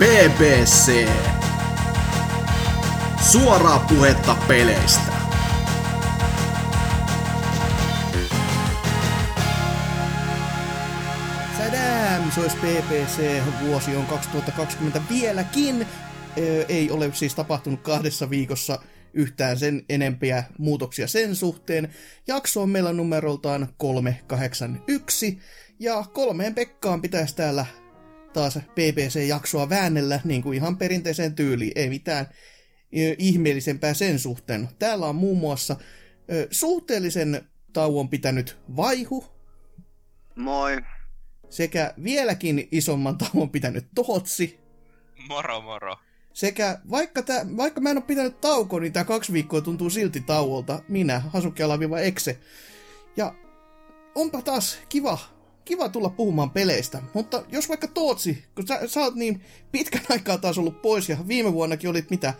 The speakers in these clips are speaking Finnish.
BBC. Suoraa puhetta peleistä. Sadam, se olisi PPC, vuosi on 2020 vieläkin. Ö, Ei ole siis tapahtunut kahdessa viikossa yhtään sen enempiä muutoksia sen suhteen. Jakso on meillä numeroltaan 381, ja kolmeen Pekkaan pitäisi täällä taas PPC-jaksoa väännellä niin kuin ihan perinteiseen tyyliin. Ei mitään ihmeellisempää sen suhteen. Täällä on muun muassa suhteellisen tauon pitänyt Vaihu, Moi. sekä vieläkin isomman tauon pitänyt Tootsi, Moro moro. sekä vaikka, tää, vaikka mä en ole pitänyt taukoa, niin tämä kaksi viikkoa tuntuu silti tauolta. Minä, Hasuki Alaviva Exe. Ja onpa taas kiva, kiva tulla puhumaan peleistä. Mutta jos vaikka Tootsi, kun sä, sä oot niin pitkän aikaa taas ollut pois ja viime vuonnakin olit mitä,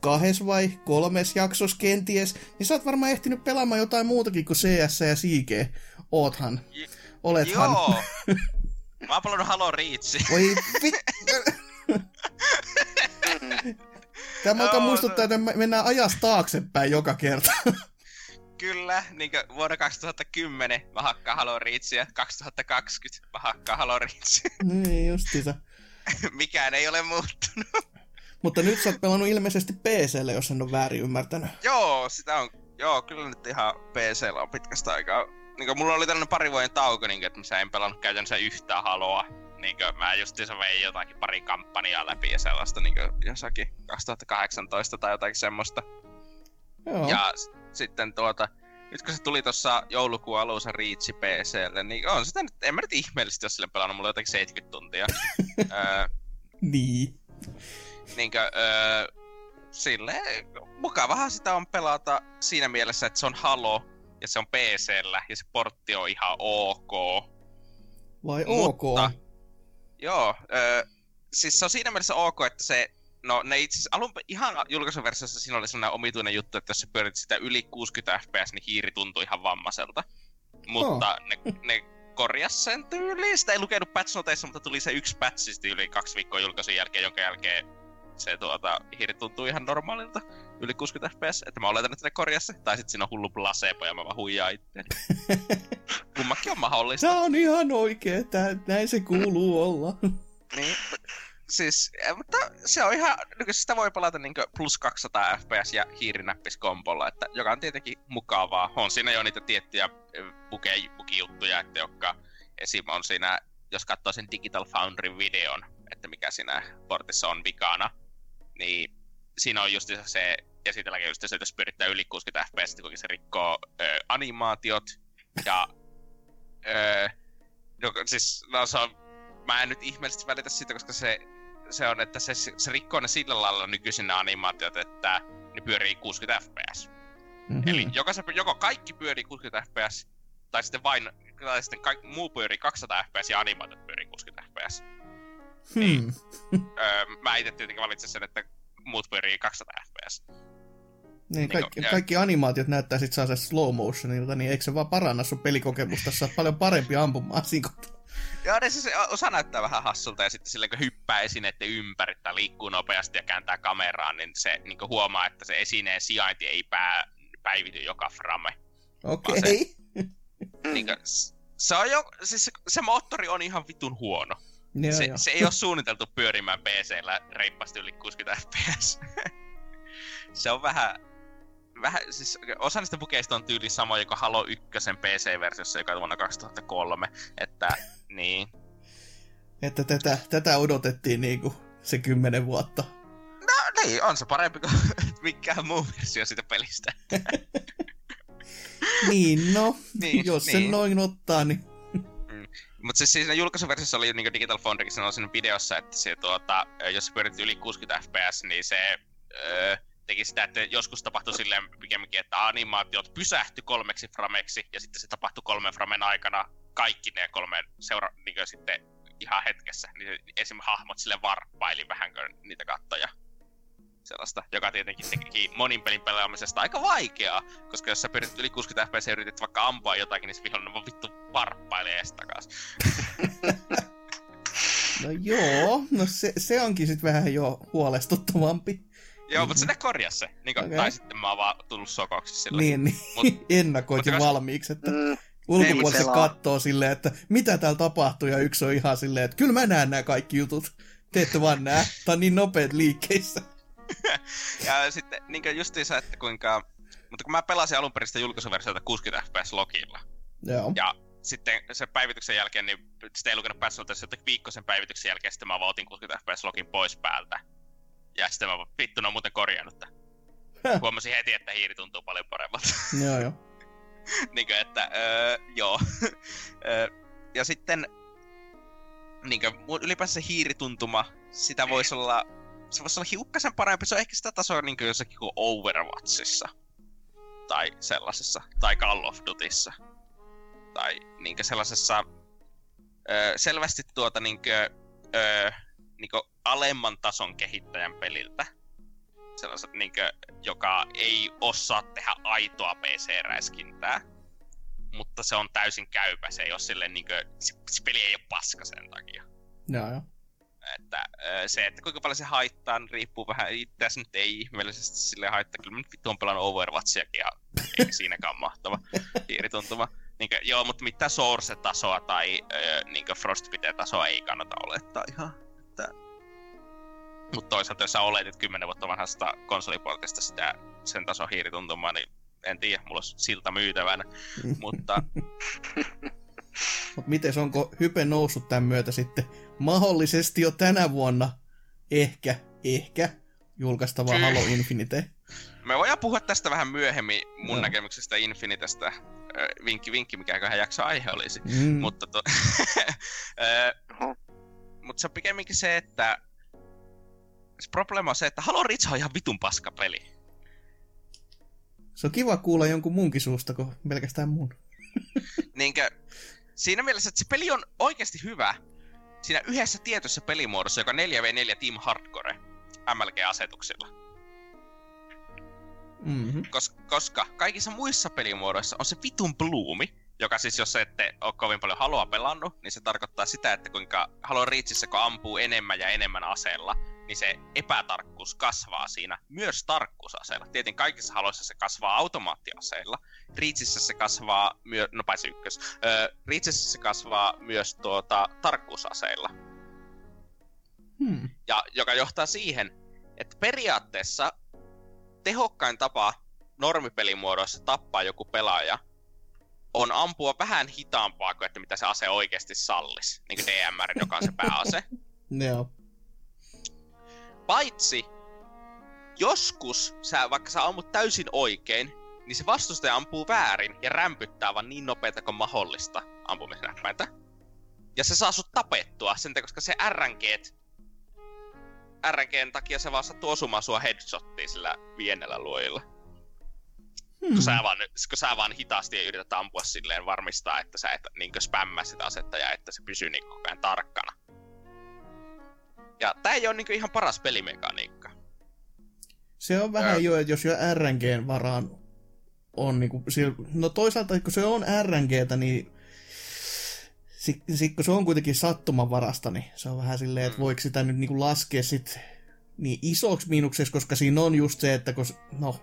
kahes vai kolmes jaksos kenties, niin sä oot varmaan ehtinyt pelaamaan jotain muutakin kuin CS ja CG. Oothan. J- Olethan. Joo. Mä oon pelannut Halo Reach. Voi vi... Tämä alkaa Joo, muistuttaa, että me mennään ajasta taaksepäin joka kerta. Kyllä, niin vuonna 2010 mä hakkaan Halo Reachia, 2020 mä hakkaan Halo Reachia. niin, justiinsa. Mikään ei ole muuttunut. Mutta nyt sä oot pelannut ilmeisesti PClle, jos en ole väärin ymmärtänyt. Joo, sitä on, joo, kyllä nyt ihan PCllä on pitkästä aikaa. Niin mulla oli tällainen pari vuoden tauko, niin että mä en pelannut käytännössä yhtään Haloa. Niin mä justiinsa vein jotakin pari kampanjaa läpi ja sellaista niin jossakin 2018 tai jotakin semmoista. Joo. Ja sitten tuota, nyt kun se tuli tuossa joulukuun alussa Reach PClle, niin on sitä nyt, en mä nyt ihmeellisesti jos sille pelannut, mulla on jotakin 70 tuntia. öö, Niin. niinkö, öö, silleen, mukavahan sitä on pelata siinä mielessä, että se on Halo, ja se on PCllä, ja se portti on ihan ok. Vai Mutta- ok? Joo, öö, siis se on siinä mielessä ok, että se, no ne itse alun ihan julkaisuversiossa siinä oli sellainen omituinen juttu, että jos sä pyörit sitä yli 60 fps, niin hiiri tuntuu ihan vammaiselta. Mutta ne, ne korjas sen tyyliin, sitä ei lukenut patch noteissa, mutta tuli se yksi patch siis yli kaksi viikkoa julkaisun jälkeen, jonka jälkeen se tuota, hiiri tuntuu ihan normaalilta yli 60 fps, että mä oletan, että ne korjas se, tai sitten siinä on hullu plasepo ja mä vaan huijaan itse. Kummakin on mahdollista. Tää on ihan oikee, tää, näin se kuuluu olla. Niin, siis, eh, mutta se on ihan, sitä voi pelata niin plus 200 fps ja hiirinäppiskombolla, että joka on tietenkin mukavaa. On siinä jo niitä tiettyjä eh, buge- bugijuttuja, että jotka esim. on siinä, jos katsoo sen Digital Foundry videon, että mikä siinä portissa on vikana, niin siinä on just se, esitelläkin just se, että jos pyörittää yli 60 fps, kuinka se rikkoo ö, animaatiot ja ö, no, siis no, se on mä en nyt ihmeellisesti välitä siitä, koska se, se on, että se, se rikkoo ne sillä lailla nykyisin ne animaatiot, että ne pyörii 60 fps. Mm-hmm. Eli joko, se, joko kaikki pyörii 60 fps, tai sitten vain, tai sitten kaikki, muu pyörii 200 fps ja animaatiot pyörii 60 fps. Hmm. Öö, mä itse tietenkin valitsen sen, että muut pyörii 200 fps. Niin, kaikki, Niinku, kaikki animaatiot näyttää sit saa slow motionilta, niin eikö se vaan paranna sun pelikokemusta, saa paljon parempi ampumaan asikot. Joo, ne siis osa näyttää vähän hassulta ja sitten silleen kun hyppää esineiden ympäri tai liikkuu nopeasti ja kääntää kameraan, niin se niin huomaa, että se esineen sijainti ei pää, päivity joka frame. Okei. Okay. Niin kuin, se on jo, siis se, se moottori on ihan vitun huono. Joo, se, joo. se ei ole suunniteltu pyörimään PCllä reippaasti yli 60 fps. se on vähän, vähän, siis osa niistä bukeista on tyyli samoja kuin Halo 1 PC-versiossa, joka on vuonna 2003, että niin. Että tätä, tätä odotettiin niinku se kymmenen vuotta. No niin, on se parempi kuin mikään muu versio siitä pelistä. Niin, no, Niin, jos sen niin. noin ottaa, niin Mutta siis siinä julkaisuversiossa oli niin Digital Foundrykin sanoi siinä videossa, että se, tuota, jos pyörit yli 60 fps, niin se öö, teki sitä, että joskus tapahtui silleen pikemminkin, että animaatiot pysähtyi kolmeksi frameksi, ja sitten se tapahtui kolmen framen aikana kaikki ne kolme seura, niin sitten ihan hetkessä. Niin esim. hahmot sille varppaili vähän kuin niitä kattoja. Sellaista, joka tietenkin teki monin pelin pelaamisesta aika vaikeaa, koska jos sä pyrit yli 60 fps ja yritit vaikka ampua jotakin, niin se vihollinen vaan vittu varppailee ees takas. No joo, no se, se onkin sitten vähän jo huolestuttavampi. Joo, mutta sitä korjaa se. Niin kuin, Okei. Tai sitten mä oon vaan tullut sokoksi sillä. Niin, niin. Mut- ennakoit mutta jo kas- valmiiksi, että Mm, ulkopuoliset pelaa. kattoo silleen, että mitä täällä tapahtuu, ja yksi on ihan silleen, että kyllä mä näen nämä kaikki jutut. Te ette vaan näe. Tää on niin nopeet liikkeissä. Ja sitten niin justiinsa, että kuinka... Mutta kun mä pelasin alun perin sitä julkaisuversiota 60 fps logilla, Joo. ja sitten sen päivityksen jälkeen, niin sitä ei lukenut noteissa, että viikkoisen päivityksen jälkeen sitten mä vaan otin 60 fps login pois päältä. Ja sitten mä vaan, vittu, ne on muuten korjannut tämän. Huomasin heti, että hiiri tuntuu paljon paremmalta. Joo, joo. niinkö, että öö, joo. öö, ja sitten niinkö, mun ylipäänsä se hiirituntuma, sitä voisi olla, se voisi olla hiukkasen parempi. Se on ehkä sitä tasoa niinkö jossakin kuin Overwatchissa. Tai sellaisessa. Tai Call of Dutyssa. Tai niinkö sellaisessa öö, selvästi tuota niinkö, öö, niinkö alemman tason kehittäjän peliltä. Sellaiset niinkö, joka ei osaa tehdä aitoa PC-räiskintää. Mutta se on täysin käypä, se ei ole silleen niinkö, se, se peli ei ole paska sen takia. Joo, joo. Että se, että kuinka paljon se haittaa, niin riippuu vähän. Itseäsi nyt ei ihmeellisesti sille haittaa. Kyllä mä nyt vittu on pelannut Overwatchiakin ja ei siinäkään mahtava hiirituntuma. Niinkö, joo, mutta mitään Source-tasoa tai ö, niinkö Frostbite-tasoa ei kannata olettaa ihan. Että... Mutta toisaalta jos sä oletit 10 vuotta vanhasta konsoliportista sitä sen tason hiirituntumaa, niin en tiedä, mulla olisi silta myytävänä. mutta Mut mites, onko hype noussut tämän myötä sitten mahdollisesti jo tänä vuonna ehkä, ehkä julkaistava Kyllä. Halo Infinite? Me voidaan puhua tästä vähän myöhemmin mun no. näkemyksestä Infinitestä. Vinkki, vinkki, mikäköhän jakso aihe olisi. Mm. Mutta to... Ö, Oho. Mut se on pikemminkin se, että se problema on se, että Halo Reach on ihan vitun paska peli. Se on kiva kuulla jonkun munkin suusta, kuin pelkästään mun. Niinkö, siinä mielessä, että se peli on oikeasti hyvä siinä yhdessä tietyssä pelimuodossa, joka on 4v4 Team Hardcore MLG-asetuksilla. Mm-hmm. Kos, koska kaikissa muissa pelimuodoissa on se vitun bloomi, joka siis jos ette ole kovin paljon Haloa pelannut, niin se tarkoittaa sitä, että kuinka Halo Reachissä kun ampuu enemmän ja enemmän aseella, niin se epätarkkuus kasvaa siinä myös tarkkuusaseella. Tietenkin kaikissa Haloissa se kasvaa automaattiaseilla. Reachissä se kasvaa myös, no paitsi ykkös, öö, Reachissä se kasvaa myös tuota tarkkuusaseilla. Hmm. Ja joka johtaa siihen, että periaatteessa tehokkain tapa normipelimuodoissa tappaa joku pelaaja on ampua vähän hitaampaa kuin että mitä se ase oikeasti sallisi. Niin kuin DMR, joka on se pääase. Joo. Paitsi joskus, sä, vaikka sä ammut täysin oikein, niin se vastustaja ampuu väärin ja rämpyttää vaan niin nopeita kuin mahdollista ampumisnäppäintä. Ja se saa sut tapettua sen takia, koska se RNG, RNGn takia se vaan sattuu osumaan sua headshottiin sillä pienellä luojilla. Hmm. Kun, sä vaan, kun sä vaan hitaasti yrität ampua silleen varmistaa, että sä et niin spämmää sitä asetta ja että se pysyy niin koko ajan tarkkana. Ja tää ei ole niin ihan paras pelimekaniikka. Se on vähän jo, että jos jo RNGn varaan on niinku, sil- no toisaalta kun se on RNGtä, niin sit, sit, kun se on kuitenkin sattumanvarasta, niin se on vähän silleen, että Mm. voiko sitä nyt niinku laskea sit niin isoksi miinukseksi, koska siinä on just se, että kun, no,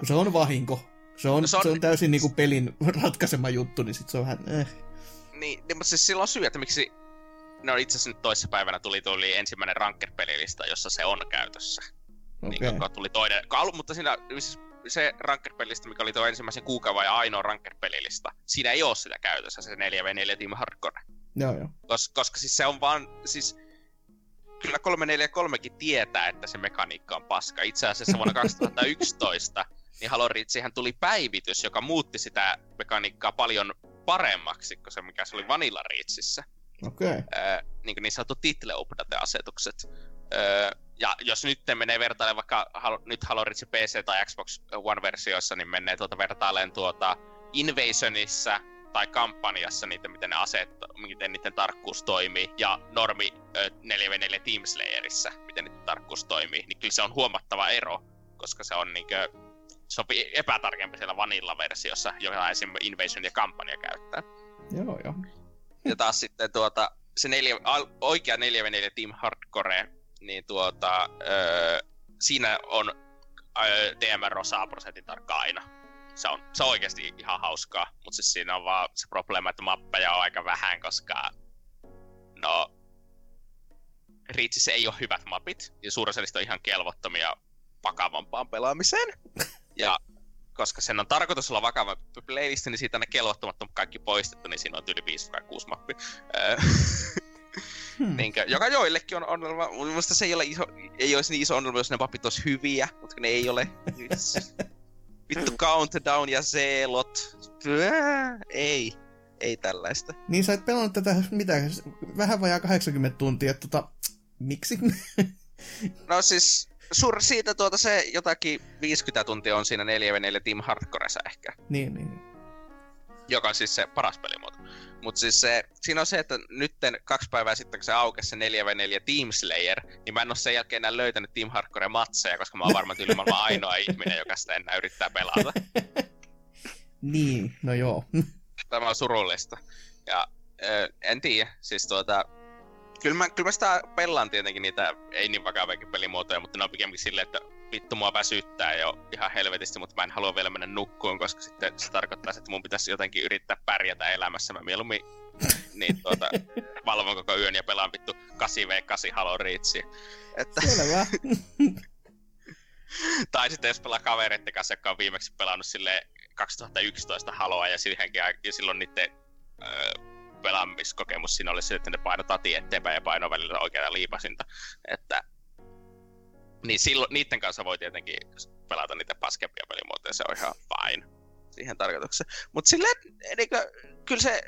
kun se on vahinko, se on, No se on, se on täysin niinku pelin ratkaisema juttu, niin sit se on vähän, eh. Niin, niin mutta siis silloin on syy, että miksi... No itse asiassa nyt toissapäivänä tuli, tuli ensimmäinen ranked-pelilista, jossa se on käytössä. okei. Niin, kun tuli toinen, kun alu, mutta siinä siis se ranked-pelistä, mikä oli tuo ensimmäisen kuukauden ja ainoa ranked-pelilista, siinä ei ole sitä käytössä, se 4v4 Team Hardcore. Joo, joo. Kos, koska siis se on vaan, siis kyllä 343kin tietää, että se mekaniikka on paska. Itse asiassa vuonna 2011 niin Halo Reachihän tuli päivitys, joka muutti sitä mekaniikkaa paljon paremmaksi kuin se, mikä se oli Vanilla Reachissä. Okei. Öö, niin kuin niin sanottu title update-asetukset. Öö, ja jos nyt menee vertailemaan vaikka Halo, nyt Halo Reach PC tai Xbox One-versioissa, niin menee tuota vertailemaan tuota Invasionissa tai kampanjassa niitä, miten ne aseet, miten niiden tarkkuus toimii, ja normi ö, 4v4 Team Slayerissa, miten niiden tarkkuus toimii, niin kyllä se on huomattava ero, koska se on niinkö, se on epätarkempi siellä Vanilla-versiossa, jota esim. Invasion ja kampanja käyttää. Joo, joo. Ja taas sitten tuota, se neljä, oikea 4v4 Team Hardcore, niin tuota, öö, siinä on öö, DMR saa prosentin tarkka aina. Se on, se on oikeasti ihan hauskaa, mutta siis siinä on vaan se probleema, että mappeja on aika vähän, koska no, Reachissä ei ole hyvät mapit, ja suurin on ihan kelvottomia vakavampaan pelaamiseen. Ja koska sen on tarkoitus olla vakava playlist, niin siitä ne kelvottomat on kaikki poistettu, niin siinä on yli 5 tai 6 mappi. Hmm. Niinkö, joka joillekin on ongelma. Minusta se ei, ole iso, ei olisi niin iso ongelma, jos ne mapit olisi hyviä, mutta ne ei ole. Vittu Countdown ja Zeelot. Ei. Ei tällaista. Niin sä et pelannut tätä, mitä, vähän vajaa 80 tuntia, tota, miksi? no siis, sur siitä tuota se jotakin 50 tuntia on siinä 4v4 Team Hardcoressa ehkä. Niin, niin. Joka on siis se paras pelimuoto. Mutta siis se, siinä on se, että nytten kaksi päivää sitten, kun se aukesi se 4v4 Team Slayer, niin mä en ole sen jälkeen enää löytänyt Team Hardcore matseja, koska mä oon varmaan tyyli ainoa ihminen, joka sitä enää yrittää pelata. niin, no joo. Tämä on surullista. Ja en tiedä, siis tuota, kyllä mä, kyllä mä sitä pelaan tietenkin niitä ei niin vakaviakin pelimuotoja, mutta ne on pikemminkin silleen, että vittu mua väsyttää jo ihan helvetisti, mutta mä en halua vielä mennä nukkuun, koska sitten se tarkoittaa, että mun pitäisi jotenkin yrittää pärjätä elämässä. Mä mieluummin niin, tuota, valvon koko yön ja pelaan vittu 8v8 Halo Reachia. Että... Selvä. tai sitten jos pelaa kavereiden kanssa, jotka on viimeksi pelannut sille 2011 Haloa ja, siihenkin, ja silloin niiden öö, pelaamiskokemus siinä oli se, että ne paino tati eteenpäin ja paino välillä oikeaa liipasinta. Että niin silloin, niiden kanssa voi tietenkin pelata niitä paskempia pelimuotoja, se on ihan fine siihen tarkoitukseen. Mutta silleen, niinkö, kyllä se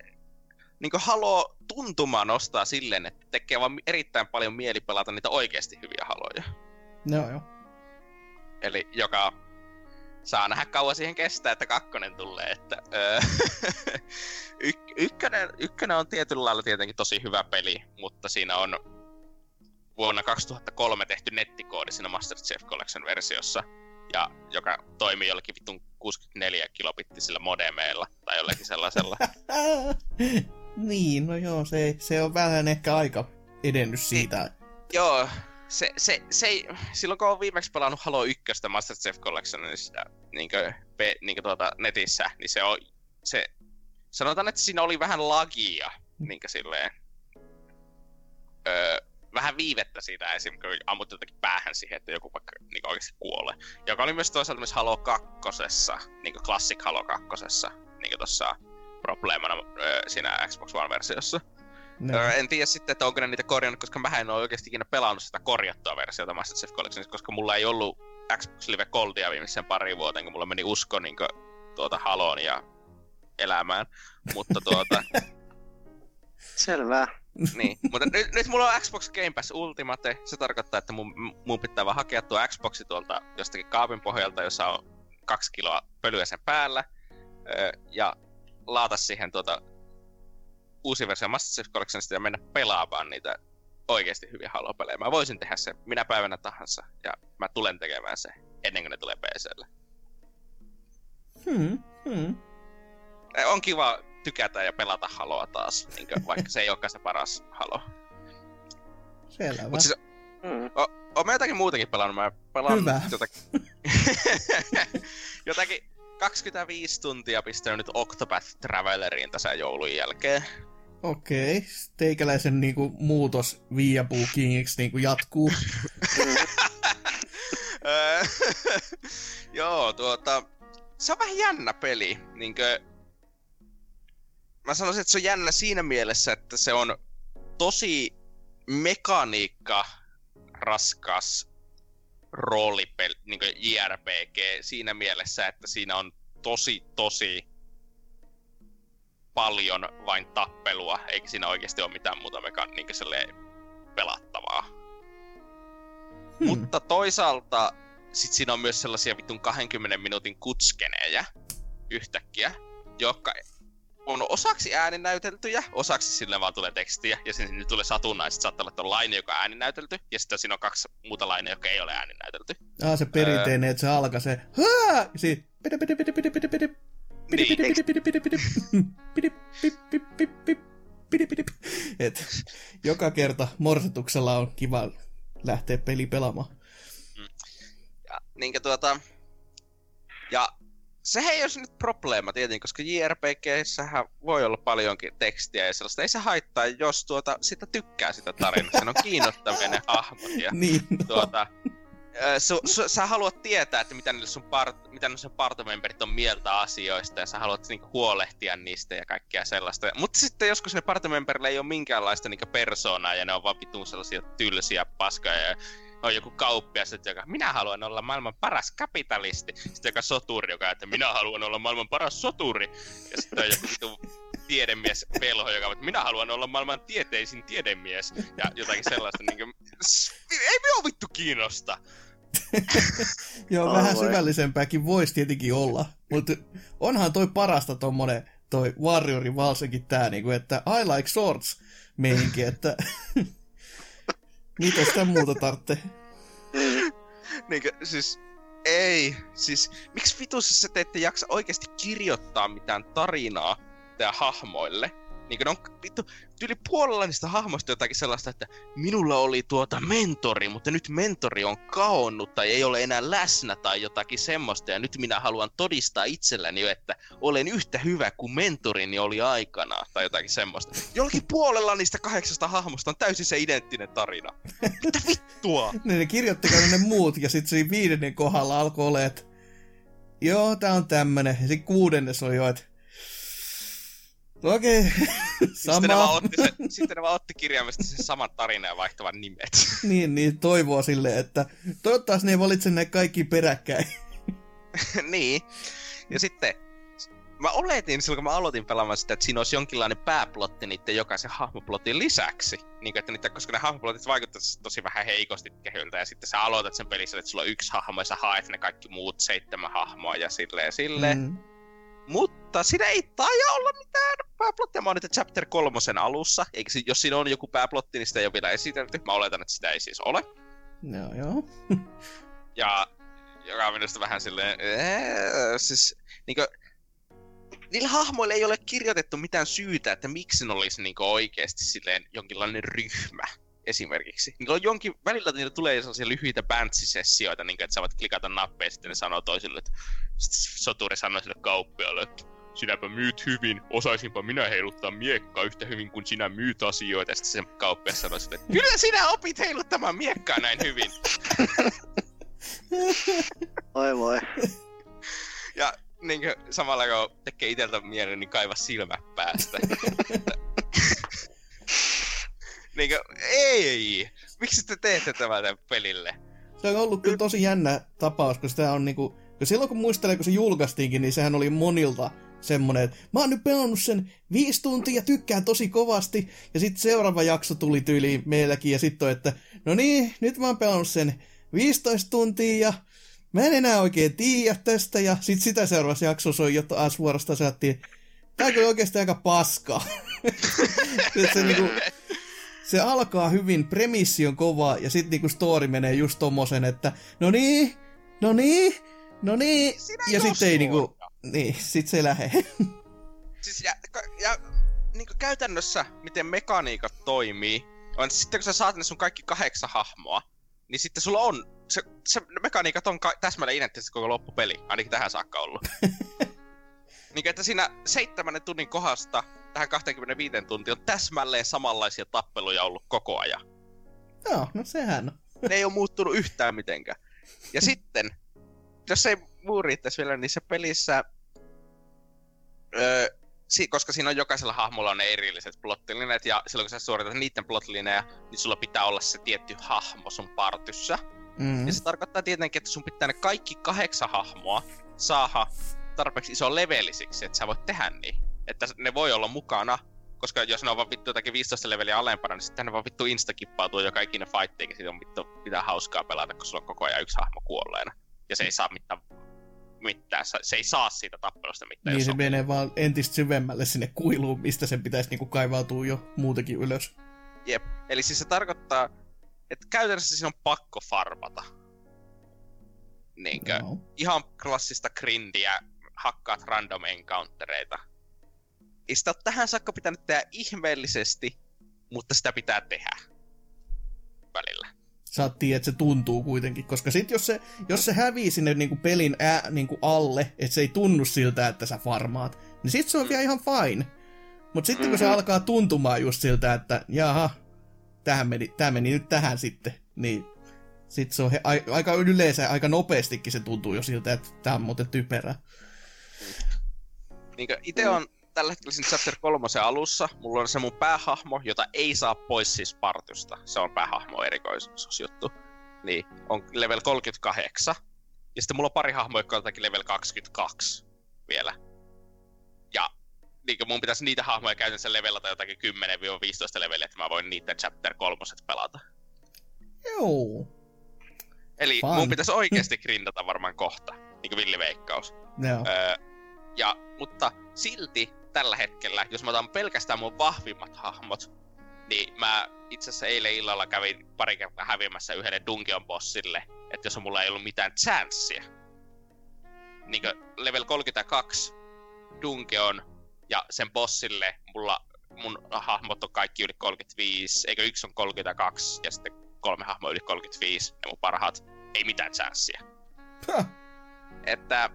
niinkö Halo tuntuma nostaa silleen, että tekee vaan erittäin paljon mieli pelata niitä oikeasti hyviä haloja. No joo. Eli joka saa nähdä kauan siihen kestää, että kakkonen tulee. Että, öö, y- ykkönen, ykkönen on tietyllä lailla tietenkin tosi hyvä peli, mutta siinä on vuonna 2003 tehty nettikoodi siinä Master Chief Collection versiossa, ja joka toimii jollakin vitun 64 kilobittisillä modemeilla tai jollakin sellaisella. niin, no joo, se, se on vähän ehkä aika edennyt siitä. Niin, joo, se, se, se ei, silloin kun olen viimeksi pelannut Halo 1 Master Chief Collectionista niin kuin, niin kuin tuota, netissä, niin se on, se, sanotaan, että siinä oli vähän lagia, niin kuin silleen, öö, vähän viivettä siitä esim. kun ammut jotenkin päähän siihen, että joku vaikka niin oikeasti kuolee. Joka oli myös toisaalta myös Halo 2, niin kuin Classic Halo 2, niin tuossa probleemana öö, siinä Xbox One-versiossa. No. Öö, en tiedä sitten, että onko ne niitä korjannut, koska mä en ole oikeasti ikinä pelannut sitä korjattua versiota Master Chief Collectionista, koska mulla ei ollut Xbox Live Goldia viimeisen pari vuoteen, kun mulla meni usko niin kuin, tuota Haloon ja elämään. Mutta tuota... Selvä. niin, mutta nyt, nyt mulla on Xbox Game Pass Ultimate. Se tarkoittaa, että mun, mun pitää vaan hakea tuo Xboxi tuolta jostakin kaapin pohjalta, jossa on kaksi kiloa pölyä sen päällä. Öö, ja laata siihen tuota uusi versio Master Chief Collectionista ja mennä pelaamaan niitä oikeasti hyviä Halo-pelejä. Mä voisin tehdä se minä päivänä tahansa, ja mä tulen tekemään se ennen kuin ne tulee PClle. Hmm, hmm. On kiva tykätä ja pelata Haloa taas, niin kuin, vaikka se ei olekaan se paras Halo. Selvä. Mut siis, mm. o, o, mä jotakin muutakin pelannut. Mä pelaan Hyvä. jotakin, jotakin 25 tuntia pistänyt nyt Octopath Traveleriin tässä joulun jälkeen. Okei, okay. teikäläisen niinku, muutos Viapuu Kingiksi niinku, jatkuu. Joo, tuota, se on vähän jännä peli. Niinkö, mä sanoisin, että se on jännä siinä mielessä, että se on tosi mekaniikka raskas roolipeli, niin JRPG siinä mielessä, että siinä on tosi, tosi paljon vain tappelua, eikä siinä oikeasti ole mitään muuta mekan niin pelattavaa. Hmm. Mutta toisaalta sit siinä on myös sellaisia vitun 20 minuutin kutskeneja yhtäkkiä, jotka on osaksi ääninäyteltyjä, osaksi sille vaan tulee tekstiä, ja sinne tulee satunnaisesti saattaa olla laine, joka on ääninäytelty, ja sitten siinä on kaksi muuta laineja, jotka ei ole ääninäytelty. Ah, se perinteinen, öö... että se alkaa se Haa! Pide, pide, pide, pide, pide, pide, et joka kerta morsetuksella on kiva lähteä peli pelaamaan. Mm. Ja, niin tuota... Ja sehän ei ole nyt probleema tietenkin, koska jrpg voi olla paljonkin tekstiä ja sellaista. Ei se haittaa, jos tuota, sitä tykkää sitä tarinaa Se on kiinnostavinen hahmot. ja niin, no. tuota, su, su, sä haluat tietää, että mitä, niille sun part, mitä ne sun partomemberit on mieltä asioista ja sä haluat niinku huolehtia niistä ja kaikkea sellaista. Mutta sitten joskus ne partomemberille ei ole minkäänlaista niinku persoonaa ja ne on vaan vitun sellaisia tylsiä paskoja ja on joku kauppias, joka, minä haluan olla maailman paras kapitalisti. Sitten joka soturi, joka, että minä haluan olla maailman paras soturi. Ja sitten on joku tiedemies velho, joka, että minä haluan olla maailman tieteisin tiedemies. Ja jotakin sellaista, niin kuin, ei minua vittu kiinnosta. Joo, Oi vähän voi. syvällisempääkin voisi tietenkin olla. Mutta onhan toi parasta tommonen toi Warriorin valsekin tää, niinku, että I like swords meininki, että mitä sitä muuta tarvitsee. Niinkö, siis ei, siis miksi vitussa sä te ette jaksa oikeasti kirjoittaa mitään tarinaa hahmoille? Niinkö ne on vittu, yli puolella niistä hahmoista jotakin sellaista, että minulla oli tuota mentori, mutta nyt mentori on kaonnut tai ei ole enää läsnä tai jotakin semmoista ja nyt minä haluan todistaa itselläni, että olen yhtä hyvä kuin mentorini oli aikanaan tai jotakin semmoista. Jollakin puolella niistä kahdeksasta hahmosta on täysin se identtinen tarina. Mitä vittua? Ne, ne kirjoittiko ne muut, ja sitten siinä viidennen kohdalla alkoi olla, että joo, tää on tämmönen. Ja sitten kuudennes oli jo, että okei, okay. Sitten ne, vaan sama. otti se, sitten ne vaan otti kirjaimesti sen saman tarinan ja vaihtavan nimet. niin, niin, toivoa silleen, että toivottavasti ne ei valitse ne kaikki peräkkäin. niin. Ja sitten mä oletin silloin, kun mä aloitin pelaamaan sitä, että siinä olisi jonkinlainen pääplotti niiden jokaisen hahmoplotin lisäksi. Niin, että niitä, koska ne hahmoplotit vaikuttaisi tosi vähän heikosti kehyltä, ja sitten sä aloitat sen pelissä, että sulla on yksi hahmo, ja sä haet ne kaikki muut seitsemän hahmoa, ja silleen silleen. Mm. Mutta siinä ei taida olla mitään pääplottia. Mä oon nyt chapter kolmosen alussa. Eikä jos siinä on joku pääplotti, niin sitä ei ole vielä esitelty. Mä oletan, että sitä ei siis ole. Joo, joo. Ja joka on minusta vähän silleen... Ee, siis niinkö... Niillä hahmoilla ei ole kirjoitettu mitään syytä, että miksi ne olisi niinkö oikeasti silleen jonkinlainen ryhmä esimerkiksi. Niillä on jonkin, välillä niillä tulee sellaisia lyhyitä bantsisessioita, niin että sä voit klikata nappeja ja sitten ne sanoo toisille, että soturi sanoo sille kauppialle, että sinäpä myyt hyvin, osaisinpa minä heiluttaa miekkaa yhtä hyvin kuin sinä myyt asioita. Ja sitten se kauppias sanoo sille, että kyllä sinä opit heiluttamaan miekkaa näin hyvin. Oi voi. Ja niin kuin, samalla kun tekee iteltä mielen, niin kaiva silmät päästä. niin kuin, ei! Miksi te teette tämän pelille? Se on ollut kyllä tosi jännä tapaus, kun sitä on niinku... kun silloin kun muistelee, kun se julkaistiinkin, niin sehän oli monilta semmonen, että mä oon nyt pelannut sen viisi tuntia ja tykkään tosi kovasti. Ja sitten seuraava jakso tuli tyyliin meilläkin ja sitten että no niin, nyt mä oon pelannut sen 15 tuntia ja mä en enää oikein tiedä tästä. Ja sitten sitä seuraavassa jaksossa on jo taas vuorosta saattiin, tää on oikeasti aika paskaa. Se niinku, se alkaa hyvin, premissi on kova, ja sitten niinku story menee just tommosen, että no niin, no niin, no niin, ja sitten ei niinku, niin, sit se ei lähe. Siis ja, ja niin käytännössä, miten mekaniikat toimii, on sitten kun sä saat ne sun kaikki kahdeksan hahmoa, niin sitten sulla on, se, se mekaniikat on ka- täsmälleen identtiset koko loppupeli, ainakin tähän saakka ollut. niin että siinä seitsemännen tunnin kohdasta tähän 25 tuntiin on täsmälleen samanlaisia tappeluja ollut koko ajan. Joo, no sehän on. Ne ei ole muuttunut yhtään mitenkään. Ja sitten, jos ei muu riittäisi vielä, niin se pelissä... Öö, si- koska siinä on jokaisella hahmolla on ne erilliset plotlineet, ja silloin kun sä suoritat niiden plotlineja, niin sulla pitää olla se tietty hahmo sun partyssä. Mm. Ja se tarkoittaa tietenkin, että sun pitää ne kaikki kahdeksan hahmoa saada tarpeeksi iso levelisiksi, että sä voit tehdä niin. Että ne voi olla mukana, koska jos ne on vaan vittu jotakin 15 leveliä alempana, niin sitten ne vaan vittu instakippautuu joka ikinen fightiinkin, siitä on vittu pitää hauskaa pelata, kun sulla on koko ajan yksi hahmo kuolleena. Ja se ei saa mitään, mitään se- ei saa siitä tappelusta mitään. Niin se on- menee vaan entistä syvemmälle sinne kuiluun, mistä sen pitäisi niinku kaivautua jo muutenkin ylös. Jep. Eli siis se tarkoittaa, että käytännössä siinä on pakko farmata. Niinkö? Joo. ihan klassista grindiä, hakkaat random encountereita. Ei sitä ole tähän saakka pitänyt tehdä ihmeellisesti, mutta sitä pitää tehdä välillä. Saat tiedä, että se tuntuu kuitenkin, koska sit jos se, jos se hävii sinne niinku pelin ää, niinku alle, että se ei tunnu siltä, että sä farmaat, niin sit se on vielä ihan fine. Mutta sitten kun se Mhm. alkaa tuntumaan just siltä, että jaha, tähän meni, tää meni nyt tähän sitten, niin sit se on he, a, aika yleensä, aika nopeastikin se tuntuu jo siltä, että tää on muuten typerä. Niin itse on tällä hetkellä siinä chapter kolmosen alussa. Mulla on se mun päähahmo, jota ei saa pois siis partysta. Se on päähahmo erikoisuusjuttu. Niin, on level 38. Ja sitten mulla on pari hahmoa, jotka on jotakin level 22 vielä. Ja niin mun pitäisi niitä hahmoja käytännössä levelata jotakin 10-15 leveliä, että mä voin niiden chapter kolmoset pelata. Joo. Eli Fun. mun pitäisi oikeasti grindata varmaan kohta, niin kuin villiveikkaus. Joo. Öö, ja, mutta silti tällä hetkellä, jos mä otan pelkästään mun vahvimmat hahmot, niin mä itse asiassa eilen illalla kävin pari kertaa häviämässä yhdelle Dungeon bossille, että jos mulla ei ollut mitään chanssia. Niin level 32 Dungeon ja sen bossille mulla mun hahmot on kaikki yli 35, eikö yksi on 32 ja sitten kolme hahmoa yli 35, ne mun parhaat, ei mitään chanssia. Että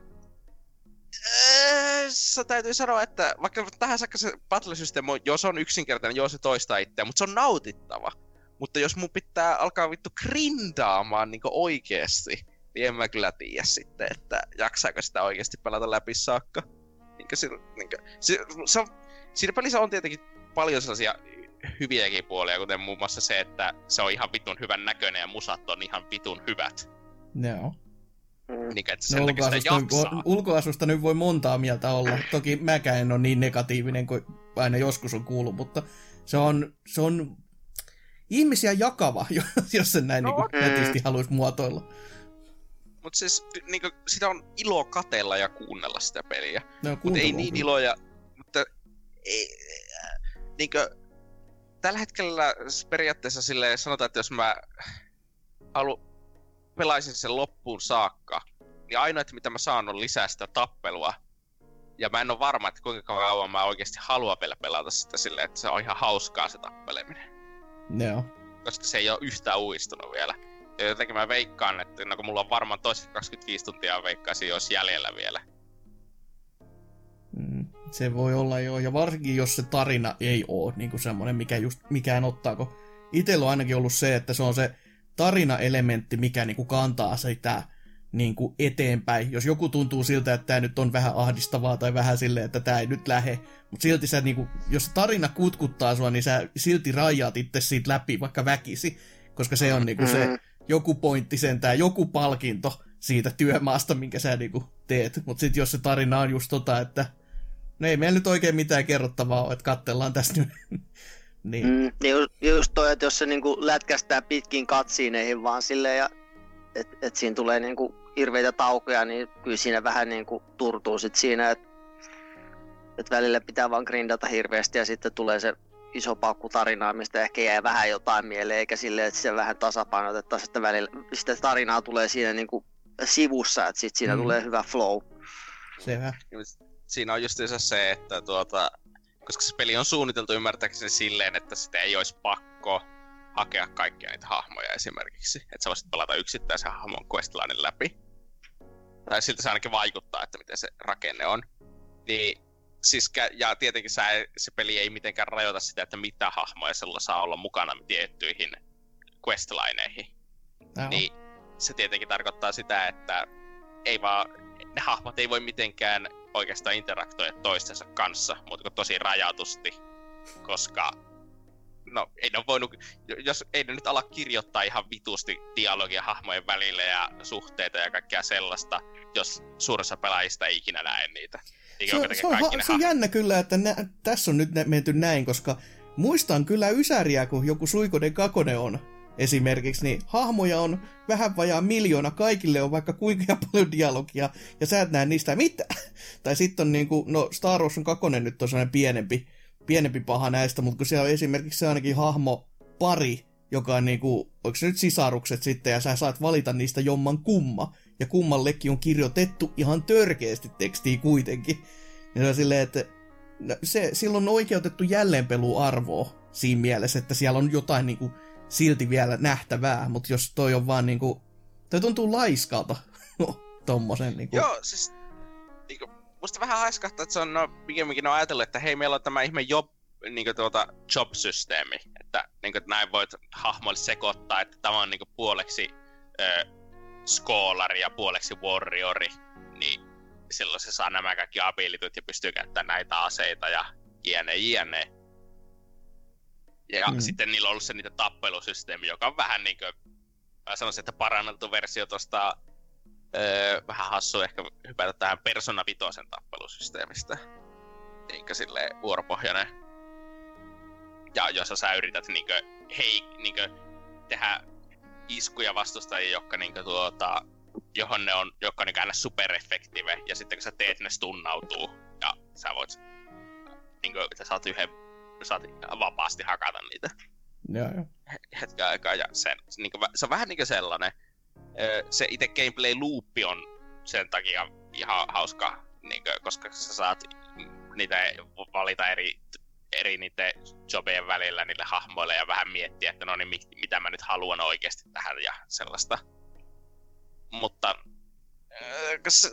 se täytyy sanoa, että vaikka tähän saakka se battle on, jos on yksinkertainen, joo se toistaa itseä, mutta se on nautittava. Mutta jos mun pitää alkaa vittu grindaamaan niin oikeesti, niin en mä kyllä tiedä sitten, että jaksaako sitä oikeasti pelata läpi saakka. Niin se, niin se, se on, siinä pelissä on tietenkin paljon sellaisia hyviäkin puolia, kuten muun muassa se, että se on ihan vitun hyvän näköinen ja musat on ihan vitun hyvät. Joo. Mm. Niin, että sen No, takia sitä ulkoasusta, nyt jaksaa. voi, ulkoasusta nyt voi montaa mieltä olla. Toki mäkään en ole niin negatiivinen kuin aina joskus on kuullut, mutta se on, se on ihmisiä jakava, jos sen näin No, niin mm. netisti haluaisi muotoilla. Mutta siis niinku, sitä on ilo katella ja kuunnella sitä peliä. No, Mutta ei niin kyllä. iloja, mutta ei, niinku, tällä hetkellä periaatteessa sille sanotaan, että jos mä halu, pelaisin sen loppuun saakka, niin ainoa, että mitä mä saan on lisää sitä tappelua. Ja mä en ole varma, että kuinka kauan mä oikeasti haluan vielä pelata sitä silleen, että se on ihan hauskaa se tappeleminen. Joo. Koska se ei ole yhtään uistunut vielä. Ja jotenkin mä veikkaan, että no kun mulla on varmaan toiset 25 tuntia veikkaisin, jos jäljellä vielä. Mm, se voi olla jo, ja varsinkin jos se tarina ei ole niin kuin semmoinen, mikä just mikään ottaa, kun itsellä on ainakin ollut se, että se on se tarinaelementti, mikä niin kuin kantaa sitä niin kuin eteenpäin. Jos joku tuntuu siltä, että tämä nyt on vähän ahdistavaa tai vähän silleen, että tämä ei nyt lähe, mutta silti sä, niin kuin, jos tarina kutkuttaa sua, niin sä silti rajaat itse siitä läpi, vaikka väkisi, koska se on niin kuin se Mm. joku pointti sentään, joku palkinto siitä työmaasta, minkä sä niinku teet. Mutta sitten jos se tarina on just tota, että no ei meillä nyt oikein mitään kerrottavaa ole, että katsellaan tästä nyt. Niin, Mm, ja just, just toi, että jos se niinku lätkästää pitkin katsiineihin vaan silleen, ja että et siinä tulee niinku hirveitä taukoja, niin kyllä siinä vähän niinku turtuu sit siinä, että et välillä pitää vaan grindata hirveästi ja sitten tulee se iso paukku tarinaa, mistä ehkä jää vähän jotain mieleen, eikä silleen, että se vähän tasapainotettaisiin, että välillä sitä tarinaa tulee siinä niinku sivussa, että sitten siinä Mm. tulee hyvä flow. sevä. siinä on justiinsa se, että tuota, koska se peli on suunniteltu ymmärtääkseni silleen, että sitä ei olisi pakko hakea kaikkia niitä hahmoja esimerkiksi. Että sä voisit pelata yksittäisen hahmon questlinein läpi. Tai siltä se ainakin vaikuttaa, että miten se rakenne on. Niin, siis, ja tietenkin sä, se peli ei mitenkään rajoita sitä, että mitä hahmoja sulla saa olla mukana tiettyihin questlineihin. Joo. Niin se tietenkin tarkoittaa sitä, että ei vaan, ne hahmot ei voi mitenkään oikeastaan interaktoida toistensa kanssa, mutta tosi rajatusti, koska no ei ne voinut, jos ei ne nyt ala kirjoittaa ihan vitusti dialogia hahmojen välillä ja suhteita ja kaikkea sellaista, jos suurissa pelaajista ei ikinä näe niitä. Eikä Se, se, on, ne se on jännä kyllä, että nä, tässä on nyt nä- menty näin, koska muistan kyllä Ysäriä, kun joku Suikoden Kakone on esimerkiksi, niin hahmoja on vähän vajaa miljoona, kaikille on vaikka kuinka paljon dialogia, ja sä et näe niistä mitään. Tai sitten on niinku, no Star Wars on Kakone nyt on sellainen pienempi, pienempi paha näistä, mutta kun siellä on esimerkiksi se ainakin hahmo pari, joka on niinku, onko se nyt sisarukset sitten, ja sä saat valita niistä jomman kumma, ja kummallekin on kirjoitettu ihan törkeästi tekstiä kuitenkin. Ja se on silleen, että No, se, silloin on oikeutettu jälleenpeluarvoa siinä mielessä, että siellä on jotain niin kuin, silti vielä nähtävää, mutta jos toi on vaan niin kuin, toi tuntuu laiskalta tommosen niin kuin... Joo, siis niin kuin, musta vähän haiskahtaa, että se on no, pikemminkin on ajatellut, että hei, meillä on tämä ihme job, niin kuin, tuota, job-systeemi, että, niin kuin, että näin voit hahmoille sekoittaa, että tämä on niin kuin, puoleksi ö, schoolari ja puoleksi warriori, niin silloin se saa nämä kaikki abilityt ja pystyy käyttämään näitä aseita ja jne, jne. Ja mm. sitten niillä on ollut se niitä tappelusysteemi, joka on vähän niin kuin, mä sanoisin, että paranneltu versio tuosta öö, vähän hassu ehkä hypätä tähän Persona 5 tappelusysteemistä. Niinkö silleen vuoropohjainen. Ja jos sä yrität niinkö, hei, niinkö tehdä iskuja vastustajia, jotka niinkö tuota, johon ne on, jotka on niinkö aina supereffektive, ja sitten kun sä teet, ne stunnautuu, ja sä voit, niinkö, sä saat yhden, saat vapaasti hakata niitä. Joo, joo. Hetken aikaa, ja sen, niinkö, se on vähän niinkö sellainen, se itse gameplay loopi on sen takia ihan hauska, niin kuin, koska sä saat niitä valita eri, eri niiden jobien välillä niille hahmoille ja vähän miettiä, että no niin, mit, mitä mä nyt haluan oikeasti tähän ja sellaista. Mutta se,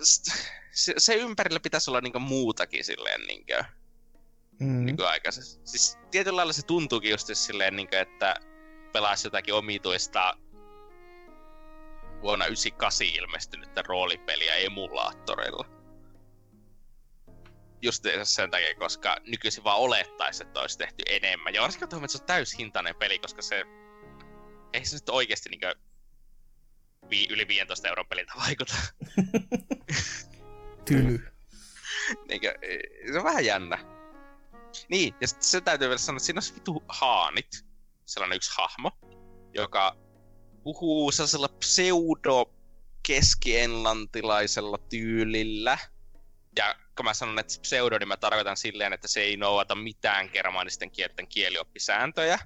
se, se ympärillä pitäisi olla niinku muutakin silleen niinku, mm. aikaisesti. Siis tietyllä lailla se tuntuukin just silleen, niinku, että pelaisi jotakin omituista vuonna 98 ilmestynyttä roolipeliä emulaattoreilla. Just sen takia, koska nykyisin vaan olettaisi, että olisi tehty enemmän. Ja varsinkin tuohon, että se on täyshintainen peli, koska se... Ei se nyt oikeasti niinkö vi, yli 15 euron peliltä vaikuta. Tyly. niinkö, se on vähän jännä. Niin, ja sitten se täytyy vielä sanoa, että siinä on vitu haanit. Sellainen yksi hahmo, joka puhuu sellaisella pseudo keskienlantilaisella tyylillä. Ja kun mä sanon, että pseudo, niin mä tarkoitan silleen, että se ei noudata mitään germanisten kielten kielioppisääntöjä.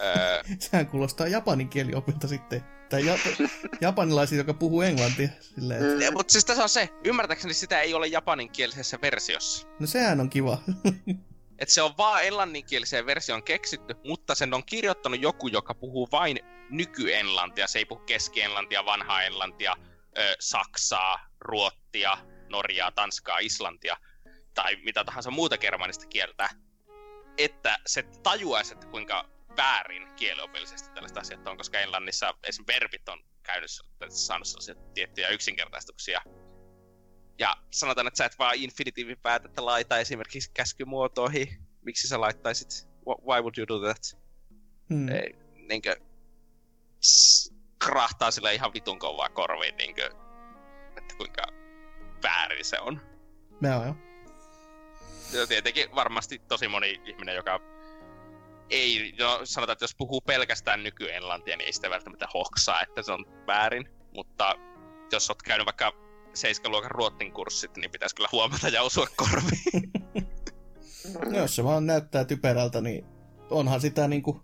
öö... Sehän kuulostaa japanin kieliopilta sitten. Tai jap- japanilaisia, joka puhuu englantia. Silleen, että... mm. Mutta siis tässä on se, ymmärtääkseni sitä ei ole japaninkielisessä versiossa. No sehän on kiva. että se on vaan englanninkieliseen versioon keksitty, mutta sen on kirjoittanut joku, joka puhuu vain nykyenglantia. Se ei puhu keskienglantia, vanhaa englantia, ö, saksaa, ruottia, norjaa, tanskaa, islantia tai mitä tahansa muuta germanista kieltä. Että se tajuaisi, että kuinka väärin kieliopillisesti tällaista asiat on, koska englannissa esimerkiksi verbit on käynyt saanut tiettyjä yksinkertaistuksia ja sanotaan, että sä et vaan infinitiivipäätettä laita esimerkiksi käskymuotoihin. Miksi sä laittaisit? Why would you do that? Hmm. Ei, niinkö, krahtaa sille ihan vitun kovaa korviin, niinkö, että kuinka väärin se on. Joo, joo. Ja tietenkin varmasti tosi moni ihminen, joka ei, no sanotaan, että jos puhuu pelkästään nykyenglantia, niin ei sitä välttämättä hoksaa, että se on väärin. Mutta jos oot käynyt vaikka 7-luokan ruottin kurssit, niin pitäisi kyllä huomata ja osua korviin. no, jos se vaan näyttää typerältä, niin onhan sitä niinku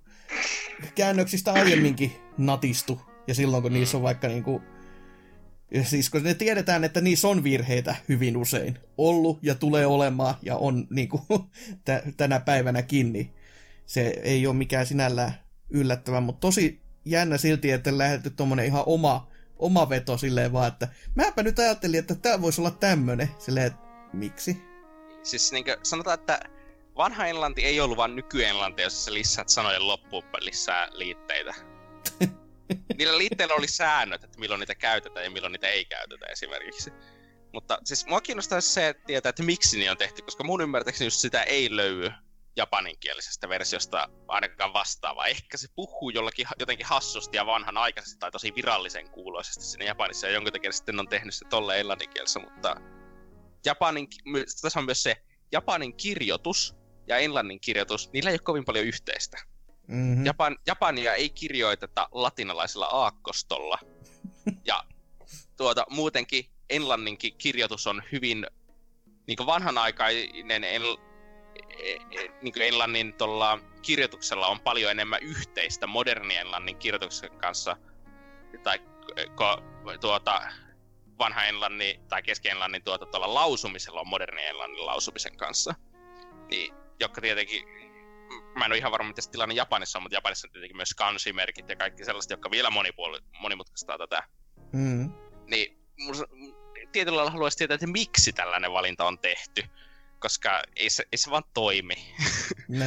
käännöksistä aiemminkin natistu. Ja silloin kun mm. niissä on vaikka niinku... Ja siis kun ne tiedetään, että niissä on virheitä hyvin usein ollut ja tulee olemaan ja on niinku t- tänä päivänäkin, niin se ei ole mikään sinällään yllättävä, mutta tosi jännä silti, että lähdetty tuommoinen ihan oma oma veto silleen vaan, että mäpä nyt ajattelin, että tämä voisi olla tämmönen. Silleen, että miksi? Siis niin kuin, sanotaan, että vanha englanti ei ollut vain nykyenglanti, jos sä lisäät sanojen loppuun lisää liitteitä. Niillä liitteillä oli säännöt, että milloin niitä käytetään ja milloin niitä ei käytetä esimerkiksi. Mutta siis mua kiinnostaa se, että tietää, että miksi ne on tehty, koska mun ymmärtääkseni just sitä ei löydy japaninkielisestä versiosta ainakaan vastaava. Ehkä se puhuu jollakin jotenkin hassusti ja vanhanaikaisesti tai tosi virallisen kuuloisesti sinne Japanissa ja jonkun takia sitten on tehnyt se tolle englanninkielessä, mutta Japanin, tässä on myös se Japanin kirjoitus ja englannin kirjoitus, niillä ei ole kovin paljon yhteistä. Mm-hmm. Japan, Japania ei kirjoiteta latinalaisella aakkostolla. ja tuota, muutenkin englanninkin kirjoitus on hyvin niin vanhanaikainen niin englannin tuolla kirjoituksella on paljon enemmän yhteistä moderni englannin kirjoituksen kanssa, tai ko, tuota, vanha englannin tai keski-englannin tuota, tuolla lausumisella on moderni englannin lausumisen kanssa. niin, jotka tietenkin, mä en ole ihan varma, miten se tilanne Japanissa on, mutta Japanissa on tietenkin myös kansimerkit ja kaikki sellaiset, jotka vielä monipuoli, monimutkaistaa tätä. Mm. Niin mus- tietyllä lailla haluaisin tietää, että miksi tällainen valinta on tehty, koska ei se, ei se vaan toimi. No.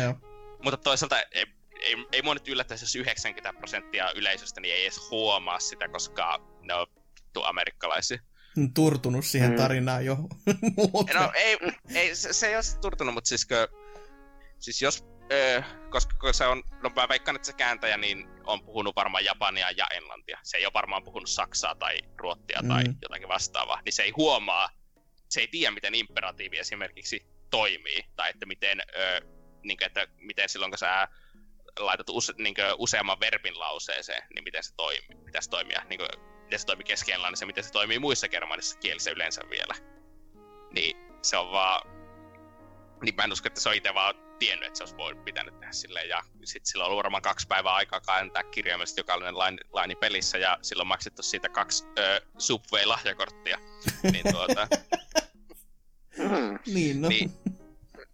Mutta toisaalta ei, ei, ei mua nyt yllättäisi, jos 90 prosenttia yleisöstä niin ei edes huomaa sitä, koska ne on amerikkalaisia. Turtunut siihen Mm. tarinaan jo. Mutta- No ei, ei se, se ei ole turtunut, mutta siis, kö, siis jos, ö, koska kun se on, no mä veikkaan, että se kääntäjä niin on puhunut varmaan japania ja englantia. Se ei ole varmaan puhunut saksaa tai ruottia tai Mm. jotakin vastaavaa, niin se ei huomaa, se ei tiedä, miten imperatiivi esimerkiksi toimii, tai että miten, ö, niin kuin, että miten silloin, kun sä laitat use, niin kuin, useamman verbin lauseeseen, niin miten se toimii, pitäisi toimia, niin kuin, miten se toimii keski ja miten se toimii muissa germanisissa kielissä yleensä vielä. Niin se on vaan, niin mä en usko, että se on itse vaan tiennyt, että se olisi voinut pitänyt tehdä silleen, ja sitten sillä on ollut varmaan kaksi päivää aikaa kääntää kirjaimellisesti jokainen laini, laini pelissä, ja silloin on maksettu siitä kaksi ö, Subway-lahjakorttia. niin tuota, Mm. niin, no. niin,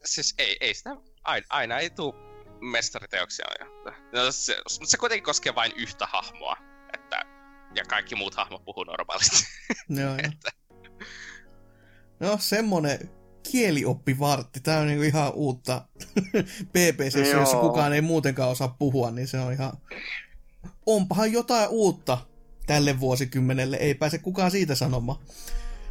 siis ei, ei sitä, aina, aina ei tule mestariteoksia. No, se, mutta se kuitenkin koskee vain yhtä hahmoa, että, ja kaikki muut hahmot puhuu normaalisti. Joo, joo. että, No, semmonen kielioppivartti. Tää on niinku ihan uutta PPC, jossa kukaan ei muutenkaan osaa puhua, niin se on ihan... Onpahan jotain uutta tälle vuosikymmenelle, ei pääse kukaan siitä sanomaan.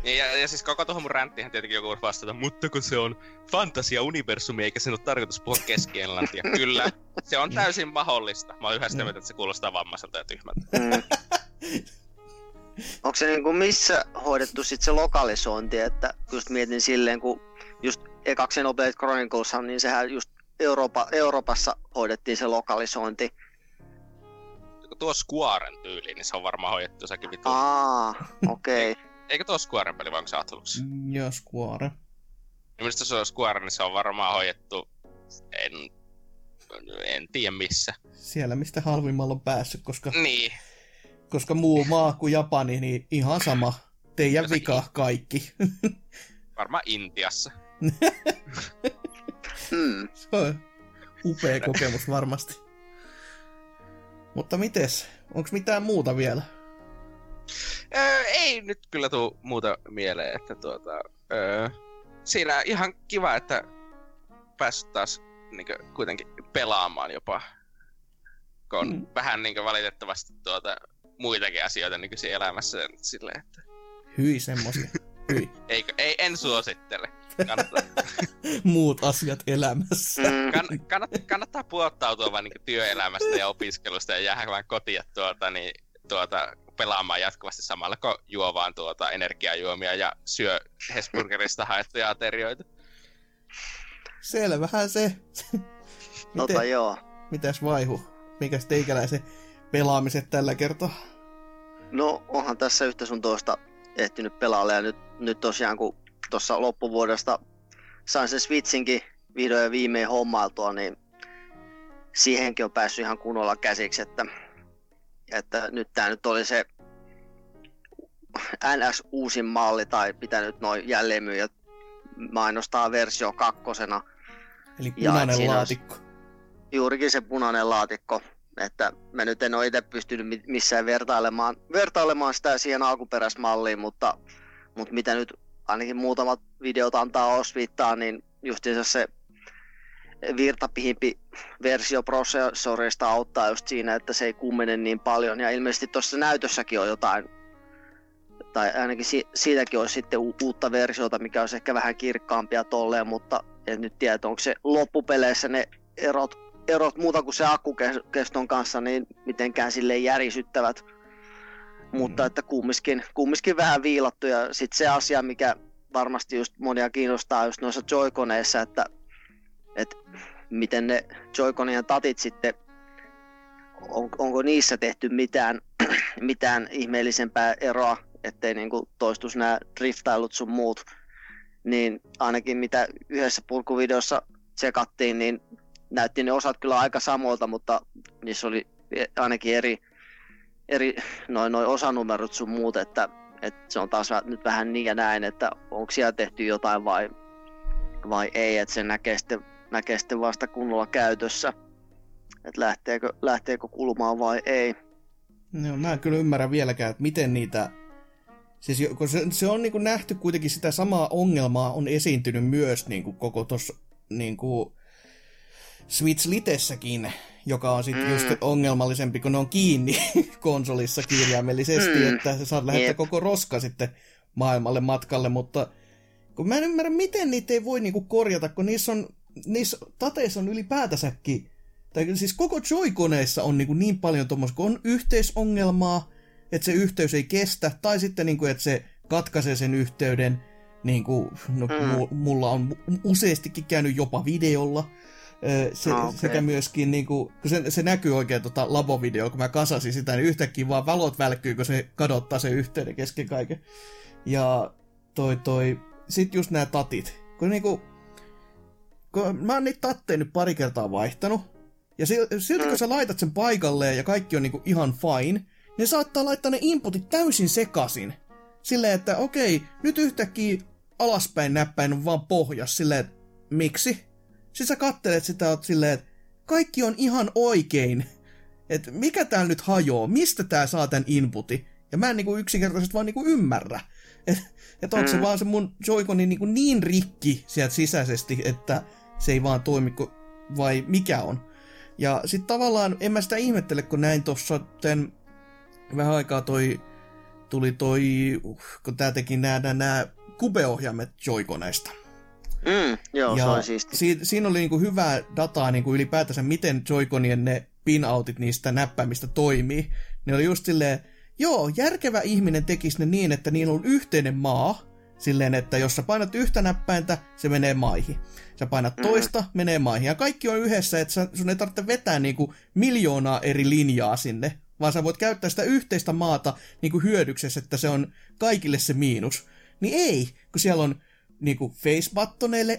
Ja, ja, siis koko tuohon mun ränttihän tietenkin joku voisi vastata, mutta kun se on fantasia-universumi eikä sen ole tarkoitus puhua keski Kyllä, se on täysin mahdollista. Mä oon yhä sitä mieltä, että se kuulostaa vammaiselta ja tyhmältä. Mm. Onko se niinku missä hoidettu sit se lokalisointi, että just mietin silleen, kun just ekaksi Xenoblade Chronicles, niin sehän just Euroopa, Euroopassa hoidettiin se lokalisointi. Tuo Squaren tyyli, niin se on varmaan hoidettu jossakin vitu. Aa, okei. Okay. Eikö tuo Squaren peli vai onko se Atlus? Joo, Square. Minusta se on Square, niin se on varmaan hoidettu, en, en tiedä missä. Siellä, mistä halvimmalla on päässyt, koska, Niin, koska muu maa kuin Japani, niin ihan sama. Teidän vika kaikki. varmaan Intiassa. Hmm. Se on upea kokemus varmasti. Mutta mites? Onko mitään muuta vielä? Öö, ei nyt kyllä tuu muuta mieleen, että tuota, öö, siinä ihan kiva, että päässyt taas niin kuitenkin pelaamaan jopa, kun on Mm. vähän niin valitettavasti tuota, muitakin asioita nykyisin elämässä silleen, että Hyi semmosia. Hyi. ei, ei, en suosittele. Kannattaa, Muut asiat elämässä. Mm. kann, kannattaa, kannattaa puottautua vaan niin työelämästä ja opiskelusta ja jäädä vaan kotiin tuota, niin, tuota, pelaamaan jatkuvasti samalla, kun juo vaan tuota energiajuomia ja syö Hesburgerista haettuja aterioita. Selvähän se. Tota Miten, joo. mitäs vaihu? Mikäs teikäläisen pelaamiset tällä kertaa? No onhan tässä yhtä sun toista ehtinyt pelaalle ja nyt, nyt tosiaan kun tuossa loppuvuodesta sain sen Switchinkin vihdoin ja viimein hommailtua, niin siihenkin on päässyt ihan kunnolla käsiksi, että, että nyt tämä nyt oli se NS uusin malli tai mitä nyt noin jälleenmyyjät mainostaa versio kakkosena. Eli Ja, punainen siinä laatikko. juurikin se punainen laatikko. Että mä nyt en ole itse pystynyt mi- missään vertailemaan, vertailemaan sitä siihen alkuperäismalliin, mutta, mutta mitä nyt ainakin muutamat videot antaa osviittaa, niin justiinsa se virtapihimpi versio prosessorista auttaa just siinä, että se ei kummene niin paljon. Ja ilmeisesti tuossa näytössäkin on jotain, tai ainakin si- siitäkin olisi sitten u- uutta versiota, mikä olisi ehkä vähän kirkkaampia tolleen, mutta en nyt tiedä, onko se loppupeleissä ne erot, erot muuta kuin se akkukeston kanssa, niin mitenkään sille järisyttävät. Mutta Mm. että kumminkin, kumminkin vähän viilattu ja sitten se asia, mikä varmasti just monia kiinnostaa just noissa joikoneissa, että, että miten ne joikonien tatit sitten, on, onko niissä tehty mitään, mitään ihmeellisempää eroa, ettei niinku toistus nämä driftailut sun muut, niin ainakin mitä yhdessä purkuvideossa tsekattiin, niin näytti ne osat kyllä aika samoilta, mutta niissä oli ainakin eri, eri noin noi osanumerot sun muut, että, että se on taas nyt vähän niin ja näin, että onko siellä tehty jotain vai, vai ei, että se näkee sitten näkee sitten vasta kunnolla käytössä, että lähteekö, lähteekö kulmaan vai ei. No, mä en kyllä ymmärrä vieläkään, että miten niitä... Siis kun se, se on niin kuin nähty kuitenkin sitä samaa ongelmaa on esiintynyt myös niin kuin koko tuossa niin kuin Switch Litessäkin, joka on sitten mm. just ongelmallisempi, kun ne on kiinni konsolissa kirjaimellisesti, mm. että sä saat lähettää yep. koko roska sitten maailmalle matkalle, mutta kun mä en ymmärrä, miten niitä ei voi niinku korjata, kun niissä on, niissä tateissa on ylipäätänsäkin, tai siis koko Joy-koneissa on niinku niin paljon tuommoista, kun on yhteisongelmaa, että se yhteys ei kestä, tai sitten niinku, että se katkaisee sen yhteyden, niin kuin, no, mm. mulla on useastikin käynyt jopa videolla, se, ah, okay. sekä myöskin, niin kuin, kun se, se näkyy oikein tota labovideo, kun mä kasasin sitä, niin yhtäkkiä vaan valot välkkyy, kun se kadottaa sen yhteyden kesken kaiken. Ja toi toi, sit just nämä tatit. Kun niinku, kun mä oon niitä tatteja nyt pari kertaa vaihtanut, ja silti kun mm. sä laitat sen paikalleen ja kaikki on niinku ihan fine, ne saattaa laittaa ne inputit täysin sekasin. Silleen, että okei, nyt yhtäkkiä alaspäin näppäin on vaan pohjas, silleen, että miksi? Sitten sä kattelet sitä, että silleen, että kaikki on ihan oikein. Että mikä täällä nyt hajoaa, mistä tää saa tän inputin? Ja mä en niinku yksinkertaisesti vaan niinku ymmärrä. Että et onko se mm. vaan se mun Joy-Coni niin, niin rikki sieltä sisäisesti, että se ei vaan toimi, vai mikä on. Ja sitten tavallaan, en mä sitä ihmettele, kun näin tuossa vähän aikaa toi, tuli toi, uh, kun tää teki nää, nää kubeohjaimet Joy-Coneista. Mm, joo, ja se on siisti. Si- siinä oli niinku hyvää dataa niinku ylipäätänsä, miten Joy-Conien ne pinoutit niistä näppäimistä toimii. Ne oli just silleen, Joo, järkevä ihminen tekisi ne niin, että niillä on yhteinen maa, silleen, että jos sä painat yhtä näppäintä, se menee maihin. Sä painat mm-hmm. toista, mm. menee maihin. Ja kaikki on yhdessä, että sun ei tarvitse vetää niinku miljoonaa eri linjaa sinne, vaan sä voit käyttää sitä yhteistä maata niinku hyödyksessä, että se on kaikille se miinus. Niin ei, kun siellä on niinku face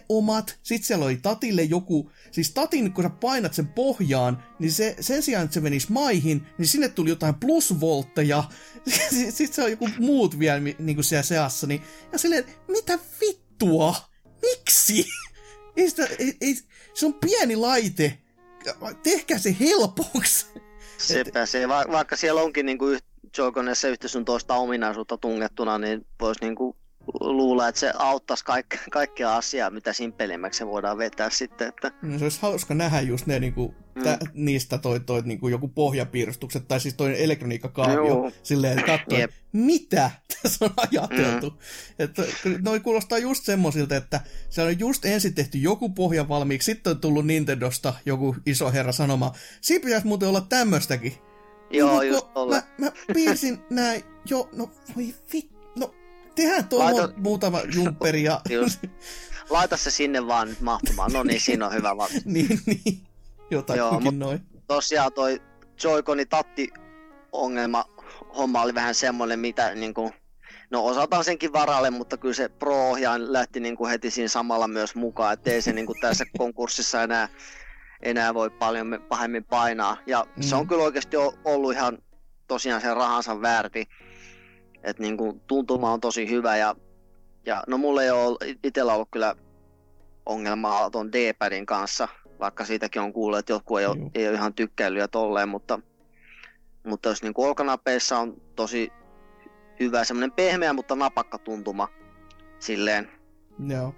omat, sit siellä oli tatille joku, siis tatin kun sä painat sen pohjaan, niin se, sen sijaan, että se menisi maihin, niin sinne tuli jotain plusvoltteja, sit se on joku muut vielä niinku siellä seassa, niin, ja silleen, mitä vittua? Miksi? ei sitä, ei, ei, se on pieni laite, tehkää se helpoksi. Sepä se, va- vaikka siellä onkin niinku Joy-Conissa yhtä sun toista ominaisuutta tungettuna, niin voisi niinku luulla, että se auttaisi kaik- kaikkia asiaa, mitä simpelimmäksi se voidaan vetää sitten. Että... No, se olisi hauska nähdä just ne niinku, mm. tä, niistä toi, toi niinku, joku pohjapiirustukset tai siis toi elektroniikkakaavio Joo. silleen, että katsoo, yep. mitä tässä on ajateltu. Mm. Että noi kuulostaa just semmoisilta, että se on just ensin tehty joku pohja valmiiksi, sitten on tullut Nintendosta joku iso herra sanomaan, siinä pitäisi muuten olla tämmöstäkin. Joo, niin, just mä, mä piirsin näin, jo, no voi vittu Tehdään tuo Laita... muutama jumperi ja... Laita se sinne vaan nyt mahtumaan. No niin, siinä on hyvä valmis. niin, niin. Jotakuinkin noin. Tosiaan toi Joy-Coni tatti ongelma homma oli vähän semmoinen, mitä niin kuin, no osataan senkin varalle, mutta kyllä se Pro-ohjaaja lähti niin kuin heti siinä samalla myös mukaan, ettei se niin kuin tässä konkurssissa enää, enää voi paljon pahemmin painaa. Ja mm. se on mm. kyllä oikeasti ollut ihan tosiaan sen rahansa väärti. Että niin kuin tuntuma on tosi hyvä ja, ja no mulla ei ole itsellä ollut kyllä ongelmaa tuon D-padin kanssa, vaikka siitäkin on kuullut, että jotkut ei ole, ei ole ihan tykkäilyä tolleen, mutta, mutta jos niin kuin olkanapeissa on tosi hyvä, semmoinen pehmeä, mutta napakka tuntuma silleen. Joo.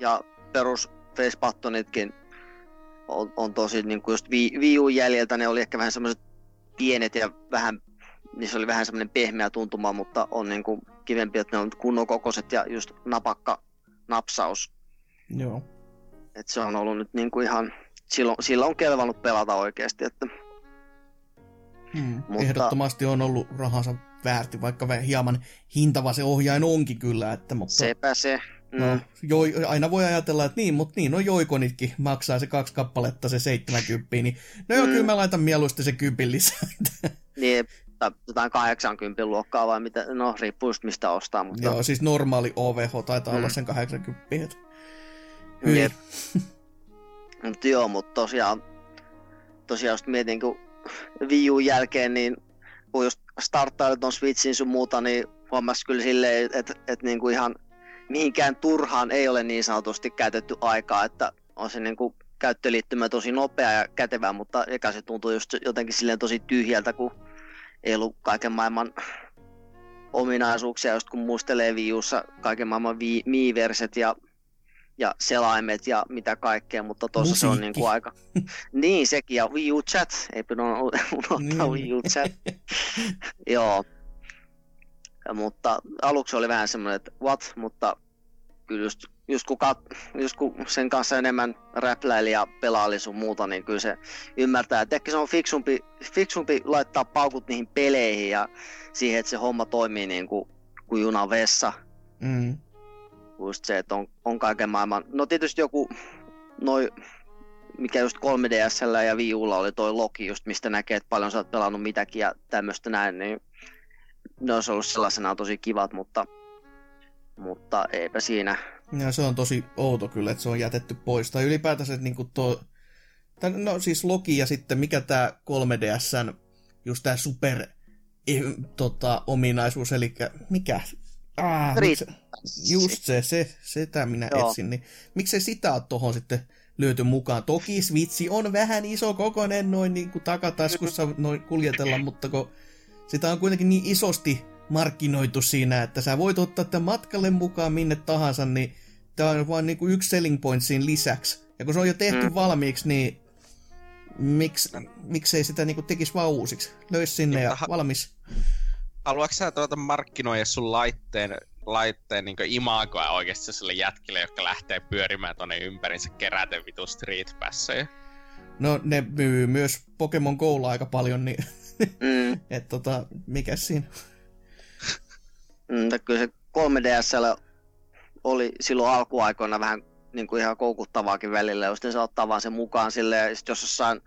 Ja perus face buttonitkin on, on tosi niin kuin just Wii U jäljiltä, ne oli ehkä vähän semmoiset pienet ja vähän niissä oli vähän semmoinen pehmeä tuntuma, mutta on niin kuin kivempi, että ne on kunnon kokoiset ja just napakka napsaus. Joo. Et se on ollut nyt niin kuin ihan, silloin, silloin on kelvannut pelata oikeasti. Että... Hmm. Mutta... Ehdottomasti on ollut rahansa väärti, vaikka hieman hintava se ohjain onkin kyllä. Että, mutta... Sepä se. Mm. No, jo, aina voi ajatella, että niin, mutta niin, on joikonitkin, maksaa se kaksi kappaletta, se 70, niin no joo, mm. kyllä mä laitan mieluusti se kympin lisää. Niin, jotain 80 luokkaa vai mitä, no riippuu just mistä ostaa. Mutta... Joo, siis normaali OVH taitaa mm. olla sen 80. Jep. mutta joo, mutta tosiaan, tosiaan just mietin, kun Wii U jälkeen, niin kun just starttaili ton Switchin sun muuta, niin huomasi kyllä silleen, että et, et niinku ihan mihinkään turhaan ei ole niin sanotusti käytetty aikaa, että on se niin kuin käyttöliittymä tosi nopea ja kätevä, mutta eka se tuntuu just jotenkin silleen tosi tyhjältä, kun ei ollut kaiken maailman ominaisuuksia, just kun muistelee viussa kaiken maailman vi- miiverset ja, ja selaimet ja mitä kaikkea, mutta tuossa se on niin kuin aika... niin, sekin, ja Wii U Chat, ei pidä unohtaa niin. Wii U Chat. Joo. Ja, mutta aluksi oli vähän semmoinen, että what, mutta kyllä just, just, kun, kat, just kun sen kanssa enemmän räpläili ja pelaili sun muuta, niin kyllä se ymmärtää, että ehkä se on fiksumpi, fiksumpi laittaa paukut niihin peleihin ja siihen, että se homma toimii niin kuin, kuin junan vessa. Mm. Just se, että on, on kaiken maailman... No tietysti joku, noi, mikä just 3DSllä ja Wii Ulla oli toi Loki, just mistä näkee, että paljon sä oot pelannut mitäkin ja tämmöistä näin, niin ne olisi ollut sellaisena tosi kivat, mutta, mutta eipä siinä. Ja se on tosi outo kyllä, että se on jätetty pois. Tai ylipäätänsä niin kuin tuo, no siis Loki ja sitten mikä tämä 3DSn, just tämä super eh, tota, ominaisuus, eli mikä? Ah, miksi, just se, se, sitä minä Joo. etsin. Niin, miksei sitä ole tuohon sitten löyty mukaan? Toki Switchi on vähän iso kokonen noin niin kuin takataskussa noin kuljetella, mutta kun sitä on kuitenkin niin isosti markkinoitu siinä, että sä voit ottaa tämän matkalle mukaan minne tahansa, niin tämä on vain niin kuin yksi selling point siinä lisäksi. Ja kun se on jo tehty mm. valmiiksi, niin miksi, miksei sitä niin kuin tekisi vaan uusiksi? Löisi sinne ja, ja valmis. Haluatko sä tuota markkinoida sun laitteen, laitteen niin imagoa oikeasti sille jätkille, jotka lähtee pyörimään tonne ympärinsä keräten vitu street passeja? No ne myy myös Pokemon Go'lla aika paljon, niin mm. että tota, mikä siinä? Mm, kyllä se 3DSL oli silloin alkuaikoina vähän niin kuin ihan koukuttavaakin välillä, jos se ottaa vaan sen mukaan sille, ja sit jos jossain,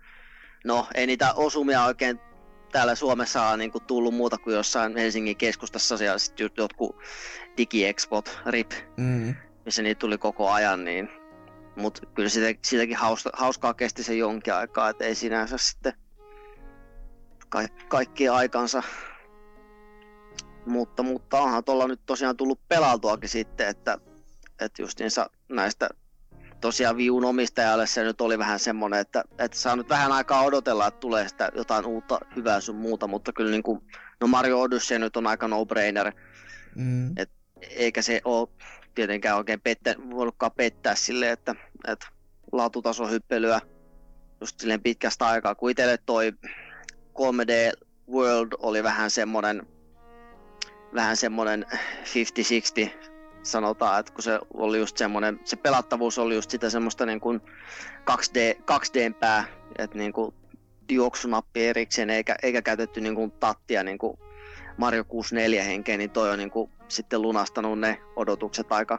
no ei niitä osumia oikein täällä Suomessa on niin kuin tullut muuta kuin jossain Helsingin keskustassa ja sitten jotkut digiexpot, RIP, mm. missä niitä tuli koko ajan, niin mutta kyllä sitä, sitäkin hauska, hauskaa kesti se jonkin aikaa, että ei sinänsä sitten ka- kaikki aikansa. Mutta, mutta onhan tuolla nyt tosiaan tullut pelautuakin sitten, että, että justiinsa näistä tosiaan viun omistajalle se nyt oli vähän semmoinen, että, että saa nyt vähän aikaa odotella, että tulee sitä jotain uutta hyvää sun muuta, mutta kyllä niin kuin, no Mario Odyssey nyt on aika no-brainer, mm. et, eikä se ole tietenkään oikein pettä, voinutkaan pettää silleen, että, että laatutasohyppelyä just silleen pitkästä aikaa, kun itselle toi 3D World oli vähän semmoinen vähän semmoinen 50-60 sanotaan, että kun se oli just semmoinen, se pelattavuus oli just sitä semmoista niin kuin 2D, 2 pää, että niin kuin juoksunappi erikseen, eikä, eikä käytetty niin kuin tattia niin kuin Mario 64 henkeä, niin toi on niin kuin sitten lunastanut ne odotukset aika,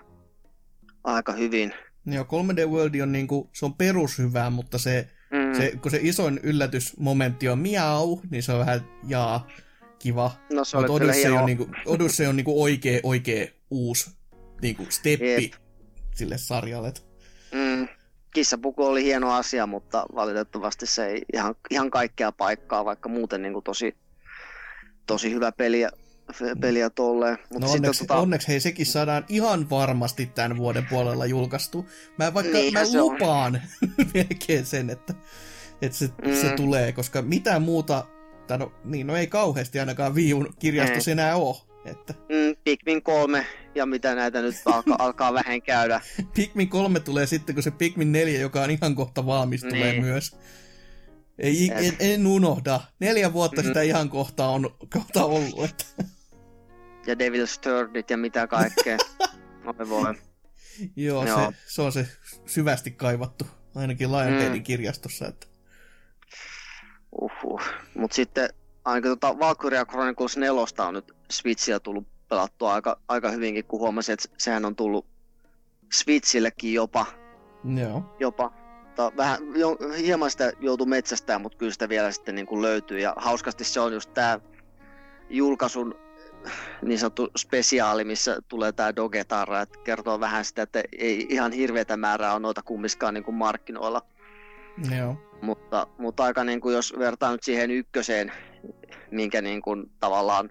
aika hyvin. Joo, 3D World on, niin kuin, se on perushyvää, mutta se, mm. se, kun se isoin yllätysmomentti on miau, niin se on vähän jaa, kiva. No se oli Odyssey on, niinku, Odyssey on niinku oikea, oikea uusi niinku steppi Jep. sille sarjalle. Mm. Kissapuku oli hieno asia, mutta valitettavasti se ei ihan, ihan kaikkea paikkaa, vaikka muuten niinku tosi, tosi hyvä peliä, peliä tolleen. Mutta no onneksi, tota... onneksi hei sekin saadaan ihan varmasti tämän vuoden puolella julkaistu. Mä vaikka niin, mä lupaan melkein sen, että, että se, mm. se tulee, koska mitään muuta, tai no, niin, no ei kauheasti ainakaan Viun kirjastossa enää ole. Että... Mm, Pikmin 3 ja mitä näitä nyt alkaa, alkaa vähän käydä. Pikmin 3 tulee sitten, kun se Pikmin 4, joka on ihan kohta valmis, niin. tulee myös. Ei, en, en unohda. Neljä vuotta mm. sitä ihan kohta on kohta ollut. Että... Ja Devil's Thirdit ja mitä kaikkea. Oi voi. Joo, Joo. Se, se, on se syvästi kaivattu, ainakin Lionheadin mm. kirjastossa. Että... Uhuh. Mutta sitten ainakin tota Valkyria Chronicles 4 on nyt Switchillä tullut pelattua aika, aika hyvinkin, kun huomasin, että sehän on tullut Switchillekin jopa. Joo. Jopa. Ta, vähän, jo, hieman sitä joutuu metsästään, mutta kyllä sitä vielä sitten niin kuin löytyy. Ja hauskasti se on just tämä julkaisun niin sanottu spesiaali, missä tulee tämä Dogetarra, että kertoo vähän sitä, että ei ihan hirveätä määrää on noita kummiskaan niin kuin markkinoilla. Joo. Mutta, mutta aika niin kuin jos vertaa nyt siihen ykköseen, minkä niin kuin tavallaan,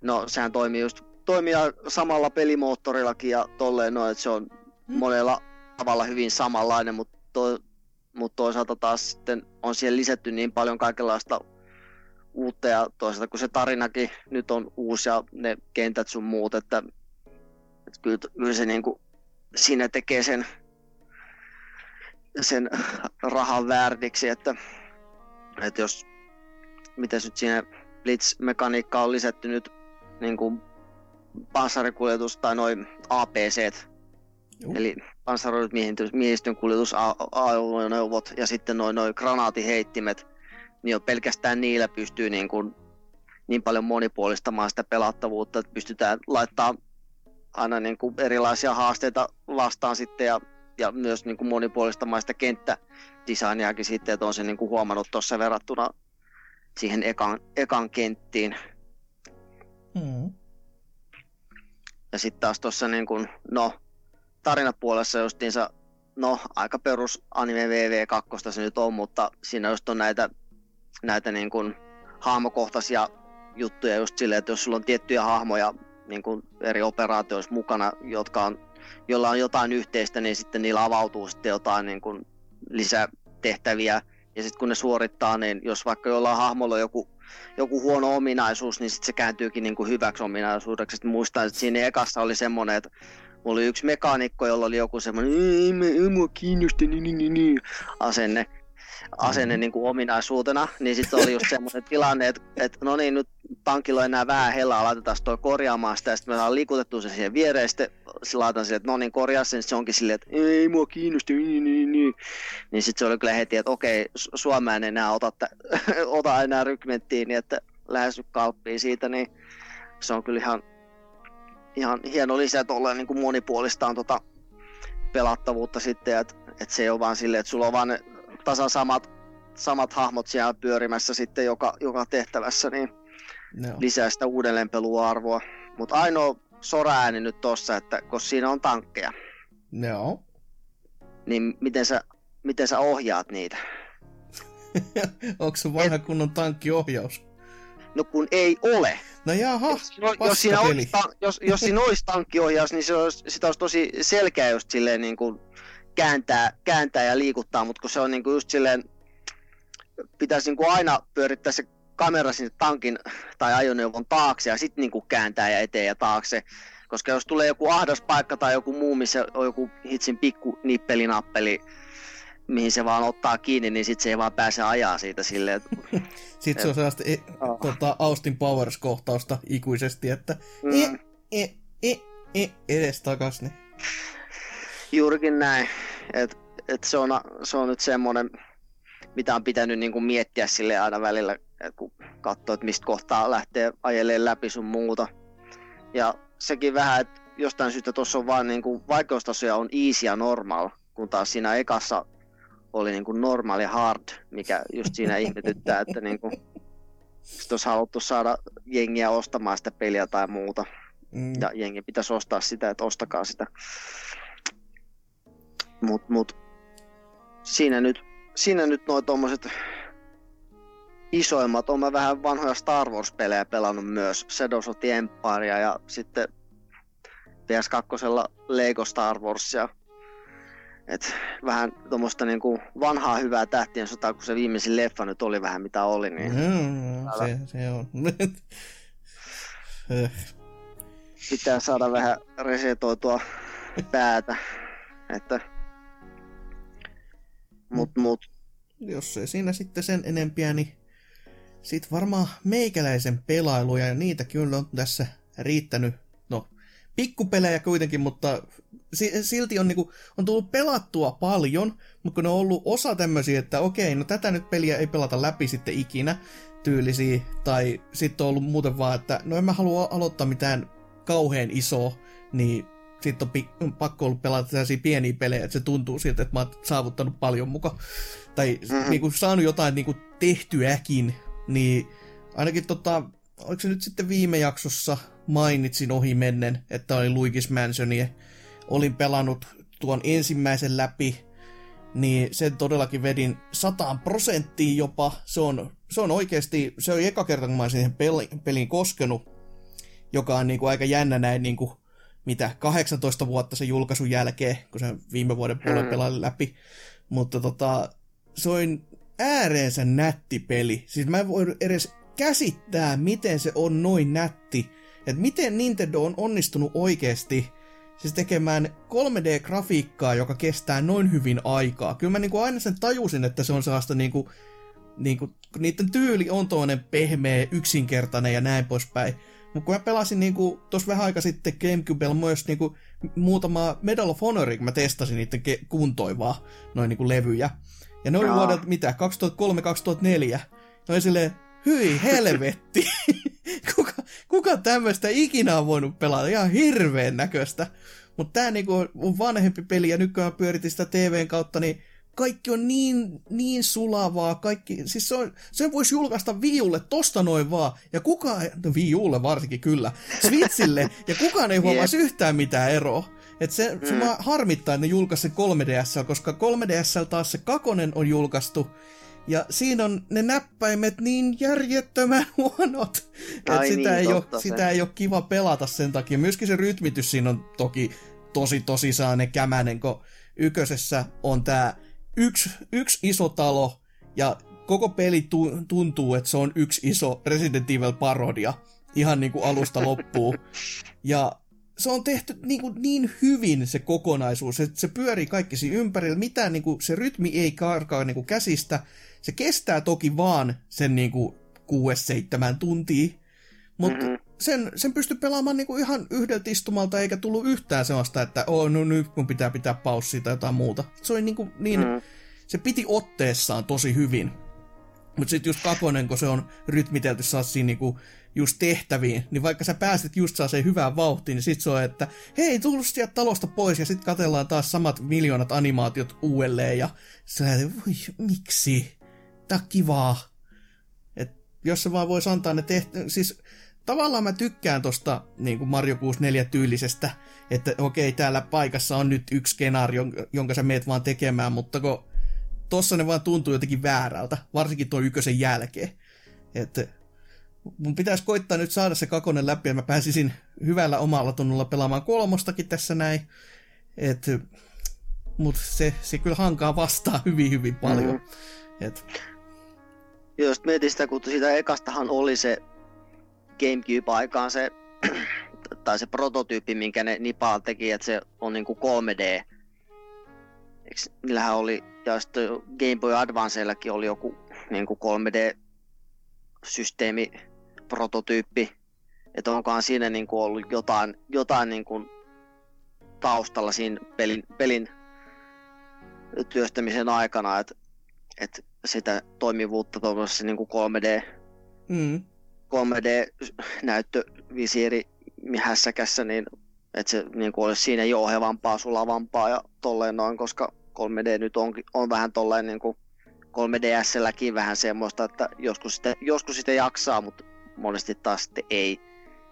no sehän toimii just toimia samalla pelimoottorillakin ja tolleen noin, että se on mm. monella tavalla hyvin samanlainen, mutta, to, mutta toisaalta taas sitten on siihen lisätty niin paljon kaikenlaista uutta ja toisaalta kun se tarinakin nyt on uusi ja ne kentät sun muut, että, että kyllä, kyllä se niin kuin, siinä tekee sen, sen rahan väärtiksi, että, että jos miten nyt siinä Blitz-mekaniikka on lisätty nyt niin kuin panssarikuljetus tai noin APC, Juh. eli panssaroidut miehistön kuljetus ajoneuvot ja sitten noin noi granaatiheittimet, niin jo pelkästään niillä pystyy niin, kuin, niin paljon monipuolistamaan sitä pelattavuutta, että pystytään laittaa aina niin kuin erilaisia haasteita vastaan sitten ja, ja myös niin kuin monipuolistamaan sitä kenttädesigniakin sitten, että on se niin kuin huomannut tuossa verrattuna siihen ekan, ekan kenttiin. Mm. Ja sitten taas tuossa niin kuin, no, tarinapuolessa justiinsa, no aika perus anime VV2 se nyt on, mutta siinä just on näitä, näitä niin kuin hahmokohtaisia juttuja just silleen, että jos sulla on tiettyjä hahmoja niin kuin eri operaatioissa mukana, jotka on, jolla on jotain yhteistä, niin sitten niillä avautuu sitten jotain niin kuin lisätehtäviä. Ja sitten kun ne suorittaa, niin jos vaikka jollain hahmolla on joku, joku huono ominaisuus, niin sitten se kääntyykin niin kuin hyväksi ominaisuudeksi. Sitten muistan, että siinä ekassa oli semmoinen, että Mulla oli yksi mekaanikko, jolla oli joku semmoinen, ei, mua kiinnosta, niin, niin, niin, niin, asenne, asenne mm-hmm. niin kuin ominaisuutena, niin sitten oli just semmoinen tilanne, että, että no niin, nyt tankilla on enää vähän hellaa, laitetaan toi korjaamaan sitä, ja sitten me ollaan liikutettu se siihen viereen, sitten laitan sille, että no niin, korjaa sen, se onkin silleen, että ei mua kiinnosta, niin, niin, niin. Niin sitten se oli kyllä heti, että okei, Suomea en enää ota, ota enää rykmenttiin, niin että lähes kalppiin siitä, niin se on kyllä ihan ihan hieno lisä tuolla niin kuin monipuolistaan tota pelattavuutta sitten, että et se ei ole vaan silleen, että sulla on vaan tasan samat, samat hahmot siellä pyörimässä sitten joka, joka tehtävässä, niin no. lisää sitä uudelleenpeluarvoa. Mutta ainoa sora-ääni nyt tossa, että koska siinä on tankkeja. No. Niin miten sä, miten sä ohjaat niitä? Onko se vanha kunnon tankkiohjaus? No kun ei ole. No jaha, jos, jos, siinä olisi, jos, jos siinä olisi tankkiohjaus, niin se olisi, sitä olisi tosi selkeä just silleen niin kuin kääntää, kääntää ja liikuttaa, mutta kun se on niin kuin just silleen, pitäisi niin kuin aina pyörittää se kamera sinne tankin tai ajoneuvon taakse ja sitten niin kuin kääntää ja eteen ja taakse. Koska jos tulee joku ahdas paikka tai joku muu, missä on joku hitsin pikku nippelinappeli, mihin se vaan ottaa kiinni, niin sitten se ei vaan pääse ajaa siitä silleen. sitten se on sellaista e, oh. tota, Austin Powers-kohtausta ikuisesti, että mm. e, e, e, e, edes takas. Niin. Juurikin näin. Et, et se, on, se on nyt semmoinen, mitä on pitänyt niin kuin miettiä sille aina välillä, kun katsoo, että mistä kohtaa lähtee ajeleen läpi sun muuta. Ja sekin vähän, että jostain syystä tuossa on vaan niin kuin, vaikeustasoja on easy ja normal, kun taas siinä ekassa oli niin kuin normaali hard, mikä just siinä ihmetyttää, että niin kuin, olisi haluttu saada jengiä ostamaan sitä peliä tai muuta. Mm. Ja jengi pitäisi ostaa sitä, että ostakaa sitä. Mut, mut, siinä nyt, siinä nyt noin tommoset isoimmat. Olen vähän vanhoja Star Wars-pelejä pelannut myös. Shadows of the Empire ja sitten PS2 Lego Star Warsia et vähän tuommoista niinku vanhaa hyvää tähtien sotaa, kun se viimeisin leffa nyt oli vähän mitä oli. Niin mm, se, se on. Pitää saada vähän resetoitua päätä. Että... Mut, mut. Jos ei siinä sitten sen enempiä, niin sit varmaan meikäläisen pelailuja, ja niitä kyllä on tässä riittänyt. No, pikkupelejä kuitenkin, mutta silti on, niinku, on tullut pelattua paljon, mutta kun ne on ollut osa tämmöisiä, että okei, no tätä nyt peliä ei pelata läpi sitten ikinä tyylisiä, tai sitten on ollut muuten vaan, että no en mä halua aloittaa mitään kauhean isoa, niin sitten on pi- pakko ollut pelata tällaisia pieniä pelejä, että se tuntuu siltä, että mä oon saavuttanut paljon muka. Tai mm-hmm. niinku, saanut jotain niinku, tehtyäkin, niin ainakin tota, oliko se nyt sitten viime jaksossa mainitsin ohi mennen, että oli Luigi's Mansionia, olin pelannut tuon ensimmäisen läpi, niin sen todellakin vedin sataan prosenttiin jopa. Se on, se on oikeasti, se on eka kerta, kun mä siihen peli, peliin koskenut, joka on niin kuin aika jännä näin niin kuin mitä 18 vuotta sen julkaisun jälkeen, kun se viime vuoden puolen Hmm. pelaili läpi. Mutta tota, se on ääreensä nätti peli. Siis mä en voi edes käsittää, miten se on noin nätti. Että miten Nintendo on onnistunut oikeasti siis tekemään 3D-grafiikkaa, joka kestää noin hyvin aikaa. Kyllä mä niinku aina sen tajusin, että se on sellaista niinku, niinku, niiden tyyli on toinen pehmeä, yksinkertainen ja näin poispäin. Mutta kun mä pelasin niinku, tuossa vähän aika sitten Gamecubella myös niinku, muutama Medal of Honor, kun mä testasin niiden ke- kuntoivaa noin niinku levyjä. Ja ne oli vuodelta mitä, 2003-2004. Ne oli silleen, hyi helvetti. kuka, kuka tämmöistä ikinä on voinut pelata? Ihan hirveän näköistä. Mutta tää niinku on vanhempi peli ja nyt kun mä pyöritin sitä TVn kautta, niin kaikki on niin, niin sulavaa, kaikki, siis se on, sen voisi julkaista Viulle tosta noin vaan, ja kukaan, no Viulle varsinkin kyllä, Switchille, ja kukaan ei huomaisi yhtään mitään eroa. Et se, se Mm. harmittaa, että ne julkaisi sen 3DS, koska 3DS taas se kakonen on julkaistu, ja siinä on ne näppäimet niin järjettömän huonot, että sitä, niin, ei ole, se. sitä ei ole kiva pelata sen takia. Myöskin se rytmitys siinä on toki tosi tosi saane kämänen, kun ykkösessä on tää yksi, yksi iso talo, ja koko peli tu- tuntuu, että se on yksi iso Resident Evil-parodia, ihan niin kuin alusta loppuun. Ja se on tehty niin, kuin niin hyvin se kokonaisuus, se, se pyörii kaikki siinä ympärillä, mitään niin kuin, se rytmi ei karkaa niin kuin käsistä, se kestää toki vaan sen niin kuin 6-7 tuntia, mutta Mhm. Sen, sen pystyi pelaamaan niinku ihan yhdeltä istumalta, eikä tullut yhtään sellaista, että oh, no nyt mun pitää pitää paussia tai jotain muuta. Se oli niinku niin, Mm. se piti otteessaan tosi hyvin. Mutta sitten just kakonen, kun se on rytmitelty siinä niinku just tehtäviin, niin vaikka sä pääset just saa sen hyvään vauhtiin, niin sit se on, että hei, tullut sieltä talosta pois, ja sitten katellaan taas samat miljoonat animaatiot uudelleen, ja sä voi, miksi? Tää on kivaa. Et jos se vaan voisi antaa ne tehtä... Siis tavallaan mä tykkään tosta niin kuin Mario 64 tyylisestä, että okei, täällä paikassa on nyt yksi skenaario, jonka sä meet vaan tekemään, mutta kun tossa ne vaan tuntuu jotenkin väärältä, varsinkin tuon ykkösen jälkeen. Että mun pitäisi koittaa nyt saada se kakonen läpi, ja mä pääsisin hyvällä omalla tunnolla pelaamaan kolmostakin tässä näin. Et, mutta se, se kyllä hankaa vastaan hyvin, hyvin paljon. Mhm. Et, Jos mietin sitä, kun siitä ekastahan oli se Gamecube-aikaan se, tai se prototyyppi, minkä ne Nipal teki, että se on niinku 3D. Eiks, niillähän oli, ja sitten Game Boy Advancellakin oli joku niinku 3D-systeemi, prototyyppi. Että onkohan siinä niinku ollut jotain, jotain niinku taustalla siinä pelin, pelin työstämisen aikana, että et sitä toimivuutta tuollaisessa niin 3D, mm, 3D-näyttövisiiri hässäkässä, niin että se niin kuin olisi siinä jouhevampaa, sulavampaa ja tolleen noin, koska 3D nyt on, on vähän tolleen niin kuin 3DSlläkin vähän semmoista, että joskus sitä, joskus sitä jaksaa, mutta monesti taas sitten ei.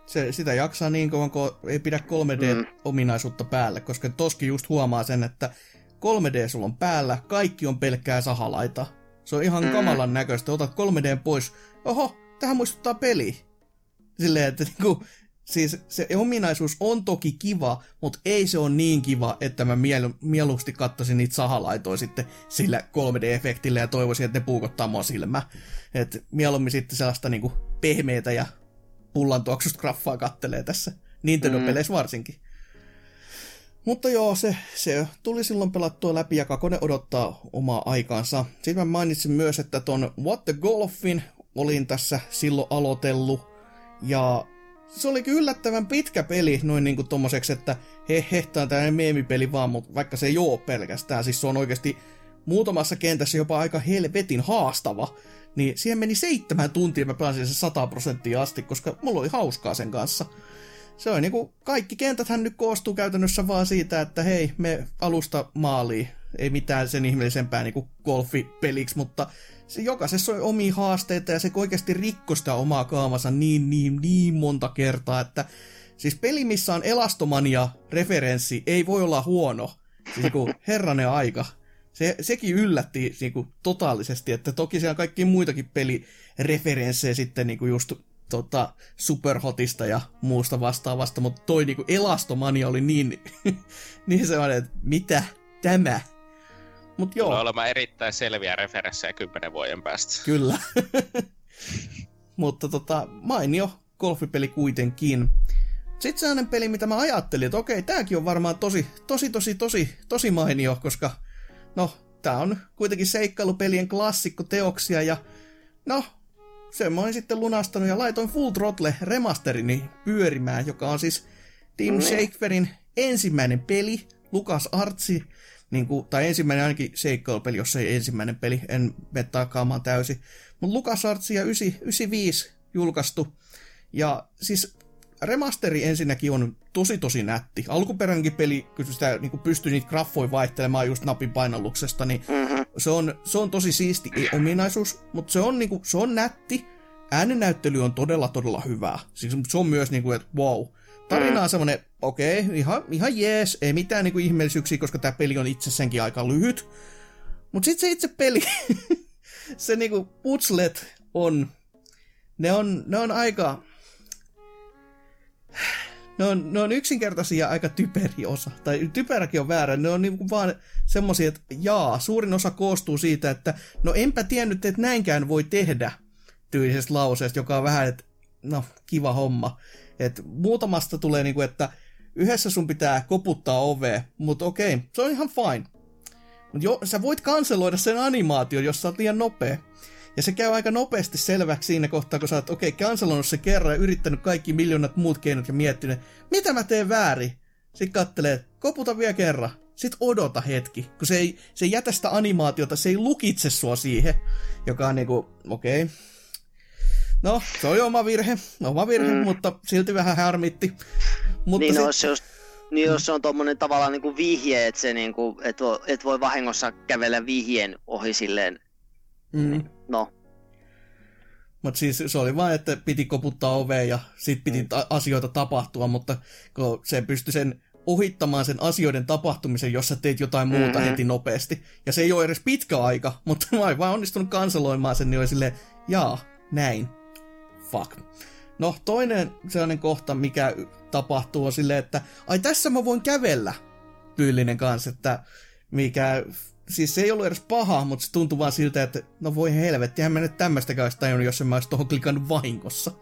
se, sitä jaksaa niin kauan, kun ei pidä 3D-ominaisuutta päälle, koska toskin just huomaa sen, että 3D sulla on päällä, kaikki on pelkkää sahalaita. Se on ihan Mm. kamalan näköistä. Otat 3D pois, oho, tähän muistuttaa peli. Silleen, että niinku, siis se ominaisuus on toki kiva, mutta ei se ole niin kiva, että mä mielu, mieluusti katsoisin niitä sahalaitoja sitten sillä 3D-efektillä ja toivoisin, että ne puukottaa mua silmää. Et mieluummin sitten sellaista niinku pehmeitä ja pullan tuoksusta graffaa kattelee tässä. Nintendo-peleissä varsinkin. Mutta joo, se, se tuli silloin pelattua läpi ja Kakone odottaa omaa aikaansa. Sitten mä mainitsin myös, että ton What the Golfin olin tässä silloin aloitellut. Ja se oli kyllä yllättävän pitkä peli noin niinku tommoseksi, että he, he, tää on tämmöinen meemipeli vaan, mutta vaikka se ei oo pelkästään, siis se on oikeasti muutamassa kentässä jopa aika helvetin haastava, niin siihen meni seitsemän tuntia mä pääsin se 100 prosenttia asti, koska mulla oli hauskaa sen kanssa. Se on niinku, kaikki kentäthän nyt koostuu käytännössä vaan siitä, että hei, me alusta maaliin. Ei mitään sen ihmeellisempää niinku golfipeliksi, mutta se jokaisessa on omia haasteita ja se oikeasti rikkoi sitä omaa kaamansa niin, niin, niin monta kertaa, että siis peli, missä on elastomania referenssi, ei voi olla huono. Siis niinku, herranen aika. Se, sekin yllätti niinku, totaalisesti, että toki siellä on kaikkia muitakin pelireferenssejä sitten niinku just tota, superhotista ja muusta vastaavasta, mutta toi niinku elastomania oli niin, niin sellainen, että mitä tämä? Mut joo. Tulee olemaan erittäin selviä referenssejä kymmenen vuoden päästä. Kyllä. mutta tota, mainio golfipeli kuitenkin. Sitten sellainen peli, mitä mä ajattelin, että okei, tääkin on varmaan tosi, tosi, tosi, tosi, tosi mainio, koska no, tää on kuitenkin seikkailupelien klassikko teoksia ja no, sen mä olin sitten lunastanut ja laitoin Full Throttle remasterini pyörimään, joka on siis Tim mm. Shakeferin ensimmäinen peli, Lukas Artsi, niin kuin, tai ensimmäinen ainakin seikkailupeli, jos ei ensimmäinen peli, en mene takaamaan täysin. Mutta Lukas Artsi ja 95 julkaistu. Ja siis remasteri ensinnäkin on tosi tosi nätti. Alkuperäinenkin peli, kun sitä niin pystyy niitä graffoja vaihtelemaan just napin painalluksesta, niin mm-hmm. se, on, se on tosi siisti ominaisuus, mutta se on, niin kuin, se on nätti. Äänennäyttely on todella todella hyvää. Siis se on myös niin kuin, että wow. Tarina on semmonen, okei, okay, ihan, ihan jees, ei mitään niin kuin ihmeellisyyksiä, koska tämä peli on itsessäänkin aika lyhyt. Mutta sitten se itse peli, se niinku putslet on, ne on, ne on aika, ne on, ne on yksinkertaisia aika typeri osa. Tai typeräkin on väärä. Ne on niinku vaan semmosia, että jaa, suurin osa koostuu siitä, että no enpä tiennyt, että näinkään voi tehdä tyylisestä lauseesta, joka on vähän, että no, kiva homma. Et muutamasta tulee niinku, että yhdessä sun pitää koputtaa ovea, mutta okei, se on ihan fine. Mut jo, sä voit kanseloida sen animaation, jos sä oot liian nopea. Ja se käy aika nopeasti selväksi siinä kohtaa, kun sä oot, okei, okay, se kerran ja yrittänyt kaikki miljoonat muut keinot ja miettinyt, mitä mä teen väärin? Sitten kattelee, koputa vielä kerran. Sitten odota hetki, kun se ei, se ei jätä sitä animaatiota, se ei lukitse sua siihen, joka on niinku, okei. Okay. No, se oli oma virhe, oma virhe, mm. mutta silti vähän harmitti. Mutta niin, sit... se just, niin jos se on tuommoinen tavallaan niinku vihje, että se niinku, et voi, et voi vahingossa kävellä vihjeen ohi silleen, mm. no, mutta siis se oli vain, että piti koputtaa oveen ja sitten piti mm. ta- asioita tapahtua, mutta kun se pystyi sen ohittamaan sen asioiden tapahtumisen, jos sä teet jotain muuta mm-hmm. heti nopeasti. Ja se ei ole edes pitkä aika, mutta mä oon vaan onnistunut kanseloimaan sen, niin oli silleen, jaa, näin. Fuck. No, toinen sellainen kohta, mikä tapahtuu, on silleen, että ai tässä mä voin kävellä tyylinen kanssa, että mikä siis se ei ollut edes paha, mutta se tuntui vaan siltä, että no voi helvetti, en mä nyt tämmöistäkään olisi tajunnut, jos en mä olisi tuohon klikannut vahingossa.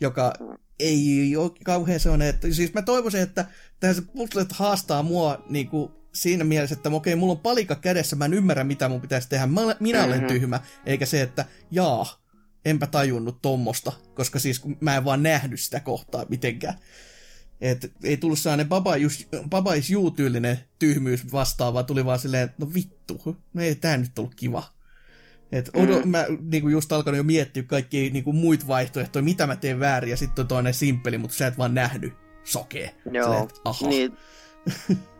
Joka ei ole kauhean sellainen, että siis mä toivoisin, että tähän se puzzlet haastaa mua niin kuin siinä mielessä, että okei, mulla on palikka kädessä, mä en ymmärrä, mitä mun pitäisi tehdä, mä, minä olen mm-hmm. tyhmä, eikä se, että jaa, enpä tajunnut tommosta, koska siis mä en vaan nähnyt sitä kohtaa mitenkään. Et ei tullut sellainen Baba, just, Baba is You-tyylinen tyhmyys vastaan, vaan tuli vaan silleen, että no vittu, no ei tää nyt ollut kiva. Et odo, mm. mä niinku just alkanut jo miettiä kaikki niinku muita vaihtoehtoja, mitä mä teen väärin, ja sitten on toinen simppeli, mutta sä et vaan nähnyt sokee. Joo, silleen, että, aha. niin.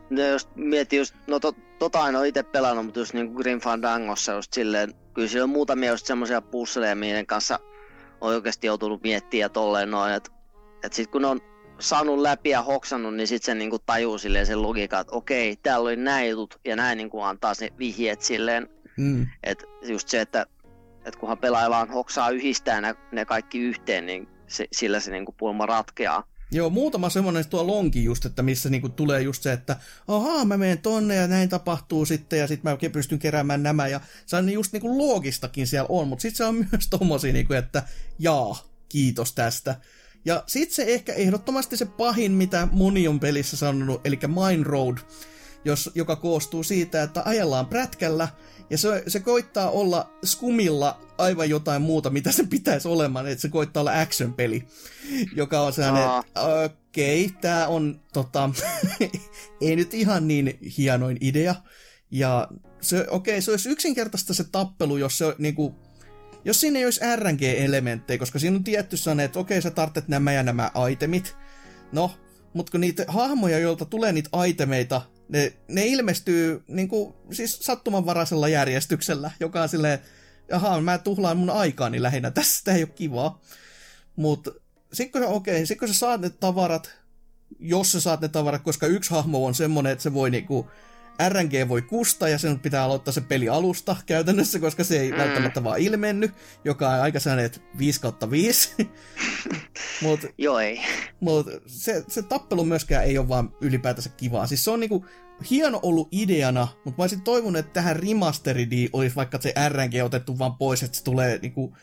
no jos miettii just, no to, tota en ole itse pelannut, mutta just niinku Grim Fandangossa just silleen, kyllä siellä on muutamia just semmoisia pusseleja, mihin kanssa on oikeasti joutunut miettiä ja tolleen noin, että et sit kun on saanut läpi ja hoksannut, niin sitten se niinku tajuu silleen sen logiikan, että okei, täällä oli näin jutut, ja näin niinku antaa se vihjeet silleen. Mm. Että just se, että, että kunhan pelaaja vaan hoksaa yhdistää ne, ne kaikki yhteen, niin se, sillä se niinku pulma ratkeaa. Joo, muutama semmoinen tuo lonki just, että missä niinku tulee just se, että ahaa, mä menen tonne ja näin tapahtuu sitten ja sitten mä pystyn keräämään nämä ja se on just niinku loogistakin siellä on, mutta sitten se on myös tommosia niinku, että jaa, kiitos tästä. Ja sitten se ehkä ehdottomasti se pahin, mitä moni on pelissä sanonut, eli Mine Road, jos, joka koostuu siitä, että ajellaan prätkällä, ja se, se koittaa olla skumilla aivan jotain muuta, mitä se pitäisi olemaan, että se koittaa olla action-peli, joka on sellainen, okei, okay, tämä on tota, ei nyt ihan niin hienoin idea, ja se, okei, okay, se olisi yksinkertaista se tappelu, jos se niinku, jos siinä ei olisi RNG-elementtejä, koska siinä on tietty sanne, että okei, sä tarvitset nämä ja nämä itemit. No, mutta kun niitä hahmoja, joilta tulee niitä itemeita, ne, ne ilmestyy niin kuin, siis sattumanvaraisella järjestyksellä, joka on silleen, jaha, mä tuhlaan mun aikaani lähinnä, tästä ei ole kivaa. Mutta sitten kun, okei, sit kun sä saat ne tavarat, jos sä saat ne tavarat, koska yksi hahmo on semmonen, että se voi niinku RNG voi kusta ja sen pitää aloittaa se peli alusta käytännössä, koska se ei mm. välttämättä vaan ilmenny, joka on aika sellainen, että 5 kautta 5. mut, Joo ei. Mut se, se tappelu myöskään ei ole vaan ylipäätänsä kivaa. Siis se on niinku hieno ollut ideana, mutta mä olisin toivonut, että tähän remasteridiin olisi vaikka se RNG otettu vaan pois, että se tulee niinku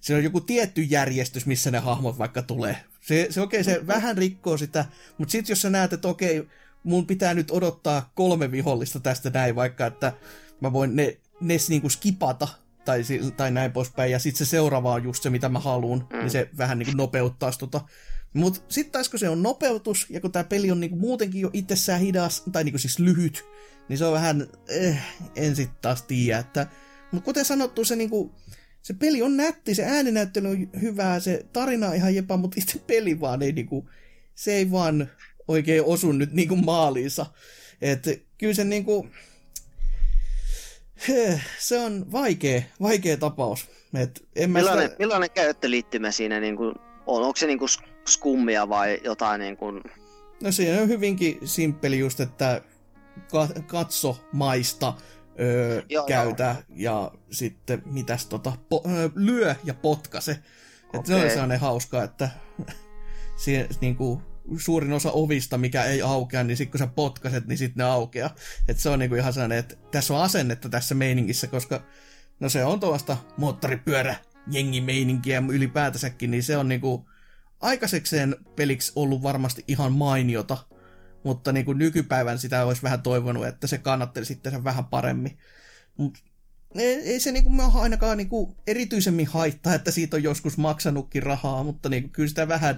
siinä on joku tietty järjestys, missä ne hahmot vaikka tulee. Se, se okei, okay, se vähän rikkoo sitä, mutta sitten jos sä näet, että okei, okay, mun pitää nyt odottaa kolme vihollista tästä näin, vaikka että mä voin ne, ne niinku skipata tai, tai näin poispäin, ja sitten se seuraava on just se, mitä mä haluan, mm. niin se vähän niinku nopeuttaa tota. Mutta sitten taas kun se on nopeutus, ja kun tämä peli on niinku muutenkin jo itsessään hidas, tai niinku siis lyhyt, niin se on vähän, eh, en sit taas tiedä, että... Mutta kuten sanottu, se niinku, se peli on nätti, se ääninäyttely on hyvää, se tarina on ihan jepa, mutta itse peli vaan ei niinku, se ei vaan oikein osu nyt niinku maaliinsa. että kyllä se niinku, se on vaikea, vaikea tapaus. Et en millainen, sitä... millainen käyttöliittymä siinä niinku on? Onko se niinku skummia vai jotain niinku... No siinä on hyvinkin simppeli just, että katso maista, öö, joo, käytä joo. ja sitten mitäs tota, po, öö, lyö ja potkase. Okay. Että se on sellainen hauska, että siihen, niin kuin, suurin osa ovista, mikä ei aukea, niin sitten kun sä potkaset, niin sitten ne aukeaa. Että se on niin kuin ihan sellainen, että tässä on asennetta tässä meiningissä, koska no se on tuosta moottoripyörä jengi meininkiä ylipäätänsäkin, niin se on niin kuin aikaisekseen peliksi ollut varmasti ihan mainiota mutta niin kuin nykypäivän sitä olisi vähän toivonut, että se kannatteli sitten sen vähän paremmin. Mut ei, ei se niinku ainakaan niinku erityisemmin haittaa, että siitä on joskus maksanutkin rahaa, mutta niinku kyllä sitä vähän,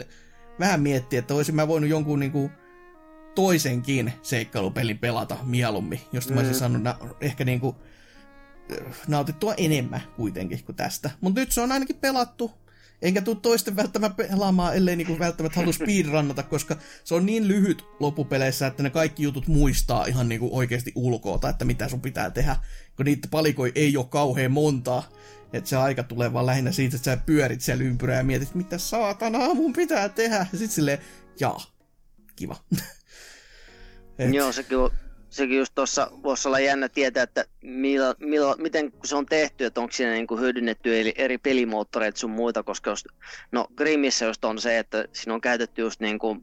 vähän miettiä, että olisin mä voinut jonkun niinku toisenkin seikkailupelin pelata mieluummin, josta mm. mä olisin mm. saanut na- ehkä niinku nautittua enemmän kuitenkin kuin tästä. Mutta nyt se on ainakin pelattu, Enkä tuu toisten välttämättä pelaamaan, ellei niinku välttämättä halua speedrunnata, koska se on niin lyhyt loppupeleissä, että ne kaikki jutut muistaa ihan niinku oikeasti ulkoota, että mitä sun pitää tehdä. Kun niitä palikoi ei ole kauhean montaa. Että se aika tulee vaan lähinnä siitä, että sä pyörit siellä ympyrää ja mietit, mitä saatanaa mun pitää tehdä. Ja sit silleen, jaa, kiva. Et... Joo, sekin sekin just tuossa voisi olla jännä tietää, että millä, millä, miten se on tehty, että onko siinä niinku hyödynnetty eli eri pelimoottoreita sun muita, koska jos, no Grimissä just on se, että siinä on käytetty just niinku,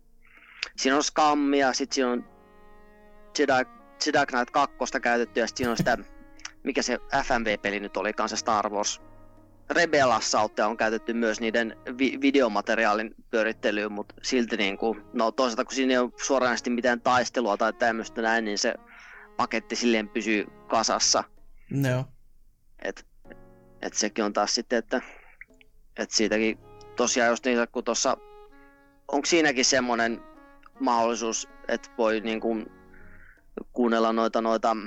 siinä on skammia, sitten siinä on Jedi, Jedi Knight 2 käytetty ja sitten siinä on sitä, mikä se FMV-peli nyt oli kanssa Star Wars Rebel Assaultia on käytetty myös niiden vi- videomateriaalin pyörittelyyn, mutta silti niin kuin, no toisaalta kun siinä ei ole suoranaisesti mitään taistelua tai tämmöistä näin, niin se paketti silleen pysyy kasassa. No. Et, et sekin on taas sitten, että et siitäkin tosiaan just niin, kun tuossa, onko siinäkin semmoinen mahdollisuus, että voi niin kuin kuunnella noita, noita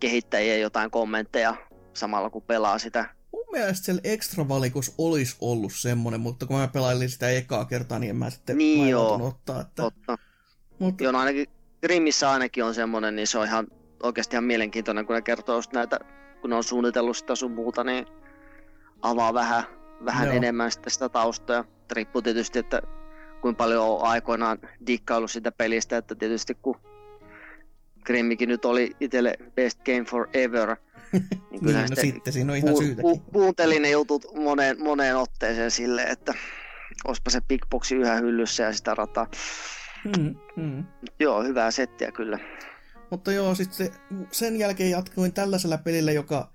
kehittäjiä jotain kommentteja samalla kun pelaa sitä mun mielestä siellä extra valikus olisi ollut semmonen, mutta kun mä pelailin sitä ekaa kertaa, niin en mä sitten niin joo, ottaa. Että... Totta. Mutta... Joo, no ainakin Grimmissä ainakin on semmonen, niin se on ihan oikeasti ihan mielenkiintoinen, kun ne kertoo just näitä, kun ne on suunnitellut sitä sun muuta, niin avaa vähän, vähän joo. enemmän sitä, sitä taustaa. Riippuu tietysti, että kuinka paljon on aikoinaan dikkailu sitä pelistä, että tietysti kun Grimmikin nyt oli itselle best game forever, niin, kyllä niin no sitten siinä on ihan pu-. Pu- kuuntelin ne jutut moneen, moneen otteeseen sille, että olisipa se Big Boxi yhä hyllyssä ja sitä rataa. Hmm, hmm. Joo, hyvää settiä kyllä. Mutta joo, sitten sen jälkeen jatkoin tällaisella pelillä, joka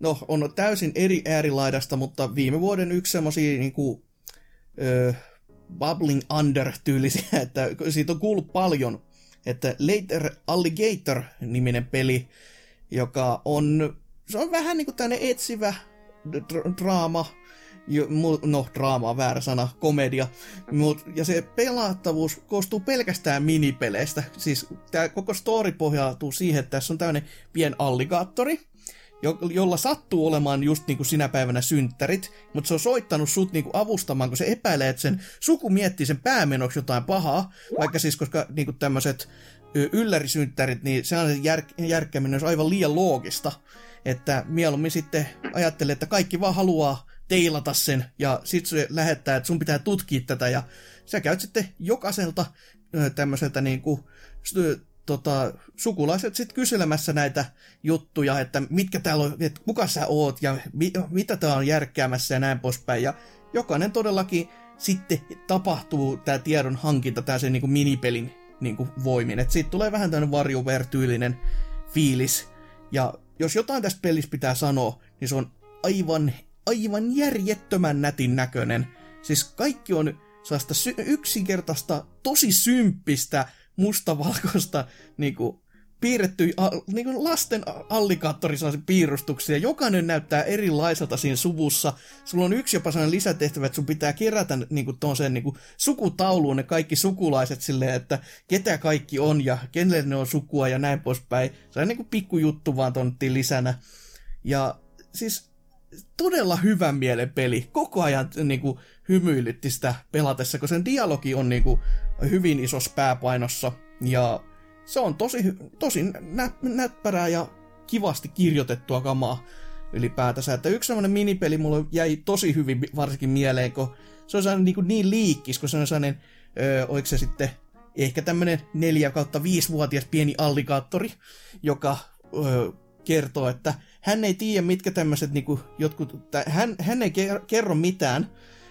no, on täysin eri äärilaidasta, mutta viime vuoden yksi semmosia niinku, ö, Bubbling Under-tyylisiä, että siitä on kuullut paljon, että Later Alligator-niminen peli, joka on, se on vähän niin kuin tämmöinen etsivä draama, no draama on väärä sana, komedia, mut, ja se pelattavuus koostuu pelkästään minipeleistä, siis tämä koko story pohjautuu siihen, että tässä on tämmöinen pien alligaattori, jo, jolla sattuu olemaan just niin kuin sinä päivänä synttärit, mutta se on soittanut sut niin kuin avustamaan, kun se epäilee, että sen suku miettii sen päämenoksi jotain pahaa, vaikka siis koska niin kuin tämmöiset yllärisynttärit, niin sellaisen jär, järkkääminen olisi aivan liian loogista. Että mieluummin sitten ajattelee, että kaikki vaan haluaa teilata sen, ja sitten se lähettää, että sun pitää tutkia tätä, ja sä käyt sitten jokaiselta tämmöiseltä niin kuin, tota, sukulaiset sitten kyselemässä näitä juttuja, että mitkä täällä on, että kuka sä oot ja mi, mitä tää on järkkäämässä ja näin poispäin. Ja jokainen todellakin sitten tapahtuu tämä tiedon hankinta, tämä sen niinku minipelin niinku voimin. Että siitä tulee vähän tämmöinen varjuver-tyylinen fiilis. Ja jos jotain tästä pelissä pitää sanoa, niin se on aivan, aivan järjettömän nätin näköinen. Siis kaikki on sellaista sy- yksinkertaista, tosi symppistä, mustavalkoista niinku, piirretty niin lasten allikaattori piirustuksia. Jokainen näyttää erilaiselta siinä suvussa. Sulla on yksi jopa sellainen lisätehtävä, että sun pitää kerätä niin kuin tuon niin kuin sukutauluun ne kaikki sukulaiset silleen, että ketä kaikki on ja kenelle ne on sukua ja näin poispäin. Se on niin kuin pikkujuttu vaan tontti lisänä. Ja siis todella hyvän mielen peli. Koko ajan niin kuin, hymyilytti sitä pelatessa, kun sen dialogi on niin kuin, hyvin isossa pääpainossa. Ja se on tosi, tosi nä, näppärää ja kivasti kirjoitettua kamaa ylipäätänsä. Että yksi sellainen minipeli mulle jäi tosi hyvin varsinkin mieleen, kun se on sellainen niin, kuin niin liikkis, kun se on sellainen, öö, oliko se sitten ehkä tämmöinen 4 kautta 5-vuotias pieni allikaattori, joka öö, kertoo, että hän ei tiedä mitkä tämmöiset niinku jotkut, hän, hän ei kerro mitään,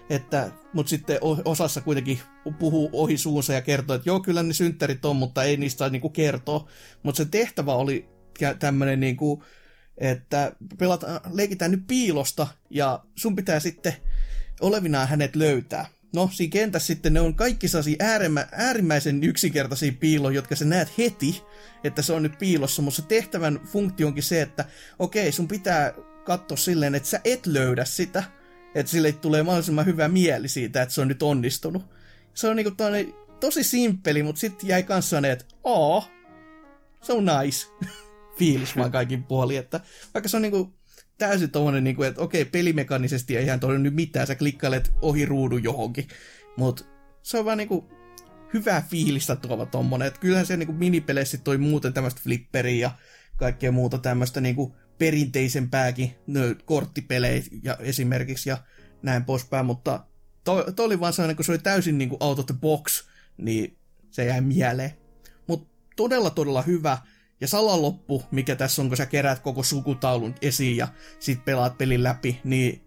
että, mutta sitten osassa kuitenkin puhuu ohi suunsa ja kertoo, että joo, kyllä ne synttärit on, mutta ei niistä niinku kertoa. Mutta se tehtävä oli tämmöinen, niinku, että pelata, leikitään nyt piilosta ja sun pitää sitten olevinaan hänet löytää. No, siinä kentässä sitten ne on kaikki sellaisia äärimmä, äärimmäisen yksinkertaisia piiloja, jotka sä näet heti, että se on nyt piilossa, mutta se tehtävän funktio onkin se, että okei, sun pitää katsoa silleen, että sä et löydä sitä, että sille tulee mahdollisimman hyvä mieli siitä, että se on nyt onnistunut. Se on niinku tosi simppeli, mutta sitten jäi kanssa ne, että oo, se on nice fiilis vaan kaikin puolin, että vaikka se on niinku täysin tommonen, niinku, että okei, pelimekaanisesti ei ihan toi nyt mitään, sä klikkailet ohi ruudun johonkin, mutta se on vaan niinku hyvää fiilistä tuova tommonen, että kyllähän se niinku minipeleissä toi muuten tämmöistä flipperiä ja kaikkea muuta tämmöistä niinku perinteisempääkin no, korttipelejä ja esimerkiksi ja näin poispäin, mutta toi, toi oli vaan sellainen, kun se oli täysin niin kuin out of the box, niin se jäi mieleen. Mutta todella todella hyvä, ja salaloppu, mikä tässä on, kun sä kerät koko sukutaulun esiin ja sit pelaat pelin läpi, niin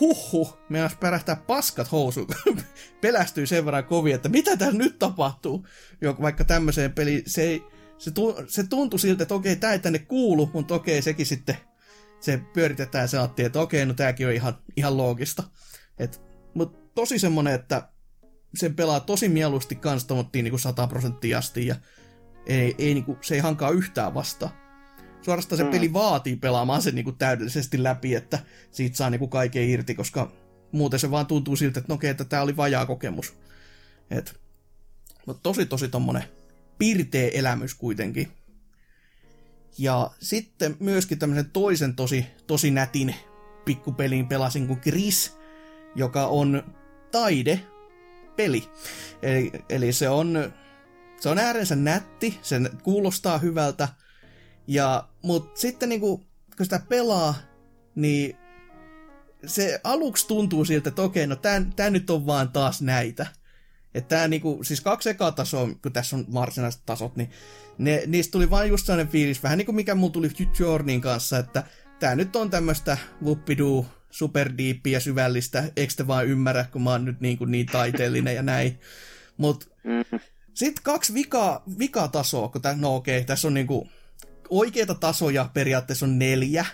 huhhuh, meinas pärähtää paskat housuun, pelästyy sen verran kovin, että mitä tässä nyt tapahtuu. Vaikka tämmöiseen peliin, se ei, se, tu, se tuntui siltä, että okei, tämä ei tänne kuulu, mutta okei, sekin sitten se pyöritetään ja se ajattiin, että okei, no tämäkin on ihan, ihan loogista. Mutta tosi semmonen, että se pelaa tosi mieluusti kanssa tomottiin niinku 100 prosenttia asti ja ei, ei niinku, se ei hankaa yhtään vasta. Suorastaan se mm. peli vaatii pelaamaan sen niinku täydellisesti läpi, että siitä saa niinku kaiken irti, koska muuten se vaan tuntuu siltä, että no okei, että tämä oli vajaa kokemus. Et, mutta tosi tosi tommonen pirteä elämys kuitenkin. Ja sitten myöskin tämmöisen toisen tosi, tosi nätin pikkupelin pelasin kuin Gris, joka on taide-peli. Eli, eli se on, se on äärensä nätti, sen kuulostaa hyvältä, ja, mutta sitten niinku, kun sitä pelaa, niin se aluksi tuntuu siltä, että okei, no tämä nyt on vaan taas näitä. Että tää niinku, siis kaksi ekaa tasoa, kun tässä on varsinaiset tasot, niin ne, niistä tuli vain just sellainen fiilis, vähän niin kuin mikä mulla tuli Journeyin kanssa, että tää nyt on tämmöistä whoopidoo, superdiippiä, syvällistä, eikö te vaan ymmärrä, kun mä oon nyt niin, kuin niin taiteellinen ja näin. Mut sitten kaksi vika, vika tasoa, kun tää, no okei, tässä on niinku oikeita tasoja periaatteessa on neljä,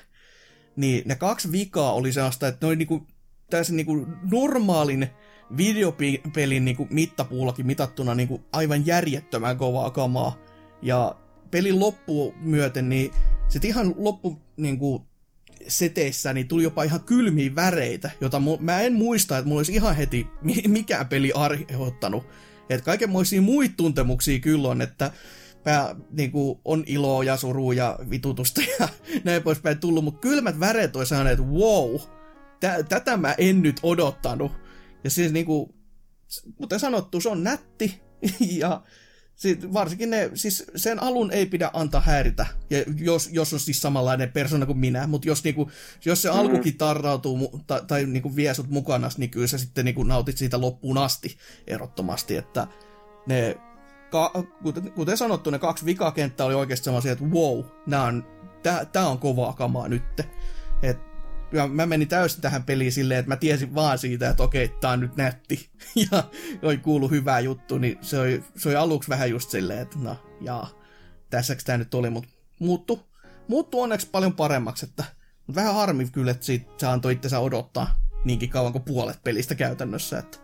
niin ne kaksi vikaa oli sellaista, että noin niinku täysin niinku normaalin videopelin niin kuin mittapuullakin mitattuna niin kuin aivan järjettömän kovaa kamaa. Ja pelin loppuun myöten, niin sitten ihan loppu niin kuin seteissä niin tuli jopa ihan kylmiä väreitä, jota mu- mä en muista, että mulla olisi ihan heti mikään peli arheuttanut. Että kaikenmoisia muita tuntemuksia kyllä on, että pää, niin kuin, on iloa ja surua ja vitutusta ja näin poispäin tullut, mutta kylmät väreet saaneet, että wow, tä- tätä mä en nyt odottanut. Ja siis niinku, kuten sanottu, se on nätti, ja sit varsinkin ne, siis sen alun ei pidä antaa häiritä, ja jos, jos on siis samanlainen persona kuin minä, mutta jos, niinku, jos se mm. alkukin tarrautuu tai, tai niinku vie sut mukana, niin kyllä sä sitten niinku nautit siitä loppuun asti ehdottomasti, että ne ka, kuten, kuten sanottu, ne kaksi vikakenttää oli oikeasti sellaisia, että wow, nää on, tää, tää on kovaa kamaa nyt. Et, ja mä menin täysin tähän peliin silleen, että mä tiesin vaan siitä, että okei, tää on nyt nätti. ja oli kuulu hyvää juttu, niin se oli, se oli aluksi vähän just silleen, että no, jaa, tässäks tää nyt oli, mutta muuttu, muuttu onneksi paljon paremmaksi, että mutta vähän harmi kyllä, että siitä se antoi itsensä odottaa niinkin kauan kuin puolet pelistä käytännössä. Että.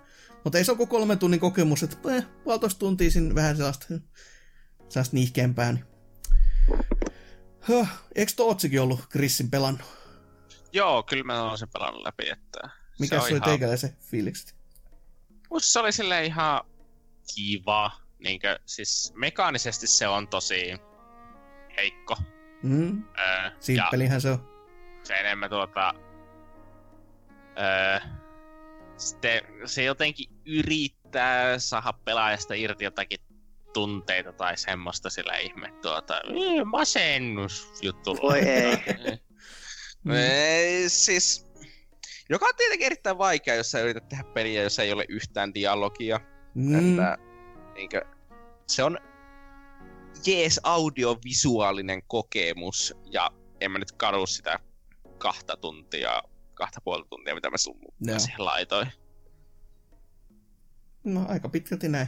Mutta ei se ole kolmen tunnin kokemus, että eh, puolitoista tuntia siinä vähän sellaista, sellaista niihkeämpää. Niin. Huh, eikö Tootsikin ollut Chrisin pelannut? Joo, kyllä mä oon sen pelannut läpi. Että Mikä se, se oli ihan... teikäläisen fiilikset? se oli sille ihan kiva. Niinkö, siis mekaanisesti se on tosi heikko. Mm. Öö, Simppelihän se on. Se enemmän tuota... Öö, sitten se jotenkin yrittää saada pelaajasta irti jotakin tunteita tai semmoista sillä ihme tuota, juttu. Voi ei. mm. siis, joka on tietenkin erittäin vaikea, jos sä yrität tehdä peliä, jos ei ole yhtään dialogia. Mm. Että, niinkö, se on jees audiovisuaalinen kokemus, ja en mä nyt kadu sitä kahta tuntia, kahta puolta tuntia, mitä mä sun siihen laitoin. No aika pitkälti näin.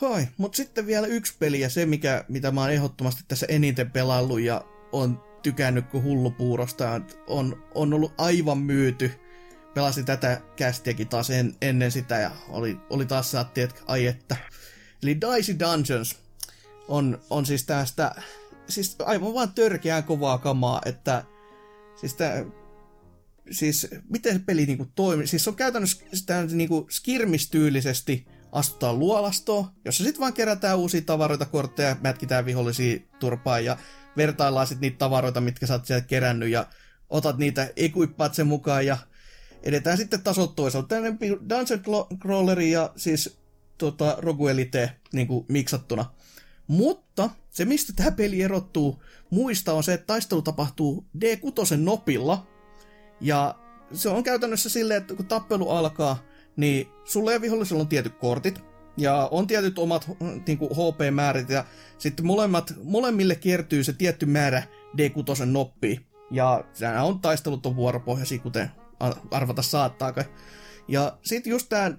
Hoi, mutta sitten vielä yksi peli ja se, mikä, mitä mä oon ehdottomasti tässä eniten pelaillut ja on tykännyt kuin hullupuurosta, on, on ollut aivan myyty. Pelasin tätä kästiäkin taas en, ennen sitä ja oli, oli taas saatti, että ai että. Eli Dicey Dungeons on, on siis tästä, siis aivan vaan törkeään kovaa kamaa, että Siis tää, siis miten se peli niinku toimii? Siis on käytännössä sitä niinku skirmistyylisesti astutaan luolastoon, jossa sitten vaan kerätään uusia tavaroita, kortteja, mätkitään vihollisia turpaan ja vertaillaan sitten niitä tavaroita, mitkä sä oot sieltä kerännyt ja otat niitä, equippaat sen mukaan ja edetään sitten tasot toisaalta. Tällainen Dungeon Crawleri ja siis tota, Rogue Elite niin kuin miksattuna. Mutta se, mistä tämä peli erottuu muista, on se, että taistelu tapahtuu D6 nopilla. Ja se on käytännössä silleen, että kun tappelu alkaa, niin sulle ja vihollisella on tietyt kortit, ja on tietyt omat niin kuin HP-määrät, ja sitten molemmat, molemmille kiertyy se tietty määrä D6 noppi. Ja nämä on taistelut on vuoropohjaisia, kuten arvata saattaakaan. Ja sitten just tämä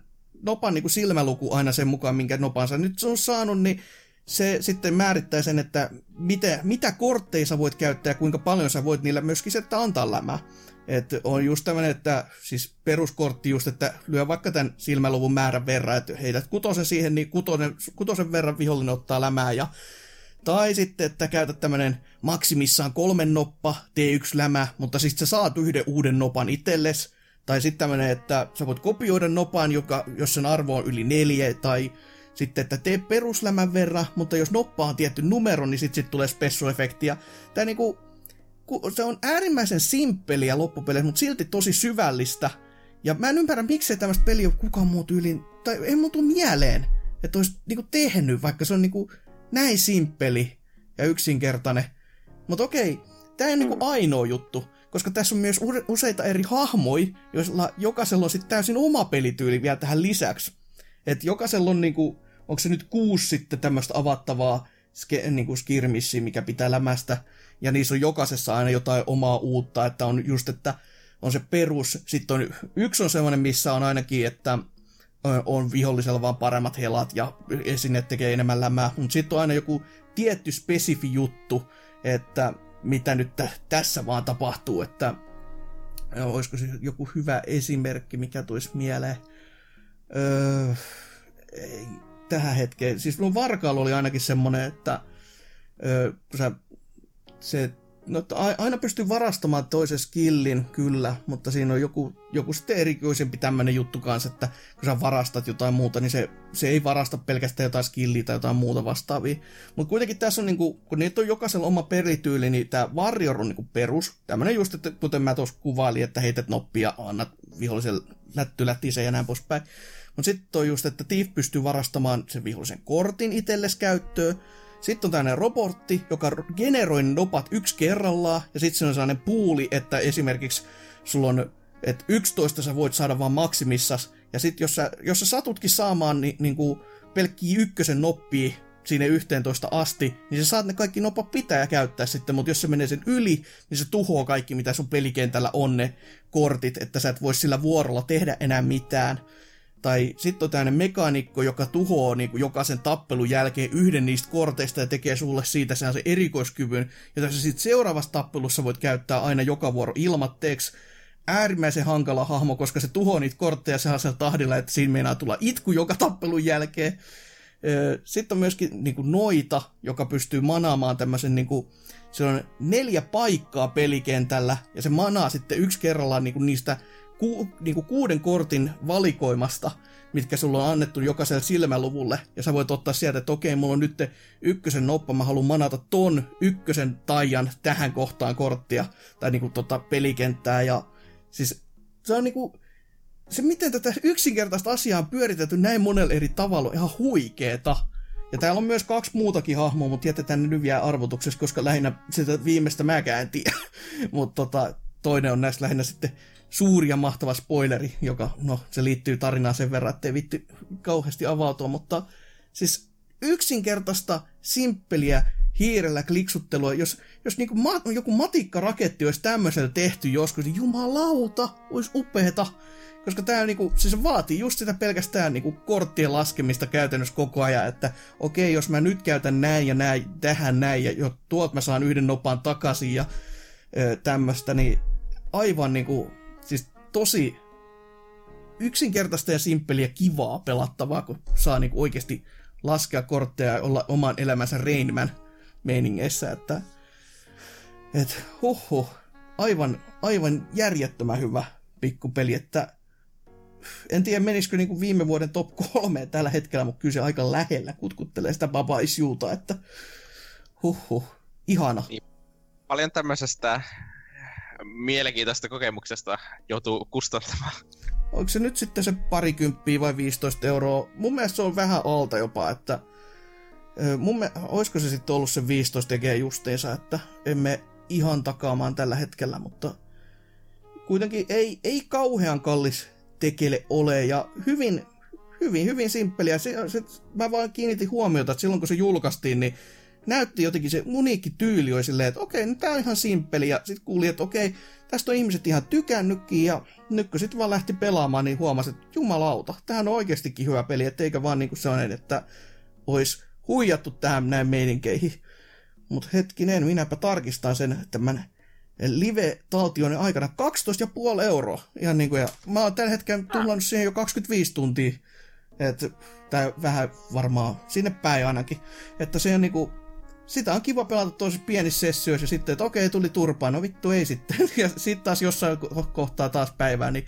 nopan niin kuin silmäluku aina sen mukaan, minkä nopansa nyt se on saanut, niin se sitten määrittää sen, että mitä, mitä kortteja sä voit käyttää ja kuinka paljon sä voit niillä myöskin sitten antaa lämää. Et on just tämmöinen, että siis peruskortti just, että lyö vaikka tämän silmäluvun määrän verran, että heidät kutosen siihen, niin kutosen, kutosen verran vihollinen ottaa lämää ja tai sitten, että käytät tämmönen maksimissaan kolmen noppa, T1 lämä, mutta sitten sä saat yhden uuden nopan itsellesi. Tai sitten tämmönen, että sä voit kopioida nopan, joka, jos sen arvo on yli neljä, tai sitten, että tee peruslämän verran, mutta jos noppa on tietty numero, niin sitten sit tulee spessuefekti. Ja tää niinku, se on äärimmäisen simppeliä loppupeleissä, mutta silti tosi syvällistä. Ja mä en ymmärrä, miksei tämmöistä peliä ole kukaan muu tyyliin, tai ei mun mieleen, että olisi niinku tehnyt, vaikka se on niinku näin simppeli ja yksinkertainen. Mutta okei, tämä ei ole niinku ainoa juttu, koska tässä on myös useita eri hahmoja, joilla jokaisella on sitten täysin oma pelityyli vielä tähän lisäksi. Että jokaisella on niinku, onko se nyt kuusi sitten tämmöistä avattavaa ske, niinku skirmissiä, mikä pitää lämästä, ja niissä on jokaisessa aina jotain omaa uutta, että on just, että on se perus, sitten on, yksi on semmoinen, missä on ainakin, että on vihollisella vaan paremmat helat ja esine tekee enemmän lämää, mutta sitten on aina joku tietty spesifi juttu, että mitä nyt tässä vaan tapahtuu, että olisiko se joku hyvä esimerkki, mikä tulisi mieleen. Öö, ei, tähän hetkeen. Siis mun varkailu oli ainakin semmonen, että öö, sä, se, no, aina pystyy varastamaan toisen skillin, kyllä, mutta siinä on joku, joku sitten erikoisempi tämmönen juttu kanssa, että kun sä varastat jotain muuta, niin se, se ei varasta pelkästään jotain skilliä tai jotain muuta vastaavia. Mutta kuitenkin tässä on niinku, kun niitä on jokaisella oma perityyli, niin tämä Warrior on niinku perus. Tämmönen just, että kuten mä tuossa kuvailin, että heität noppia, annat viholliselle lätty lättiseen ja näin poispäin. Mutta sitten on just, että Thief pystyy varastamaan sen vihollisen kortin itselles käyttöön. Sitten on tämmöinen robotti, joka generoi nopat yksi kerrallaan. Ja sitten se on sellainen puuli, että esimerkiksi sulla on, että 11 sä voit saada vaan maksimissas. Ja sitten jos jos sä satutkin saamaan ni, niin kuin pelkkiä ykkösen noppia sinne 11 asti, niin sä saat ne kaikki nopa pitää ja käyttää sitten, mutta jos se menee sen yli, niin se tuhoaa kaikki, mitä sun pelikentällä on ne kortit, että sä et voi sillä vuorolla tehdä enää mitään. Tai sitten on tämmöinen mekaanikko, joka tuhoaa niin kuin jokaisen tappelun jälkeen yhden niistä korteista ja tekee sulle siitä sen erikoiskyvyn, jota sä sitten seuraavassa tappelussa voit käyttää aina joka vuoro ilmatteeksi. Äärimmäisen hankala hahmo, koska se tuhoaa niitä kortteja sellaisella tahdilla, että siinä meinaa tulla itku joka tappelun jälkeen. Sitten on myöskin niin kuin noita, joka pystyy manaamaan tämmöisen, niin kuin, se on neljä paikkaa pelikentällä, ja se manaa sitten yksi kerrallaan niin kuin niistä ku, niin kuin kuuden kortin valikoimasta, mitkä sulla on annettu jokaiselle silmäluvulle, ja sä voit ottaa sieltä, että okei, mulla on nyt ykkösen noppa, mä haluan manata ton ykkösen taian tähän kohtaan korttia, tai niin kuin tota pelikenttää, ja siis se on niin kuin, se miten tätä yksinkertaista asiaa on pyöritetty näin monella eri tavalla ihan huikeeta. Ja täällä on myös kaksi muutakin hahmoa, mutta jätetään ne nyt vielä arvotuksessa, koska lähinnä sitä viimeistä mäkään en tiedä. mutta tota, toinen on näistä lähinnä sitten suuri ja mahtava spoileri, joka, no, se liittyy tarinaan sen verran, ettei vitti kauheasti avautua, mutta siis yksinkertaista, simppeliä, hiirellä kliksuttelua, jos, jos niinku ma- joku matikkaraketti olisi tämmöisellä tehty joskus, niin jumalauta, olisi upeeta. Koska tämä niinku, siis vaatii just sitä pelkästään niinku korttien laskemista käytännössä koko ajan, että okei, jos mä nyt käytän näin ja näin, tähän näin, ja jo tuolta mä saan yhden nopaan takaisin ja tämmöistä, niin aivan niinku, tosi yksinkertaista ja simppeliä kivaa pelattavaa, kun saa niinku oikeasti laskea kortteja ja olla oman elämänsä Rainman meiningeissä, että et, huhhuh, aivan, aivan järjettömän hyvä pikkupeli, että en tiedä menisikö niin kuin viime vuoden top kolme tällä hetkellä, mutta kyllä se aika lähellä kutkuttelee sitä Baba Isjuuta, että huhhuh, ihana. Niin, paljon tämmöisestä mielenkiintoista kokemuksesta joutuu kustantamaan. Onko se nyt sitten se parikymppiä vai 15 euroa? Mun mielestä se on vähän alta jopa, että mun me, olisiko se sitten ollut se 15 tekee justeissa, että emme ihan takaamaan tällä hetkellä, mutta kuitenkin ei, ei kauhean kallis tekele ole ja hyvin, hyvin, hyvin simppeliä. Se, se, mä vaan kiinnitin huomiota, että silloin kun se julkaistiin, niin näytti jotenkin se uniikki tyyli oli silleen, että okei, nyt tää on ihan simppeli, ja sitten kuuli, että okei, tästä on ihmiset ihan tykännytkin, ja nyt kun sitten vaan lähti pelaamaan, niin huomasi, että jumalauta, tämähän on oikeastikin hyvä peli, että eikä vaan niinku sellainen, että olisi huijattu tähän näin meininkeihin. Mutta hetkinen, minäpä tarkistan sen tämän live-taltioiden aikana 12,5 euroa. Ihan niin kuin, ja mä oon tällä hetkellä tullannut siihen jo 25 tuntia. Et, tai vähän varmaan sinne päin ainakin. Että se on niinku, sitä on kiva pelata tosi pienissä sessioissa ja sitten, että okei, tuli turpaan, no vittu ei sitten. Ja sitten taas jossain kohtaa taas päivää, niin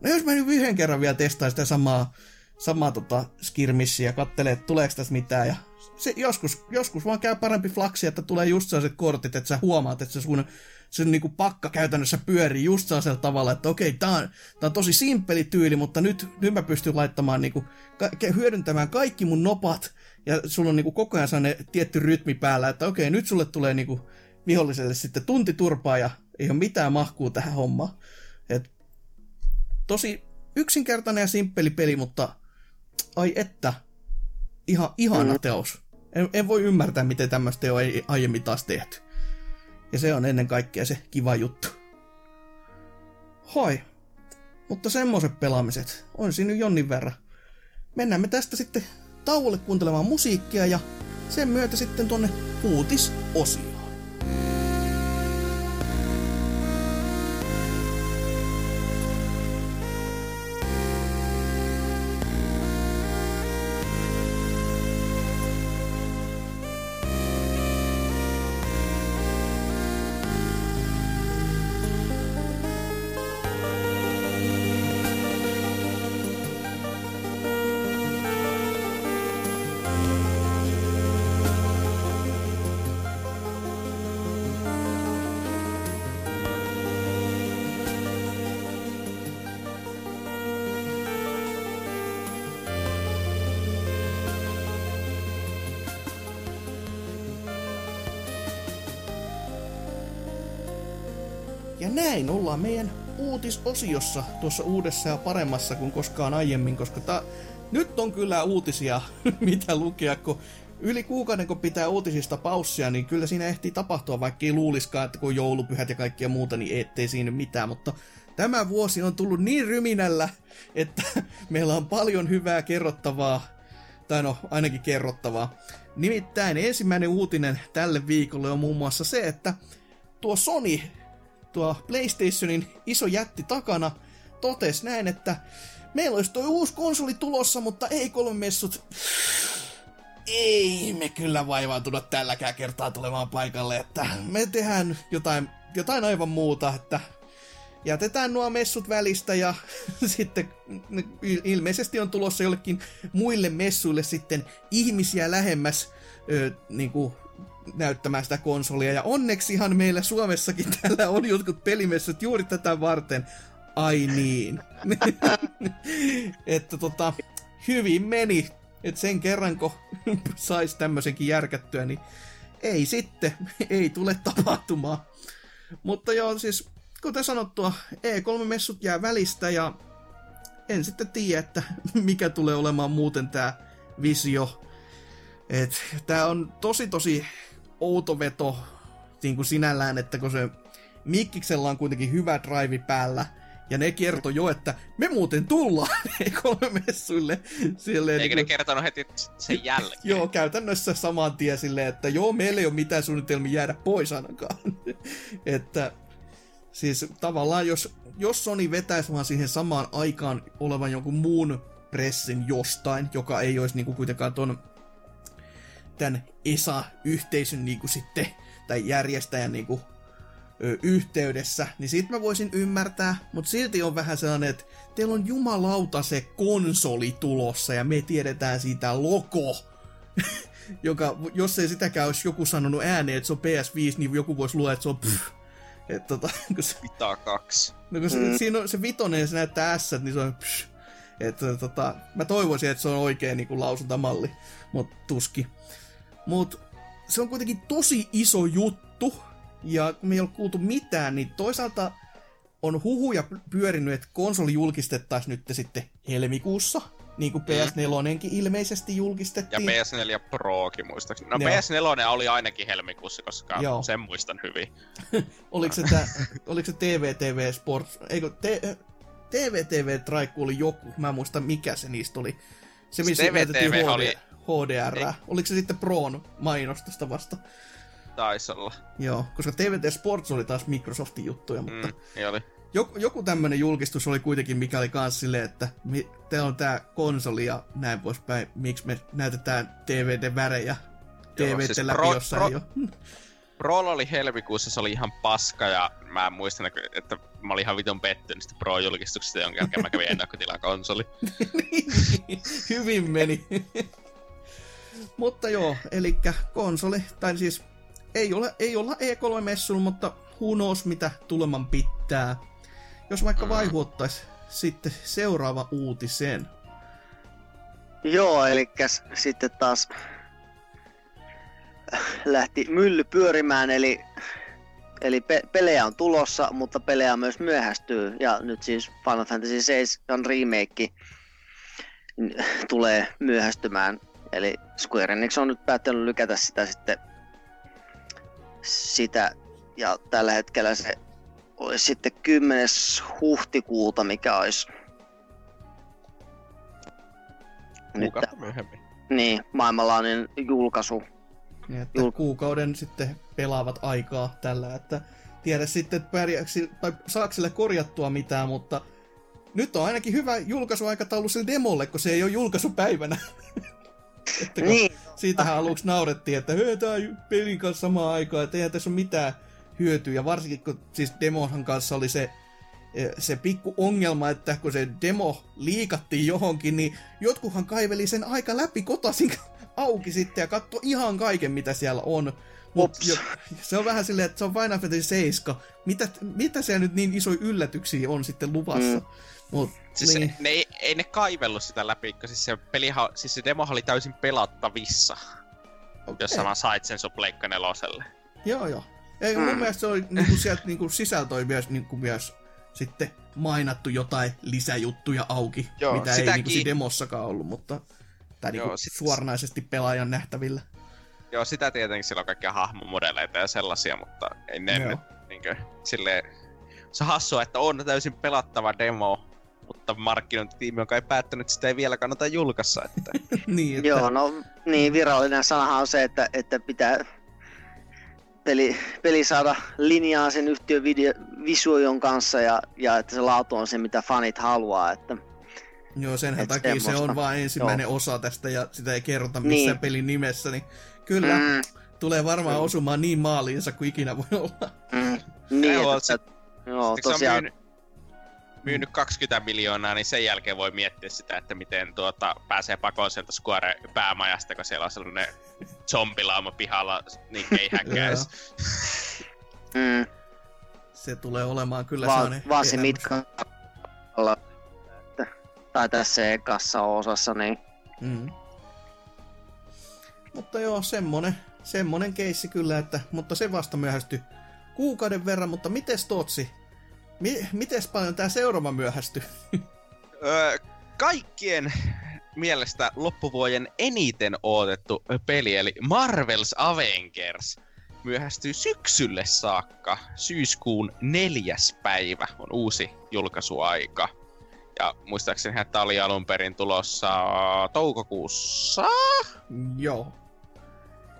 no jos mä nyt yhden kerran vielä testaan sitä samaa, samaa tota skirmissiä ja kattelee, että tuleeko tässä mitään. Ja se joskus, joskus vaan käy parempi flaksi, että tulee just sellaiset kortit, että sä huomaat, että se sun se niinku pakka käytännössä pyörii just sellaisella tavalla, että okei, tää on, tää on tosi simppeli tyyli, mutta nyt, nyt mä pystyn laittamaan niinku, ka- hyödyntämään kaikki mun nopat, ja sulla on niinku koko ajan sellainen tietty rytmi päällä, että okei, nyt sulle tulee niinku viholliselle sitten tunti turpaa, ja ei ole mitään mahkuu tähän hommaan. Et, tosi yksinkertainen ja simppeli peli, mutta ai että, ihan, ihana mm. teos. En, en voi ymmärtää, miten tämmöistä ei aiemmin taas tehty. Ja se on ennen kaikkea se kiva juttu. Hoi. Mutta semmoiset pelaamiset on siinä jonnin verran. Mennään me tästä sitten tauolle kuuntelemaan musiikkia ja sen myötä sitten tonne uutisosioon. Näin ollaan meidän uutisosiossa tuossa uudessa ja paremmassa kuin koskaan aiemmin, koska ta, nyt on kyllä uutisia, mitä lukea, kun yli kuukauden kun pitää uutisista paussia, niin kyllä siinä ehtii tapahtua, vaikka ei luuliskaan, että kun joulupyhät ja kaikkia muuta, niin ettei siinä mitään, mutta tämä vuosi on tullut niin ryminällä, että meillä on paljon hyvää kerrottavaa, tai no ainakin kerrottavaa. Nimittäin ensimmäinen uutinen tälle viikolle on muun muassa se, että tuo Sony, tuo PlayStationin iso jätti takana, totesi näin, että meillä olisi tuo uusi konsoli tulossa, mutta ei kolme messut. Ei me kyllä vaivautuda tälläkään kertaa tulemaan paikalle, että me tehdään jotain, jotain aivan muuta, että jätetään nuo messut välistä ja sitten ilmeisesti on tulossa jollekin muille messuille sitten ihmisiä lähemmäs ö, niin kuin näyttämään sitä konsolia. Ja onneksihan meillä Suomessakin täällä on jotkut pelimessut juuri tätä varten. Ai niin. että tota, hyvin meni. että sen kerran, kun sais tämmöisenkin järkättyä, niin ei sitten, ei tule tapahtumaan. Mutta joo, siis kuten sanottua, E3-messut jää välistä ja en sitten tiedä, että mikä tulee olemaan muuten tämä visio. Et, tää on tosi tosi outo veto niin kuin sinällään, että kun se Mikkiksellä on kuitenkin hyvä drive päällä, ja ne kertoi jo, että me muuten tullaan E3-messuille. Silleen, Eikö niin, ne kertonut heti sen jälkeen? joo, käytännössä saman tien silleen, että joo, meillä ei ole mitään suunnitelmia jäädä pois ainakaan. että Siis tavallaan jos, jos Sony vetäisi vaan siihen samaan aikaan olevan jonkun muun pressin jostain, joka ei olisi niinku kuitenkaan ton tämän ESA-yhteisön niinku sitten, tai järjestäjän niinku, ö, yhteydessä, niin sit mä voisin ymmärtää, mutta silti on vähän sellainen, että teillä on jumalauta se konsoli tulossa ja me tiedetään siitä logo, joka, jos ei sitäkään olisi joku sanonut ääneen, että se on PS5, niin joku voisi luoda, että se on pff, et tota, kun se, Vitaa kaksi. No kun se, mm. siinä on se vitonen se näyttää S, niin se on psh. Että tota, mä toivoisin, että se on oikein niin kuin lausuntamalli, mutta tuski. Mut se on kuitenkin tosi iso juttu, ja me ei ole kuultu mitään, niin toisaalta on huhuja pyörinyt, että konsoli julkistettaisiin nyt sitten helmikuussa, niin kuin PS4 ilmeisesti julkistettiin. Ja PS4 Prokin muistaakseni. No Joo. PS4 oli ainakin helmikuussa, koska Joo. sen muistan hyvin. oliko, se tää, oliko se TVTV Sports? Eikö, te, TVTV Traiku oli joku, mä en muista mikä se niistä oli. Se missä TVTV HD, oli... HDR. Ei. Oliko se sitten Proon mainostosta vasta? Taisi olla. Joo, koska TVT Sports oli taas Microsoftin juttuja, mutta... Mm, oli joku, joku tämmönen julkistus oli kuitenkin, mikä oli kans silleen, että te on tää konsoli ja näin poispäin, miksi me näytetään DVD-värejä DVD siis läpi, pro, ei ole. Pro oli helmikuussa, se oli ihan paska ja mä muistan, että mä olin ihan vitun pettynyt sitä Pro-julkistuksesta, jonka jälkeen mä kävin ennakkotilaa konsoli. Hyvin meni. Mutta joo, eli konsoli, tai siis ei, ole, ei olla E3-messulla, mutta who knows mitä tuleman pitää. Jos vaikka mm. vaihuottaisi sitten seuraava uutisen. Joo, eli sitten taas lähti mylly pyörimään, eli, eli pe- pelejä on tulossa, mutta pelejä myös myöhästyy. Ja nyt siis Final Fantasy 7 remake tulee myöhästymään. Eli Square Enix on nyt päättänyt lykätä sitä sitten sitä, ja tällä hetkellä se olisi sitten 10. huhtikuuta, mikä olisi nyt, myöhemmin. Niin, maailmanlainen julkaisu. Niin, että Jul... kuukauden sitten pelaavat aikaa tällä, että tiedä sitten pärjäksi, tai saako sille korjattua mitään, mutta nyt on ainakin hyvä julkaisuaikataulu sille demolle, kun se ei ole julkaisupäivänä. että niin. Siitähän aluksi naurettiin, että tämä pelin kanssa samaan aikaan, että eihän tässä ole mitään hyötyä. Ja varsinkin kun siis demonhan kanssa oli se, eh, se pikku ongelma, että kun se demo liikattiin johonkin, niin jotkuhan kaiveli sen aika läpi kotasin auki sitten ja katso ihan kaiken, mitä siellä on. Mut jo, se on vähän silleen, että se on Final Fantasy 7. Mitä, mitä siellä nyt niin isoja yllätyksiä on sitten luvassa? Mm. Mut, siis niin. ne ei, ei, ne kaivellut sitä läpi, koska siis se, pelihan, siis se demohan oli täysin pelattavissa. Okay. Jos sä vaan sait sen sun Pleikka neloselle. Joo, joo. Ei, mm. mun mielestä se oli niinku sieltä niinku sisältö oli myös, niinku myös sitten mainattu jotain lisäjuttuja auki, Joo, mitä ei sitäkin- niinku siinä demossakaan ollut, mutta tai niinku Joo, sit- suoranaisesti pelaajan nähtävillä. Joo, sitä tietenkin sillä on kaikkia hahmomodeleita ja sellaisia, mutta ei ne Joo. nyt niinkö, silleen... Se on hassua, että on täysin pelattava demo, mutta markkinointitiimi on kai päättänyt, että sitä ei vielä kannata julkaista. Että... niin, että, Joo, no niin virallinen sanahan on se, että, että pitää peli, peli saada linjaa sen yhtiön video, visuojon kanssa ja, ja että se laatu on se, mitä fanit haluaa. Että, Joo, senhän takia se semmoista. on vain ensimmäinen Joo. osa tästä ja sitä ei kerrota missään Niin. pelin nimessä, niin kyllä mm. tulee varmaan Mm. osumaan niin maaliinsa kuin ikinä voi olla. mm, niin, Joo, että, joo, se on tosiaan, myynyt, myynyt 20 miljoonaa, niin sen jälkeen voi miettiä sitä, että miten tuota, pääsee pakoon sieltä Square päämajasta, kun siellä on sellainen zombilauma pihalla, niin keihäkkäis. mm, Se tulee olemaan kyllä vaan, sellainen... vaan se mitkä tai tässä ekassa osassa, niin Mm. Mutta joo, semmonen, semmonen keissi kyllä, että, mutta se vasta myöhästyi kuukauden verran, mutta mites Totsi? Mi- mites paljon tää seuraava myöhästyi? Öö, kaikkien mielestä loppuvuoden eniten odotettu peli, eli Marvel's Avengers, myöhästyy syksylle saakka. Syyskuun neljäs päivä on uusi julkaisuaika. Ja muistaakseni että oli alun perin tulossa toukokuussa? joo,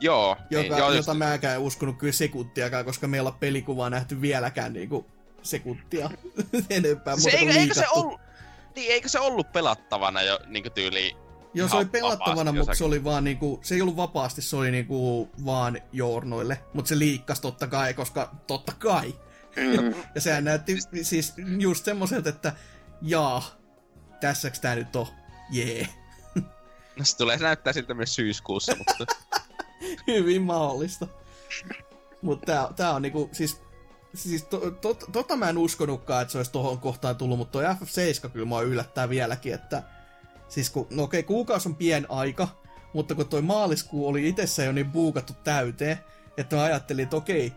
Joo. joka, niin, joo, just- jota mäkään en uskonut kyllä sekuntiakaan, koska meillä on pelikuvaa nähty vieläkään niinku sekuntia enempää. se, eikö, eikö se ollut, niin, eikö se ollut pelattavana jo niin tyyliin Joo, se oli pelattavana, mutta se oli vaan niinku, se ei ollut vapaasti, se oli niinku vaan journoille. Mutta se liikkas totta kai, koska totta kai. mm, Ja sehän näytti siis just semmoiselta, että jaa, tässäks tää nyt on, jee. No se tulee näyttää siltä myös syyskuussa, mutta Hyvin mahdollista. Mutta tää, tää on niinku, siis, siis to, to, tota mä en uskonutkaan, että se olisi tohon kohtaan tullut, mutta toi FF7 kyllä mua yllättää vieläkin, että siis kun, no okei, kuukausi on pien aika, mutta kun toi maaliskuu oli itsessä jo niin buukattu täyteen, että mä ajattelin, että okei,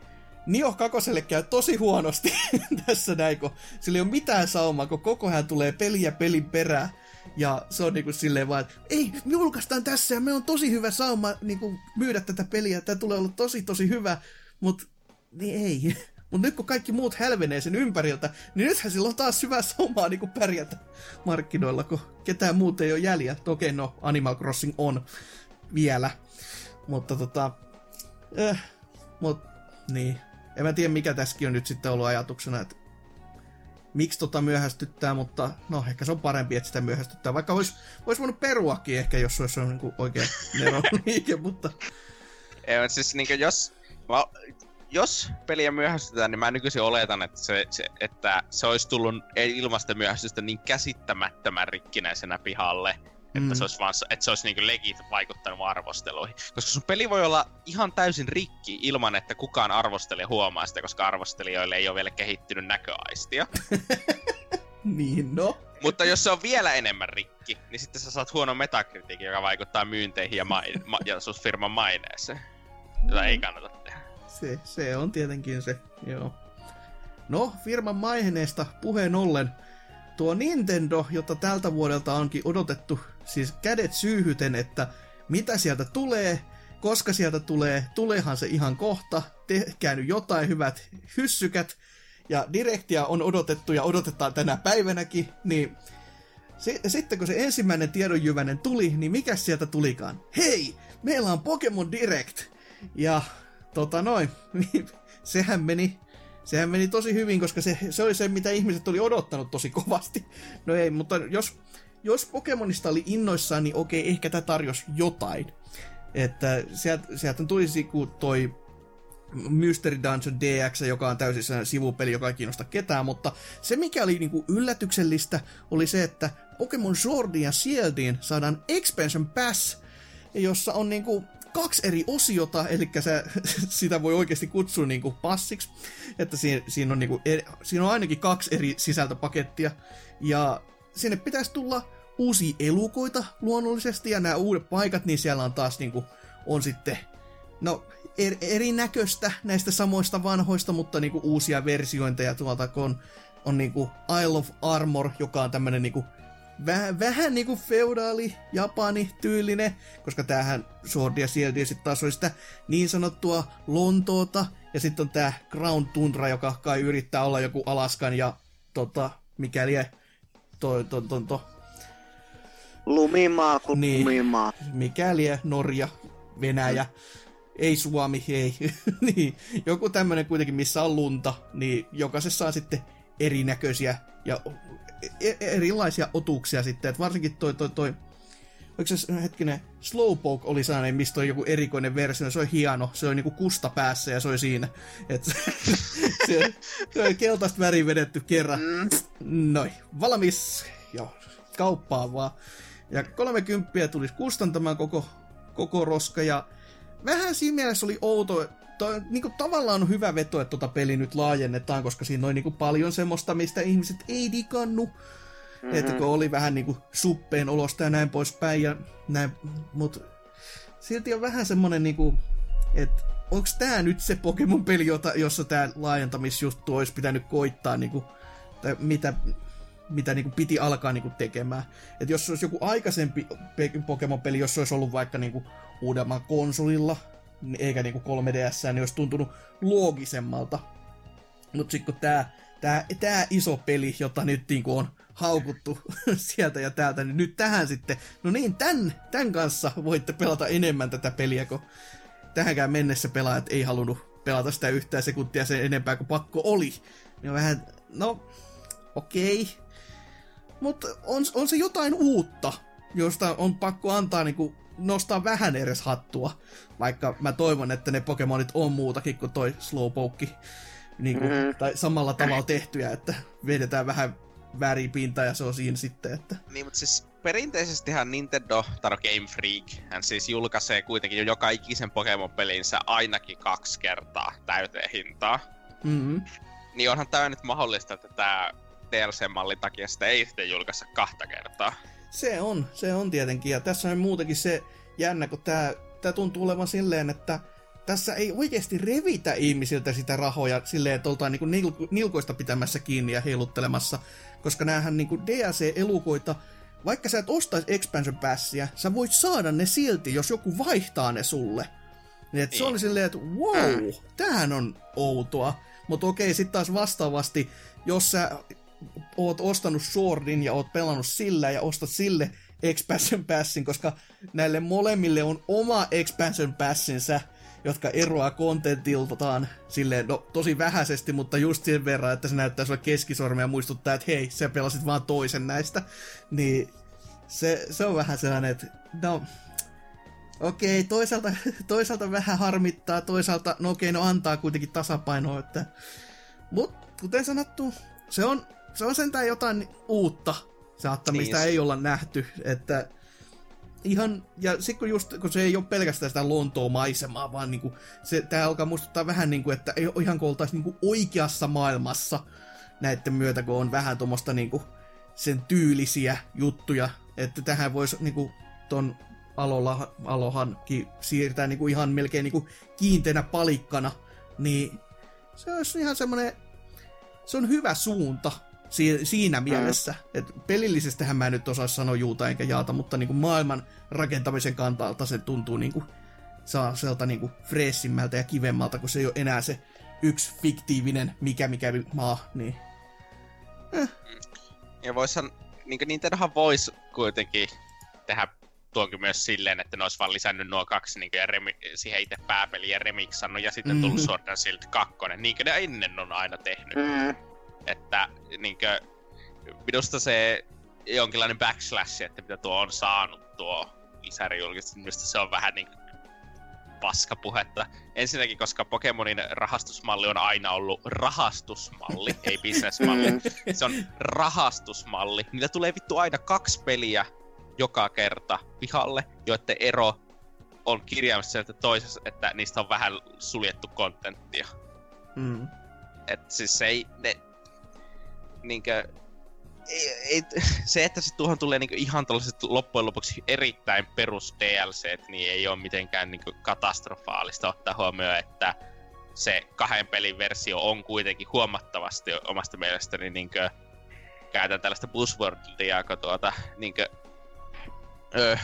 Nio kakoselle käy tosi huonosti tässä näin, kun sillä ei ole mitään saumaa, kun koko ajan tulee peliä pelin perään. Ja se on niinku silleen vaan, että ei, me julkaistaan tässä ja me on tosi hyvä sauma niinku myydä tätä peliä, tämä tulee olla tosi tosi hyvä, mutta niin ei. Mutta nyt kun kaikki muut hälvenee sen ympäriltä, niin nythän sillä on taas hyvä saumaa niinku pärjätä markkinoilla, kun ketään muuta ei ole jäljellä. Okei, no Animal Crossing on vielä, mutta tota, äh, mut niin. En mä tiedä mikä tässäkin on nyt sitten ollut ajatuksena, että miksi tota myöhästyttää, mutta no ehkä se on parempi, että sitä myöhästyttää. Vaikka olisi vois voinut peruakin ehkä, jos olisi niin kuin oikein liike, mutta Ei, siis niinku jos, mä, jos peliä myöhästytään, niin mä nykyisin oletan, että se, se, että se olisi tullut ilmasta myöhästystä niin käsittämättömän rikkinäisenä pihalle, että Mm. se olisi, vaan, että se olisi niinku legit vaikuttanut arvosteluihin. Koska sun peli voi olla ihan täysin rikki ilman, että kukaan arvostelija huomaa sitä, koska arvostelijoille ei ole vielä kehittynyt näköaistia. niin no. Mutta jos se on vielä enemmän rikki, niin sitten sä saat huono metakritiikin, joka vaikuttaa myynteihin ja, main, ma, ja sun firman maineeseen. Jota ei kannata. Se, se on tietenkin se, joo. No, firman maineesta puheen ollen, tuo Nintendo, jota tältä vuodelta onkin odotettu, siis kädet syyhyten, että mitä sieltä tulee, koska sieltä tulee, tuleehan se ihan kohta, tehkää nyt jotain hyvät hyssykät, ja direktiä on odotettu ja odotetaan tänä päivänäkin, niin sitten kun se ensimmäinen tiedonjyvänen tuli, niin mikä sieltä tulikaan? Hei, meillä on Pokemon Direct! Ja tota noin, sehän meni, sehän meni tosi hyvin, koska se, se oli se, mitä ihmiset oli odottanut tosi kovasti. No ei, mutta jos, jos Pokemonista oli innoissaan, niin okei, ehkä tämä tarjosi jotain. Että sieltä, sieltä tulisi toi Mystery Dungeon DX, joka on täysin sivupeli, joka ei kiinnosta ketään, mutta se mikä oli niinku yllätyksellistä oli se, että Pokemon Swordiin ja Shieldiin saadaan Expansion Pass, jossa on niinku kaksi eri osiota, eli sä, sitä voi oikeasti kutsua niinku passiksi, että siinä, siinä, on niinku, eri- siinä on ainakin kaksi eri sisältöpakettia, ja sinne pitäisi tulla uusia elukoita luonnollisesti, ja nämä uudet paikat, niin siellä on taas niinku, on sitten, no, er, erinäköistä näistä samoista vanhoista, mutta niinku uusia versiointeja. Tuolta, kun on on niinku Isle of Armor, joka on tämmönen niinku vähän, vähän niinku feudaali Japani tyylinen, koska tämähän Sword ja Shield ja sitten taas oli sitä niin sanottua Lontoota, ja sitten on tää Ground Tundra, joka kai yrittää olla joku Alaskan ja tota, mikäli toi, toi, toi, toi, Lumimaa kuin Niin. lumimaa. mikäli Norja, Venäjä, ei Suomi, ei. niin, joku tämmönen kuitenkin, missä on lunta, niin jokaisessa on sitten erinäköisiä ja erilaisia otuksia sitten, että varsinkin toi, toi, toi Oliko se hetkinen, Slowpoke oli sellainen, mistä on joku erikoinen versio, se on hieno, se on niinku kusta päässä ja se oli siinä. Et se, se on keltaista väri vedetty kerran. Noin, valmis. Joo, kauppaan vaan. Ja 30 tulisi kustantamaan koko, koko roska ja vähän siinä mielessä oli outo, toi, niinku, tavallaan on hyvä veto, että tota peli nyt laajennetaan, koska siinä on niinku paljon semmoista, mistä ihmiset ei digannu. Mm-hmm. Että kun oli vähän niinku suppeen olosta ja näin poispäin ja näin, mut silti on vähän semmonen niinku, että onks tää nyt se Pokemon-peli, jota, jossa tää laajentamisjuttu olisi pitänyt koittaa niinku, tai mitä, mitä niinku piti alkaa niinku tekemään. Et jos olisi joku aikaisempi pe- Pokemon-peli, jos se olisi ollut vaikka niinku uudemman konsolilla, niin eikä niinku 3DS, niin olisi tuntunut loogisemmalta. Mutta sitten kun tää, tää, tää iso peli, jota nyt niinku on haukuttu sieltä ja täältä, niin nyt tähän sitten, no niin, tän, tän kanssa voitte pelata enemmän tätä peliä, kun tähänkään mennessä pelaajat ei halunnut pelata sitä yhtään sekuntia sen enempää kuin pakko oli. Niin on vähän, no, okei. Okay. Mutta on, on se jotain uutta, josta on pakko antaa niinku nostaa vähän edes hattua. Vaikka mä toivon, että ne Pokemonit on muutakin kuin toi Slowpoke. Niin kuin, Mhm. Tai samalla tavalla tehtyjä, että vedetään vähän väripinta ja se on siinä sitten, että... Niin, mutta siis perinteisestihän Nintendo, tai no Game Freak, hän siis julkaisee kuitenkin jo joka ikisen Pokemon-pelinsä ainakin kaksi kertaa täyteen hintaa. Mm-hmm. Niin onhan tää nyt mahdollista, että tää DLC-mallin takia sitä ei sitten julkaista kahta kertaa. Se on, se on tietenkin. Ja tässä on muutenkin se jännä, kun tää, tää tuntuu olevan silleen, että tässä ei oikeasti revitä ihmisiltä sitä rahoja silleen, että oltaan niinku nil- nilkoista pitämässä kiinni ja heiluttelemassa. Koska näähän niinku DLC-elukoita, vaikka sä et ostaisi expansion passia, sä voit saada ne silti, jos joku vaihtaa ne sulle. Niin, et se Niin. oli silleen, että wow, tämähän on outoa. Mutta okei, sitten taas vastaavasti, jos sä oot ostanut Swordin ja oot pelannut sillä ja ostat sille expansion passin, koska näille molemmille on oma expansion passinsa, jotka eroaa kontentiltaan silleen, no tosi vähäisesti, mutta just sen verran, että se näyttää sulle keskisormea ja muistuttaa, että hei, sä pelasit vaan toisen näistä. Niin se, se on vähän sellainen, että no, okei, toisaalta, toisaalta vähän harmittaa, toisaalta, no okei, no antaa kuitenkin tasapainoa, että... Mut, kuten sanottu, se on, se on sentään jotain uutta, saattaa, Niin, mistä ei olla nähty, että ihan, ja sitten kun just, kun se ei ole pelkästään sitä Lontoon maisemaa, vaan niinku, se, tää alkaa muistuttaa vähän niinku, että ei ole ihan kuin oltaisiin niinku oikeassa maailmassa näiden myötä, kun on vähän tuommoista niinku sen tyylisiä juttuja, että tähän voisi niinku ton Alola, Alohankin siirtää niinku ihan melkein niinku kiinteänä palikkana, niin se olisi ihan semmoinen, se on hyvä suunta si- siinä mielessä. Et pelillisestähän mä en nyt osaa sanoa juuta enkä jaata, mutta niinku maailman rakentamisen kantalta se tuntuu niinku saa sieltä niinku freessimmältä ja kivemmalta, kun se ei ole enää se yksi fiktiivinen mikä mikä maa, niin Ja voishan, niin Nintendohan voisi kuitenkin tehdä tuonkin myös silleen, että ne olisi vaan lisännyt nuo kaksi niin ja remi, siihen itse pääpeliin ja remiksannut ja sitten tullut Mhm. Sword and Shield 2, niin kuin ne ennen on aina tehnyt. Mm. Että niin kuin, minusta se jonkinlainen backslash, että mitä tuo on saanut tuo lisärijulkistus, minusta se on vähän niin paskapuhetta. Ensinnäkin, koska Pokemonin rahastusmalli on aina ollut rahastusmalli, ei bisnesmalli. Mm. Se on rahastusmalli. Niillä tulee vittu aina kaksi peliä joka kerta pihalle, joiden ero on kirjaimessa että toisessa, että niistä on vähän suljettu kontenttia. mm. Et siis se ei, ne, niinkö, ei, ei, se, että se tuohon tulee niinku ihan tällaiset loppujen lopuksi erittäin perus DLC, niin ei ole mitenkään niinku katastrofaalista ottaa huomioon, että se kahden pelin versio on kuitenkin huomattavasti omasta mielestäni niinkö, käytän tällaista buzzwordia, kun tuota, niinkö, öö,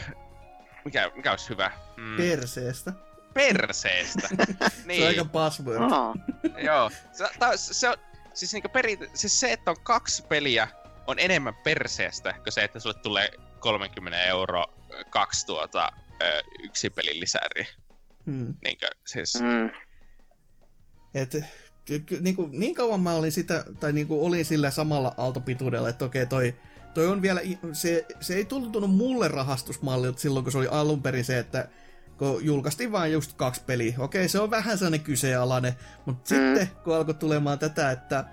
mikä, mikä olisi hyvä? Mm. Perseestä. Perseestä. niin. Se on aika buzzword. Aa. Joo. Se, ta, se on, siis, niinku peri, siis se, että on kaksi peliä, on enemmän perseestä kuin se, että sulle tulee 30 euro kaksi tuota, yksi pelin lisäri. Hmm. Niinkö, siis... Hmm. Et, niin, kuin, niin kauan mä olin sitä, tai niin kuin olin sillä samalla aaltopituudella, että okei, toi, toi on vielä, se, se ei tuntunut mulle rahastusmallilta silloin, kun se oli alun perin se, että kun julkaistiin vain just kaksi peliä. Okei, se on vähän sellainen kyseenalainen, mutta mm. sitten kun alkoi tulemaan tätä, että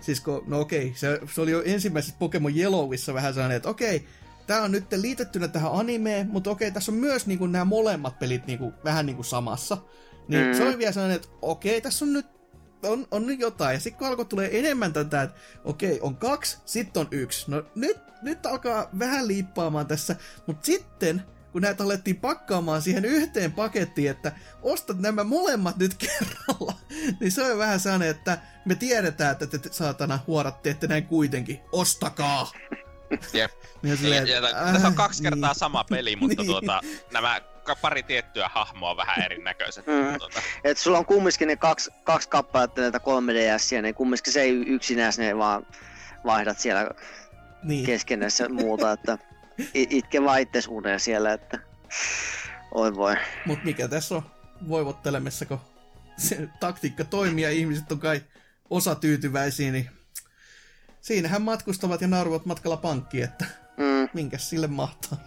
siis kun, no okei, se, se oli jo ensimmäisessä Pokemon Yellowissa vähän sellainen, että okei, tämä on nyt liitettynä tähän animeen, mutta okei, tässä on myös niin kuin, nämä molemmat pelit niin kuin, vähän niin kuin samassa. Niin mm. se oli vielä sellainen, että okei, tässä on nyt on, on nyt jotain. Ja sitten kun alkoi tulee enemmän tätä, että okei, on kaksi, sitten on yksi. No nyt, nyt alkaa vähän liippaamaan tässä, mutta sitten kun näitä alettiin pakkaamaan siihen yhteen pakettiin, että ostat nämä molemmat nyt kerralla, niin se on vähän sellainen, että me tiedetään, että te saatana huorat teette näin kuitenkin. Ostakaa! Jep. Niin silleen, ja, ja, äh, tässä on kaksi kertaa niin. sama peli, mutta niin. tuota, nämä pari tiettyä hahmoa vähän erinäköiset. Mm. Tuota. Et sulla on kumminkin ne kaksi, kaksi kappaletta näitä 3DS, niin kumminkin se ei yksinään ne vaan vaihdat siellä niin. keskenässä muuta, että itke vaan itses uneen siellä, että oi voi. Mut mikä tässä on voivottelemassa, kun se taktiikka toimii ja ihmiset on kai osa tyytyväisiä, niin siinähän matkustavat ja nauruvat matkalla pankkiin, että mm. minkä sille mahtaa.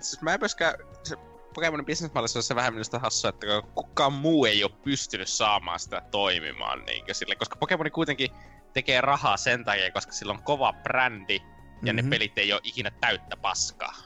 Siis mä en myöskään, se Pokemonin bisnesmallissa on se vähän minusta hassua, että kukaan muu ei ole pystynyt saamaan sitä toimimaan niin sille, koska Pokemoni kuitenkin tekee rahaa sen takia, koska sillä on kova brändi, ja mm-hmm. ne pelit ei ole ikinä täyttä paskaa.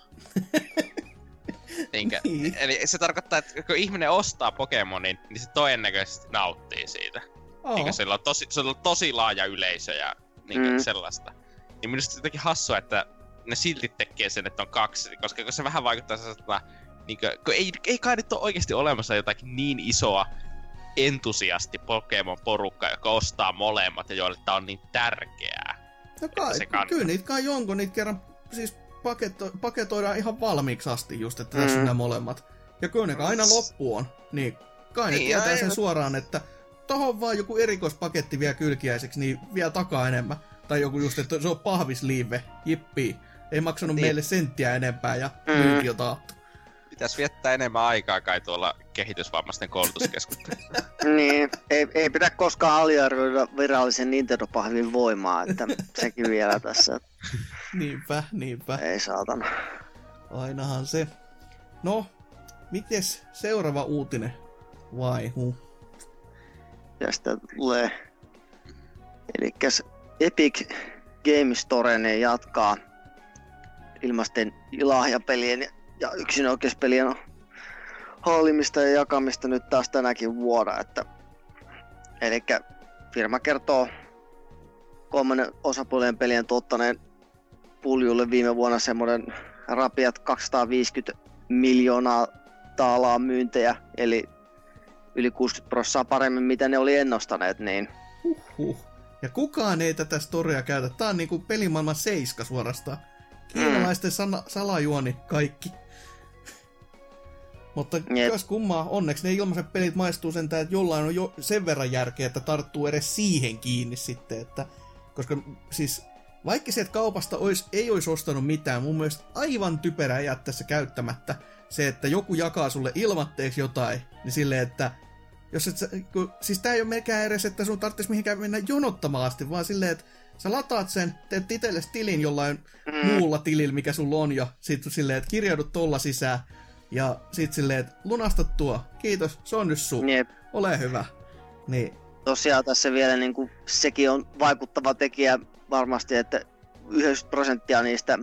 Niinkö? Niin. Eli se tarkoittaa, että kun ihminen ostaa Pokemonin, niin se todennäköisesti nauttii siitä. Oh. Niinkö sillä on tosi, sillä on tosi laaja yleisö ja niinkö mm. sellaista. Niin minusta se jotenkin hassua, että ne silti tekee sen, että on kaksi, koska se vähän vaikuttaa sellaiselta, niinkö, kun ei, ei kai nyt ole oikeasti olemassa jotakin niin isoa entusiasti Pokemon-porukka, joka ostaa molemmat ja joille tämä on niin tärkeää. No kai, se kyllä niitä kai jonkun niitä kerran siis paketo, paketoidaan ihan valmiiksi asti just, että mm. tässä on nämä molemmat. Ja kyllä ne aina loppu on, niin kai ne niin, tietää sen suoraan, että tohon vaan joku erikoispaketti vielä kylkiäiseksi, niin vielä takaa enemmän. Tai joku just, että se on pahvisliive, jippi. Ei maksanut niin. meille senttiä enempää ja mm. myynti jo taattu. Pitäisi viettää enemmän aikaa kai tuolla kehitysvammaisten koulutuskeskuksessa. niin, ei, ei pidä koskaan aliarvioida virallisen Nintendo-pahvin voimaa, että sekin vielä tässä. niinpä, niinpä. Ei saatana. Ainahan se. No, mites seuraava uutinen? Vai hu? Tästä tulee. Eli Epic Game Store ne jatkaa ilmasten lahjapelien ja yksinoikeuspelien hallimista ja jakamista nyt taas tänäkin vuonna. Että, eli firma kertoo kolmannen osapuolen pelien tuottaneen puljulle viime vuonna semmoinen rapiat 250 miljoonaa taalaa myyntejä, eli yli 60 prosenttia paremmin, mitä ne oli ennustaneet, niin... Uhuh. Ja kukaan ei tätä storia käytä. Tää on niinku pelimaailman seiska suorastaan. Kiinalaisten mm. salajuoni kaikki. Mutta yep. jos kummaa, onneksi ne ilmaiset pelit maistuu sen, että jollain on jo sen verran järkeä, että tarttuu edes siihen kiinni sitten, että koska siis vaikka sieltä kaupasta ois, ei olisi ostanut mitään, mun mielestä aivan typerää jättää se käyttämättä. Se, että joku jakaa sulle ilmatteeksi jotain, niin silleen, että jos et sä, kun, siis tää ei ole melkein edes, että sun tarvitsisi mihinkään mennä jonottamaan asti, vaan silleen, että sä lataat sen, teet itsellesi tilin jollain mm. muulla tilillä, mikä sulla on, ja sit silleen, että kirjaudut tolla sisään, ja sit silleen, että lunasta tuo, kiitos, se on nyt sun, Jep. ole hyvä. Niin. Tosiaan tässä vielä niin kuin, sekin on vaikuttava tekijä varmasti, että 90 prosenttia niistä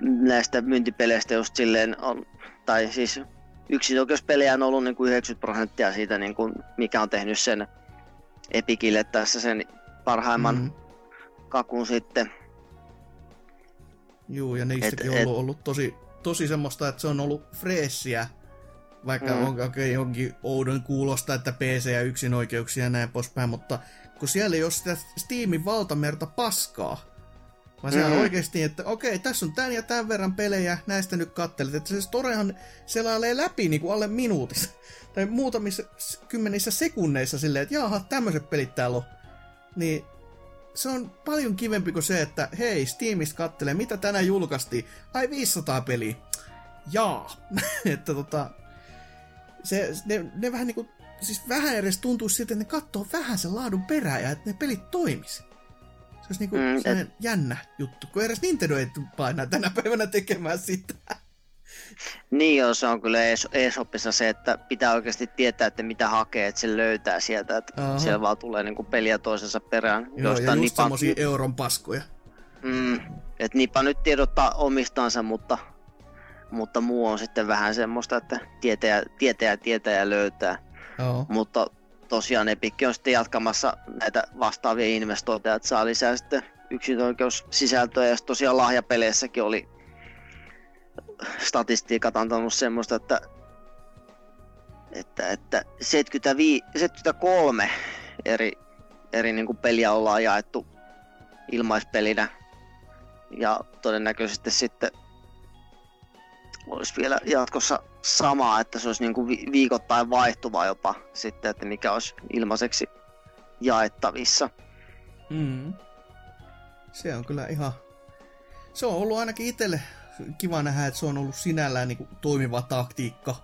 näistä myyntipeleistä just silleen on, tai siis yksinoikeuspelejä on ollut niin kuin 90 prosenttia siitä, niin kuin, mikä on tehnyt sen Epikille tässä sen parhaimman mm. kakun sitten. Juu, ja niistäkin on ollut, ollut tosi, tosi semmoista, että se on ollut freessiä Vaikka mm. on okay, jonkin oudon kuulosta, että PC ja yksinoikeuksia ja näin poispäin, mutta kun siellä ei ole sitä Steamin valtamerta paskaa, vaan mm. on oikeasti, että okei, okay, tässä on tämän ja tämän verran pelejä, näistä nyt kattelet. Että se storehan selailee läpi niin kuin alle minuutissa. Tai muutamissa kymmenissä sekunneissa silleen, että jaha, tämmöiset pelit täällä on. Niin se on paljon kivempi kuin se, että hei, Steamista kattelee, mitä tänään julkaistiin. Ai 500 peliä. Jaa. että tota, se, ne, ne vähän niinku, siis vähän edes tuntuu siltä, että ne katsoo vähän sen laadun perään ja että ne pelit toimis. Se olisi niinku mm, et... jännä juttu, kun edes Nintendo ei painaa tänä päivänä tekemään sitä. Niin joo, se on kyllä eShopissa se, että pitää oikeasti tietää, että mitä hakee, että se löytää sieltä, että Aha. siellä vaan tulee niinku peliä toisensa perään. Joo, ja just nipa... semmosia euron paskoja. Mm, että nipa nyt tiedottaa omistansa, mutta, mutta muu on sitten vähän semmoista, että tietää, tietää, tietää ja löytää. Joo. Mutta tosiaan Epic on sitten jatkamassa näitä vastaavia investointeja, että saa lisää sitten yksinoikeussisältöä ja tosiaan lahjapeleissäkin oli statistiikat antanut semmoista, että, että, että 75, 73 eri, eri niin kuin peliä ollaan jaettu ilmaispelinä. Ja todennäköisesti sitten olisi vielä jatkossa samaa, että se olisi niin kuin viikoittain vaihtuva jopa sitten, että mikä olisi ilmaiseksi jaettavissa. Mm. Se on kyllä ihan... Se on ollut ainakin itselle kiva nähdä, että se on ollut sinällään niin kuin, toimiva taktiikka,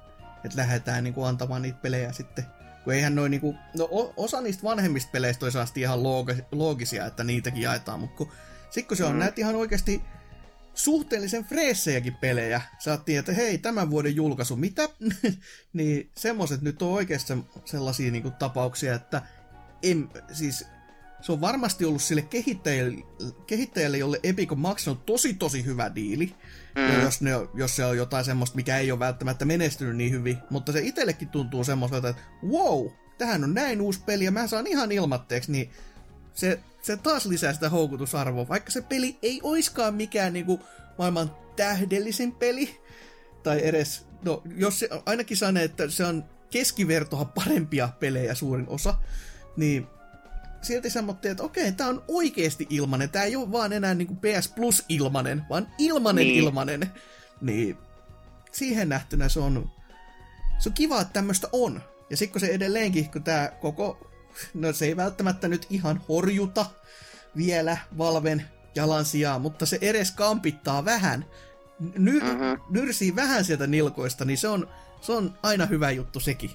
että lähdetään niin kuin, antamaan niitä pelejä sitten. Kun eihän noin, niin kuin, no osa niistä vanhemmista peleistä toisaalta ihan loogisia, että niitäkin jaetaan, mutta kun, sit kun se on mm. näitä ihan oikeasti suhteellisen freessejäkin pelejä, saattiin, että hei, tämän vuoden julkaisu, mitä? niin semmoset nyt on oikeasti sellaisia niin kuin, tapauksia, että en, siis se on varmasti ollut sille kehittäjälle, kehittäjälle jolle Epic on maksanut tosi tosi hyvä diili. Mm. Ja jos, ne, jos se on jotain semmoista, mikä ei ole välttämättä menestynyt niin hyvin. Mutta se itsellekin tuntuu semmoista, että wow, tähän on näin uusi peli ja mä saan ihan ilmatteeksi, niin se, se taas lisää sitä houkutusarvoa. Vaikka se peli ei oiskaan mikään niinku maailman tähdellisin peli, tai edes, no jos se, ainakin saa että se on keskivertoa parempia pelejä suurin osa, niin silti sanottiin, että okei, tämä on oikeasti ilmanen. Tämä ei ole vaan enää niin kuin PS Plus ilmanen, vaan ilmanen niin. ilmanen. Niin siihen nähtynä se on, se on kiva, että tämmöistä on. Ja sitten kun se edelleenkin, kun tämä koko, no se ei välttämättä nyt ihan horjuta vielä Valven jalan sijaan, mutta se edes kampittaa vähän, ny- uh-huh. nyrsii vähän sieltä nilkoista, niin se on, se on aina hyvä juttu sekin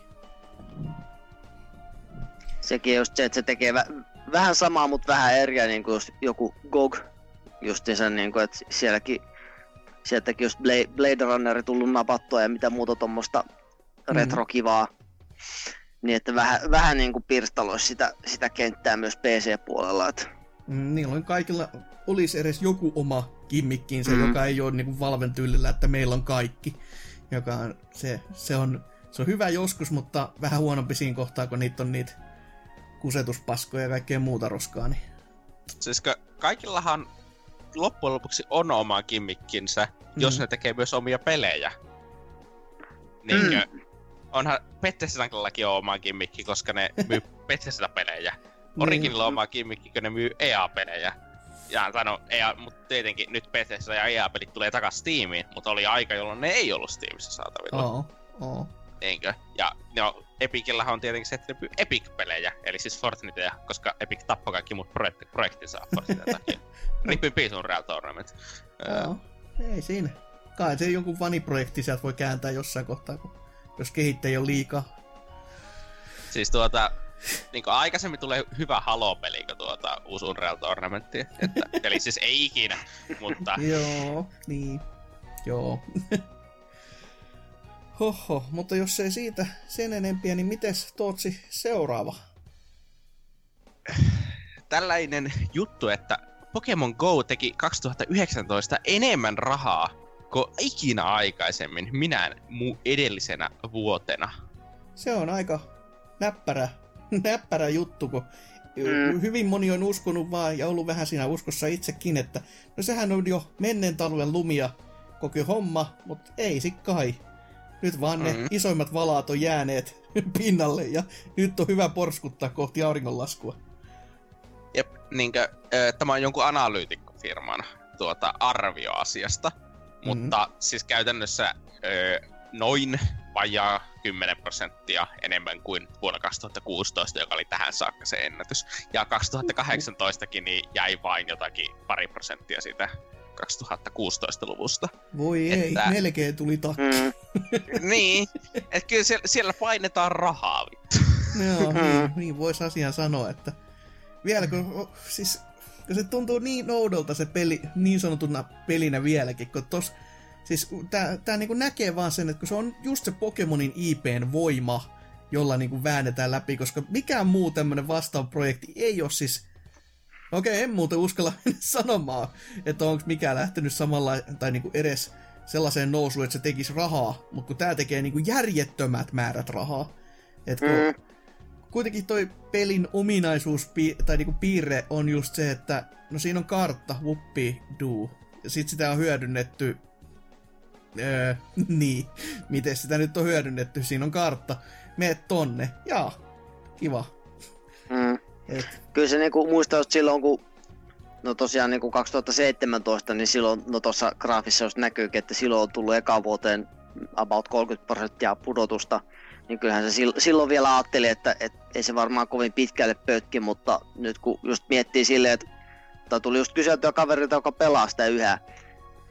sekin just se, että se tekee vä- vähän samaa, mutta vähän eriä, niin kuin joku GOG justiinsa, niin kuin, että sielläkin sieltäkin just Blade, Blade Runner tullut napattua ja mitä muuta tuommoista mm. retrokivaa. Niin, että vähän, vähän niin kuin pirstaloisi sitä, sitä kenttää myös PC-puolella. Että... Mm, niillä on kaikilla olisi edes joku oma kimmikkinsä, mm. joka ei ole niin kuin Valven tyylillä, että meillä on kaikki. Joka on, se, se, on, se on hyvä joskus, mutta vähän huonompi siinä kohtaa, kun niitä on niitä kusetuspaskoja ja kaikkea muuta roskaa. Niin... Siis kaikillahan loppujen lopuksi on oma kimmikkinsä, mm. jos ne tekee myös omia pelejä. Niin mm. onhan Bethesdallakin on oma kimmikki, koska ne myy Bethesda-pelejä. Niin. Originilla on oma kimmikki, kun ne myy EA-pelejä. Ja no, EA, mutta tietenkin nyt Bethesda ja EA-pelit tulee takaisin Steamiin, mutta oli aika, jolloin ne ei ollut Steamissa saatavilla. Oo, oo. Niinkö? Ja no, Epicillähän on tietenkin se, että ne Epic-pelejä, eli siis Fortnitea, koska Epic tappoi kaikki muut projekti, projektinsa Fortniteen takia. Rip in peace Unreal Tournament. No, ei siinä. Kai se jonkun faniprojekti sieltä voi kääntää jossain kohtaa, kun, jos kehittäjä on liikaa. Siis tuota, niin kuin aikaisemmin tulee hyvä Halo-peli kuin tuota uusi Unreal Tournamentti. Että, eli siis ei ikinä, mutta... Joo, niin. Joo. Hoho, mutta jos ei siitä sen enempiä, niin mites Tootsi seuraava? Tällainen juttu, että Pokemon Go teki 2019 enemmän rahaa kuin ikinä aikaisemmin minä mu edellisenä vuotena. Se on aika näppärä, näppärä juttu, kun mm. hyvin moni on uskonut vaan ja ollut vähän siinä uskossa itsekin, että no sehän on jo menneen talven lumia koko homma, mutta ei sit kai Nyt vaan ne mm-hmm. isoimmat valaat on jääneet pinnalle ja nyt on hyvä porskuttaa kohti auringonlaskua. Jep, niinkö, tämä on jonkun analyytikkofirman tuota, arvio asiasta, mm-hmm. mutta siis käytännössä noin vajaa 10 prosenttia enemmän kuin vuonna 2016, joka oli tähän saakka se ennätys. Ja 2018kin niin jäi vain jotakin pari prosenttia siitä 2016-luvusta. Voi ei, että... melkein tuli takki. Mm. niin, että kyllä siellä, siellä painetaan rahaa vittu. Joo, niin, niin voisi asian sanoa, että vielä kun, siis, kun se tuntuu niin oudolta se peli, niin sanotuna pelinä vieläkin, kun tos, siis tää, tää niinku näkee vaan sen, että kun se on just se Pokemonin IPn voima, jolla niinku väännetään läpi, koska mikään muu tämmönen vastaaprojekti ei ole siis Okei, okay, en muuten uskalla sanomaan, että onko mikään lähtenyt samalla, tai niinku edes sellaiseen nousuun, että se tekisi rahaa, mutta kun tää tekee niinku järjettömät määrät rahaa. Et kun mm. Kuitenkin toi pelin ominaisuus tai niinku piirre on just se, että no siinä on kartta, whoopi, do. Ja sit sitä on hyödynnetty Öö, niin, miten sitä nyt on hyödynnetty? Siinä on kartta. Mene tonne. Jaa, kiva. Mm. Kyllä se niinku muistaa just silloin, kun no tosiaan niinku 2017, niin silloin, no tuossa graafissa just näkyy, että silloin on tullut eka vuoteen about 30 prosenttia pudotusta, niin kyllähän se silloin vielä ajatteli, että, että ei se varmaan kovin pitkälle pötki, mutta nyt kun just miettii silleen, että tai tuli just kyseltyä kaverilta, joka pelaa sitä yhä,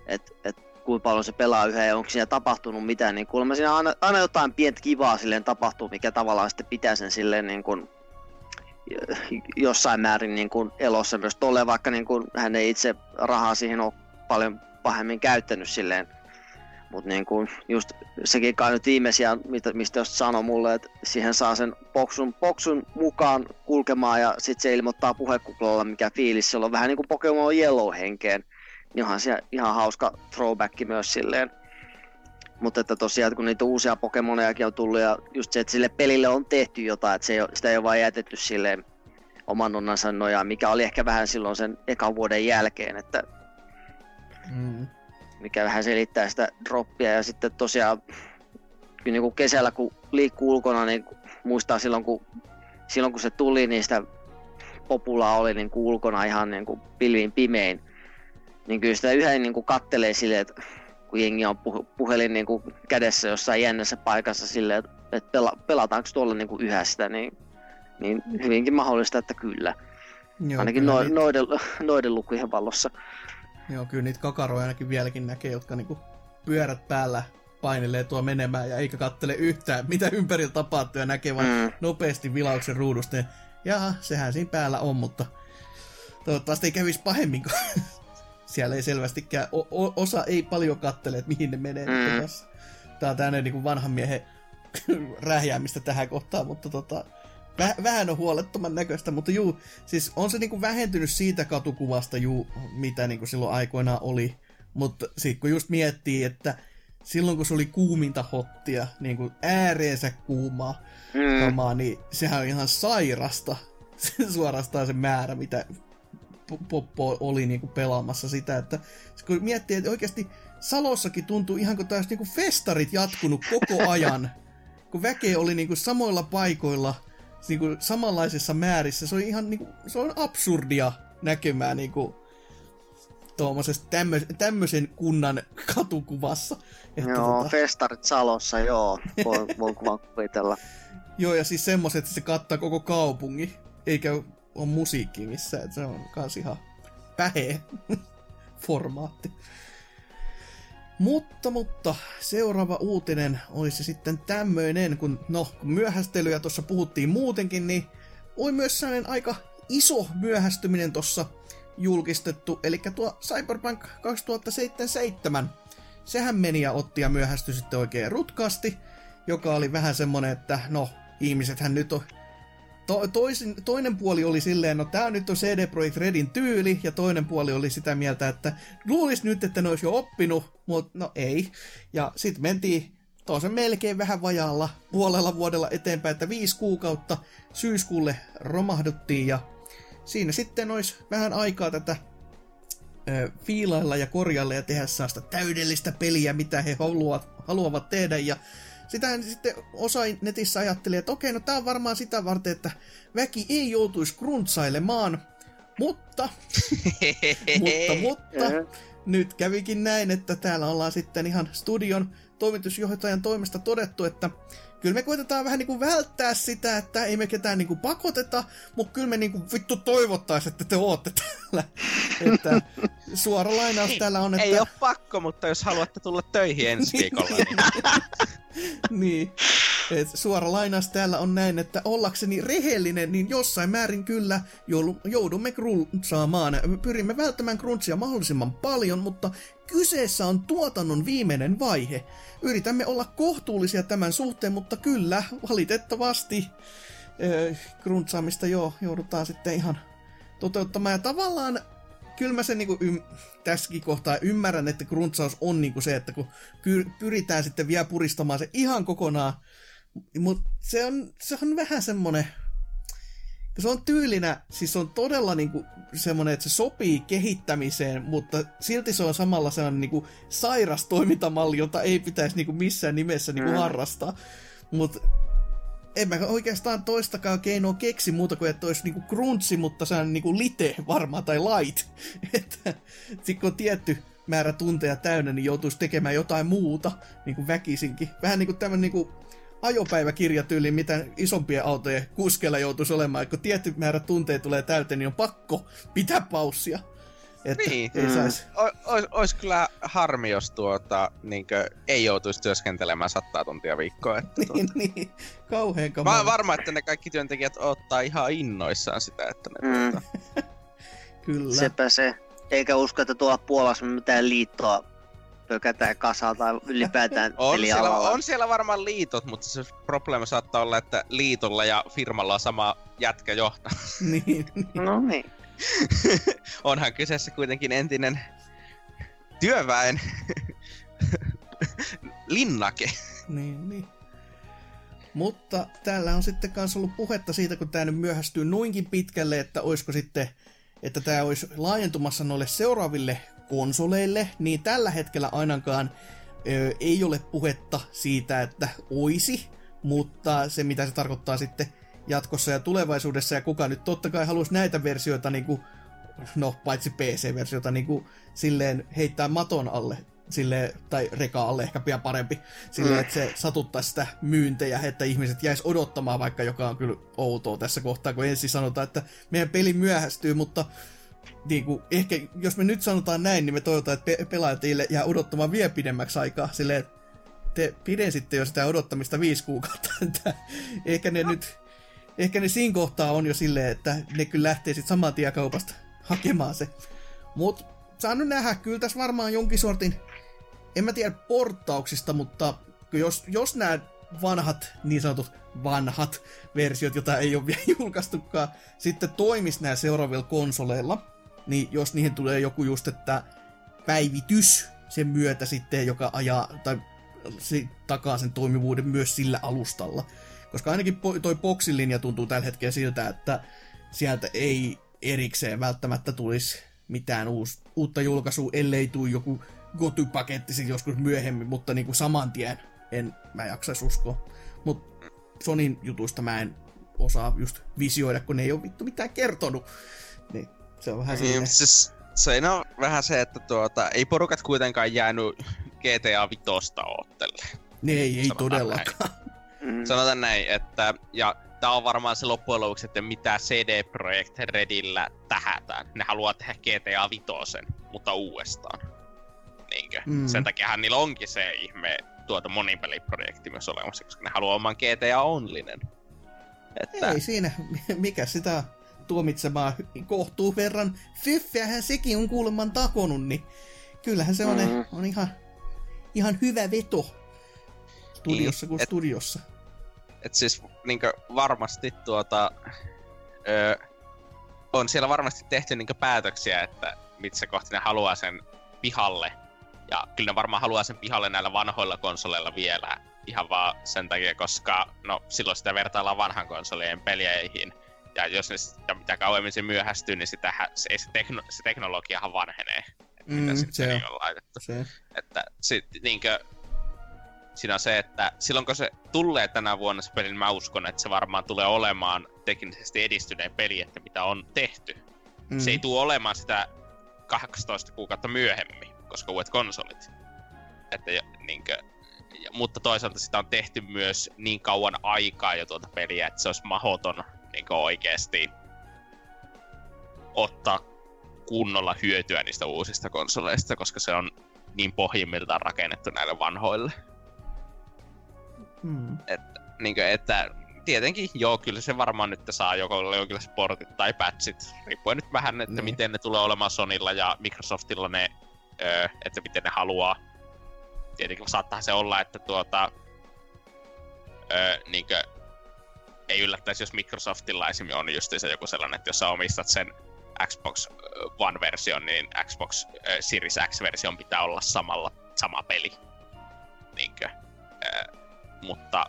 että et, kuinka paljon se pelaa yhä ja onko siinä tapahtunut mitään, niin kuulemma siinä aina, aina jotain pientä kivaa silleen tapahtuu, mikä tavallaan sitten pitää sen silleen niin kuin jossain määrin niin kuin elossa myös tolle, vaikka niin kuin hän ei itse rahaa siihen ole paljon pahemmin käyttänyt silleen. Mutta niin kuin just sekin kai nyt viimeisiä, mistä just sanoi mulle, että siihen saa sen boksun, boksun mukaan kulkemaan ja sitten se ilmoittaa puhekuklalla mikä fiilis. Se on vähän niin kuin Pokemon Yellow henkeen. Niin onhan se ihan hauska throwback myös silleen. Mutta että tosiaan, kun niitä uusia Pokemonejakin on tullut ja just se, että sille pelille on tehty jotain, että se ei sitä ei ole vain jätetty silleen oman onnansa nojaan, mikä oli ehkä vähän silloin sen ekan vuoden jälkeen, että mm. mikä vähän selittää sitä droppia ja sitten tosiaan kyllä niin kuin kesällä kun liikkuu ulkona, niin muistaa silloin kun, silloin kun se tuli, niin sitä populaa oli niin kuin ulkona ihan niin kuin pilviin pimein. Niin kyllä sitä yhä niin kuin kattelee silleen, että kun jengi on puhelin niin kuin kädessä jossain jännässä paikassa silleen, että pela, pelataanko tuolla niin kuin yhä sitä, niin, niin hyvinkin mahdollista, että kyllä. Joo, Ainakin no, niitä... noiden, noiden lukujen valossa. Joo, kyllä niitä kakaroja ainakin vieläkin näkee, jotka niinku pyörät päällä painelee tuo menemään ja eikä kattele yhtään, mitä ympärillä tapahtuu ja näkee vain mm. nopeasti vilauksen ruudusta. Ja sehän siinä päällä on, mutta toivottavasti ei kävisi pahemmin, kun siellä ei selvästikään, o- o- osa ei paljon kattele, että mihin ne menee. Mm. Tää on tämmöinen niin vanhan miehen rähjäämistä tähän kohtaan, mutta tota, väh- vähän on huolettoman näköistä, mutta juu, siis on se niinku vähentynyt siitä katukuvasta, juu, mitä niinku silloin aikoinaan oli. Mutta sitten kun just miettii, että silloin kun se oli kuuminta hottia, niin kuin ääreensä kuumaa mm. kamaa, niin sehän on ihan sairasta suorastaan se määrä, mitä Poppo oli niinku pelaamassa sitä, että kun miettii, että oikeasti Salossakin tuntuu ihan kuin niinku festarit jatkunut koko ajan, kun väkeä oli niinku samoilla paikoilla, niinku samanlaisissa määrissä, se on ihan niinku, se on absurdia näkemään niinku tuommoisesta tämmöisen kunnan katukuvassa. Että joo, tota... festarit Salossa, joo, voin, voin kuvitella. joo, ja siis semmoiset, että se kattaa koko kaupungin, eikä on musiikki missä, että se on kans ihan päheä formaatti. Mutta, mutta seuraava uutinen olisi sitten tämmöinen, kun no, kun myöhästelyjä tuossa puhuttiin muutenkin, niin oli myös sellainen aika iso myöhästyminen tuossa julkistettu, eli tuo Cyberpunk 2077. Sehän meni ja otti ja myöhästyi sitten oikein rutkasti, joka oli vähän semmonen, että no, ihmisethän nyt on to, toisin, toinen puoli oli silleen, no tää nyt on CD Projekt Redin tyyli, ja toinen puoli oli sitä mieltä, että luulisi nyt, että ne olisi jo oppinut, mutta no ei. Ja sitten mentiin toisen melkein vähän vajaalla puolella vuodella eteenpäin, että viisi kuukautta syyskuulle romahduttiin, ja siinä sitten olisi vähän aikaa tätä ö, fiilailla ja korjailla ja tehdä sellaista täydellistä peliä, mitä he haluavat, haluavat tehdä. Ja sitähän sitten osa netissä ajatteli, että okei, no tää on varmaan sitä varten, että väki ei joutuisi gruntsailemaan, mutta, mutta, mutta, nyt kävikin näin, että täällä ollaan sitten ihan studion toimitusjohtajan toimesta todettu, että kyllä me koitetaan vähän niinku välttää sitä, että ei me ketään niinku pakoteta, mutta kyllä me niinku vittu toivottaisiin, että te ootte täällä. että suora lainaus täällä on, että... Ei ole pakko, mutta jos haluatte tulla töihin ensi viikolla, niin... niin. Et suora lainaus täällä on näin, että ollakseni rehellinen, niin jossain määrin kyllä joudumme gruntsaamaan. Pyrimme välttämään gruntsia mahdollisimman paljon, mutta kyseessä on tuotannon viimeinen vaihe. Yritämme olla kohtuullisia tämän suhteen, mutta kyllä, valitettavasti äh, gruntsaamista joo, joudutaan sitten ihan toteuttamaan. Ja tavallaan kyllä mä sen niinku ym- tässäkin kohtaa ymmärrän, että gruntsaus on niinku se, että kun ky- pyritään sitten vielä puristamaan se ihan kokonaan, mutta se on, se on vähän semmonen, se on tyylinä, siis se on todella niinku semmonen, että se sopii kehittämiseen, mutta silti se on samalla sellainen niinku sairas toimintamalli, jota ei pitäisi niinku missään nimessä niinku mm. harrastaa. Mutta en mä oikeastaan toistakaan keinoa keksi muuta kuin, että olisi niinku gruntsi, mutta se on niinku lite varmaan tai light. että sit kun on tietty määrä tunteja täynnä, niin joutuisi tekemään jotain muuta, niinku väkisinkin. Vähän niinku tämmönen niinku ajopäiväkirjatyyli, mitä isompien autojen kuskella joutuisi olemaan. Kun tietty määrä tunteja tulee täyteen, niin on pakko pitää paussia. Että niin. ei sais. O, ois, ois kyllä harmi, jos tuota, niinkö, ei joutuisi työskentelemään sattaa tuntia viikkoa. Että niin, tuota. niin. Kauheen kamala. Mä oon varma, että ne kaikki työntekijät ottaa ihan innoissaan sitä, että ne mm. tuota... Kyllä. Sepä se. Eikä usko, että tuolla Puolassa mitään liittoa pökätään kasaan tai ylipäätään on siellä, on siellä varmaan liitot, mutta se probleema saattaa olla, että liitolla ja firmalla on sama jätkä johtaa. niin. No niin. Onhan kyseessä kuitenkin entinen työväen linnake. Niin, niin. Mutta täällä on sitten kanssa ollut puhetta siitä, kun tämä nyt myöhästyy noinkin pitkälle, että olisiko sitten, että tämä olisi laajentumassa noille seuraaville konsoleille, niin tällä hetkellä ainakaan ö, ei ole puhetta siitä, että oisi, mutta se mitä se tarkoittaa sitten jatkossa ja tulevaisuudessa, ja kuka nyt totta kai haluaisi näitä versioita, niin kuin, no paitsi PC-versiota, niin kuin, silleen heittää maton alle, sille tai reka alle ehkä pian parempi, silleen, mm. että se satuttaisi sitä myyntejä, että ihmiset jäisi odottamaan, vaikka joka on kyllä outoa tässä kohtaa, kun ensin sanotaan, että meidän peli myöhästyy, mutta niin kuin, ehkä jos me nyt sanotaan näin, niin me toivotaan, että pe- pelaajat jää odottamaan vielä pidemmäksi aikaa. Silleen, te pidensitte jo sitä odottamista viisi kuukautta. Että ehkä ne nyt, ehkä ne siinä kohtaa on jo silleen, että ne kyllä lähtee sitten saman tien kaupasta hakemaan se. Mut saan nyt nähdä, kyllä tässä varmaan jonkin sortin, en mä tiedä porttauksista, mutta jos, jos nämä vanhat, niin sanotut vanhat versiot, joita ei ole vielä julkaistukaan, sitten toimis nämä seuraavilla konsoleilla, niin jos niihin tulee joku just, että päivitys sen myötä sitten, joka ajaa tai se takaa sen toimivuuden myös sillä alustalla. Koska ainakin toi Boxin linja tuntuu tällä hetkellä siltä, että sieltä ei erikseen välttämättä tulisi mitään uus, uutta julkaisua, ellei tule joku goty-paketti joskus myöhemmin, mutta niin kuin saman tien en mä jaksaisi uskoa. Mutta Sonin jutusta mä en osaa just visioida, kun ne ei ole vittu mitään kertonut. Niin se on vähän niin, siis, se on vähän se, että tuota, ei porukat kuitenkaan jäänyt GTA Vitosta oottelle. Ne ei, ei todellakaan. Näin. Mm. Sanotaan näin, että ja tää on varmaan se loppujen lopuksi, että mitä CD Projekt Redillä tähätään. Ne haluaa tehdä GTA Vitosen, mutta uudestaan. Niinkö? Mm. Sen takiahan niillä onkin se ihme tuota monipeliprojekti myös olemassa, koska ne haluaa oman GTA Onlinen. Että... Ei siinä, mikä sitä tuomitsemaan kohtuu verran. Fyffeähän sekin on kuulemman takonut, niin kyllähän se on, mm. on ihan, ihan hyvä veto studiossa niin, kuin et, studiossa. Et siis niinkö varmasti tuota, ö, on siellä varmasti tehty niinkö päätöksiä, että missä kohti ne haluaa sen pihalle. Ja kyllä ne varmaan haluaa sen pihalle näillä vanhoilla konsoleilla vielä. Ihan vaan sen takia, koska no silloin sitä vertaillaan vanhan konsolien peleihin ja jos ne, ja mitä kauemmin se myöhästyy, niin sitähän, se, se, tekno, se teknologiahan vanhenee. Mm, mitä se sitten on. on laitettu. Se. Että sit, niinkö, siinä on se, että silloin kun se tulee tänä vuonna se peli, niin mä uskon, että se varmaan tulee olemaan teknisesti edistyneen peli, että mitä on tehty. Mm. Se ei tule olemaan sitä 18 kuukautta myöhemmin, koska uudet konsolit. Että, niinkö, ja, mutta toisaalta sitä on tehty myös niin kauan aikaa jo tuota peliä, että se olisi mahoton niin oikeasti ottaa kunnolla hyötyä niistä uusista konsoleista, koska se on niin pohjimmiltaan rakennettu näille vanhoille. Mm. Niin kuin, että tietenkin joo, kyllä se varmaan nyt saa joko jonkinlaiset portit tai patchit, riippuen nyt vähän, että Niin. miten ne tulee olemaan Sonilla ja Microsoftilla ne, öö, että miten ne haluaa. Tietenkin saattaa se olla, että tuota, öö, niinkö, ei yllättäisi, jos Microsoftilla esimerkiksi on just se joku sellainen, että jos sä omistat sen Xbox ö, One-version, niin Xbox ö, Series X-version pitää olla samalla, sama peli. Niinkö, ö, mutta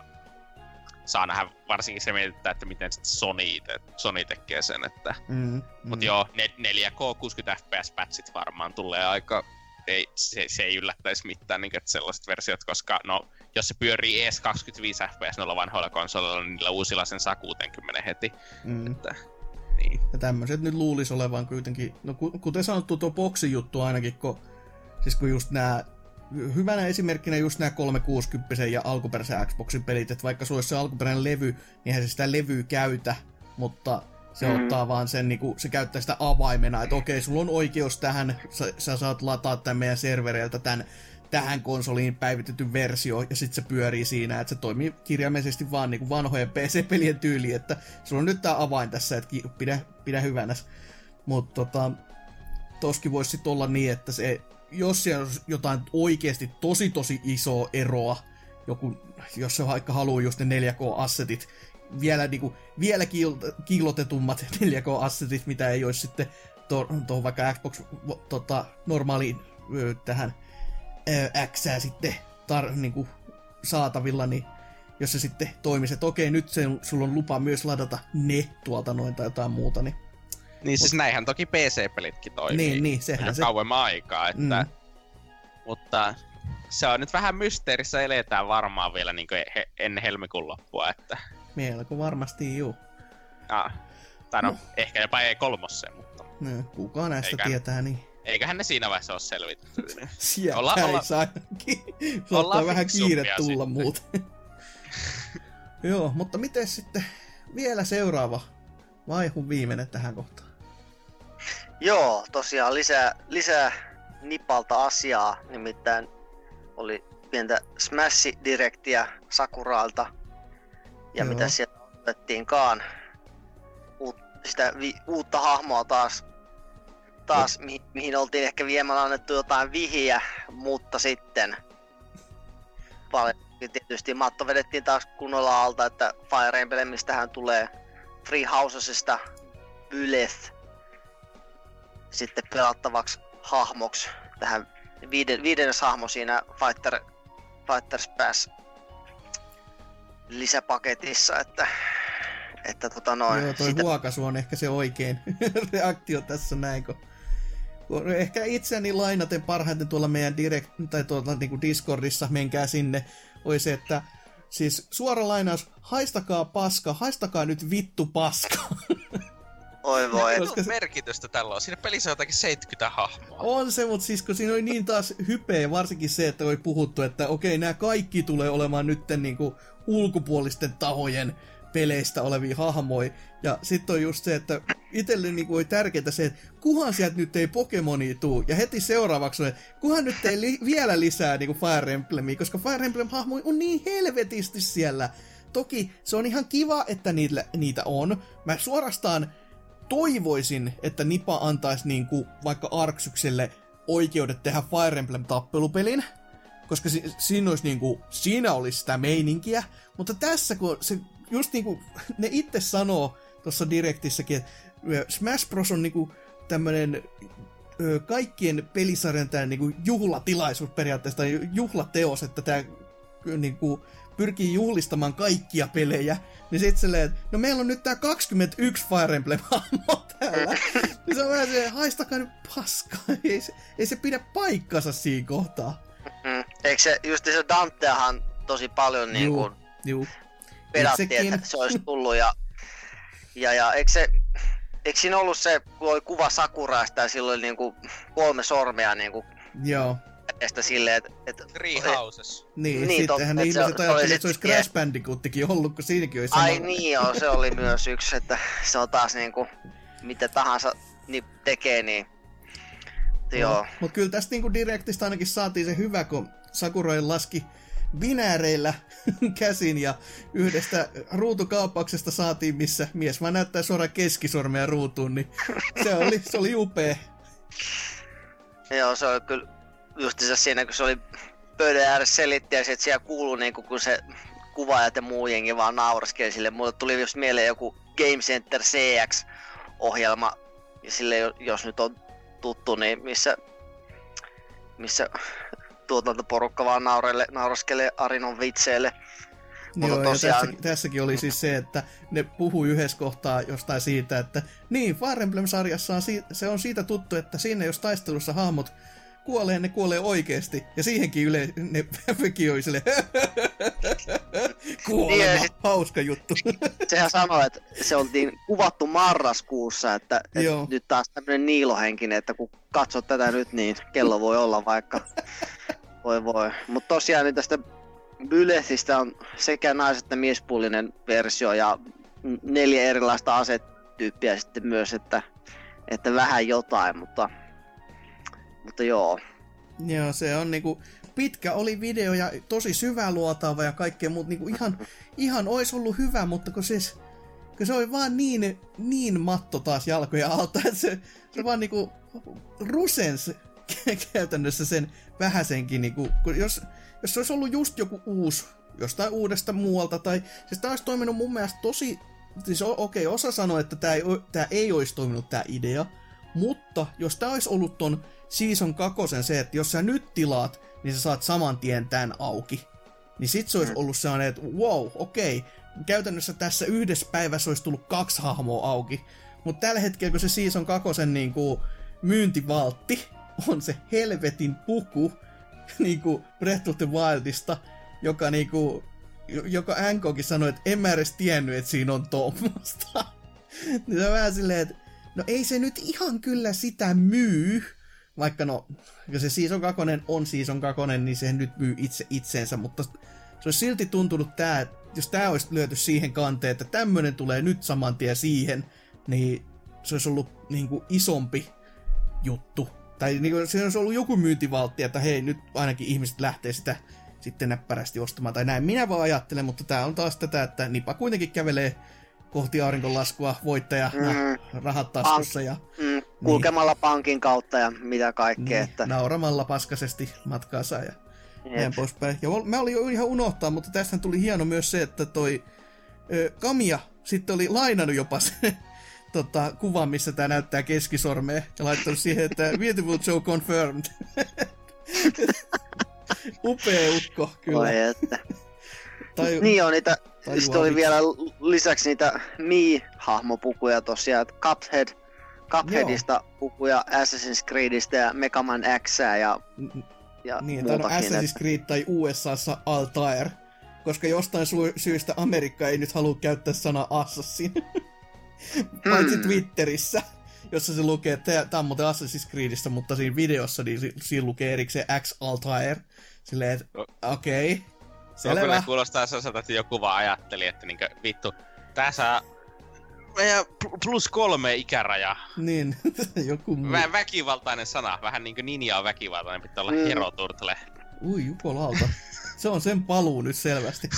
saa nähdä varsinkin se mietitään, että miten Sony, ite, Sony tekee sen, että Mm. Mm. Mut joo, ne- 4K 60 FPS patchit varmaan tulee aika... Ei, se, se ei yllättäisi mitään niin että sellaiset versiot, koska no, jos se pyörii ees 25 FPS noilla vanhoilla konsoleilla, niin niillä uusilla sen saa 60 heti. Mm. Että, niin. Ja tämmöiset nyt luulisi olevan kuitenkin, no ku- kuten sanottu tuo boksi juttu ainakin, kun, siis kun just nämä, hyvänä esimerkkinä just nämä 360 ja alkuperäisen Xboxin pelit, että vaikka sulla olisi se alkuperäinen levy, niin eihän se sitä levyä käytä, mutta se Mm. ottaa vaan sen, niin kuin, se käyttää sitä avaimena, että okei, sulla on oikeus tähän, sä, sä saat lataa tämän meidän servereiltä tämän tähän konsoliin päivitetty versio, ja sitten se pyörii siinä, että se toimii kirjaimellisesti vaan niin kuin vanhojen PC-pelien tyyliin, että sulla on nyt tämä avain tässä, että pidä, pidä hyvänä. Mutta tota, toskin voisi sitten olla niin, että se, jos siellä on jotain oikeasti tosi tosi isoa eroa, joku, jos se vaikka haluaa just ne 4K-assetit, vielä, niinku, vielä kiil- kiilotetummat 4K-assetit, mitä ei olisi sitten tuohon to, vaikka Xbox tota, normaaliin ö, tähän ö, X sitten tar, niinku, saatavilla, niin jos se sitten toimisi, että okei, nyt se, sulla on lupa myös ladata ne tuolta noin tai jotain muuta, niin niin siis näinhän toki PC-pelitkin toimii. Niin, niin, sehän se- kauemman aikaa, että... Mm. Mutta se on nyt vähän mysteerissä eletään varmaan vielä niin he, ennen helmikuun loppua, että... melko varmasti juu. Ah, tai no, ehkä jopa ei kolmosse, mutta No, kuka näistä Eikä- tietää, niin eiköhän ne siinä vaiheessa ole selvitetty. sieltä Olla- olla, saa. Saattaa ollaan vähän kiire tulla sitten. muuten. Joo, mutta miten sitten vielä seuraava vaihu viimeinen tähän kohtaan? Joo, tosiaan lisää, lisää Nipalta asiaa, nimittäin oli pientä Smash-direktiä Sakuraalta. Ja Joo. mitä sieltä otettiinkaan. Uut, sitä vi, uutta hahmoa taas, taas mihin, mihin oltiin ehkä viemällä annettu jotain vihiä, mutta sitten paljon tietysti matto vedettiin taas kunnolla alta, että Fire Emblemistähän tulee Free Housesista Byleth sitten pelattavaksi hahmoksi tähän viiden, viidennes hahmo siinä Fighter, Fighters Pass lisäpaketissa, että, että tota noin, Joo, toi sitä, huokasu on ehkä se oikein reaktio tässä näin, kun kun ehkä itseäni lainaten parhaiten tuolla meidän direct, tai tuolla niin Discordissa, menkää sinne, oli se, että siis suora lainaus, haistakaa paska, haistakaa nyt vittu paska. oi voi, Koska se- merkitystä tällä on. Siinä pelissä on jotakin 70 hahmoa. On se, mutta siis kun siinä oli niin taas hypeä, varsinkin se, että oli puhuttu, että okei, nämä kaikki tulee olemaan nytten niinku ulkopuolisten tahojen peleistä olevia hahmoja. Ja sitten on just se, että itselle niinku oli tärkeää se, että kuhan sieltä nyt ei Pokemonia tuu. Ja heti seuraavaksi että kuhan nyt ei li- vielä lisää niinku Fire Emblemia, koska Fire Emblem-hahmoja on niin helvetisti siellä. Toki se on ihan kiva, että niitä, niitä on. Mä suorastaan toivoisin, että Nipa antaisi niinku vaikka Arksykselle oikeudet tehdä Fire Emblem tappelupelin, koska si- siinä olisi niinku, siinä olisi sitä meininkiä, mutta tässä kun se just niinku, ne itse sanoo tuossa direktissäkin, että Smash Bros on niinku tämmönen ö, kaikkien pelisarjan tää niinku juhlatilaisuus periaatteessa, tai juhlateos, että tää niin kuin, pyrkii juhlistamaan kaikkia pelejä, niin sit silleen, että no meillä on nyt tää 21 Fire Emblem täällä. niin se on vähän se, haistakaa nyt paskaa. Ei se, ei se pidä paikkansa siinä kohtaa. Eikö se, just se Danteahan tosi paljon niin kuin Juu. pedattiin, Itsekin. että se olisi tullut ja, ja, ja eikö se, eikö siinä ollut se, kun oli kuva Sakuraista ja sillä oli niin kuin kolme sormea niin kuin Joo. kädestä silleen, että, että Three Houses. Niin, Niin, niin totta, sittenhän että ne se- ihmiset se ajattelivat, että se olisi Crash Bandicootikin ollut, kun siinäkin olisi ai niin joo, se oli myös yksi, että se on taas niin kuin, mitä tahansa niin tekee, niin joo. Mutta kyllä tästä niinku Directista ainakin saatiin se hyvä, kun Sakurai laski binääreillä käsin ja yhdestä ruutukaappauksesta saatiin, missä mies vaan näyttää suoraan keskisormea ruutuun, niin se oli, se oli upea. Joo, se oli kyllä justiinsa siinä, kun se oli pöydän ääressä selitti ja siellä kuului niinku, kun se kuvaajat ja muu jengi vaan nauraskeli sille. Mulle tuli just mieleen joku Game Center CX-ohjelma, ja sille jos nyt on tuttu, niin missä, missä tuotantoporukka vaan naurelle, nauraskelee Arinon vitseille. Mutta Joo, ja tosiaan- tässä, tässäkin oli siis se, että ne puhui yhdessä kohtaa jostain siitä, että niin, Fire Emblem-sarjassa on si- se on siitä tuttu, että sinne jos taistelussa hahmot kuolee, ne kuolee oikeesti. Ja siihenkin yle, ne vekioi sille kuolema, Niin, ja sit- hauska juttu. Sehän sanoi, että se oltiin kuvattu marraskuussa, että, että nyt taas tämmönen niilohenkinen, että kun katsot tätä nyt, niin kello voi olla vaikka. Voi voi. Mutta tosiaan niin tästä Bylethistä on sekä nais- että miespuolinen versio ja neljä erilaista asetyyppiä sitten myös, että, että vähän jotain, mutta, mutta joo. Joo, se on niinku, pitkä oli video ja tosi syväluotaava ja kaikkea muuta. Niinku ihan, ihan ois ollut hyvä, mutta kun siis, kun se oli vaan niin, niin matto taas jalkoja alta, että se, se vaan niinku rusens käytännössä sen vähäsenkin, niinku, kun jos, jos se olisi ollut just joku uusi, jostain uudesta muualta, tai siis tämä olisi toiminut mun mielestä tosi, siis okei, okay, osa sanoi, että tämä ei, tää ei olisi toiminut tämä idea, mutta jos tämä olisi ollut ton Season 2 se, että jos sä nyt tilaat, niin sä saat saman tien tämän auki. Niin sit se olisi ollut sellainen, että wow, okei, okay. käytännössä tässä yhdessä päivässä olisi tullut kaksi hahmoa auki. Mutta tällä hetkellä, kun se Season 2 niin kuin, myyntivaltti on se helvetin puku niin kuin Breath of the Wildista, joka niin kuin, joka NKkin sanoi, että en mä edes tiennyt, että siinä on tuommoista. niin se on vähän silleen, että no ei se nyt ihan kyllä sitä myy, vaikka no, jos se Season 2 on Season 2, niin se nyt myy itse itseensä, mutta se olisi silti tuntunut tää, että jos tää olisi lyöty siihen kanteen, että tämmönen tulee nyt saman tien siihen, niin se olisi ollut niin kuin isompi juttu. Tai niin kuin, se olisi ollut joku myyntivaltti, että hei, nyt ainakin ihmiset lähtee sitä sitten näppärästi ostamaan. Tai näin minä vaan ajattelen, mutta tämä on taas tätä, että Nipa kuitenkin kävelee kohti aurinkonlaskua voittajana Mm. rahat taskussa ja Mm, kulkemalla pankin kautta ja mitä kaikkea. niin, Että, nauramalla paskasesti matkaansa ja Jep. näin poispäin. Ja mä olin jo ihan unohtaa, mutta tästä tuli hieno myös se, että toi ö, Kamia sitten oli lainannut jopa sen tota, kuvan, missä tämä näyttää keskisormea ja laittanut siihen, että Beautiful Joe confirmed. Upea ukko, kyllä. Oi, että. Tai, Niin on niitä, sitten oli vielä lisäksi niitä Mii-hahmopukuja tosiaan, että Cuphead, Cupheadista pukuja, Assassin's Creedistä ja Mega Man X ja, ja niin, muutakin. Assassin's Creed tai USAssa Altair. Koska jostain su- syystä Amerikka ei nyt halua käyttää sanaa assassin. Paitsi Hmm. Twitterissä, jossa se lukee, että tämä on muuten Assassin's Creedissä, mutta siinä videossa niin si- siinä lukee erikseen X Altair. Silleen, että No. okei, okay, Se kyllä selvä. kuulostaa sellaiselta, että joku vaan ajatteli, että niinkö, vittu, tää saa meidän pl- plus kolme ikäraja. Niin, joku muu. Vä- väkivaltainen sana, vähän niinku ninja on väkivaltainen, pitää olla Mm. mm. Hero Turtle. Ui, jukolauta. Se on sen paluu nyt selvästi.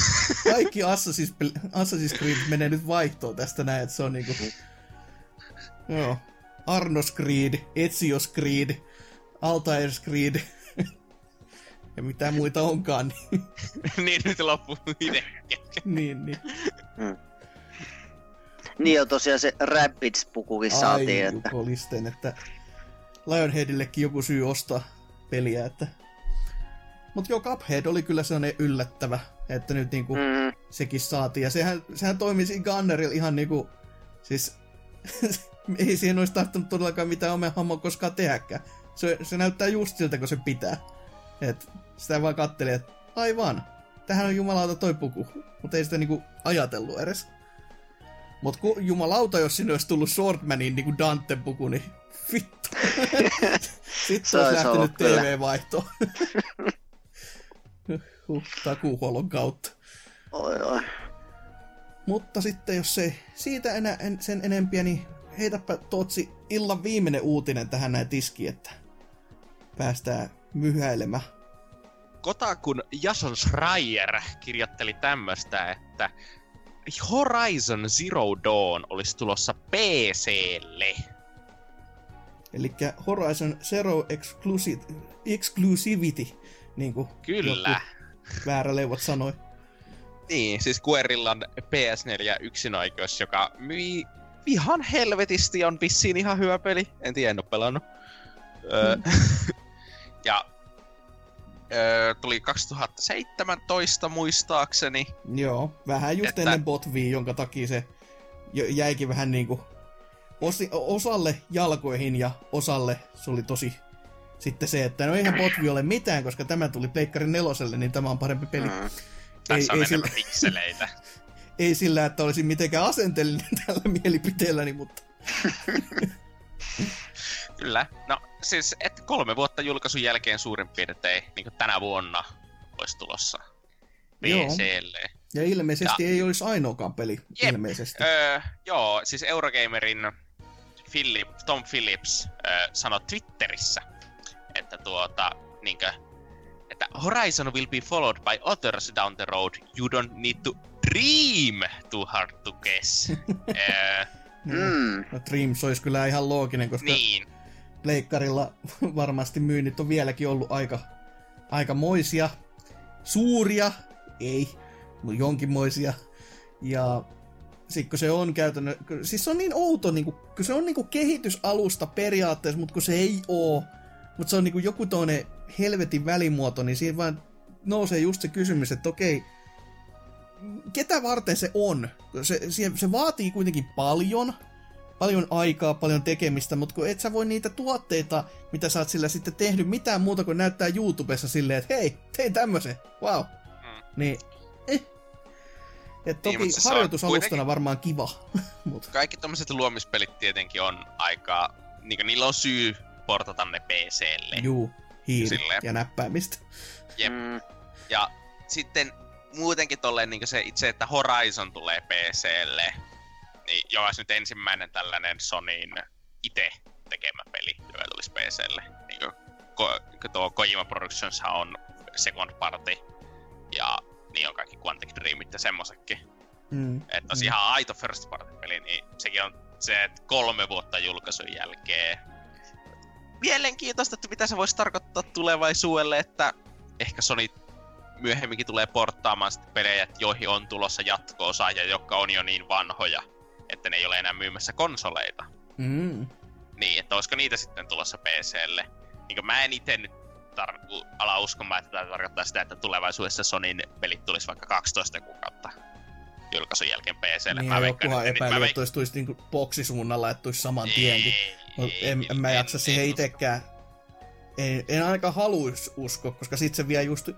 Kaikki Assassin's, Assassin's Creed menee nyt vaihtoon tästä näin, että se on niinku... Joo. Arnos Creed, Ezios Creed, Altair's Creed. ja mitä muita onkaan, niin, niin nyt loppuu ide. niin, niin. Niin on tosiaan se Rabbids-pukukin Ai saatiin, että jukolisten, että Lionheadillekin joku syy ostaa peliä, että Mutta joo, Cuphead oli kyllä sellainen yllättävä, että nyt niinku Mm. sekin saatiin. Ja sehän, sehän toimi siinä Gunnerilla ihan niinku, siis ei siihen olisi tahtonut todellakaan mitään omea hammoa koskaan tehdäkään. Se, se näyttää just siltä, kun se pitää. Et sitä vaan katteli, että aivan, tähän on jumalauta toi puku. Mutta ei sitä niinku ajatellut edes. Mut kun jumalauta, jos sinne olisi tullut Swordmanin niinku Dante puku, niin vittu. Sitten Se olisi lähtenyt. TV-vaihtoon. huh, takuuhuollon kautta. Oi, oi. Mutta sitten jos ei siitä enää en, sen enempiä, niin heitäpä Totsi illan viimeinen uutinen tähän näin tiski, että päästään myhäilemään. Kotakun Jason Schreier kirjoitteli tämmöstä, että Horizon Zero Dawn olisi tulossa PClle. Eli Horizon Zero Exclusi- Exclusivity, niin kuin Kyllä. jotkut vääräleivot sanoi. Niin, siis Guerrillan PS4 yksinoikeus, joka myi ihan helvetisti on vissiin ihan hyvä peli. En tiedä, en oo pelannut. Öö, ja öö, tuli 2017 muistaakseni. Joo, vähän just Että- ennen Botvia, jonka takia se jäikin vähän niinku osi, osalle jalkoihin ja osalle se oli tosi sitten se, että no eihän Botvi ole mitään, koska tämä tuli Pleikkarin neloselle, niin tämä on parempi peli. Mm. Tässä ei on sillä- enemmän pikseleitä. Ei sillä, että olisin mitenkään asenteellinen tällä mielipiteelläni, mutta Kyllä. No siis, että kolme vuotta julkaisun jälkeen suurin piirtein, niin tänä vuonna, olisi tulossa Joo. PClle. ja ilmeisesti ei olisi ainoakaan peli, Jep. ilmeisesti. Öö, joo, siis Eurogamerin Philip, Tom Phillips öö, sanoi Twitterissä, että tuota, niinkö, että Horizon will be followed by others down the road. You don't need to dream too hard to guess. öö, Mm. No Dreams olisi kyllä ihan looginen, koska niin, Pleikkarilla varmasti myynnit on vieläkin ollut aika, aikamoisia. Suuria, ei, mutta jonkinmoisia. Ja sitten kun se on käytännön, siis se on niin outo, niin kun, kun se on niin kuin kehitysalusta periaatteessa, mutta kun se ei oo, mutta se on niin kuin joku toinen helvetin välimuoto, niin siinä vaan nousee just se kysymys, että okei, ketä varten se on? Se, se, se vaatii kuitenkin paljon, paljon aikaa, paljon tekemistä, mutta kun et sä voi niitä tuotteita, mitä sä oot sillä sitten tehnyt, mitään muuta kuin näyttää YouTubessa silleen, että hei, tein tämmösen, wow. Mm. Niin, eh. Et toki Niin, se on harjoitusalustana kuitenkin- varmaan kiva, mutta kaikki tommoset luomispelit tietenkin on aika, niinku niillä on syy portata ne PClle. juu, hiiri Silleen. ja näppäimistä. Jep. Mm. Ja sitten muutenkin tolleen niin se itse, että Horizon tulee PClle, niin jo nyt ensimmäinen tällainen Sonyin itse tekemä peli, joka tulisi PClle. Niin kuin, ko- tuo Kojima Productions on second party, ja niin on kaikki Quantic Dreamit ja semmosetkin. Mm. Että Mm. ihan aito first party peli, niin sekin on se, että kolme vuotta julkaisun jälkeen. Mielenkiintoista, että mitä se voisi tarkoittaa tulevaisuudelle, että ehkä Sony myöhemminkin tulee porttaamaan sitten pelejä, joihin on tulossa jatko-osa ja jotka on jo niin vanhoja, että ne ei ole enää myymässä konsoleita. Mm. Niin, että olisiko niitä sitten tulossa PClle. Niin mä en itse nyt tar- ala uskomaan, että tämä tarkoittaa sitä, että tulevaisuudessa Sonin pelit tulisi vaikka 12 kuukautta julkaisun jälkeen PClle. Niin, Mä veikkaan, jokuhan mä että olisi tulisi niinku boksisuunnalla, että tulisi saman tienkin. Ei, Ei, en, en mä en- jaksa siihen en itekään. En, en ainakaan haluaisi uskoa, koska sit se vie just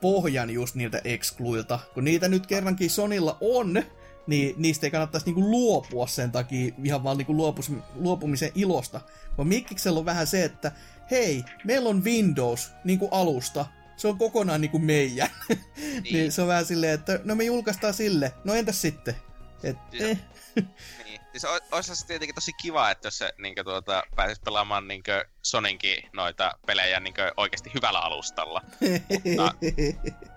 pohjan just niiltä excluilta. Kun niitä nyt kerrankin Sonilla on, niin niistä ei kannattaisi niinku luopua sen takia ihan vaan niinku luopus, luopumisen ilosta. Vaan Mikkiksellä on vähän se, että hei, meillä on Windows niinku alusta. Se on kokonaan niinku meidän. niin. niin se on vähän silleen, että no me julkaistaan sille. No entäs sitten? Et, eh. Niin. Siis olisi se tietenkin tosi kiva, että jos se niinkö, tuota, pääsisi pelaamaan niinkö Soninkin noita pelejä niinkö, oikeasti hyvällä alustalla.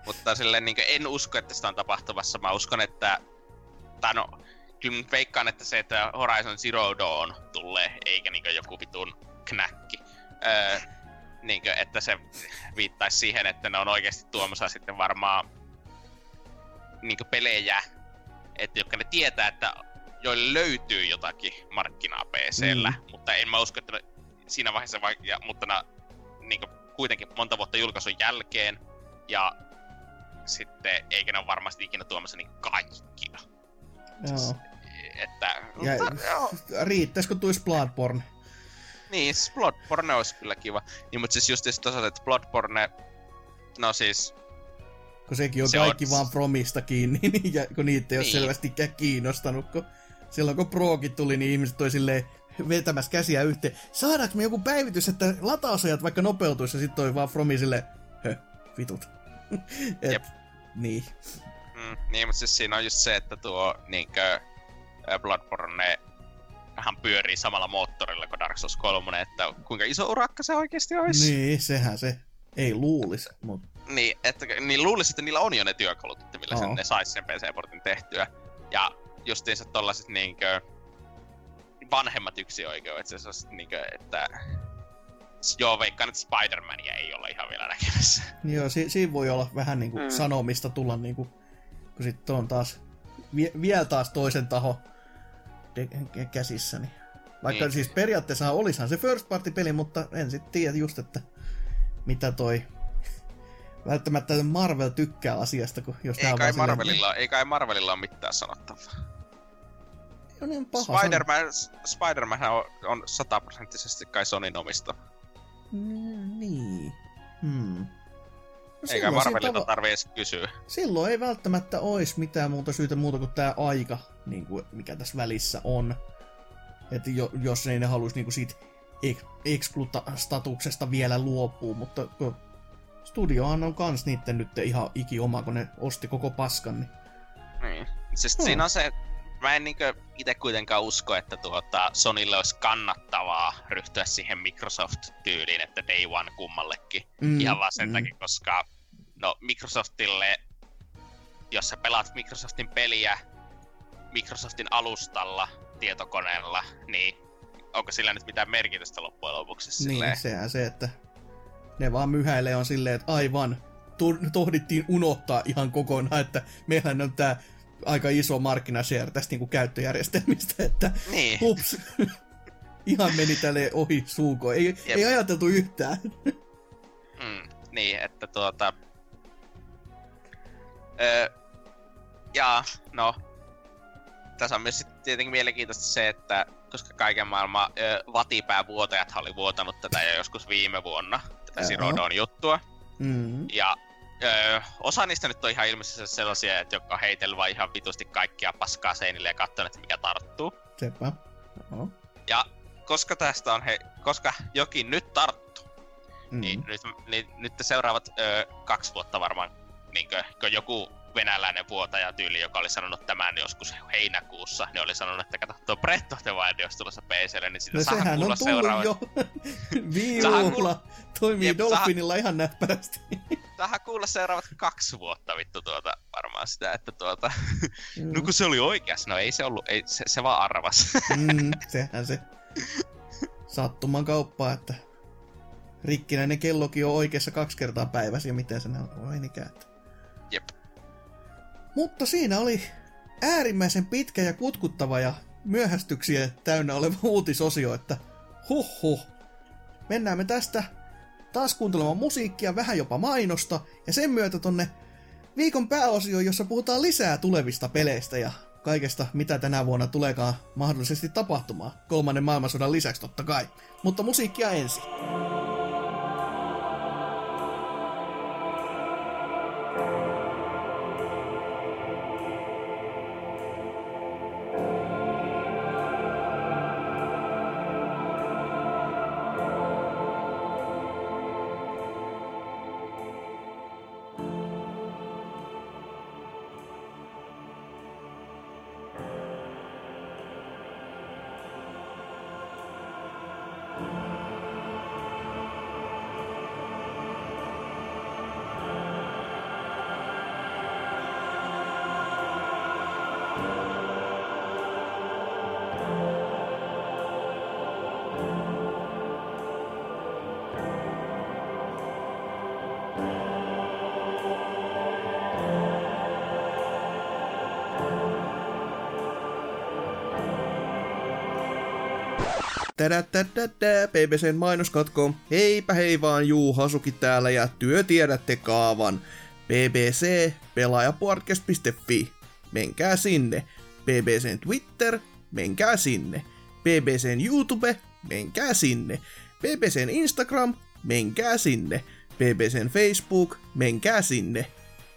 Mutta silleen niinkö, en usko, että sitä on tapahtumassa. Mä uskon, että... Tai no, kyllä nyt veikkaan, että se, että Horizon Zero Dawn tulee, eikä niinkö joku vitun knäkki. Öö, niinkö, että se viittaisi siihen, että ne on oikeasti tuomassa sitten varmaan niinkö pelejä, että jotka ne tietää, että joille löytyy jotakin markkinaa PCllä, mm. mutta en mä usko, että ne, siinä vaiheessa vai, ja, mutta na, niin kuitenkin monta vuotta julkaisun jälkeen, ja sitten eikä ne ole varmasti ikinä tuomassa niin kaikkia. Joo. Että, Ja- mutta, joo, Riittäisikö tuis Bloodborne? niin, siis Bloodborne olisi kyllä kiva. Niin, mutta siis just tosiaan, että Bloodborne, no siis, Kun sekin on Se kaikki on- vaan Fromista kiinni, niin, ja kun niitä ei ole Niin. selvästikään kiinnostanut. Kun silloin kun Prokin tuli, niin ihmiset toi silleen vetämässä käsiä yhteen. Saadaanko me joku päivitys, että latausajat vaikka nopeutuisi, ja sitten toi vaan Fromi silleen, hö, vitut. Et, Jep. Niin. mm, niin, mutta siis siinä on just se, että tuo niinkö Bloodborne hän pyörii samalla moottorilla kuin Dark Souls 3, että kuinka iso urakka se oikeasti olisi. Niin, sehän se. Ei luulis, mutta Niin, että, niin luulisin, että niillä on jo ne työkalut, että millä sen, ne sais sen PC-portin tehtyä. Ja justiinsa tollaset niinkö vanhemmat yksioikeudet, se on niinkö, että Joo, veikkaan, että Spider-Mania ei olla ihan vielä näkemässä. Joo, si- siinä voi olla vähän niinku Mm. sanomista tulla niinku, kun sitten on taas vie- vielä taas toisen taho de- kä- käsissä. Niin. Vaikka Niin. siis periaatteessa olisihan se first party peli, mutta en sitten tiedä just, että mitä toi välttämättä Marvel tykkää asiasta, kun jos tää Ei on kai, vaan silleen- Marvelilla, ei kai Marvelilla ole mitään sanottavaa. No niin paha Spider-Man, Spider-Man on, on sataprosenttisesti kai Sonin omista. Mm, Niin. Hmm. No Eikä Marvelilta tavo- tarvii edes kysyä. silloin ei välttämättä olisi mitään muuta syytä muuta kuin tämä aika, niin kuin, mikä tässä välissä on. Että jo, jos ei ne haluaisi niin kuin siitä ek- excluta-statuksesta vielä luopua, mutta kun studiohan on kans niitten nyt ihan iki oma, kun ne osti koko paskan, niin Niin. Siis Hmm. siinä on se, mä en niinkö itse kuitenkaan usko, että tuota Sonille olisi kannattavaa ryhtyä siihen Microsoft-tyyliin, että day one kummallekin. mm, Ihan vaan sen takia, koska no Microsoftille, jos sä pelaat Microsoftin peliä Microsoftin alustalla tietokoneella, niin onko sillä nyt mitään merkitystä loppujen lopuksi Niin, silleen? sehän se, että ne vaan myhäilee on silleen, että aivan, tohdittiin unohtaa ihan kokonaan, että meillähän on tää aika iso markkinashare tästä niinku käyttöjärjestelmistä, että Niin. hups, ihan meni tälle ohi suuko. Ei, Jep. ei ajateltu yhtään. Mm, niin, että tuota... Öö, ja, no... Tässä on myös sit tietenkin mielenkiintoista se, että koska kaiken maailman öö, vatipäävuotajat oli vuotanut tätä jo joskus viime vuonna, tätä Dawn juttua. Mm. Ja öö, osa niistä nyt on ihan ilmeisesti sellaisia, että jotka on heitellyt vaan ihan vitusti kaikkia paskaa seinille ja katsonut, että mikä tarttuu. Sepä. Joo. Ja koska tästä on he, koska jokin nyt tarttuu, Mm. niin nyt, niin, nyt seuraavat ö, kaksi vuotta varmaan, niin kun joku venäläinen vuotaja tyyli, joka oli sanonut tämän joskus heinäkuussa, niin oli sanonut, että kato, tuo Breath of the Wild olisi tulossa PClle, niin sitä No saa sehän on tullut seuraavat, jo. Viivulla. Toimii Jep, Dolphinilla ihan näppärästi. Saadaan kuulla seuraavat kaksi vuotta vittu tuota, varmaan sitä, että tuota, Mm. no kun se oli oikeas, no ei se ollut, ei, se, se vaan arvas. Mm, sehän se sattuman kauppaa, että rikkinäinen kellokin on oikeassa kaksi kertaa päivässä ja miten se on meinikään. Jep. Mutta siinä oli äärimmäisen pitkä ja kutkuttava ja myöhästyksiä täynnä oleva uutisosio, että huh huh. Mennään me tästä taas kuuntelemaan musiikkia, vähän jopa mainosta, ja sen myötä tonne viikon pääosio, jossa puhutaan lisää tulevista peleistä ja kaikesta, mitä tänä vuonna tuleekaan mahdollisesti tapahtumaan. Kolmannen maailmansodan lisäksi totta kai. Mutta musiikkia ensin. BBCn mainoskatko. Heipä hei vaan Juu Hasuki täällä ja työ tiedätte kaavan. BBC, pelaajapodcast.fi. Menkää sinne. BBCn Twitter, menkää sinne. BBCn YouTube, menkää sinne. BBCn Instagram, menkää sinne. BBCn Facebook, menkää sinne.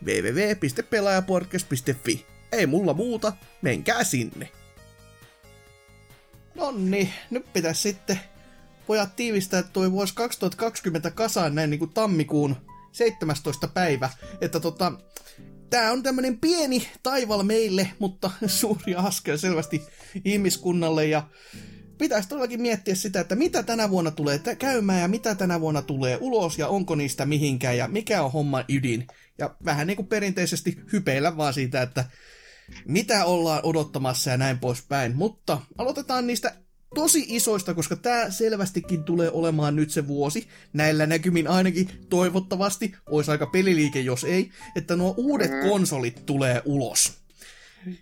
www.pelaajapodcast.fi. Ei mulla muuta, menkää sinne. Nonni, nyt pitäisi sitten pojat tiivistää toi vuosi 2020 kasaan näin niin kuin tammikuun 17. päivä. Että tota, tää on tämmönen pieni taival meille, mutta suuri askel selvästi ihmiskunnalle ja pitäisi todellakin miettiä sitä, että mitä tänä vuonna tulee käymään ja mitä tänä vuonna tulee ulos ja onko niistä mihinkään ja mikä on homman ydin. Ja vähän niin kuin perinteisesti hypeillä vaan siitä, että mitä ollaan odottamassa ja näin poispäin. Mutta aloitetaan niistä tosi isoista, koska tämä selvästikin tulee olemaan nyt se vuosi. Näillä näkymin ainakin toivottavasti, olisi aika peliliike jos ei, että nuo uudet mm. konsolit tulee ulos.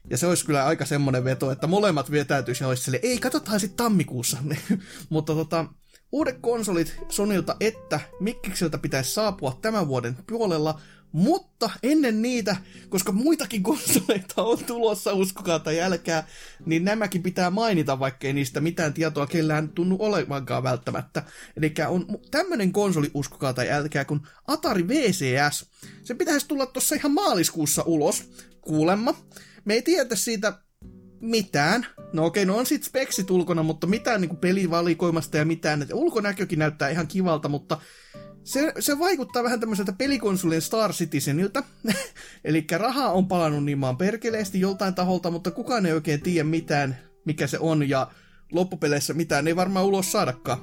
Ja se olisi kyllä aika semmonen veto, että molemmat vetäytyisi ja olisi sille, ei katsotaan sitten tammikuussa. Mutta tota, uudet konsolit Sonilta että Mikkikseltä pitäisi saapua tämän vuoden puolella, mutta ennen niitä, koska muitakin konsoleita on tulossa, uskokaa tai jälkää, niin nämäkin pitää mainita, vaikkei niistä mitään tietoa kellään tunnu olevankaan välttämättä. Eli on tämmönen konsoli, uskokaa tai älkää, kun Atari VCS. Se pitäisi tulla tuossa ihan maaliskuussa ulos, kuulemma. Me ei tiedä siitä mitään. No okei, no on sit speksit ulkona, mutta mitään niin pelivalikoimasta ja mitään. ulkonäkökin näyttää ihan kivalta, mutta se, se vaikuttaa vähän tämmöiseltä pelikonsolien Star Citizeniltä. Eli rahaa on palannut niin maan perkeleesti joltain taholta, mutta kukaan ei oikein tiedä mitään, mikä se on, ja loppupeleissä mitään ei varmaan ulos saadakaan.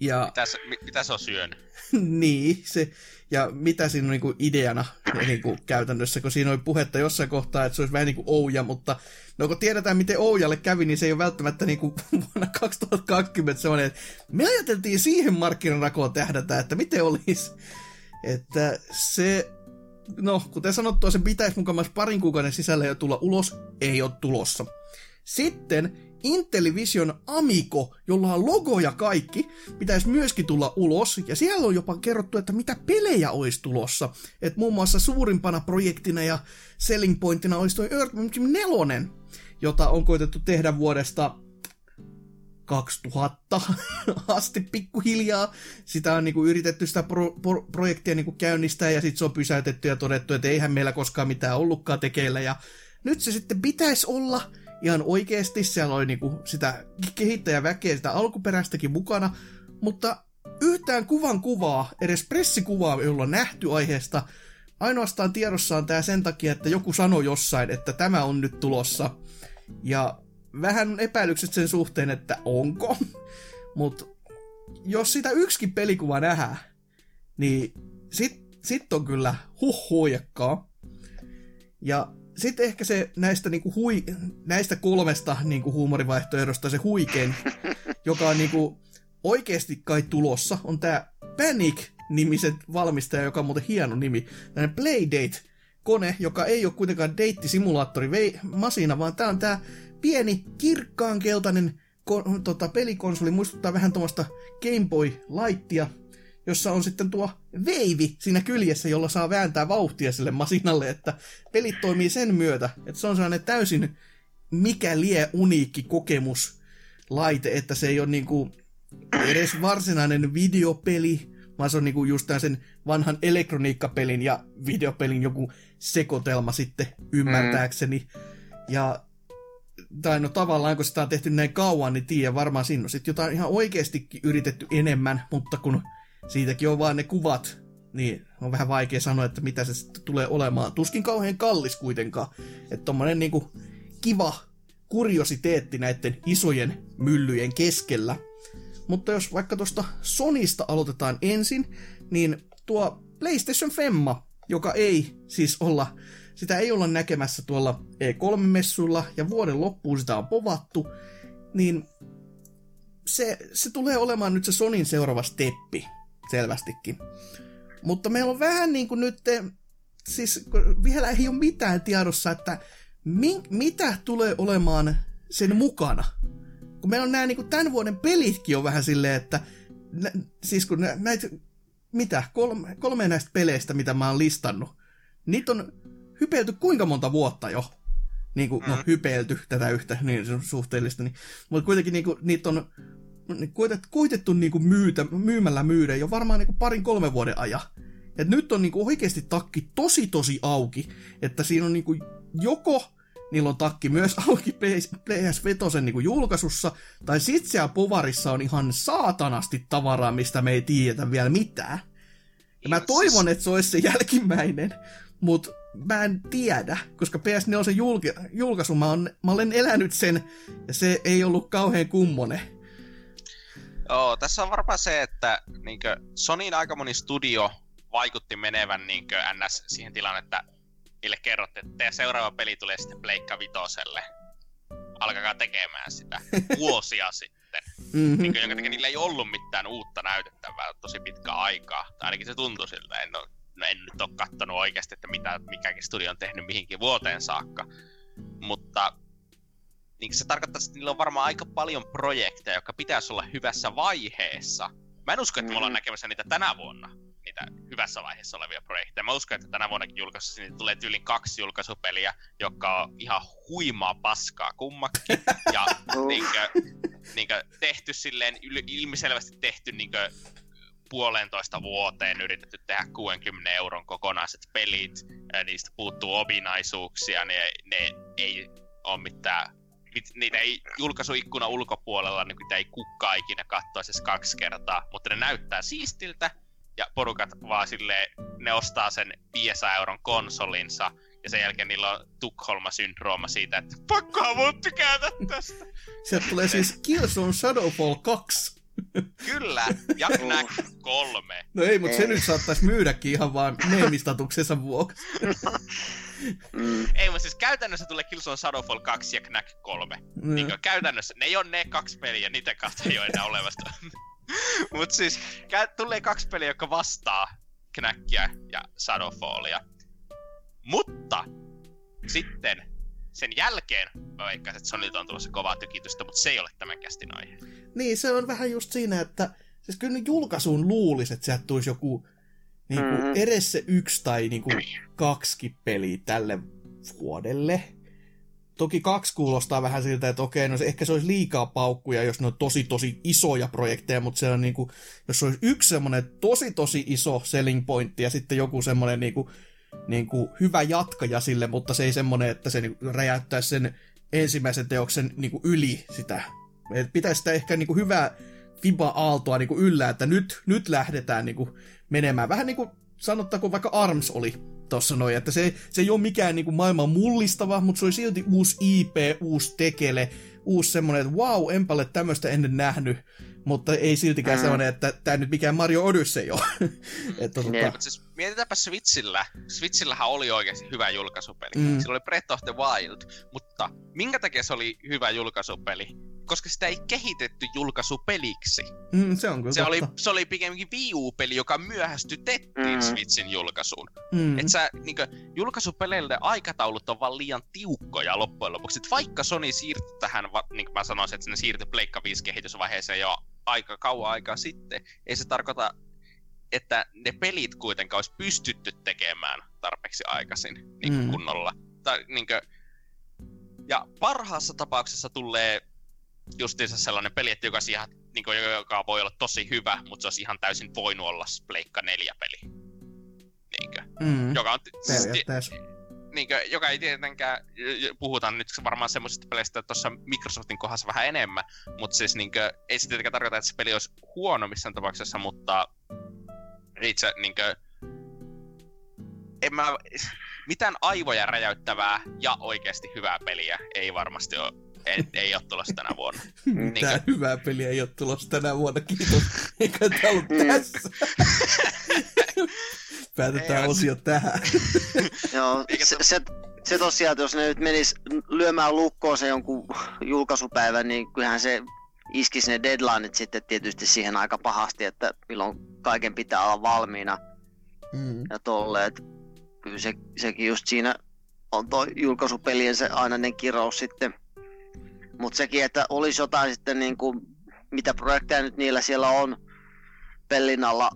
Ja... Mitä, se, mitä se on syönyt? niin, se, ja mitä siinä on niin kuin ideana niin kuin käytännössä, kun siinä oli puhetta jossain kohtaa, että se olisi vähän niin kuin Ouja, mutta no kun tiedetään, miten Oujalle kävi, niin se ei ole välttämättä niin kuin vuonna 2020 sellainen, että me ajateltiin siihen markkinarakoon tähdätä, että miten olisi. Että se, no kuten sanottua, se pitäisi mukaan parin kuukauden sisällä jo tulla ulos, ei ole tulossa. Sitten Intellivision Amico, jolla on logo ja kaikki, pitäisi myöskin tulla ulos, ja siellä on jopa kerrottu, että mitä pelejä olisi tulossa. Että muun muassa suurimpana projektina ja selling pointina olisi toi Earthworm 4, jota on koitettu tehdä vuodesta 2000 asti pikkuhiljaa. Sitä on niinku yritetty sitä pro, pro, projektia niinku käynnistää ja sitten se on pysäytetty ja todettu, että eihän meillä koskaan mitään ollutkaan tekeillä. Ja nyt se sitten pitäisi olla, ihan oikeasti siellä oli niinku sitä kehittäjäväkeä, sitä alkuperäistäkin mukana, mutta yhtään kuvan kuvaa, edes pressikuvaa ei olla nähty aiheesta. Ainoastaan tiedossa on tämä sen takia, että joku sanoi jossain, että tämä on nyt tulossa. Ja vähän epäilykset sen suhteen, että onko. Mutta jos sitä yksikin pelikuva nähdään, niin sit, sit on kyllä huhhuijakkaa. Ja sitten ehkä se näistä, niinku hui, näistä kolmesta niinku huumorivaihtoehdosta se huikein, joka on niinku oikeasti kai tulossa, on tämä Panic-nimiset valmistaja, joka on muuten hieno nimi. Tällainen Playdate-kone, joka ei ole kuitenkaan deittisimulaattori masina, vaan tämä on tämä pieni kirkkaan keltainen ko- tota, pelikonsoli, muistuttaa vähän tuommoista Game Boy-laittia, jossa on sitten tuo veivi siinä kyljessä, jolla saa vääntää vauhtia sille masinalle, että pelit toimii sen myötä, että se on sellainen täysin mikä lie uniikki kokemus laite, että se ei ole niinku edes varsinainen videopeli, vaan se on niinku just sen vanhan elektroniikkapelin ja videopelin joku sekoitelma sitten ymmärtääkseni. Mm. Ja tai no tavallaan, kun sitä on tehty näin kauan, niin tiedän varmaan siinä on sitten jotain ihan oikeastikin yritetty enemmän, mutta kun siitäkin on vaan ne kuvat, niin on vähän vaikea sanoa, että mitä se sitten tulee olemaan. Tuskin kauhean kallis kuitenkaan. Että tommonen niinku kiva kuriositeetti näiden isojen myllyjen keskellä. Mutta jos vaikka tuosta Sonista aloitetaan ensin, niin tuo PlayStation Femma, joka ei siis olla, sitä ei olla näkemässä tuolla E3-messuilla ja vuoden loppuun sitä on povattu, niin se, se tulee olemaan nyt se Sonin seuraava steppi selvästikin. Mutta meillä on vähän niin kuin nyt, siis vielä ei ole mitään tiedossa, että mi, mitä tulee olemaan sen mukana. kun meillä on nämä niin tämän vuoden pelitkin on vähän silleen, että nä, siis kun nä, näitä, mitä, kolme, kolme näistä peleistä, mitä mä oon listannut, niitä on hypelty kuinka monta vuotta jo? Niin kuin, mm. no, hypelty tätä yhtä, niin suhteellista, niin, mutta kuitenkin niin kuin, niitä on koitettu, koitettu niin kuin myytä, myymällä myydä jo varmaan niin kuin parin kolmen vuoden ajan. Et nyt on niin kuin oikeasti takki tosi tosi auki, että siinä on niin kuin joko niillä on takki myös auki PS Vetosen niin julkaisussa, tai sit siellä povarissa on ihan saatanasti tavaraa, mistä me ei tiedetä vielä mitään. Ja mä toivon, että se olisi se jälkimmäinen, mutta mä en tiedä, koska PS4 julk- julkaisu, mä, on, mä olen elänyt sen, ja se ei ollut kauhean kummonen. Joo, tässä on varmaan se, että niinkö, Sonyin aika moni studio vaikutti menevän niinkö, ns. siihen tilanne, että niille kerrotte, että teidän seuraava peli tulee sitten Pleikka Vitoselle. Alkakaa tekemään sitä vuosia sitten. Mm-hmm. Niin, jonka takia niillä ei ollut mitään uutta näytettävää tosi pitkä aikaa. Tai ainakin se tuntui siltä. En, ole, no en nyt ole katsonut oikeasti, että mitä mikäkin studio on tehnyt mihinkin vuoteen saakka. Mutta niin se tarkoittaa, että niillä on varmaan aika paljon projekteja, jotka pitäisi olla hyvässä vaiheessa. Mä en usko, että me ollaan mm-hmm. näkemässä niitä tänä vuonna niitä hyvässä vaiheessa olevia projekteja. Mä uskon, että tänä vuonnakin julkaisussa niin tulee yli kaksi julkaisupeliä, jotka on ihan huimaa paskaa kummakin. Ja niinkö, niinkö, tehty silleen, ilmiselvästi tehty niinkö, puolentoista vuoteen yritetty tehdä 60 euron kokonaiset pelit, ja niistä puuttuu ominaisuuksia, ne, ne ei ole mitään niitä ei julkaisuikkuna ulkopuolella, niin niitä ei kukkaa ikinä katsoa kaksi kertaa, mutta ne näyttää siistiltä, ja porukat vaan silleen, ne ostaa sen 500 euron konsolinsa, ja sen jälkeen niillä on Tukholma-syndrooma siitä, että pakkoa mun tykätä tästä. Sieltä tulee siis Killzone Shadowfall 2. Kyllä, ja Knack 3. No ei, mutta se nyt saattaisi myydäkin ihan vaan meemistatuksensa vuoksi. Mm. Ei, mutta siis käytännössä tulee Killzone Shadowfall 2 ja Knack 3. Mm. Niin käytännössä ne ei ole ne kaksi peliä, niitä kautta ei ole enää olevasta. Mut siis tulee kaksi peliä, jotka vastaa Knackia ja Shadowfallia. Mutta sitten sen jälkeen mä veikkaisin, että Sonilta on tulossa kovaa tykitystä, mutta se ei ole tämän kästin aihe. Niin, se on vähän just siinä, että siis kyllä julkaisuun luulisi, että sieltä tulisi joku niin kuin mm-hmm. edes se yksi tai niin kuin kaksi peliä tälle vuodelle. Toki kaksi kuulostaa vähän siltä, että okei, no se, ehkä se olisi liikaa paukkuja, jos ne on tosi tosi isoja projekteja, mutta se on niin kuin, jos se olisi yksi semmoinen tosi tosi iso selling pointti ja sitten joku semmoinen niin kuin, niin kuin hyvä jatkaja sille, mutta se ei semmoinen, että se niin räjäyttäisi sen ensimmäisen teoksen niin kuin yli sitä. Et pitäisi sitä ehkä niin kuin hyvää fiba-aaltoa niin kuin yllä, että nyt, nyt lähdetään niin kuin menemään. Vähän niin kuin sanottaako vaikka ARMS oli tuossa noin, että se, se ei ole mikään niin kuin maailman mullistava, mutta se oli silti uusi IP, uusi tekele, uusi semmoinen, että wow, enpä ole tämmöistä ennen nähnyt, mutta ei siltikään mm. semmoinen, että tämä nyt mikään Mario Odyssey ole. että, tota... mutta siis mietitäänpä Switchillä. Switchillähän oli oikeasti hyvä julkaisupeli. Mm. Sillä oli Breath of the Wild, mutta minkä takia se oli hyvä julkaisupeli? koska sitä ei kehitetty julkaisupeliksi. Mm, se on kyllä se oli, se oli pikemminkin Wii U-peli, joka myöhästytettiin mm. Switchin julkaisuun. Mm. Et sä, niinkö, julkaisupeleille aikataulut on vaan liian tiukkoja loppujen lopuksi. Et vaikka Sony siirtyi tähän, niin kuin mä sanoisin, että ne siirtyi Pleikka 5 kehitysvaiheeseen jo aika kauan aikaa sitten, ei se tarkoita että ne pelit kuitenkaan olisi pystytty tekemään tarpeeksi aikaisin niin mm. kunnolla. Tai, niin kuin, ja parhaassa tapauksessa tulee justiinsa sellainen peli, että joka, siihen, niin kuin, joka voi olla tosi hyvä, mutta se olisi ihan täysin voinut olla Pleikka 4 peli. Niinkö? Mm, joka on, siis, niinkö, joka ei tietenkään, puhutaan nyt varmaan semmoisista peleistä tuossa Microsoftin kohdassa vähän enemmän, mutta siis niinkö, ei se tietenkään tarkoita, että se peli olisi huono missään tapauksessa, mutta itse niinkö, en mä, mitään aivoja räjäyttävää ja oikeasti hyvää peliä ei varmasti ole ei, ei ole tulossa tänä vuonna. Mitään niin hyvää peliä ei ole tulossa tänä vuonna, kiitos. Eikä tämä ollut mm. tässä. Päätetään ei, osio se... tähän. Joo, se, se, se tosiaan, että jos ne nyt menis lyömään lukkoon se jonkun julkaisupäivän, niin kyllähän se iskisi ne deadlineit sitten tietysti siihen aika pahasti, että milloin kaiken pitää olla valmiina. Mm. Ja tolleet. Kyllä se, sekin just siinä on tuo julkaisupelien se ainainen kirous sitten Mutta sekin, että olisi jotain sitten niin kuin, mitä projekteja nyt niillä siellä on pellin alla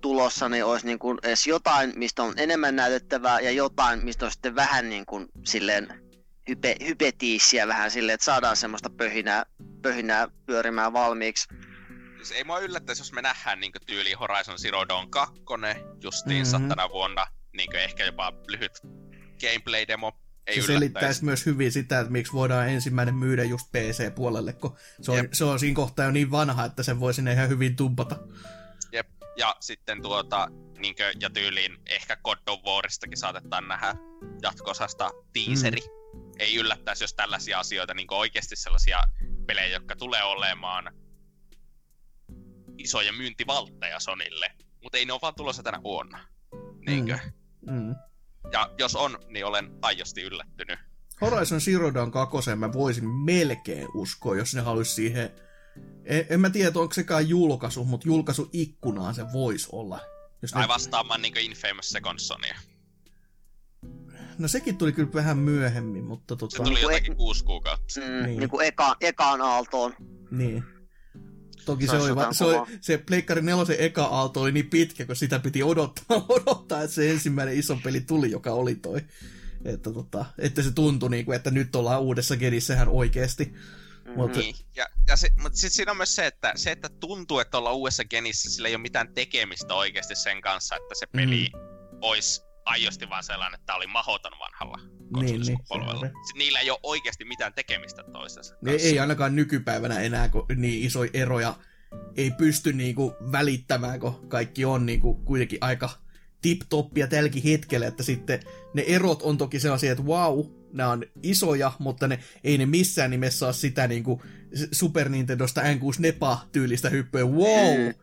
tulossa, niin olisi niin kuin edes jotain, mistä on enemmän näytettävää ja jotain, mistä on sitten vähän niin kuin silleen hype, hypetiissiä vähän silleen, että saadaan semmoista pöhinää, pöhinää pyörimään valmiiksi. Siis ei mua yllättäisi, jos me nähdään niin tyyli Horizon Zero Dawn 2 justiinsa Mhm. mm-hmm. tänä vuonna. Niin ehkä jopa lyhyt gameplay-demo. Ei se selittäisi myös hyvin sitä, että miksi voidaan ensimmäinen myydä just PC-puolelle, kun se on, Jep. se on siinä kohtaa jo niin vanha, että sen voi sinne ihan hyvin tumpata. Jep. Ja sitten tuota, niinkö, ja tyyliin ehkä God of Waristakin saatetaan nähdä jatkosasta teaseri. Mm. Ei yllättäisi, jos tällaisia asioita, niin oikeasti sellaisia pelejä, jotka tulee olemaan isoja myyntivaltteja Sonille. Mutta ei ne ole vaan tulossa tänä vuonna. Niinkö? Mm. Mm. Ja jos on, niin olen aiosti yllättynyt. Horizon Zero Dawn 2 mä voisin melkein uskoa, jos ne haluaisi siihen... En, en mä tiedä, onko sekaan julkaisu, mutta julkaisuikkunaan se voisi olla. Jos Tai ne, vastaamaan niin Infamous Second Sonia. no sekin tuli kyllä vähän myöhemmin, mutta tota... Se tuli Niin kuin jotakin e- kuusi kuukautta. Mm, niin. niin kuin eka, ekaan aaltoon. Niin. Toki se, oli, va- se, oli, se Pleikkari nelosen eka aalto oli niin pitkä, kun sitä piti odottaa, odottaa, että se ensimmäinen iso peli tuli, joka oli toi. Että, tota, että se tuntui niin kuin, että nyt ollaan uudessa genissähän oikeasti. Mut- Niin, ja, ja se, mutta sitten siinä on myös se, että se, että tuntuu, että ollaan uudessa genissä, sillä ei ole mitään tekemistä oikeasti sen kanssa, että se peli mm. olisi aiosti vaan sellainen, että tämä oli mahoton vanhalla niin, konsolisukupolvella. se- Niin, Niillä ei ole oikeasti mitään tekemistä toisensa Ei, kanssa. ei ainakaan nykypäivänä enää kun niin isoja eroja ei pysty niinku välittämään, kun kaikki on niinku kuitenkin aika tip-toppia tälläkin hetkellä, että sitten ne erot on toki sellaisia, että wow, nämä on isoja, mutta ne, ei ne missään nimessä ole sitä niinku Super Nintendosta N64-tyylistä hyppyä, wow! Mm.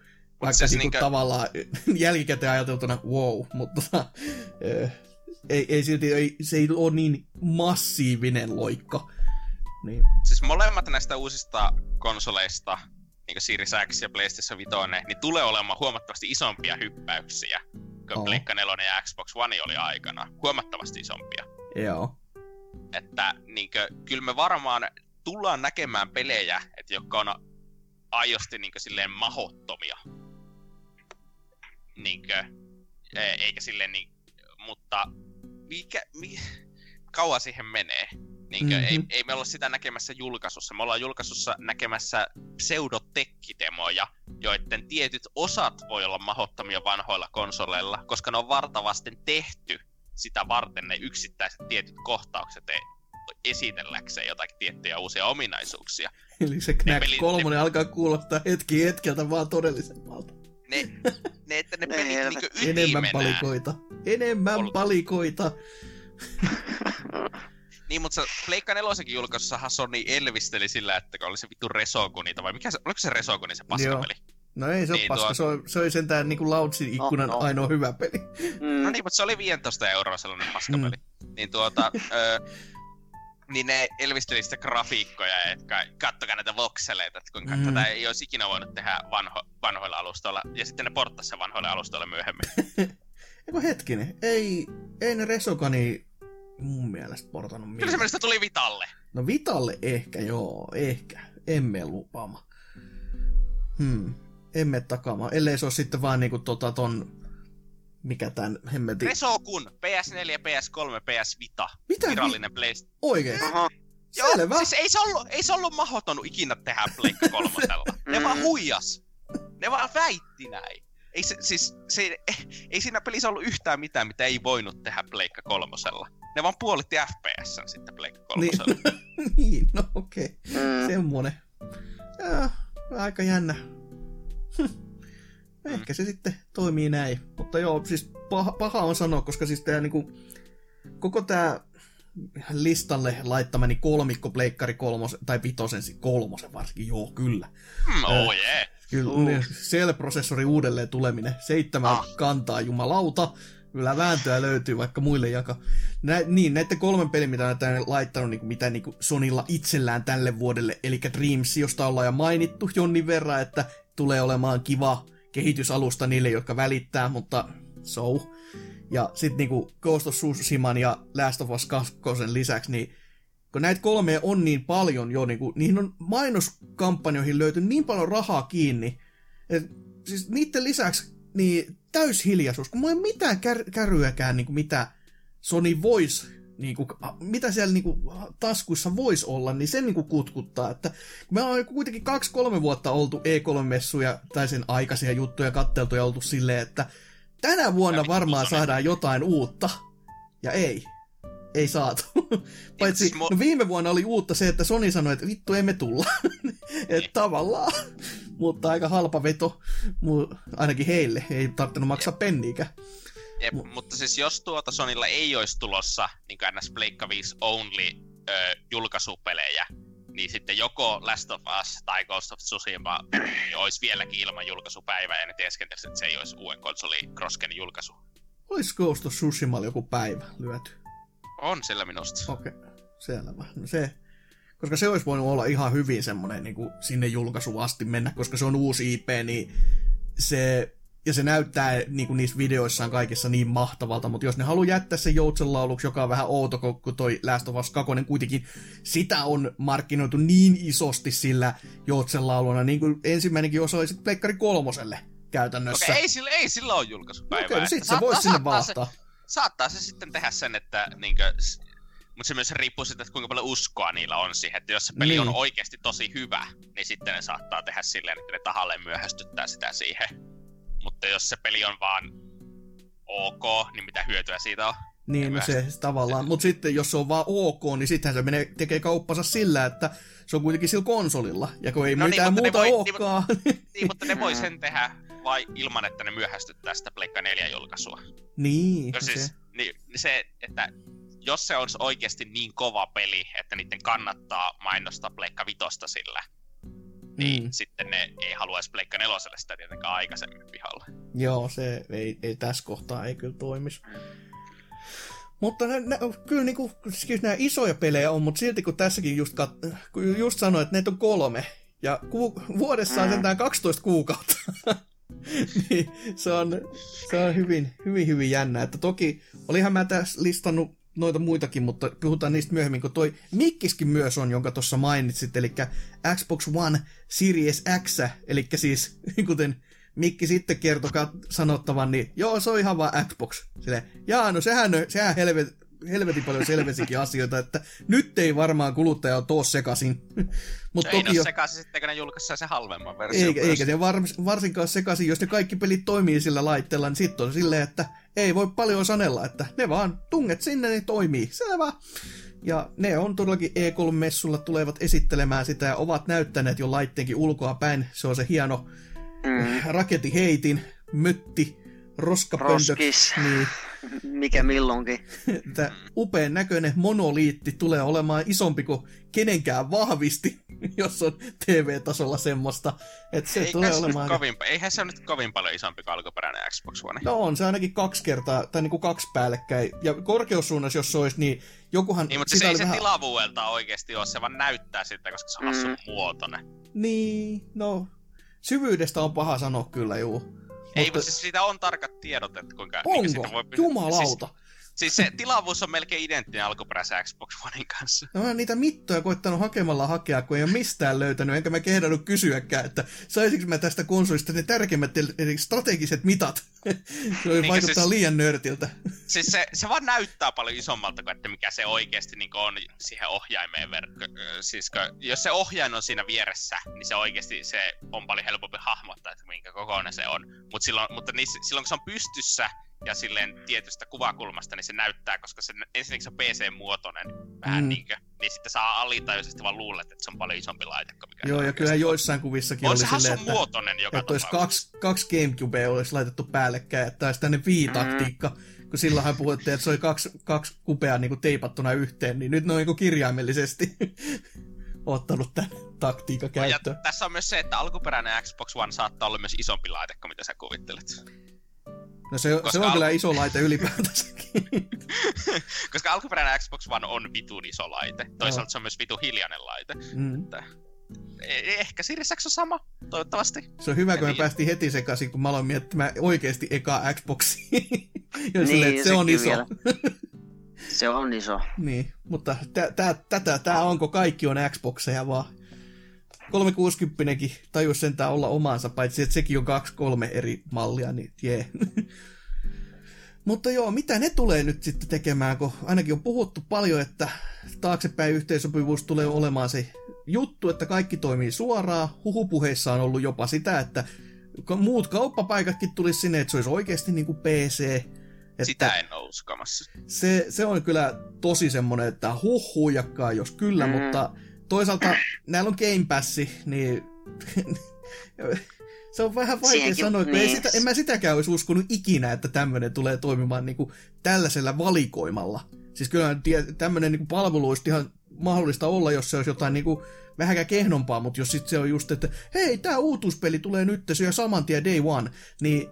Vaikka siis niinku niinkö- tavallaan jälkikäteen ajateltuna wow, mutta eh, ei, ei silti, ei, se ei ole niin massiivinen loikka. Niin, Siis molemmat näistä uusista konsoleista, niin kuin Series X ja PlayStation 5, niin tulee olemaan huomattavasti isompia hyppäyksiä kuin. Pleikka 4 ja Xbox One oli aikana. Huomattavasti isompia. joo. Että niinkö, kyllä me varmaan tullaan näkemään pelejä, että jotka on aiosti niinkö silleen mahottomia. Niinkö, e- eikä silleen niin, mutta mikä, mi, kauan siihen menee? Niinkö, mm-hmm. ei, Mhm. ei me olla sitä näkemässä julkaisussa. Me ollaan julkaisussa näkemässä pseudotekkidemoja, joiden tietyt osat voi olla mahottomia vanhoilla konsoleilla, koska ne on vartavasten tehty sitä varten ne yksittäiset tietyt kohtaukset e- esitelläkseen jotakin tiettyjä uusia ominaisuuksia. Eli se Knack pelit- 3 alkaa kuulostaa hetki hetkeltä vaan todellisemmalta. Ne, ne että ne Ei pelit helvetti. niinku Enemmän ytimenään. palikoita. Enemmän Ollut- palikoita. Niin, mutta se Pleikka nelosenkin julkaisussahan Sony elvisteli sillä, että oli se vittu Resoguni, vai mikä se, oliko se Resoguni se paskapeli? No ei se ole Niin, paska, tuo- se, oli, se oli sentään niinku Loudsin ikkunan No, no. ainoa hyvä peli. Mm. No niin, mutta se oli 15 euroa sellainen paskapeli. Niin tuota, ö, niin ne elvisteli sitä grafiikkoja, että kattokaa näitä vokseleita, että kuinka Mm. tätä ei olisi ikinä voinut tehdä vanho, vanhoilla alustoilla. Ja sitten ne porttasi sen vanhoille alustoille myöhemmin. Eiku hetkinen, ei, ei ne Resogani mun mielestä portannut Kyllä mitään. se mielestä tuli Vitalle. No Vitalle ehkä, joo, ehkä. Emme lupaama. Hmm, emme takaamaan. Ellei se ole sitten vaan niinku tota ton, mikä tän hemmetin... Resokun, PS4, PS3, PS Vita. Mitä? Virallinen PlayStation. Oikeesti? Aha. Selvä. Siis ei se ollut, ei se ollut mahdoton ikinä tehdä Pleikka kolmosella. Ne vaan Mm. huijas. Ne vaan väitti näin. Ei, se, siis, se, ei siinä pelissä ollut yhtään mitään, mitä ei voinut tehdä Pleikka kolmosella. Ne vaan puolitti FPS sitten Pleikka kolmosella. niin, no okei. Okay. Mm. Semmonen. Ja, aika jännä. Hm. Ehkä se sitten toimii näin. Mutta joo, siis paha, paha on sanoa, koska siis tää niinku, koko tää listalle laittamani kolmikko pleikkari kolmos, tai vitosen, kolmosen varsinkin, joo, kyllä. Mm, oh yeah. Kyllä, Uh. uh. Cell-prosessori uudelleen tuleminen, seitsemän Ah. kantaa jumalauta, kyllä vääntöä löytyy vaikka muille jaka. Nä, niin, näiden kolmen pelin, mitä on tänne laittanut, niin, mitä niin Sonilla itsellään tälle vuodelle, eli Dreams, josta ollaan jo mainittu jonnin verran, että tulee olemaan kiva kehitysalusta niille, jotka välittää, mutta so. Ja sitten niinku Ghost of Tsushiman ja Last of Us 2 lisäksi, niin kun näitä kolmea on niin paljon jo, niin kuin, niihin on mainoskampanjoihin löytynyt niin paljon rahaa kiinni, että siis niiden lisäksi niin täyshiljaisuus, kun mulla ei mitään kär, käryäkään, niin kuin mitä Sony voisi niin kuin, mitä siellä niin kuin, taskuissa voisi olla, niin se niin kuin, kutkuttaa. Että me ollaan kuitenkin kaksi-kolme vuotta oltu E3-messuja tai sen aikaisia juttuja katteltu ja oltu silleen, että tänä vuonna varmaan saadaan jotain uutta. Ja ei. Ei saatu. Paitsi no viime vuonna oli uutta se, että Sony sanoi, että vittu emme tulla. että tavallaan. Mutta aika halpa veto, ainakin heille. Ei tarvinnut maksaa penniikään. Jep, Mu- mutta siis jos tuota Sonilla ei olisi tulossa niin NS Pleikka 5 only ö, julkaisupelejä, niin sitten joko Last of Us tai Ghost of Tsushima niin olisi vieläkin ilman julkaisupäivää, ja ne teeskentelisi, että se ei olisi uuden konsoli Krosken julkaisu. Olisi Ghost of Tsushima joku päivä lyöty? On sillä minusta. Okei, okay. selvä. No se, koska se olisi voinut olla ihan hyvin semmoinen niin kuin sinne julkaisuun asti mennä, koska se on uusi IP, niin se, ja se näyttää niin kuin niissä videoissaan kaikissa niin mahtavalta, mutta jos ne haluaa jättää sen joutsenlauluksi, joka on vähän outo, kun toi Last of Us 2, kuitenkin sitä on markkinoitu niin isosti sillä joutsenlauluna, niin kuin ensimmäinenkin osa oli sitten Pleikkari kolmoselle käytännössä. Okei, ei, sillä, ei sillä ole julkaisupäivää. Okei, no sit se Saattaa- voisi sinne saattaa se- saattaa se sitten tehdä sen, että niinkö, mutta se myös riippuu siitä, että kuinka paljon uskoa niillä on siihen, että jos se peli Niin. on oikeasti tosi hyvä, niin sitten ne saattaa tehdä silleen, että ne tahalleen myöhästyttää sitä siihen. Mutta jos se peli on vaan ok, niin mitä hyötyä siitä on? Niin, no se tavallaan. Mutta sitten jos se on vaan ok, niin sittenhän se menee, tekee kauppansa sillä, että se on kuitenkin sillä konsolilla. Ja kun ei No niin, mitään ne muuta voi- niin, olekaan. Niin, mutta ne voi sen tehdä vai ilman, että ne myöhästyttää sitä Pleikka 4 julkaisua. niin, No siis, se. niin, niin se, että jos se olisi oikeasti niin kova peli, että niiden kannattaa mainostaa Pleikka Vitosta sillä, niin Mm. sitten ne ei haluaisi Pleikka neloselle sitä tietenkään aikaisemmin pihalle. Joo, se ei, ei tässä kohtaa ei kyllä toimisi. Mutta ne, ne, kyllä niinku, siis nämä isoja pelejä on, mutta silti kun tässäkin just, kat, kun just sanoin, että näitä on kolme, ja ku, vuodessa on Mm. sentään 12 kuukautta, niin se on, se on hyvin, hyvin, hyvin jännä. Että toki olihan mä tässä listannut noita muitakin, mutta puhutaan niistä myöhemmin, kun toi Mikkiskin myös on, jonka tuossa mainitsit, eli Xbox One Series X, eli siis kuten Mikki sitten kertoi sanottavan, niin joo, se on ihan vaan Xbox. Sille, jaa, no sehän, sehän helvet, helvetin paljon selvesikin asioita, että nyt ei varmaan kuluttaja ole tuossa sekaisin. Mutta ei toki jo, ole sekaisin sitten, kun ne julkaisee se halvemman version. eikä, myös. eikä se var, varsinkaan sekaisin, jos ne kaikki pelit toimii sillä laitteella, niin sitten on silleen, että ei voi paljon sanella, että ne vaan tunget sinne, ne toimii. Selvä. Ja ne on todellakin E3-messulla tulevat esittelemään sitä ja ovat näyttäneet jo laitteenkin ulkoa päin. Se on se hieno Mm. raketiheitin, mötti, roskapöntöksi. Roskis. Niin, Mikä milloinkin. että upean näköinen monoliitti tulee olemaan isompi kuin kenenkään vahvisti, jos on TV-tasolla semmoista. Että se Eikä tulee se olemaan... kovin, eihän se ole nyt kovin paljon isompi kuin alkuperäinen Xbox One. No on se ainakin kaksi kertaa, tai niinku kaksi päällekkäin. Ja korkeussuunnassa, jos se olisi, niin jokuhan... Niin, mutta siis sitä ei se vähän- tilavuudelta oikeasti ole, se vaan näyttää siltä, koska se on hassun Mm. muotoinen. Niin, no... Syvyydestä on paha sanoa kyllä, juu. Ei, mutta siis siitä on tarkat tiedot, että kuinka... niin Onko? siitä voi... Jumalauta. Siis, siis se tilavuus on melkein identtinen alkuperäisen Xbox Onein kanssa. No mä niitä mittoja koittanut hakemalla hakea, kun ei ole mistään löytänyt, enkä mä kehdannut kysyäkään, että saisinko mä tästä konsolista ne tärkeimmät eli strategiset mitat. se Niinkö vaikuttaa siis- liian nörtiltä. Siis se, se vaan näyttää paljon isommalta kuin että mikä se oikeasti niin on siihen ohjaimeen verkko. Siis kun, jos se ohjain on siinä vieressä, niin se oikeasti se on paljon helpompi hahmottaa, että minkä kokoinen se on. Mut silloin, mutta niissä, silloin kun se on pystyssä ja silleen tietystä kuvakulmasta, niin se näyttää, koska se ensinnäkin se on PC-muotoinen vähän Mm. mm. niinkö, niin sitten saa alitajuisesti vaan luulet, että se on paljon isompi laite kuin mikä Joo, ja kyllähän joissain kuvissakin On oli se silleen, että, muotoinen joka että olisi kaksi, kaksi Gamecubea olisi laitettu päällekkäin, että olisi tänne V-taktiikka, kun silloinhan puhuttiin, että se oli kaksi, kaksi kupea niin kuin teipattuna yhteen, niin nyt ne on niin kuin kirjaimellisesti ottanut tämän taktiikan No, Ja käyttöön. tässä on myös se, että alkuperäinen Xbox One saattaa olla myös isompi laite kuin mitä sä kuvittelet. No se, se on al- kyllä iso laite ylipäätänsäkin. Koska alkuperäinen Xbox One on vitun iso laite. Toisaalta se on myös vitun hiljainen laite. mm. E- ehkä Series X on sama, toivottavasti. Se on hyvä, kun me Eli- päästiin heti sekaisin, kun mä aloin miettimään oikeasti eka Xboxia. ja Niin, silleen, että se on sekin iso. vielä. Se on iso. Niin, mutta tä, tä, tätä, tää onko kaikki on Xboxeja vaan. 360 tajus sentään olla omansa, paitsi että sekin on kaksi kolme eri mallia, niin jee. Mutta joo, mitä ne tulee nyt sitten tekemään, kun ainakin on puhuttu paljon, että taaksepäin yhteensopivuus tulee olemaan se juttu, että kaikki toimii suoraan. Huhupuheissa on ollut jopa sitä, että muut kauppapaikatkin tulisi sinne, että se olisi oikeasti niin kuin PC. Että Sitä en ole uskomassa. Se, se on kyllä tosi semmoinen, että huh huijakkaa jos kyllä, mm. mutta toisaalta näillä on Game Passi, niin se on vähän vaikea Siihenkin, sanoa, kun niin. ei sitä, en mä sitäkään olisi uskonut ikinä, että tämmöinen tulee toimimaan niin kuin tällaisella valikoimalla. Siis kyllä tämmöinen niin palvelu olisi ihan mahdollista olla, jos se olisi jotain niin kuin vähänkään kehnompaa, mutta jos sitten se on just, että hei, tämä uutuuspeli tulee nyt, se on saman tien day one, niin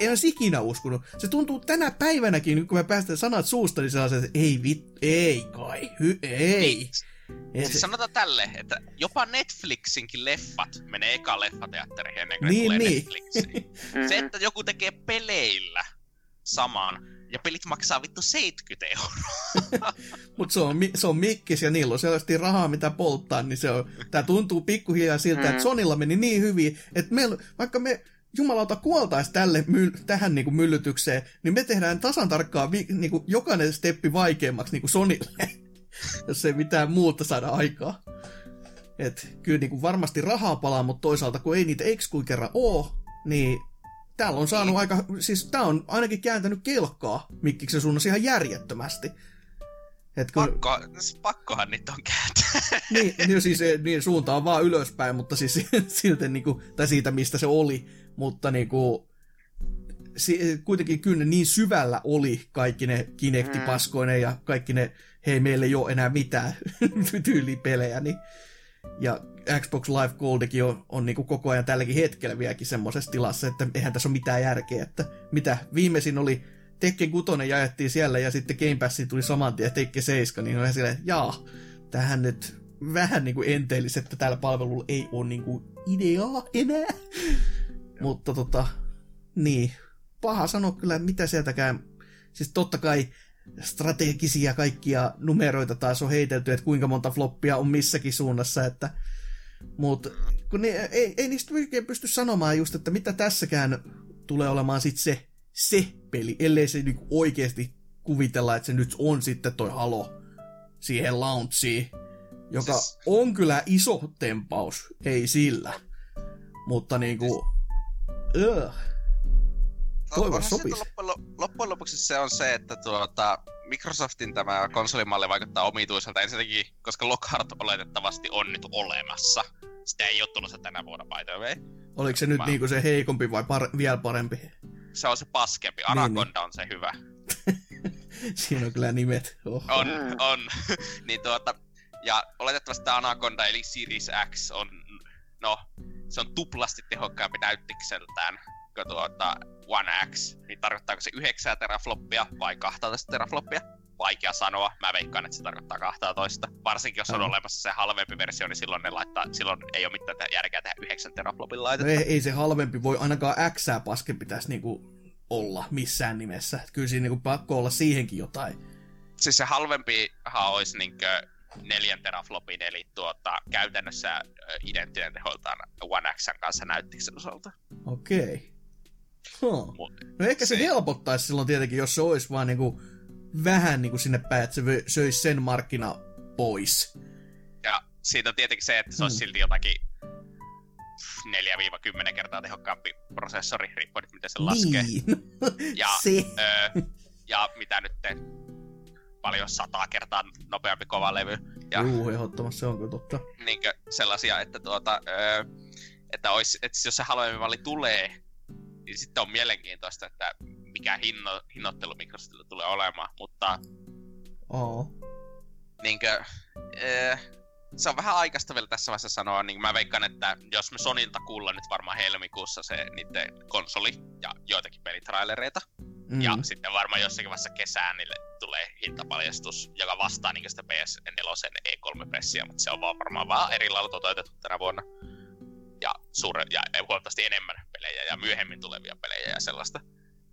en olisi ikinä uskonut. Se tuntuu tänä päivänäkin, kun me päästään sanat suusta, niin sellaiset, että ei vit, ei kai, hy, ei. Niin. Siis se... sanotaan tälle, että jopa Netflixinkin leffat menee eka leffateatteriin ennen kuin niin, tulee niin. Netflixiin. se, että joku tekee peleillä saman, ja pelit maksaa vittu 70 euroa. Mutta se on, se on mikkis ja niillä on selvästi rahaa, mitä polttaa, niin se on, tää tuntuu pikkuhiljaa siltä, mm. että Sonilla meni niin hyvin, että me, vaikka me jumalauta kuoltaisi tälle, my, tähän niin kuin myllytykseen, niin me tehdään tasan tarkkaan vi, niin kuin jokainen steppi vaikeammaksi niin kuin Sonille, jos ei mitään muuta saada aikaa. Et kyllä niin kuin varmasti rahaa palaa, mutta toisaalta kun ei niitä ekskuja kerran oo, niin täällä on saanut aika, siis tää on ainakin kääntänyt kelkkaa Mikkiksen suunnassa ihan järjettömästi. Et kun... Pakko, pakkohan niitä on kääntää. niin, niin, siis niin, suunta on vaan ylöspäin, mutta siis silti, niin kuin, tai siitä mistä se oli, mutta niin kuin, kuitenkin kyllä niin syvällä oli kaikki ne Kinecti-paskoinen ja kaikki ne, hei meillä ei ole enää mitään tyylipelejä, niin ja Xbox Live Goldikin on, on niin kuin koko ajan tälläkin hetkellä vieläkin semmoisessa tilassa, että eihän tässä ole mitään järkeä, että mitä viimeisin oli Tekken 6 jaettiin siellä ja sitten Game Passiin tuli saman tien Tekken 7, niin on silleen, jaa, tähän nyt vähän niin kuin enteellisi, että tällä palvelulla ei ole niin kuin ideaa enää. Mutta tota, niin, paha sanoa kyllä, mitä sieltäkään, siis totta kai strategisia kaikkia numeroita taas on heitelty, että kuinka monta floppia on missäkin suunnassa, että mutta kun ne, ei, ei niistä oikein pysty sanomaan just, että mitä tässäkään tulee olemaan sit se, se peli, ellei se niinku oikeasti kuvitella, että se nyt on sitten toi Halo siihen launchiin, joka siis... on kyllä iso tempaus, ei sillä. Mutta niinku, siis... toivon sopisi. Loppujen, loppujen lopuksi se on se, että tuota, Microsoftin tämä konsolimalli vaikuttaa omituiselta ensinnäkin, koska Lockhart oletettavasti on nyt olemassa. Sitä ei ole tulossa tänä vuonna, by the way. Oliko se nyt Mä... niinku se heikompi vai par- vielä parempi? Se on se paskempi. Anaconda niin, niin. on se hyvä. Siinä on kyllä nimet. Oho. On, on. niin tuota, ja oletettavasti tämä Anaconda eli Series X on, no, se on tuplasti tehokkaampi näyttikseltään kuin tuota One X, niin tarkoittaako se 9 terafloppia vai 12 terafloppia? Vaikea sanoa. Mä veikkaan, että se tarkoittaa 12. Varsinkin jos on mm. olemassa se halvempi versio, niin silloin, ne laittaa, silloin ei ole mitään järkeä tehdä 9 teraflopin laitetta. No ei, ei, se halvempi voi ainakaan X pasken pitäisi niinku olla missään nimessä. Kyllä siinä niinku pakko olla siihenkin jotain. Siis se halvempihan olisi niinkö neljän teraflopin, eli tuota, käytännössä identtinen teholtaan One Xn kanssa näyttiksen osalta. Okei. Okay. Huh. No ehkä se, se helpottaisi silloin tietenkin, jos se olisi vaan niinku vähän niinku sinne päin, että se söisi sen markkina pois. Ja siitä on tietenkin se, että se olisi hmm. silti jotakin 4-10 kertaa tehokkaampi prosessori, riippuen nyt miten se laskee. Niin. Ja, se. Ö, ja mitä nyt te, paljon sata kertaa nopeampi kova levy. Ja, Juu, ehdottomasti se on kyllä totta. Niinkö sellaisia, että, tuota, ö, että, olisi, että jos se halvempi malli tulee, niin sitten on mielenkiintoista, että mikä hinno, hinnoittelu Microsoftilla tulee olemaan, mutta... Oh. Niinkö, ee, se on vähän aikaista vielä tässä vaiheessa sanoa, niin mä veikkaan, että jos me Sonilta kuulla nyt varmaan helmikuussa se niiden konsoli ja joitakin pelitrailereita, mm. ja sitten varmaan jossakin vaiheessa kesään niille tulee hintapaljastus, joka vastaa niin sitä PS4 E3-pressiä, mutta se on vaan varmaan vaan eri lailla toteutettu tänä vuonna ja, suure, ja huomattavasti enemmän pelejä ja myöhemmin tulevia pelejä ja sellaista.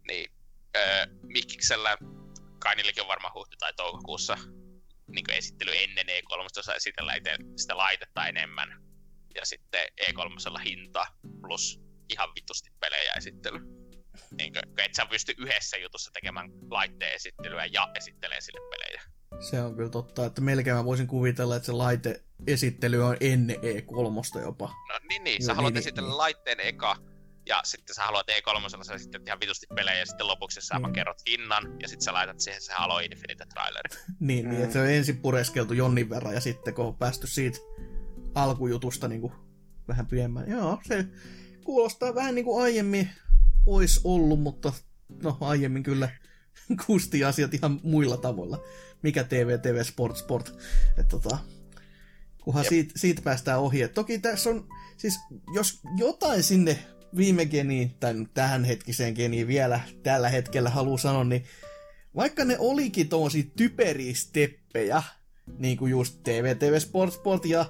Niin öö, Mikkiksellä kai niilläkin on varmaan huhti- tai toukokuussa niin esittely ennen E3, jossa esitellään itse sitä laitetta enemmän. Ja sitten E3 hinta plus ihan vitusti pelejä esittely. Niin kuin, et sä pysty yhdessä jutussa tekemään laitteen esittelyä ja esittelee sille pelejä. Se on kyllä totta, että melkein mä voisin kuvitella, että se laite-esittely on ennen E3 jopa. No niin, niin. Joo, Sä haluat niin, esitellä niin. laitteen eka, ja sitten sä haluat E3, sä sitten ihan vitusti pelejä, ja sitten lopuksi sä vaan Mm. kerrot hinnan, ja sitten sä laitat siihen se Halo Infinite traileri. Niin, niin, että se on ensin pureskeltu jonnin verran ja sitten kun on päästy siitä alkujutusta niin kuin vähän pidemmän. Joo, se kuulostaa vähän niin kuin aiemmin olisi ollut, mutta no aiemmin kyllä kusti asiat ihan muilla tavoilla. Mikä TV, TV, Sport, Sport. Että tota, kunhan Jep. siitä, siitä päästään ohi. Et toki tässä on, siis jos jotain sinne viime geniin, tai tähän hetkiseen geniin vielä tällä hetkellä haluaa sanoa, niin vaikka ne olikin tommosia typeriä steppejä, niin kuin just TV, TV Sport Sport ja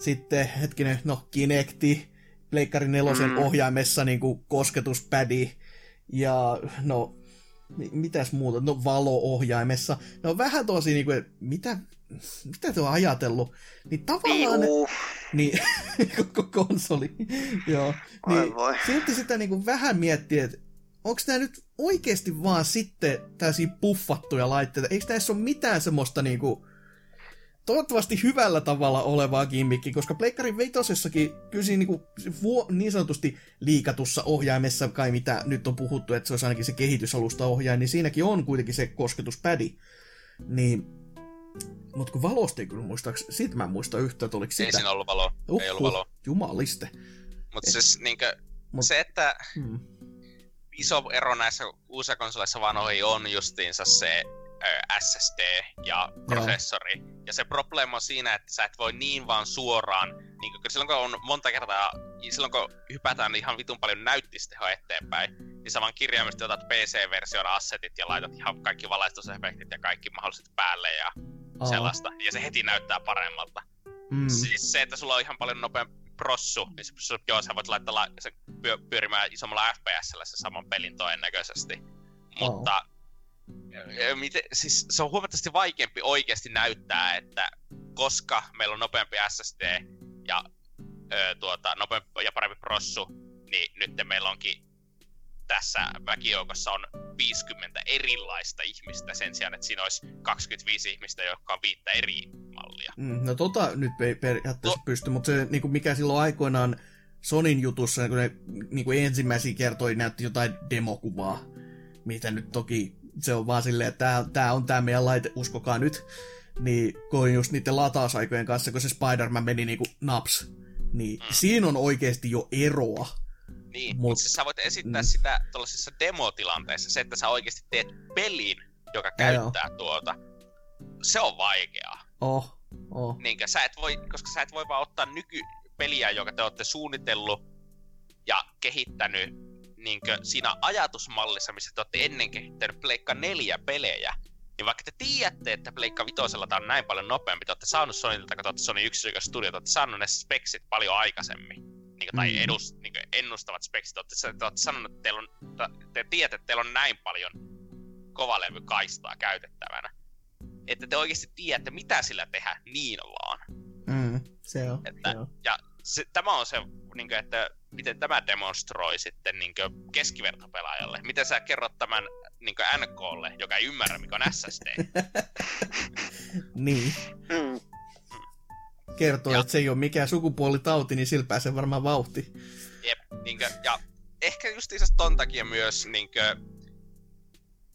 sitten hetkinen, no Kinecti, Pleikkari nelosen Mm. ohjaimessa niin kuin kosketuspädi ja no mi- mitäs muuta, no valo-ohjaimessa. Ne on vähän tosi niin kuin, mitä, mitä te on ajatellut? Niin tavallaan Piu. niin, koko konsoli, joo. Niin, voi. silti sitä niin kuin vähän miettiä, että onko tämä nyt oikeasti vaan sitten täysin puffattuja laitteita? Eikö näissä ole mitään semmoista niin kuin, toivottavasti hyvällä tavalla olevaa gimmikki, koska Pleikkari Vitosessakin kyllä siinä niin, kuin, vuo, niin sanotusti liikatussa ohjaimessa, kai mitä nyt on puhuttu, että se olisi ainakin se kehitysalusta ohjain, niin siinäkin on kuitenkin se kosketuspädi. Niin, mutta kun valosta ei kyllä muistaakseni, siitä mä en muista yhtään, että oliko Ei sitä. siinä ollut valoa. Ei ollut valoa. jumaliste. Mutta siis niinkö, Mut- se, että Hmm. iso ero näissä uusissa konsoleissa vanhoihin on justiinsa se SSD ja prosessori. Ja se probleema on siinä, että sä et voi niin vaan suoraan, niin kun silloin kun on monta kertaa, silloin kun hypätään ihan vitun paljon näyttistehoa eteenpäin, niin sä vaan kirjaimesti otat PC-version assetit ja laitat ihan kaikki valaistusefektit ja kaikki mahdolliset päälle ja Aa. sellaista. Ja se heti näyttää paremmalta. Mm. Siis se, että sulla on ihan paljon nopeampi prossu, niin se, joo, sä voit laittaa la, se pyö, pyörimään isommalla FPSllä se saman pelin todennäköisesti. Mutta ö, miten, siis se on huomattavasti vaikeampi oikeasti näyttää, että koska meillä on nopeampi SSD ja ö, tuota, nopeampi ja parempi prossu, niin nyt meillä onkin tässä väkijoukossa on 50 erilaista ihmistä sen sijaan, että siinä olisi 25 ihmistä, jotka on viittä eri mallia. Mm, no tota nyt ei periaatteessa No. pysty, mutta se niin kuin mikä silloin aikoinaan Sonin jutussa, kun ne niin kuin ensimmäisiä kertoi, näytti jotain demokuvaa, mitä nyt toki se on vaan silleen, että tää, tää on tää meidän laite, uskokaa nyt. Niin kun just niiden latausaikojen kanssa, kun se Spider-Man meni niinku naps, niin Mm. siinä on oikeasti jo eroa. Niin, Mut- mutta siis sä voit esittää mm. sitä tuollaisissa demotilanteissa, se, että sä oikeasti teet pelin, joka käyttää tuota, se on vaikeaa. Oh, oh. Niinkö, sä et voi, koska sä et voi vaan ottaa nykypeliä, joka te olette suunnitellut ja kehittänyt niinkö, siinä ajatusmallissa, missä te olette ennen kehittänyt Pleikka 4 pelejä, niin vaikka te tiedätte, että Pleikka Vitosella tää on näin paljon nopeampi, te olette saanut Sonilta, kun te olette Sony 1 studio, te olette saanut ne speksit paljon aikaisemmin. Niin tai Mm. edus, niin ennustavat speksit. Te olette, te olette sanonut, että teillä on, te tiedätte, että teillä on näin paljon kovalevykaistaa käytettävänä. Että te oikeasti tiedätte, mitä sillä tehdään niin vaan. Mm, se on. Että- se on. Ja se, tämä on se, niin kuin, että miten tämä demonstroi sitten niin kuin keskivertopelaajalle. Miten sä kerrot tämän niin kuin NKlle, joka ei ymmärrä, mikä on SSD. Niin. Mm. Kertoo, Ja- että se ei ole mikään sukupuolitauti, niin sillä pääsee varmaan vauhti. Jep, niin kuin, ja ehkä justiinsa ton takia myös, niin kuin,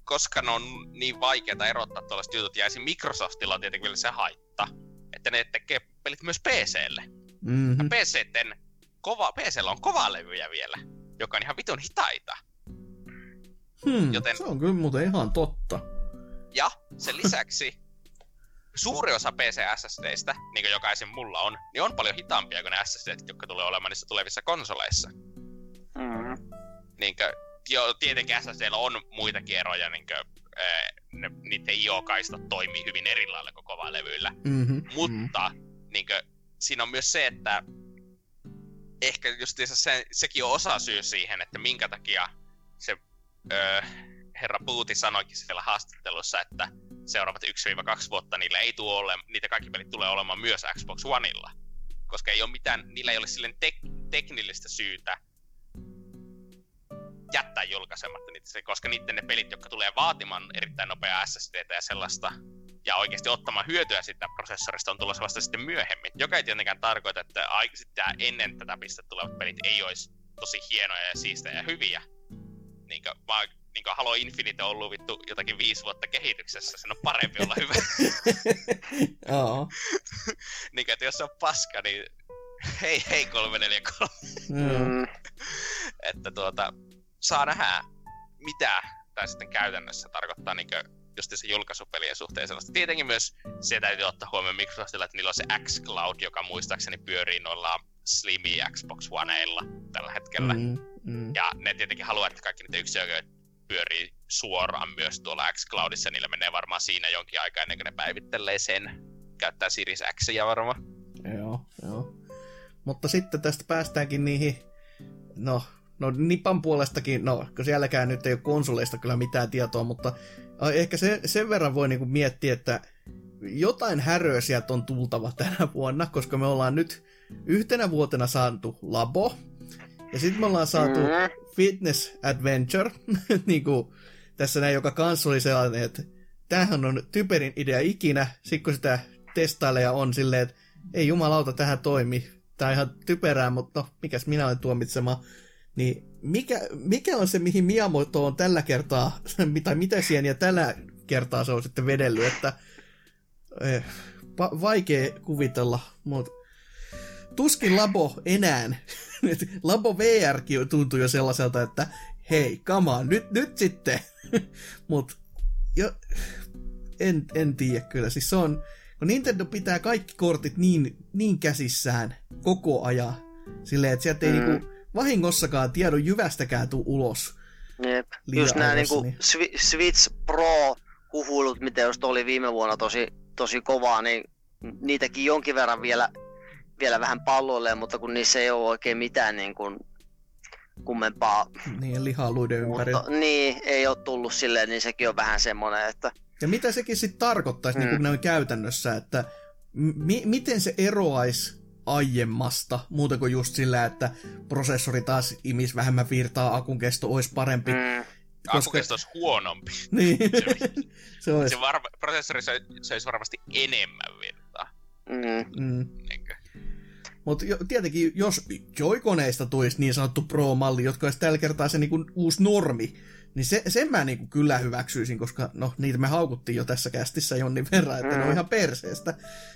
koska ne on niin vaikeita erottaa tuollaiset jutut, ja. Microsoftilla on tietenkin vielä se haitta, että ne tekee pelit myös PClle. Mm-hmm. PCten kova, PCllä on kovalevyjä vielä, joka on ihan vitun hitaita. Hmm, Joten- Se on kyllä muuten ihan totta. Ja sen lisäksi suuri osa PC SSDistä, niin kuin jokaisen mulla on, niin on paljon hitaampia kuin ne SSDt, jotka tulee olemaan niissä tulevissa konsoleissa. Mm. Niin kuin, jo, tietenkin SSDllä on muitakin eroja, niin kuin, ää, ne, niiden IO-kaistat toimii hyvin eri lailla kuin kovalevyillä. Mm-hmm. Mutta niin kuin, siinä on myös se, että ehkä justiinsa se, sekin on osa syy siihen, että minkä takia se öö, herra Puuti sanoikin siellä haastattelussa, että seuraavat 1-2 vuotta niillä ei tule ole, niitä kaikki pelit tulee olemaan myös Xbox Oneilla. Koska ei ole mitään, niillä ei ole silleen tek- teknillistä syytä jättää julkaisematta niitä, koska niiden ne pelit, jotka tulee vaatimaan erittäin nopeaa SSDtä ja sellaista, ja oikeasti ottamaan hyötyä siitä prosessorista on tulossa vasta sitten myöhemmin. Joka ei tietenkään tarkoita, että sitten ennen tätä pistettä tulevat pelit ei olisi tosi hienoja ja siistejä ja hyviä. Niin kuin, vaan niin kuin Halo Infinite on ollut vittu jotakin viisi vuotta kehityksessä, sen on parempi olla hyvä. Joo. niin kuin, että jos se on paska, niin hei hei 343. Mm. että tuota, saa nähdä, mitä tämä sitten käytännössä tarkoittaa niin just se julkaisupelien suhteen sellaista. Tietenkin myös se täytyy ottaa huomioon Microsoftilla, että niillä on se xCloud, joka muistaakseni pyörii noilla Slimi Xbox Oneilla tällä hetkellä. Mm, mm. Ja ne tietenkin haluaa, että kaikki niitä yksioikeudet pyörii suoraan myös tuolla xCloudissa. Niillä menee varmaan siinä jonkin aikaa ennen kuin ne päivittelee sen. Käyttää Series Xia varmaan. Joo, joo. Mutta sitten tästä päästäänkin niihin, no, no Nipan puolestakin, no, kun sielläkään nyt ei ole konsoleista kyllä mitään tietoa, mutta ehkä se, sen verran voi niinku miettiä, että jotain häröä sieltä on tultava tänä vuonna, koska me ollaan nyt yhtenä vuotena saatu Labo, ja sitten me ollaan saatu mm-hmm. Fitness Adventure, niin kuin tässä näin, joka kanssa oli sellainen, että tämähän on typerin idea ikinä, sitten kun sitä testailee ja on silleen, että ei jumalauta, tähän toimi. Tämä on ihan typerää, mutta no, mikäs minä olen tuomitsema. Niin mikä, mikä on se, mihin Miyamoto on tällä kertaa, tai mitä sieniä tällä kertaa se on sitten vedellyt, että eh, va- vaikea kuvitella, mutta tuskin Labo enää. Labo VRkin tuntuu jo sellaiselta, että hei, come on, nyt, nyt sitten. Mutta jo, en, en tiedä kyllä. Siis se on, kun Nintendo pitää kaikki kortit niin, niin käsissään koko ajan, silleen, että sieltä ei mm. niinku vahingossakaan tiedon jyvästäkään tuu ulos. Jep. Just nämä niinku niin. Switch Pro huhuilut, mitä just oli viime vuonna tosi, tosi kovaa, niin niitäkin jonkin verran vielä vielä vähän palloilleen, mutta kun niissä ei ole oikein mitään niin kuin kummempaa. Niin, lihaluiden ympäri. Niin, ei ole tullut silleen, niin sekin on vähän semmoinen, että... Ja mitä sekin sitten tarkoittaisi mm. niin kuin käytännössä, että mi- miten se eroaisi aiemmasta, muuta kuin just sillä, että prosessori taas imis vähemmän virtaa, akun kesto olisi parempi. Mm. Koska... Akun kesto olisi huonompi. niin. se, olisi. se var... prosessori se, se olisi varmasti enemmän virtaa. Mm. Mm. Mutta tietenkin, jos Joy-koneista tulisi niin sanottu Pro-malli, jotka olisi tällä kertaa se niinku uusi normi, niin se, sen mä niinku kyllä hyväksyisin, koska no, niitä me haukuttiin jo tässä kästissä jonnin verran, että mm. ne on mm. ihan perseestä.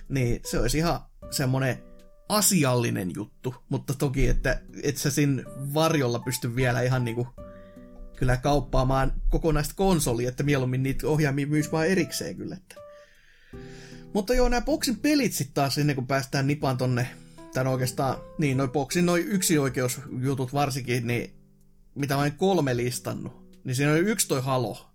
Niin se olisi ihan semmoinen asiallinen juttu, mutta toki, että et sä siinä varjolla pysty vielä ihan niinku kyllä kauppaamaan kokonaista konsolia, että mieluummin niitä ohjaamia myys vaan erikseen kyllä. Että. Mutta joo, nämä boksin pelit sitten taas ennen kuin päästään nipan tonne tai oikeastaan, niin noin boksin noin yksioikeusjutut varsinkin, niin mitä olen kolme listannut, niin siinä on yksi toi Halo.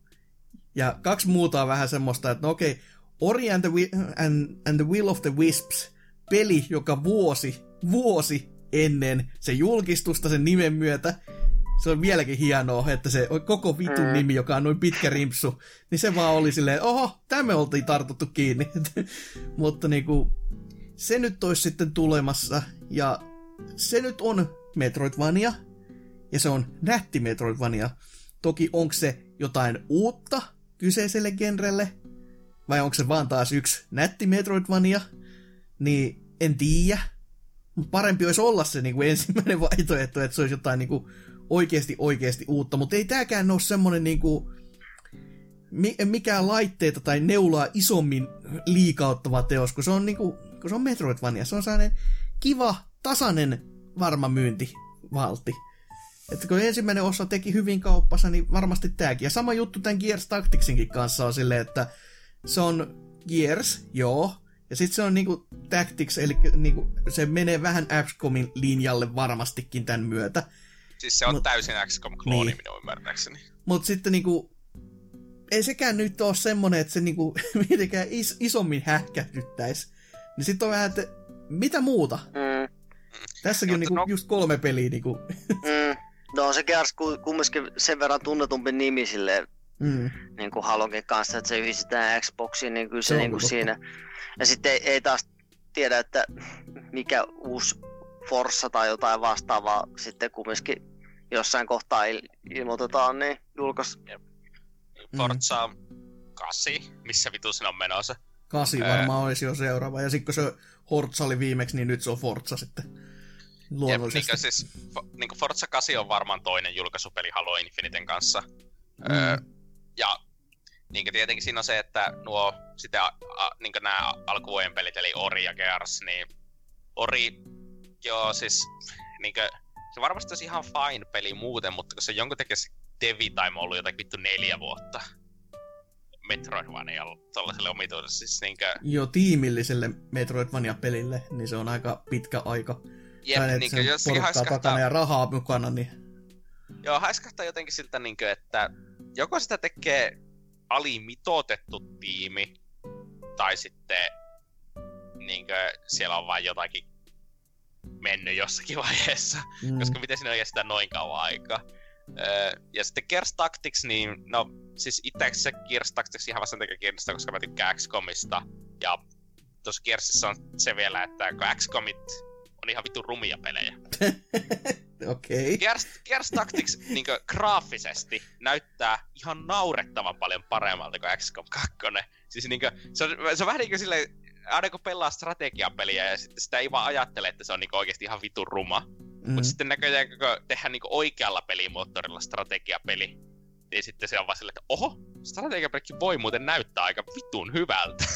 Ja kaksi muuta on vähän semmoista, että no okei, Ori and the, and, and the Will of the Wisps, peli, joka vuosi, vuosi ennen se julkistusta sen nimen myötä, se on vieläkin hienoa, että se koko vitun mm. nimi, joka on noin pitkä rimpsu, niin se vaan oli silleen, oho, tämä oltiin tartuttu kiinni. Mutta niinku, se nyt olisi sitten tulemassa, ja se nyt on Metroidvania, ja se on nätti Metroidvania. Toki onko se jotain uutta kyseiselle genrelle, vai onko se vaan taas yksi nätti Metroidvania, niin en tiedä. Mutta parempi olisi olla se niin kuin ensimmäinen vaihtoehto, että se olisi jotain niin kuin oikeasti oikeasti uutta, mutta ei tääkään ole semmonen niin kuin, mikään laitteita tai neulaa isommin liikauttava teos, kun se on niinku kun se on Metroidvania. Se on sellainen kiva, tasainen varma myyntivalti. Että kun ensimmäinen osa teki hyvin kauppassa, niin varmasti tämäkin. Ja sama juttu tämän Gears Tacticsinkin kanssa on silleen, että se on Gears, joo, ja sitten se on niinku Tactics, eli niinku, se menee vähän XCOMin linjalle varmastikin tämän myötä. Siis se on Mut, täysin XCOM-klooni niin. minun ymmärtääkseni. Mutta sitten niinku, ei sekään nyt ole semmonen, että se niinku mitenkään is- isommin hähkähdyttäisi. Niin sitten on vähän, että mitä muuta? Mm. Tässäkin on niinku no... just kolme peliä. Niinku. Mm. No se Gears kumminkin sen verran tunnetumpi nimi sille Mm. niin kuin Halonkin kanssa, että se yhdistetään Xboxiin, niin kyllä se, Se niin kuin siinä. Ja sitten ei, ei taas tiedä, että mikä uusi Forssa tai jotain vastaavaa sitten kumminkin jossain kohtaa il- ilmoitetaan, niin julkais. Forza 8, missä vitu sen on menossa. Kasi Ää. varmaan olisi jo seuraava. Ja sitten kun se Hortsa oli viimeksi, niin nyt se on Forza sitten. Jep, Luonnollisesti. niin siis, fo, niin Forza 8 on varmaan toinen julkaisupeli Halo Infiniten kanssa. Mm. Öö, ja niin tietenkin siinä on se, että nuo sitä, a, niin nämä alkuvuoden pelit, eli Ori ja Gears, niin Ori, joo siis, niin kuin, se varmasti olisi ihan fine peli muuten, mutta kun se jonkun takia se devi time on ollut jotakin vittu neljä vuotta Metroidvanialla tuollaiselle omituudelle, siis niinkö, Jo tiimilliselle Metroidvania-pelille, niin se on aika pitkä aika. jep, tai niinkö, porukkaa haiskahtaa, takana ja rahaa mukana, niin Joo, haiskahtaa jotenkin siltä, niin kuin, että joko sitä tekee alimitoitettu tiimi, tai sitten niin kuin, siellä on vain jotakin mennyt jossakin vaiheessa, mm. koska miten siinä on kestää noin kauan aikaa. Öö, ja sitten Gears Tactics, niin no siis itse se Gears Tactics ihan vasta takia kiinnostaa, koska mä tykkään XCOMista. Ja tuossa Gearsissa on se vielä, että kun XCOMit on ihan vittu rumia pelejä. okei. Okay. Gears, Gears Tactics niin graafisesti näyttää ihan naurettavan paljon paremmalta kuin XCOM 2. Siis niin kuin, se, on, se on vähän niin kuin silleen, aina kun pelaa strategiapeliä ja sitten sitä ei vaan ajattele, että se on niin oikeasti ihan vitun ruma. Mm. Mutta sitten näköjään kun tehdään niin oikealla pelimoottorilla strategiapeli, niin sitten se on vaan silleen, että oho, strategiapelikin voi muuten näyttää aika vitun hyvältä.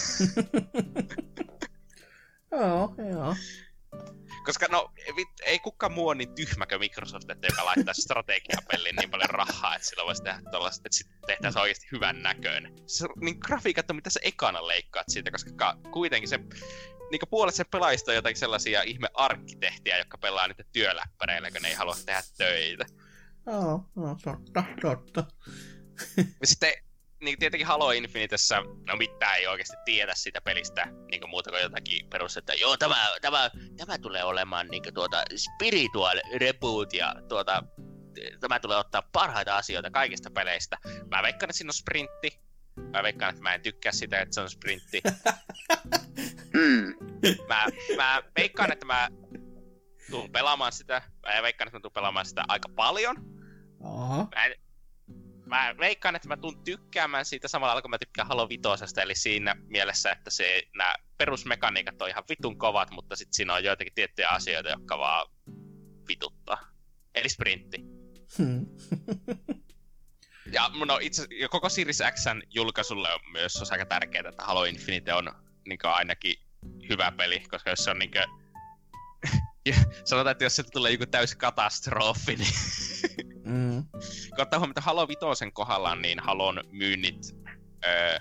Joo, joo. Koska no, vit, ei kukaan muu ole niin tyhmä kuin Microsoft, että joka laittaa strategiapeliin niin paljon rahaa, että sillä voisi tehdä tollaista, että sitten tehtäisiin oikeasti hyvän näköinen. Se, niin grafiikat on mitä sä ekana leikkaat siitä, koska ka, kuitenkin se niin puolet sen pelaajista on jotakin sellaisia ihme arkkitehtiä, jotka pelaa niitä työläppäreillä, kun ne ei halua tehdä töitä. Joo, joo, totta, totta. Ja sitten niin tietenkin Halo Infinitessä, no mitään ei oikeasti tiedä sitä pelistä, niin muuta kuin jotakin perus, että joo, tämä, tämä, tämä tulee olemaan niin tuota spiritual reboot ja tuota, tämä tulee ottaa parhaita asioita kaikista peleistä. Mä veikkaan, että siinä on sprintti. Mä veikkaan, että mä en tykkää sitä, että se on sprintti. Mm. Mä, mä veikkaan, että mä tuun pelaamaan sitä. Mä veikkaan, että mä tuun pelaamaan sitä aika paljon. Aha. Mä, en, mä veikkaan, että mä tuun tykkäämään siitä samalla lailla, kun mä tykkään Halo Vitosesta, eli siinä mielessä, että se, nämä perusmekaniikat on ihan vitun kovat, mutta sitten siinä on joitakin tiettyjä asioita, jotka vaan vituttaa. Eli sprintti. Hmm. Ja no itse ja koko Series Xn julkaisulle on myös on aika tärkeää, että Halo Infinite on niin ainakin hyvä peli, koska jos se on niin kuin, sanotaan, että jos sieltä tulee joku täysi katastrofi, niin Mm. kun ottaa huomioon, että Halo Vitosen kohdalla, niin Halon myynnit öö,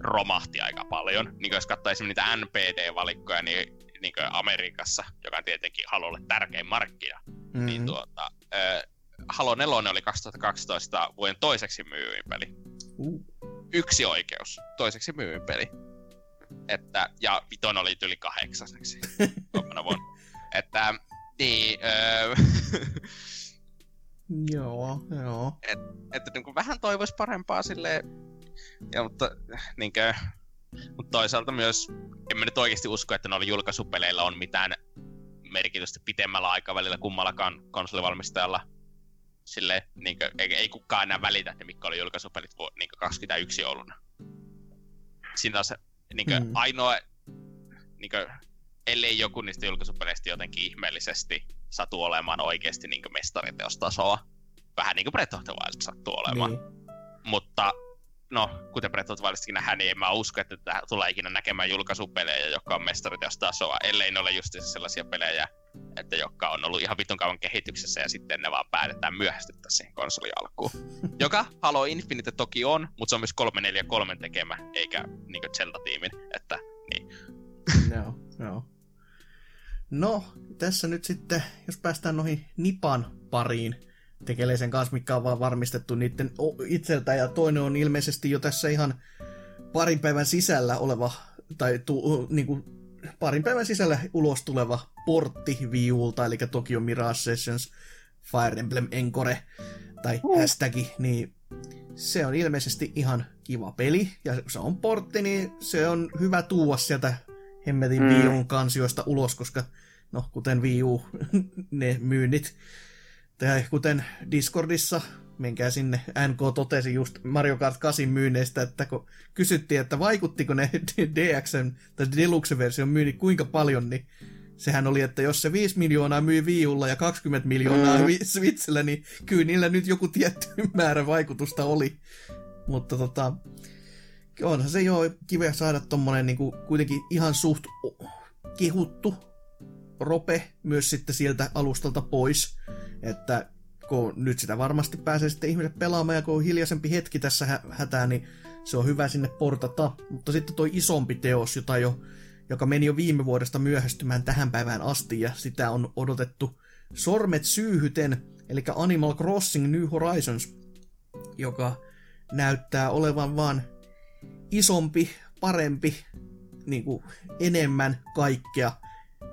romahti aika paljon. Niin jos katsoo esimerkiksi niitä NPD-valikkoja, niin, niin Amerikassa, joka on tietenkin Halolle tärkein markkina, Mm. niin tuota, öö, Halo 4 oli 2012 vuoden toiseksi myyvin peli. Uh. Yksi oikeus, toiseksi myyvin peli. Että, ja Viton oli yli kahdeksaseksi vuonna. Että, niin, öö, Joo, joo. että niin kuin vähän toivoisi parempaa sille ja, mutta, niin kuin, mutta toisaalta myös en mä nyt oikeasti usko, että noilla julkaisupeleillä on mitään merkitystä pitemmällä aikavälillä kummallakaan konsolivalmistajalla. Sille, niin kuin, ei, ei kukaan enää välitä, että mitkä oli julkaisupelit niin 21 jouluna. Siinä on se niin kuin, Mm. ainoa, niin kuin, ellei joku niistä julkaisupeleistä jotenkin ihmeellisesti satu olemaan oikeasti niin mestariteostasoa. Vähän niin kuin Breath of the Wild sattuu olemaan. Niin. Mutta no, kuten Breath of the Wildistakin nähdään, niin en mä usko, että tää tulee ikinä näkemään julkaisupelejä, jotka on mestariteostasoa, ellei ne ole just sellaisia pelejä, että jotka on ollut ihan vitun kauan kehityksessä ja sitten ne vaan päätetään myöhästyttää siihen konsolin alkuun. Joka Halo Infinite toki on, mutta se on myös 343 tekemä, eikä niinku Zelda-tiimin, että niin. Joo, joo. No, tässä nyt sitten, jos päästään noihin Nipan pariin tekeleisen kanssa, mikä on vaan varmistettu niiden itseltä, ja toinen on ilmeisesti jo tässä ihan parin päivän sisällä oleva, tai tu, niin kuin, parin päivän sisällä ulos tuleva portti Viulta, eli Tokyo Mirage Sessions Fire Emblem Encore, tai uh. hashtag, niin se on ilmeisesti ihan kiva peli, ja se on portti, niin se on hyvä tuua sieltä hemmetin mm. Wii kansioista ulos, koska no, kuten Wii U, ne myynnit, tai kuten Discordissa, menkää sinne, NK totesi just Mario Kart 8 myynneistä, että kun kysyttiin, että vaikuttiko ne DXn tai Deluxe-version myynnit kuinka paljon, niin sehän oli, että jos se 5 miljoonaa myi Wii Ulla ja 20 miljoonaa mm. Switchillä, niin kyllä niillä nyt joku tietty määrä vaikutusta oli. Mutta tota, onhan se jo kiveä saada tommonen niinku kuitenkin ihan suht kehuttu rope myös sitten sieltä alustalta pois. Että kun nyt sitä varmasti pääsee sitten ihmiset pelaamaan ja kun on hiljaisempi hetki tässä hätää, niin se on hyvä sinne portata. Mutta sitten toi isompi teos, jota jo, joka meni jo viime vuodesta myöhästymään tähän päivään asti ja sitä on odotettu sormet syyhyten, eli Animal Crossing New Horizons, joka näyttää olevan vaan isompi, parempi, niin kuin enemmän kaikkea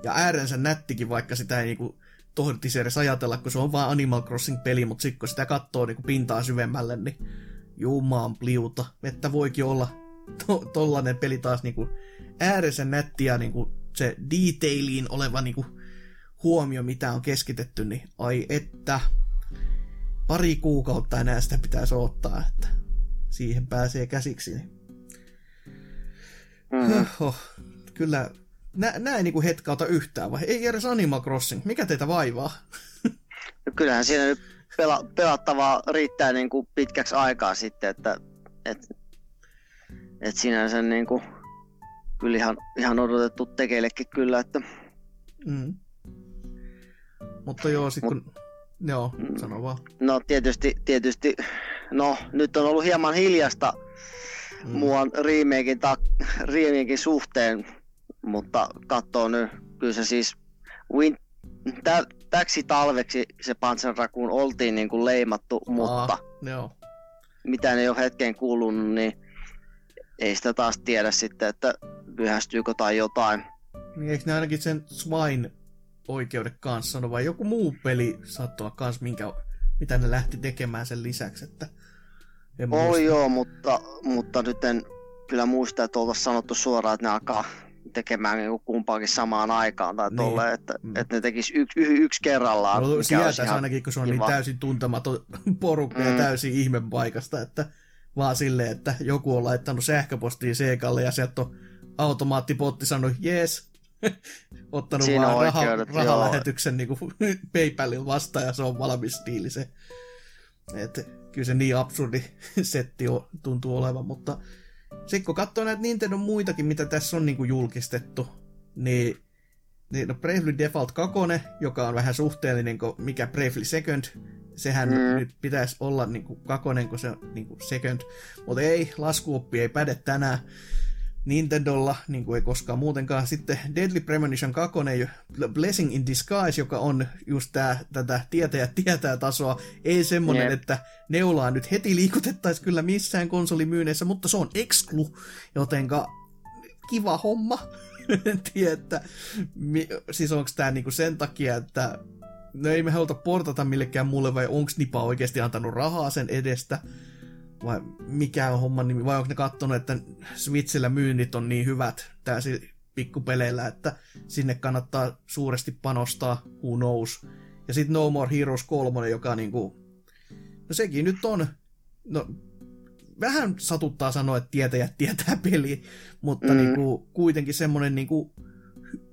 ja äärensä nättikin, vaikka sitä ei niin kuin tohditisi edes ajatella, kun se on vaan Animal Crossing-peli, mutta sitten kun sitä katsoo niin pintaa syvemmälle, niin jumaan pliuta, että voikin olla to- tollanen peli taas niin kuin äärensä nätti ja niin kuin se detailiin oleva niin kuin huomio, mitä on keskitetty, niin ai että pari kuukautta enää sitä pitäisi ottaa, että siihen pääsee käsiksi. Niin. Mm-hmm. Kyllä nä, näin niin kuin hetkauta yhtään, vai ei edes Animal Crossing? Mikä teitä vaivaa? No kyllähän siinä nyt pela, pelattavaa riittää niin kuin pitkäksi aikaa sitten, että et, et sinänsä niin kuin, kyllä ihan, ihan odotettu tekeillekin kyllä, että... Mm. Mutta joo, sitten kun... Joo, mm. sano vaan. No tietysti, tietysti, no nyt on ollut hieman hiljasta mm. muun remakein, ta, remakein suhteen mutta katsoo nyt, kyllä se siis win, tä, täksi talveksi se Panzerrakuun oltiin niin kuin leimattu, Aa, mutta joo. mitä ne jo hetkeen kuulunut, niin ei sitä taas tiedä sitten, että pyhästyykö tai jotain. Niin eikö ne ainakin sen Swine oikeudet kanssa sano, vai joku muu peli saattoi olla kans, minkä, mitä ne lähti tekemään sen lisäksi, että Oi joo, mutta, mutta nyt en kyllä muista, että oltaisiin sanottu suoraan, että ne alkaa tekemään niin kumpaakin samaan aikaan tai niin. tolle, että, mm. että ne tekisi yksi, yksi kerrallaan. No, sieltä ainakin, kun se on niin kiva. niin täysin tuntematon porukka mm. ja täysin ihme paikasta, että vaan silleen, että joku on laittanut sähköpostiin Seekalle ja sieltä on automaattipotti sanonut, jees, ottanut Siinä vaan raha, rahalähetyksen niin PayPalin vastaan ja se on valmis diili se. Että kyllä se niin absurdi setti on, tuntuu olevan, mutta sitten kun katsoo näitä Nintendo muitakin, mitä tässä on niinku julkistettu, niin, niin no Bravely Default 2, joka on vähän suhteellinen kuin mikä Bravely Second, sehän mm. nyt pitäisi olla niinku kakonen, kun se on niinku second, mutta ei, laskuoppi ei päde tänään. Nintendolla, niin kuin ei koskaan muutenkaan. Sitten Deadly Premonition 2, Blessing in Disguise, joka on just tää, tätä tietää tietää tasoa. Ei semmonen, yep. että neulaa nyt heti liikutettaisiin kyllä missään konsolimyyneissä, mutta se on exclu, jotenka kiva homma. en tiedä, että mi, siis onko tämä niinku sen takia, että no ei me haluta portata millekään mulle, vai onko Nipa oikeasti antanut rahaa sen edestä vai mikä on homman nimi, vai onko ne katsonut, että Switchillä myynnit on niin hyvät täysin pikkupeleillä, että sinne kannattaa suuresti panostaa, who knows. Ja sitten No More Heroes 3, joka niinku, no sekin nyt on, no vähän satuttaa sanoa, että tietäjät tietää peli, mutta mm. niinku, kuitenkin semmoinen niinku,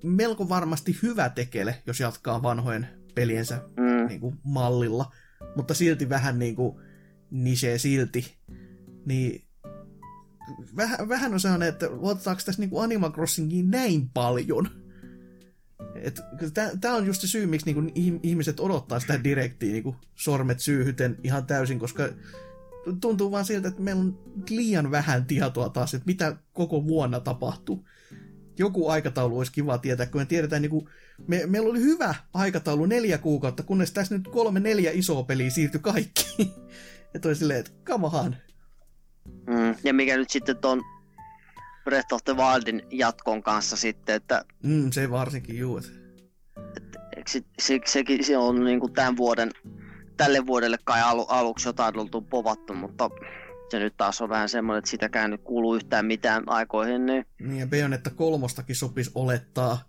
melko varmasti hyvä tekele, jos jatkaa vanhojen peliensä mm. niinku, mallilla, mutta silti vähän niinku, nisee silti, niin vähän, vähän on sellainen, että otetaanko tässä niinku Animal Crossingiin näin paljon? Tämä on just se syy, miksi niinku ihmiset odottaa sitä direktiä niinku sormet syyhyten ihan täysin, koska tuntuu vaan siltä, että meillä on liian vähän tietoa taas, että mitä koko vuonna tapahtuu. Joku aikataulu olisi kiva tietää, kun me tiedetään, niin kuin, me, meillä oli hyvä aikataulu neljä kuukautta, kunnes tässä nyt kolme neljä isoa peliä siirtyi kaikki. Ja toi silleen, että on. Mm, ja mikä nyt sitten ton Breath of the Wildin jatkon kanssa sitten, että... Mm, se varsinkin, juu. Et, se, se, sekin se on niinku tämän vuoden, tälle vuodelle kai alu, aluksi jotain oltu povattu, mutta se nyt taas on vähän semmoinen, että sitäkään nyt kuuluu yhtään mitään aikoihin. Niin... Niin ja Bayonetta kolmostakin sopisi olettaa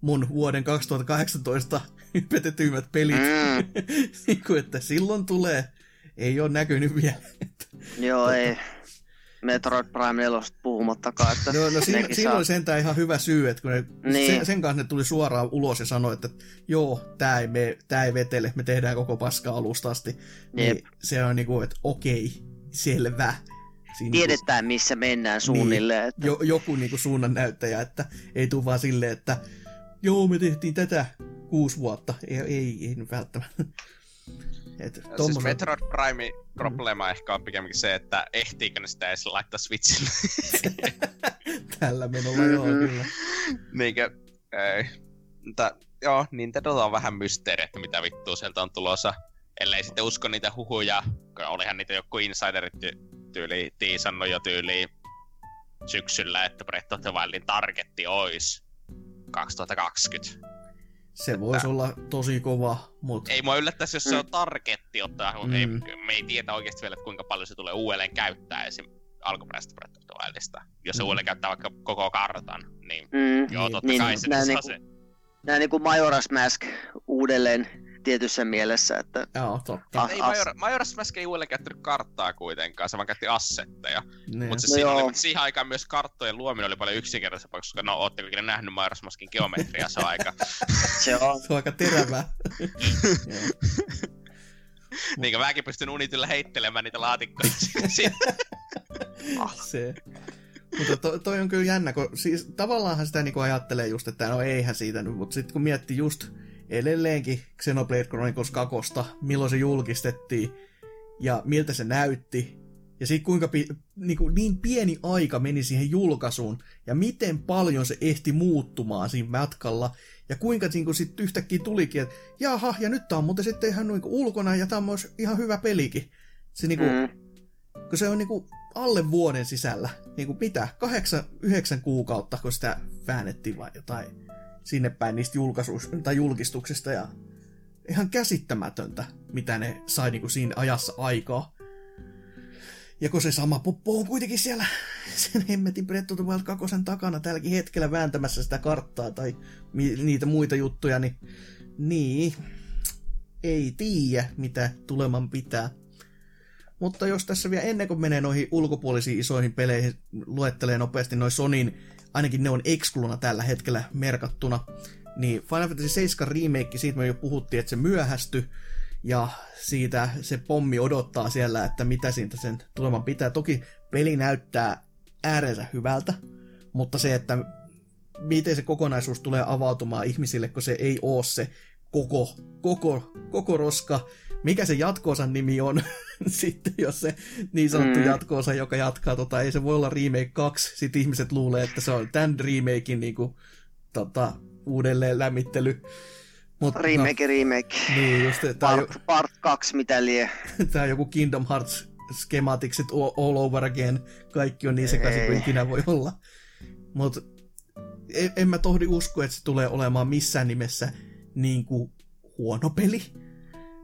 mun vuoden 2018 hypetetyimmät pelit. Mm. niin kuin, että silloin tulee. Ei ole näkynyt vielä. Joo, tota... ei. Metroid Prime 4 puhumattakaan. Että no, no siinä, siinä saa... oli sentään ihan hyvä syy, että kun ne, niin. sen, sen kanssa ne tuli suoraan ulos ja sanoi, että joo, tämä ei, me, tää ei vetele, me tehdään koko paska alusta asti. Niin se on niinku, että okei, selvä. Siinä Tiedetään, niinku, missä mennään niin. suunnilleen. Niin, että... jo, joku niinku suunnan näyttäjä, että ei tule vaan silleen, että joo, me tehtiin tätä kuusi vuotta. Ei, ei, ei välttämättä. Et, tommosen... Siis Metroid Prime problema mm. ehkä on pikemminkin se, että ehtiikö ne sitä edes laittaa Switchille. Tällä menolla joo, mm-hmm. kyllä. Niinkö, ei. Mutta joo, Nintendo on vähän mysteeri, että mitä vittua sieltä on tulossa. Ellei sitten usko niitä huhuja, kun olihan niitä joku insiderit tyyli tiisannut jo tyyli syksyllä, että Breath of the Wildin targetti olisi 2020. Se voisi olla tosi kova, mutta... Ei mua yllättäisi, jos se on targetti ottaa, mutta mm. ei, me ei tiedä oikeasti vielä, että kuinka paljon se tulee uudelleen käyttää esim. alkuperäisestä Breath of the Wildista. Jos se mm. uudelleen käyttää vaikka koko kartan, niin mm. joo, totta niin, kai niin, se, saa niinku, se. Nämä niinku Majora's Mask uudelleen tietyssä mielessä, että... Joo, totta. As, ei Major, Majora's Mask ei uudelleen käyttänyt karttaa kuitenkaan, se vaan käytti assetteja. Niin. Mutta siis no oli, siihen aikaan myös karttojen luominen oli paljon yksinkertaisempaa, koska no ootteko ikinä nähnyt Majora's Maskin geometria, se on aika... se on. se on aika terävää. niin kuin mäkin pystyn unitilla heittelemään niitä laatikkoja. se. Mutta to, toi on kyllä jännä, kun siis tavallaanhan sitä niinku ajattelee just, että no eihän siitä nyt, mutta sitten kun miettii just edelleenkin Xenoblade Chronicles 2, milloin se julkistettiin ja miltä se näytti, ja sitten kuinka pi, niin, kuin niin pieni aika meni siihen julkaisuun, ja miten paljon se ehti muuttumaan siinä matkalla, ja kuinka niin kuin sitten yhtäkkiä tulikin, että jaha, ja nyt tämä on muuten sitten ihan niin kuin ulkona, ja tämä on myös ihan hyvä pelikin. Se niin kuin, mm. kun se on niin kuin alle vuoden sisällä, niin kuin mitä, kahdeksan, yhdeksän kuukautta, kun sitä väännettiin vai jotain sinne päin niistä julkaisuista tai julkistuksista ja ihan käsittämätöntä, mitä ne sai niinku siinä ajassa aikaa. Ja kun se sama poppo on kuitenkin siellä sen hemmetin Breath of the Wild 2 takana tälläkin hetkellä vääntämässä sitä karttaa tai mi- niitä muita juttuja, niin, niin ei tiedä, mitä tuleman pitää. Mutta jos tässä vielä ennen kuin menee noihin ulkopuolisiin isoihin peleihin, luettelee nopeasti noin Sonin ainakin ne on ekskluna tällä hetkellä merkattuna. Niin Final Fantasy 7 remake, siitä me jo puhuttiin, että se myöhästy, ja siitä se pommi odottaa siellä, että mitä siitä sen tuleman pitää. Toki peli näyttää äärensä hyvältä, mutta se, että miten se kokonaisuus tulee avautumaan ihmisille, kun se ei ole se koko, koko, koko roska, mikä se jatkoosan nimi on, sitten jos se niin sanottu mm. jatkoosa, joka jatkaa, tota, ei se voi olla remake 2, sitten ihmiset luulee, että se on tämän remakein niin kuin, tota, uudelleen lämmittely. Mut, remake, no, remake. Niin, just, tää part, jo, part 2, mitä lie. tää on joku Kingdom Hearts schematikset all over again. Kaikki on niin sekaisin kuin ikinä voi olla. Mutta en, en mä tohdi usko, että se tulee olemaan missään nimessä niin kuin huono peli.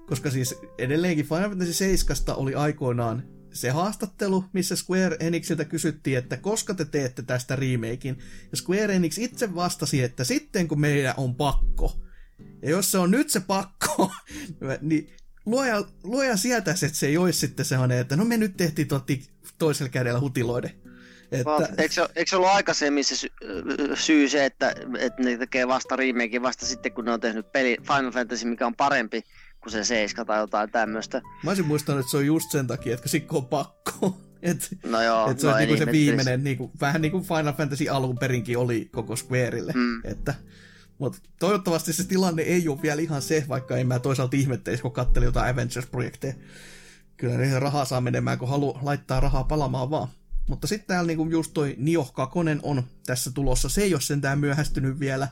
Koska siis edelleenkin Final Fantasy 7 oli aikoinaan se haastattelu, missä Square Enixiltä kysyttiin, että koska te teette tästä remakein. Ja Square Enix itse vastasi, että sitten kun meidän on pakko. Ja jos se on nyt se pakko, niin luoja, luoja sieltä, että se ei olisi sitten sellainen, että no me nyt tehtiin totti toisella kädellä hutiloiden. Että... Eikö, se, eikö se ollut aikaisemmin se sy- syy se, että, että ne tekee vasta remakein vasta sitten, kun ne on tehnyt peli Final Fantasy, mikä on parempi kuin se 7 tai jotain tämmöistä. Mä olisin muistanut, että se on just sen takia, että sikko on pakko. Et, no joo, et se no on niinku se viimeinen, niinku, vähän niin kuin Final Fantasy alun perinkin oli koko Squareille. Mm. Että, mutta toivottavasti se tilanne ei ole vielä ihan se, vaikka en mä toisaalta ihmetteisi, kun katselin jotain Avengers-projekteja. Kyllä ne rahaa saa menemään, kun haluaa laittaa rahaa palamaan vaan. Mutta sitten täällä niinku just toi Nioh 2 on tässä tulossa. Se ei ole sentään myöhästynyt vielä.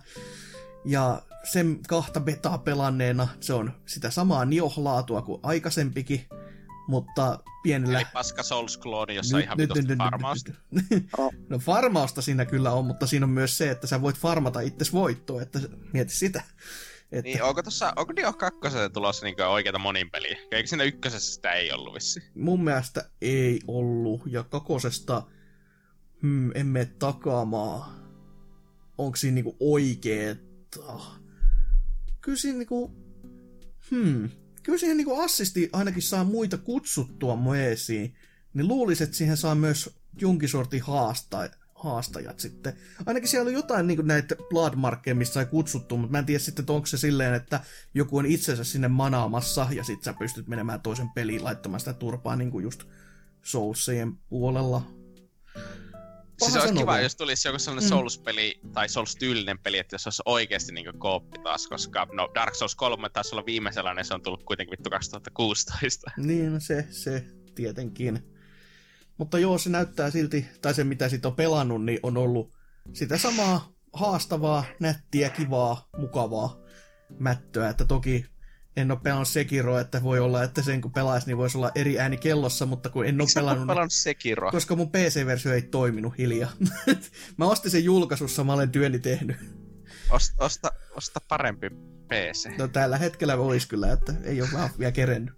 Ja sen kahta betaa pelanneena se on sitä samaa niohlaatua kuin aikaisempikin, mutta pienellä... Eli paska souls clone jossa nyt, ihan nyt, nyt, farmausta. no farmausta siinä kyllä on, mutta siinä on myös se, että sä voit farmata itse voittoa, että mieti sitä. Että... Niin, onko, tossa, onko Dio 2 tulossa niin oikeita monin peliä? Eikö siinä ykkösessä sitä ei ollut vissi? Mun mielestä ei ollut, ja kakosesta hmm, en mene takaamaan. Onko siinä niinku oikeeta? Kyllä siinä niinku... Hmm. Kyllä siihen niinku assisti ainakin saa muita kutsuttua moesiin. Niin luulisin, että siihen saa myös jonkin sortin haasta, haastajat sitten. Ainakin siellä oli jotain niin näitä bloodmarkkeja, missä sai kutsuttu, mutta mä en tiedä sitten, että onko se silleen, että joku on itsensä sinne manaamassa ja sitten sä pystyt menemään toisen peliin laittamaan sitä turpaa niin kuin just Soulsien puolella. Paha siis olisi kiva, jos tulisi joku sellainen mm. Souls-peli tai Souls-tyylinen peli, että jos olisi oikeasti niin kooppi taas, koska no Dark Souls 3 taisi olla viime sellainen, se on tullut kuitenkin vittu 2016. Niin, no se, se tietenkin. Mutta joo, se näyttää silti, tai se mitä sit on pelannut, niin on ollut sitä samaa haastavaa, nättiä, kivaa, mukavaa mättöä. Että toki en ole pelannut Sekiro, että voi olla, että sen kun pelaisi, niin voisi olla eri ääni kellossa, mutta kun en ole pelannut... pelannut Sekiro? Koska mun PC-versio ei toiminut hiljaa. mä ostin sen julkaisussa, mä olen työni tehnyt. Osta, osta, osta parempi PC. No tällä hetkellä olisi kyllä, että ei ole vaan vielä kerennyt.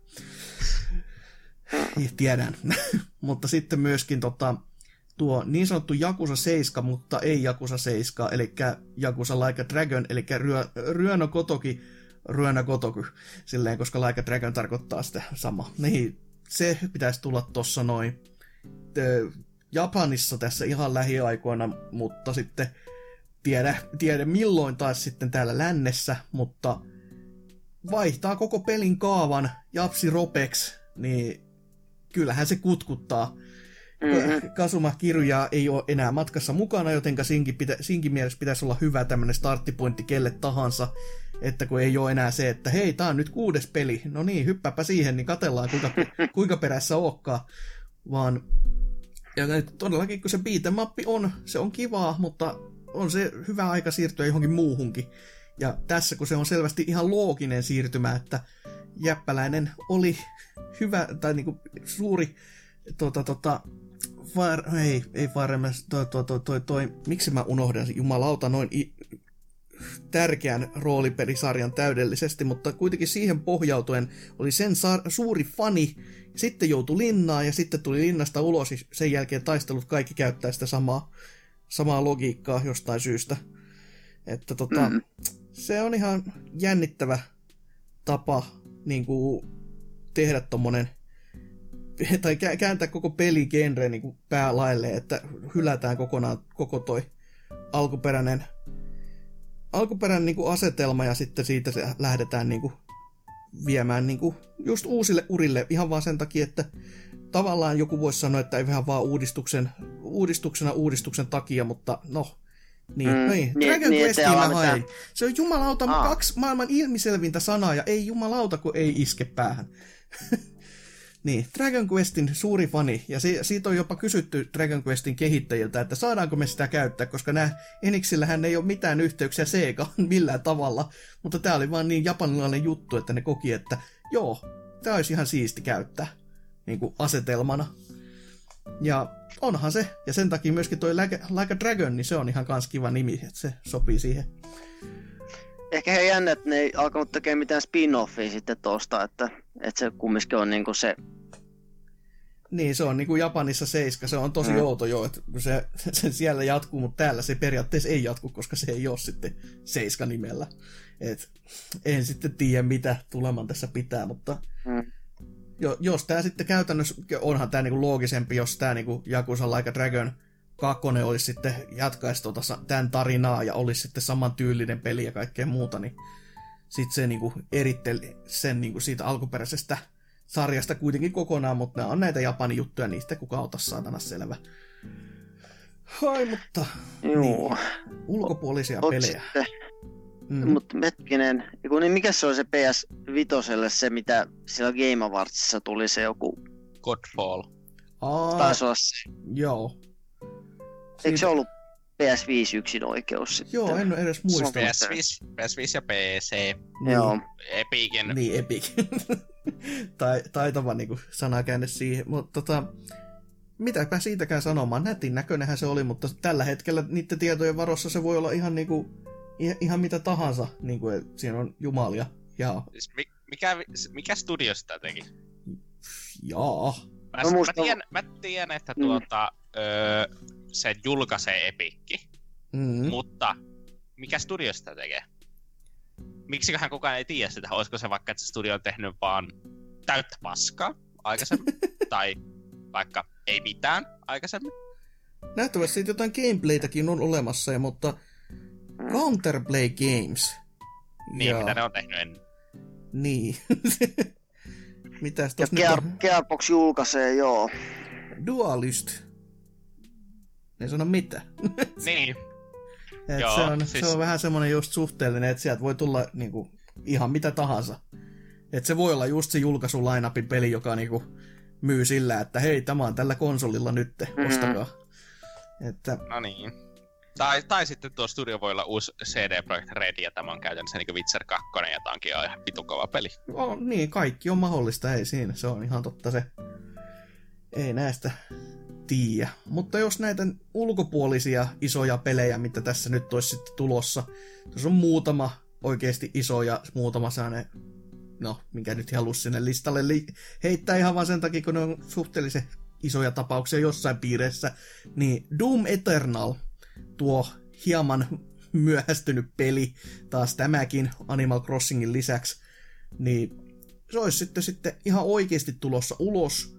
Tiedän. mutta sitten myöskin tota, tuo niin sanottu Jakusa 7, mutta ei Jakusa 7, eli Jakusa Like a Dragon, eli ryö, Ryönö Kotoki, Ryönö Kotoku, silleen, koska Like a Dragon tarkoittaa sitä sama. Niin, se pitäisi tulla tuossa noin Japanissa tässä ihan lähiaikoina, mutta sitten tiedä, tiedä milloin taas sitten täällä lännessä, mutta vaihtaa koko pelin kaavan Japsi Ropex, niin kyllähän se kutkuttaa. Mm-hmm. Kasuma Kirjaa ei ole enää matkassa mukana, joten sinkin, pitä, sinkin mielessä pitäisi olla hyvä tämmöinen starttipointti kelle tahansa, että kun ei ole enää se, että hei, tää on nyt kuudes peli, no niin, hyppääpä siihen, niin katellaan kuinka, kuinka perässä ookkaa, vaan ja todellakin kun se beatemappi on, se on kivaa, mutta on se hyvä aika siirtyä johonkin muuhunkin. Ja tässä kun se on selvästi ihan looginen siirtymä, että jäppäläinen oli hyvä, tai niinku suuri, tota, tota, var, ei, ei varmasti, toi, toi, toi, toi, toi, miksi mä unohdan jumalauta noin i, tärkeän roolipelisarjan täydellisesti, mutta kuitenkin siihen pohjautuen oli sen sa- suuri fani, sitten joutui linnaan ja sitten tuli linnasta ulos, sen jälkeen taistelut kaikki käyttää sitä samaa, samaa logiikkaa jostain syystä. Että tota, mm. se on ihan jännittävä tapa niin kuin, tehdä tommonen tai kääntää koko peligenre niin kuin päälaille, että hylätään kokonaan koko toi alkuperäinen, alkuperäinen niin kuin asetelma ja sitten siitä se lähdetään niin kuin viemään niin kuin just uusille urille ihan vaan sen takia, että tavallaan joku voisi sanoa, että ei vähän vaan uudistuksen, uudistuksena uudistuksen takia, mutta no, niin, mm, niin. Dragon niin, Questiin mä hain. Se on jumalauta Aa. kaksi maailman ilmiselvintä sanaa ja ei jumalauta, kun ei iske päähän. niin, Dragon Questin suuri fani, ja si- siitä on jopa kysytty Dragon Questin kehittäjiltä, että saadaanko me sitä käyttää, koska nämä Enixillähän ei ole mitään yhteyksiä Segaan millään tavalla, mutta tämä oli vaan niin japanilainen juttu, että ne koki, että joo, tämä olisi ihan siisti käyttää niin kuin asetelmana. Ja onhan se, ja sen takia myöskin toi Like, like a Dragon, niin se on ihan kans kiva nimi, että se sopii siihen. Ehkä he jännä, että ne ei alkanut tekemään mitään spin-offia sitten tosta, että, että se kumminkin on niinku se... Niin, se on niinku Japanissa seiska, se on tosi mm. outo jo, että se, se siellä jatkuu, mutta täällä se periaatteessa ei jatku, koska se ei ole sitten seiska nimellä. Et en sitten tiedä, mitä tuleman tässä pitää, mutta mm jo, jos tämä sitten käytännössä, onhan tämä niinku loogisempi, jos tämä niinku Yakuza Like a Dragon 2 olisi sitten jatkaisi tuota, tämän tarinaa ja olisi sitten saman tyylinen peli ja kaikkea muuta, niin sitten se niinku eritteli sen niinku siitä alkuperäisestä sarjasta kuitenkin kokonaan, mutta nämä on näitä Japanin juttuja, niistä kuka ota saatana selvä. Hai, mutta Joo. Niin, ulkopuolisia Ot, pelejä. Sitten, Mm. Mutta hetkinen, niin mikä se on se ps Vitoselle se, mitä siellä Game Awardsissa tuli se joku... Godfall. Aa, Taisi olla se. Joo. Eikö se ollut PS5 yksin oikeus sitten? Joo, en edes muista. PS5, PS5 ja PC. Niin. Joo. Epicin. Niin, Epic. tai, taitava niinku sanakäänne siihen. Mutta tota, mitäpä siitäkään sanomaan. Nätin näköinenhän se oli, mutta tällä hetkellä niiden tietojen varossa se voi olla ihan niinku i- ihan mitä tahansa, niin kuin, siinä on jumalia. Ja, Siis mi- mikä, mikä studio sitä teki? jaa. Mä, Mä mä, tiedän, mä tiedän, että Mm. tuota, öö, se julkaisee Epikki, Mm. mutta mikä studio sitä tekee? Miksiköhän kukaan ei tiedä sitä? Olisiko se vaikka, että se studio on tehnyt vaan täyttä paskaa aikaisemmin? tai vaikka ei mitään aikaisemmin? Nähtävästi siitä jotain gameplaytäkin on olemassa, ja, mutta Counterplay Games. Niin, mitä ne on tehnyt ennen. Niin. Mitäs Ja tos nyt Gear, on? Gearbox julkaisee, joo. Dualist. Ei sano mitä. Niin, Et Joo, se, on, siis- se on vähän semmoinen just suhteellinen, että sieltä voi tulla niinku, ihan mitä tahansa. Et se voi olla just se julkaisulainapin peli, joka niinku, myy sillä, että hei, tämä on tällä konsolilla nyt, Mhm. ostakaa. Että no niin. Tai, tai sitten tuo studio voi olla uusi CD Projekt Red, ja tämä on käytännössä niin Witcher 2, ja tämä onkin ihan vitun kova peli. on, niin, kaikki on mahdollista, ei siinä, se on ihan totta se. Ei näistä tiedä. Mutta jos näitä ulkopuolisia isoja pelejä, mitä tässä nyt olisi sitten tulossa, tässä on muutama oikeasti iso ja muutama sellainen, no, minkä nyt halus sinne listalle li- heittää ihan vaan sen takia, kun ne on suhteellisen isoja tapauksia jossain piireissä, niin Doom Eternal, tuo hieman myöhästynyt peli, taas tämäkin Animal Crossingin lisäksi, niin se olisi sitten, sitten ihan oikeasti tulossa ulos.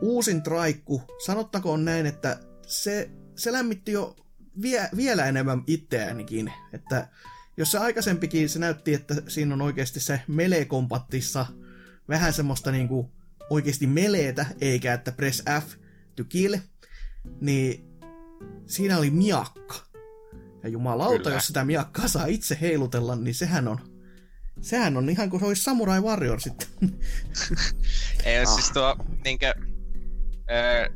Uusin traikku, sanottakoon näin, että se, se lämmitti jo vie, vielä enemmän itseäänikin, että jos se aikaisempikin se näytti, että siinä on oikeasti se melee-kompattissa vähän semmoista niinku oikeasti meleetä, eikä että press F to kill, niin siinä oli miakka. Ja jumalauta, Kyllä. jos sitä miakkaa saa itse heilutella, niin sehän on, sehän on ihan kuin se olisi Samurai Warrior sitten. Ei, Ah. siis tuo niinkö, öö,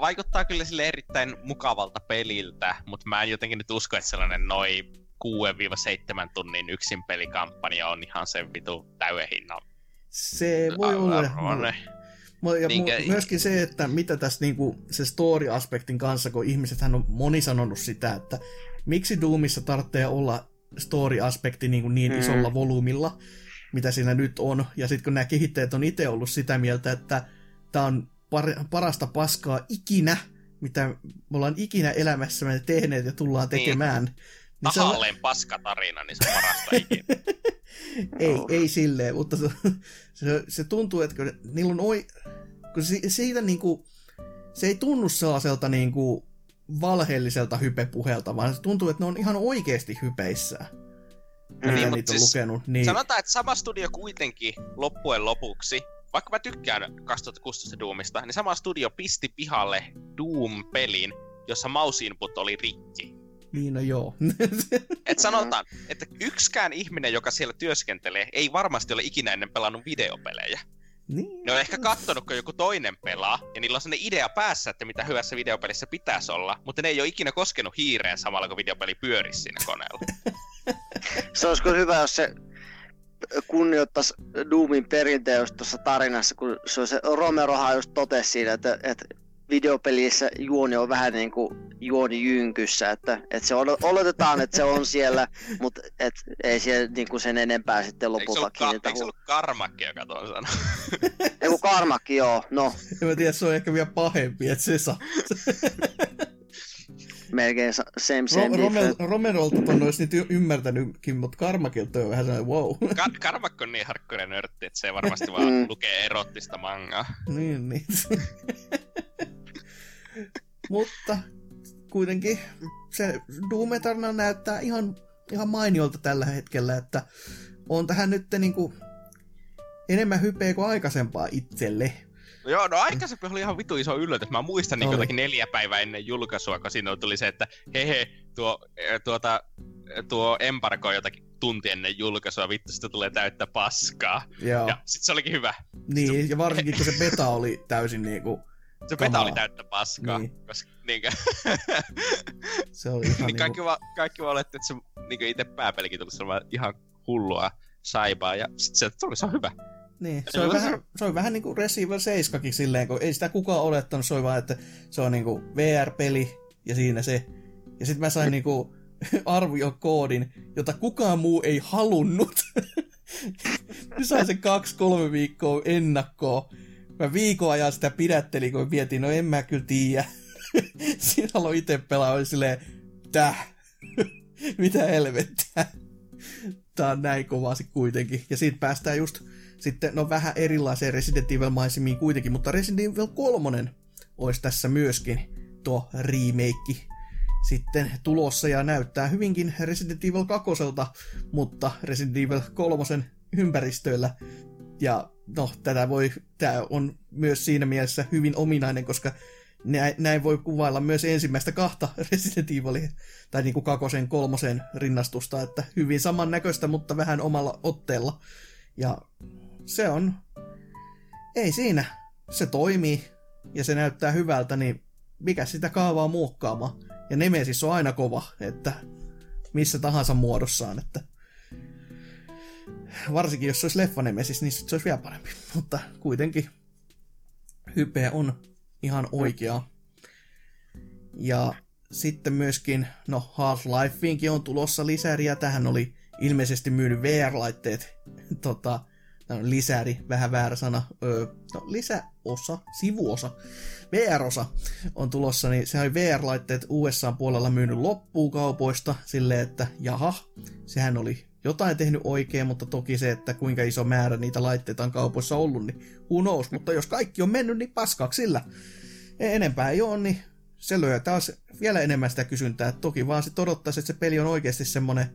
vaikuttaa kyllä sille erittäin mukavalta peliltä, mutta mä en jotenkin nyt usko, että sellainen noin 6-7 tunnin yksin pelikampanja on ihan sen vitu täyden hinnan. Se voi olla. Ja mu- myöskin se, että mitä tässä niinku, se story-aspektin kanssa, kun ihmisethän on moni sanonut sitä, että miksi Doomissa tarvitsee olla story-aspekti niinku niin Mm. isolla volyymilla, mitä siinä nyt on. Ja sitten kun nämä kehittäjät on itse ollut sitä mieltä, että tämä on par- parasta paskaa ikinä, mitä me ollaan ikinä elämässämme tehneet ja tullaan Niin. tekemään. Niin se on- Tahalleen paskatarina, niin se parasta ikinä. ei, Joo. ei silleen, mutta se, se, se tuntuu, että kun niillä on oi, kun si, siitä niinku, se ei tunnu sellaiselta niinku valheelliselta hypepuhelta, vaan se tuntuu, että ne on ihan oikeasti hypeissä. Mitä niin, niitä on siis lukenut. Niin, Sanotaan, että sama studio kuitenkin loppujen lopuksi, vaikka mä tykkään 2016 Doomista, niin sama studio pisti pihalle Doom-pelin, jossa mouse input oli rikki. niin no joo. Et sanotaan, että yksikään ihminen, joka siellä työskentelee, ei varmasti ole ikinä ennen pelannut videopelejä. niin. Ne on ehkä kattonut, kun joku toinen pelaa, ja niillä on sellainen idea päässä, että mitä hyvässä videopelissä pitäisi olla, mutta ne ei ole ikinä koskenut hiireen samalla, kun videopeli pyörisi siinä koneella. Se olisi kyllä hyvä, jos se kunnioittaisi Doomin perinteä just tuossa tarinassa, kun se, on se Romerohan just totesi siinä, että, että videopelissä juoni on vähän niin kuin juoni jynkyssä, että, että se on, oletetaan, että se on siellä, mutta et, ei siellä niin kuin sen enempää sitten Eikö se lopulta ollut, ka- kiinnitä eikö se ollut Karmakki, joka tuon sanoi? Ei Karmakki, joo, no, En mä tiedä, se on ehkä vielä pahempi, että se saa. melkein sa- same same Ro- Romel, different. Romerolta ton olisi nyt ymmärtänytkin, mutta Karmakilta on vähän sellainen wow. Ka- Karmakko on niin hardcore nörtti, että se varmasti vaan Mm. lukee erottista mangaa. niin, niin. Mutta kuitenkin se Doom Eternal näyttää ihan, ihan mainiolta tällä hetkellä, että on tähän nyt niinku enemmän hypeä kuin aikaisempaa itselle. No joo, no aikaisemmin oli ihan vitu iso yllätys. Mä muistan niin jotakin neljä päivää ennen julkaisua, kun siinä tuli se, että hehe, tuo, eh, tuota, tuo embargo jotakin tunti ennen julkaisua, vittu, sitä tulee täyttä paskaa. Joo. Ja sit se olikin hyvä. Niin, ja varsinkin kun se beta oli täysin niinku, Se beta oli täyttä paskaa. Niin. Koska, niinkö, se oli ihan niin niinku, kaikki, vaan, kaikki vaan oletti, että se niinkö itse pääpelikin tulisi olemaan ihan hullua saibaa, ja sit se tuli, se on hyvä. Niin, se on, vähän, se on vähän niin kuin Receiver 7 silleen, kun ei sitä kukaan olettanut, se on vaan, että se on niin kuin VR-peli ja siinä se. Ja sitten mä sain niin kuin arviokoodin, jota kukaan muu ei halunnut. ne sai sen kaksi-kolme viikkoa ennakkoa. Mä viikon ajan sitä pidättelin, kun vietiin, no en mä kyllä tiedä. Siinä aloin itse pelaa, oli silleen, täh, mitä helvettiä. Tää on näin kovasti kuitenkin. Ja siitä päästään just sitten, no vähän erilaiseen Resident Evil-maisemiin kuitenkin, mutta Resident Evil 3 olisi tässä myöskin tuo remake sitten tulossa ja näyttää hyvinkin Resident Evil 2, mutta Resident Evil 3 ympäristöillä. Ja no, tätä voi, tämä on myös siinä mielessä hyvin ominainen, koska näin voi kuvailla myös ensimmäistä kahta Resident Evilia, tai niin kuin kakosen kolmosen rinnastusta, että hyvin samannäköistä, mutta vähän omalla otteella. Ja se on, ei siinä, se toimii, ja se näyttää hyvältä, niin mikä sitä kaavaa muokkaamaan. Ja Nemesis on aina kova, että missä tahansa muodossaan, että varsinkin jos se olisi leffa Nemesis, niin se olisi vielä parempi. Mutta kuitenkin hype on ihan oikea. Ja sitten myöskin, no Half-Lifeinkin on tulossa lisäriä. Tähän oli ilmeisesti myynyt VR-laitteet tota, lisäri, vähän väärä sana, öö, no, lisäosa, sivuosa, VR-osa on tulossa, niin se oli VR-laitteet USA-puolella myynyt loppuun kaupoista silleen, että jaha, sehän oli jotain tehnyt oikein, mutta toki se, että kuinka iso määrä niitä laitteita on kaupoissa ollut, niin who knows, mutta jos kaikki on mennyt, niin paskaksi sillä. E, enempää ei ole, niin se lyö taas vielä enemmän sitä kysyntää. Toki vaan sitten odottaisi, että se peli on oikeasti semmonen,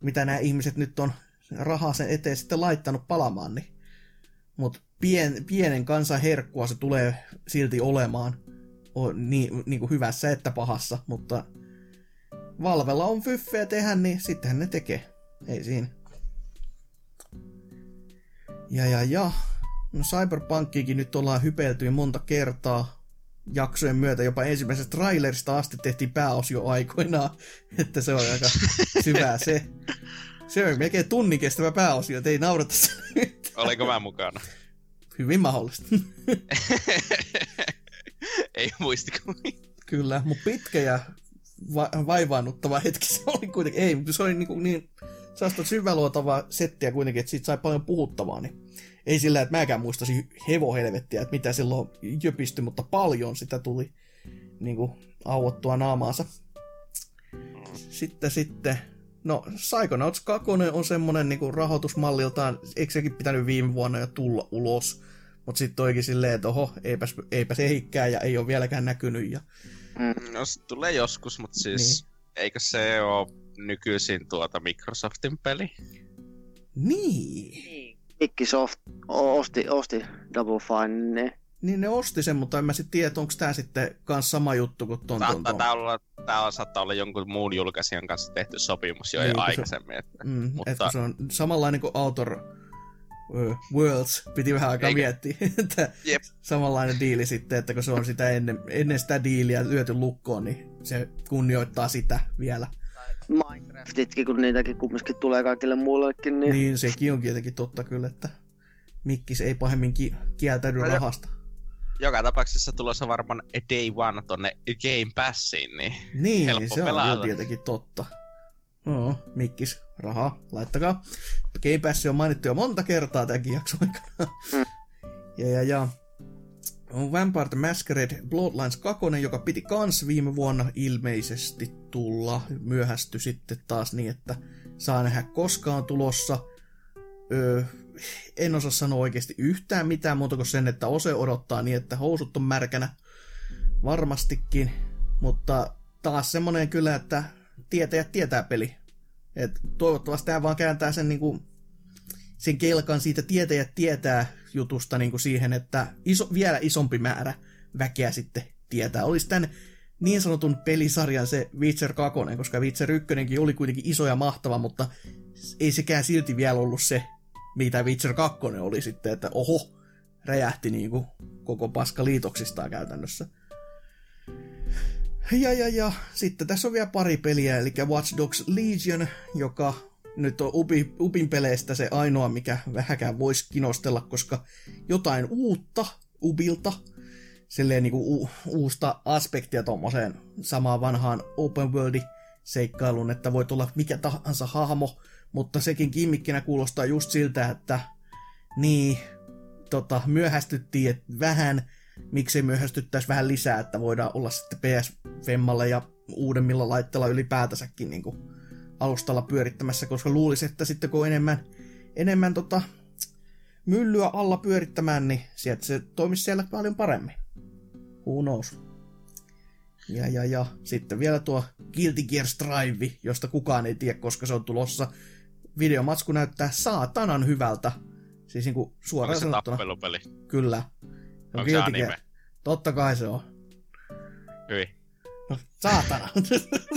mitä nämä ihmiset nyt on rahaa sen eteen sitten laittanut palamaan, niin. Mutta pien, pienen kansan herkkua se tulee silti olemaan o, niin, niin kuin hyvässä että pahassa, mutta Valvella on fyffeä tehdä, niin sittenhän ne tekee. Ei siinä. Ja ja ja. No Cyberpunkkiikin nyt ollaan hypelty monta kertaa jaksojen myötä, jopa ensimmäisestä trailerista asti tehtiin pääosio aikoinaan, että se on aika syvää se. Se on melkein tunnin kestävä pääosio, ei naurata. Oliko mä mukana? Hyvin mahdollista. ei muistikuvia. Kyllä, mutta pitkä ja va- vaivaannuttava hetki se oli kuitenkin. Ei, mutta se oli niin, niin sellaista syväluotavaa settiä kuitenkin, että siitä sai paljon puhuttavaa, niin ei sillä, että mäkään muistasin hevohelvettiä, että mitä silloin jöpisty, mutta paljon sitä tuli niin kuin, auottua naamaansa. Sitten sitten, no Psychonauts 2 on semmonen niin kuin rahoitusmalliltaan, eikö sekin pitänyt viime vuonna jo tulla ulos, mutta sitten toikin silleen, että oho, eipäs, eipäs ehikään ja ei ole vieläkään näkynyt. Ja... Mm, no se tulee joskus, mutta siis niin. eikö se ole nykyisin tuota Microsoftin peli? Niin. Microsoft osti, osti Double Fine, niin ne osti sen, mutta en mä sitten tiedä, onko tämä sitten kans sama juttu kuin ton, ton, ton. Tää, olla, tää saattaa olla jonkun muun julkaisijan kanssa tehty sopimus jo, niin, aikaisemmin. Se, että, mm, mutta... että se on samanlainen kuin Autor Worlds, piti vähän aikaa Eikä. miettiä, että Jep. samanlainen diili sitten, että kun se on sitä ennen, ennen sitä diiliä lyöty lukkoon, niin se kunnioittaa sitä vielä. Minecraftitkin, kun niitäkin kumminkin tulee kaikille muullekin. Niin, niin sekin on tietenkin totta kyllä, että Mikkis ei pahemmin ki- kieltäydy rahasta. Joka tapauksessa tulossa varmaan day one tonne Game Passiin, niin, niin helppo se pelata. on tietenkin totta. No, Mikkis, rahaa, laittakaa. Game Pass on mainittu jo monta kertaa tämänkin jakson aikana. Mm. ja, ja, ja on Vampire the Masquerade Bloodlines 2, joka piti kans viime vuonna ilmeisesti tulla. Myöhästy sitten taas niin, että saa nähdä koskaan tulossa. Öö, en osaa sanoa oikeasti yhtään mitään muuta kuin sen, että Ose odottaa niin, että housut on märkänä. Varmastikin. Mutta taas semmonen kyllä, että tietäjät tietää peli. Et toivottavasti tämä vaan kääntää sen niinku sen kelkan siitä tietäjät tietää jutusta niin kuin siihen, että iso, vielä isompi määrä väkeä sitten tietää. Olisi tämän niin sanotun pelisarjan se Witcher 2, koska Witcher 1 oli kuitenkin iso ja mahtava, mutta ei sekään silti vielä ollut se, mitä Witcher 2 oli sitten, että oho, räjähti niin kuin koko paska liitoksistaan käytännössä. Ja, ja, ja, sitten tässä on vielä pari peliä, eli Watch Dogs Legion, joka nyt on Ubi, Ubin peleistä se ainoa, mikä vähäkään voisi kinostella, koska jotain uutta Ubilta, silleen niinku u, uusta aspektia tuommoiseen samaan vanhaan open worldi seikkailun, että voit olla mikä tahansa hahmo, mutta sekin kimmikkinä kuulostaa just siltä, että niin, tota, myöhästyttiin että vähän, miksei myöhästyttäisi vähän lisää, että voidaan olla sitten PS Femmalle ja uudemmilla laitteilla ylipäätänsäkin niin kuin alustalla pyörittämässä, koska luulisi, että sitten kun enemmän, enemmän tota, myllyä alla pyörittämään, niin sieltä se toimisi siellä paljon paremmin. Who knows? Ja, ja, ja sitten vielä tuo Guilty Gear Strive, josta kukaan ei tiedä, koska se on tulossa. Videomatsku näyttää saatanan hyvältä. Siis niinku suoraan Onko se sanottuna. tappelupeli? Kyllä. No, Onko se anime? Totta kai se on. Hyvin. No, saatana.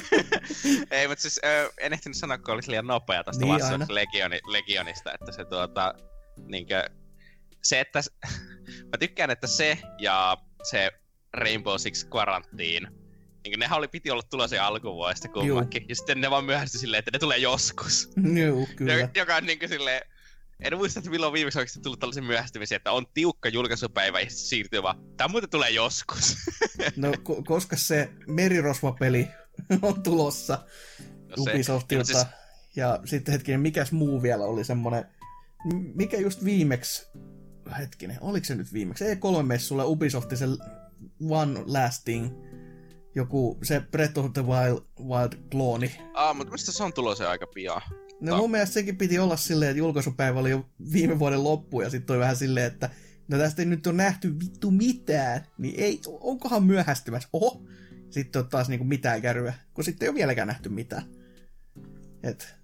Ei, mutta siis ö, en ehtinyt sanoa, kun olisi liian nopea tästä Niin, aina. Legioni, Legionista, että se tuota, niinkö, se, että, mä tykkään, että se ja se Rainbow Six Quarantine, niin nehän oli, piti olla tulossa jo alkuvuodesta kummankin, ja sitten ne vaan myöhästyi silleen, että ne tulee joskus. Joo, kyllä. Jo, joka on niinkö silleen, en muista, että milloin viimeksi oikeasti tullut tällaisen myöhästymisiä, että on tiukka julkaisupäivä ja sitten siirtyy vaan, tämä muuten tulee joskus. No, ko- koska se merirosvapeli on tulossa No se- Ubisoftilta. Siis, Ja sitten hetkinen, mikäs muu vielä oli semmonen, mikä just viimeksi, hetkinen, oliko se nyt viimeksi? Ei kolme messulla Ubisoftin se One Lasting, joku se Breath of the Wild, Wild klooni. aa, mutta mistä se on tulossa aika pian? No mun mielestä sekin piti olla silleen, että julkaisupäivä oli jo viime vuoden loppu ja sitten oli vähän silleen, että no tästä ei nyt on nähty vittu mitään, niin ei, onkohan myöhästymässä? Oho, sitten on taas niinku mitään kärryä, kun sitten ei ole vieläkään nähty mitään. Et,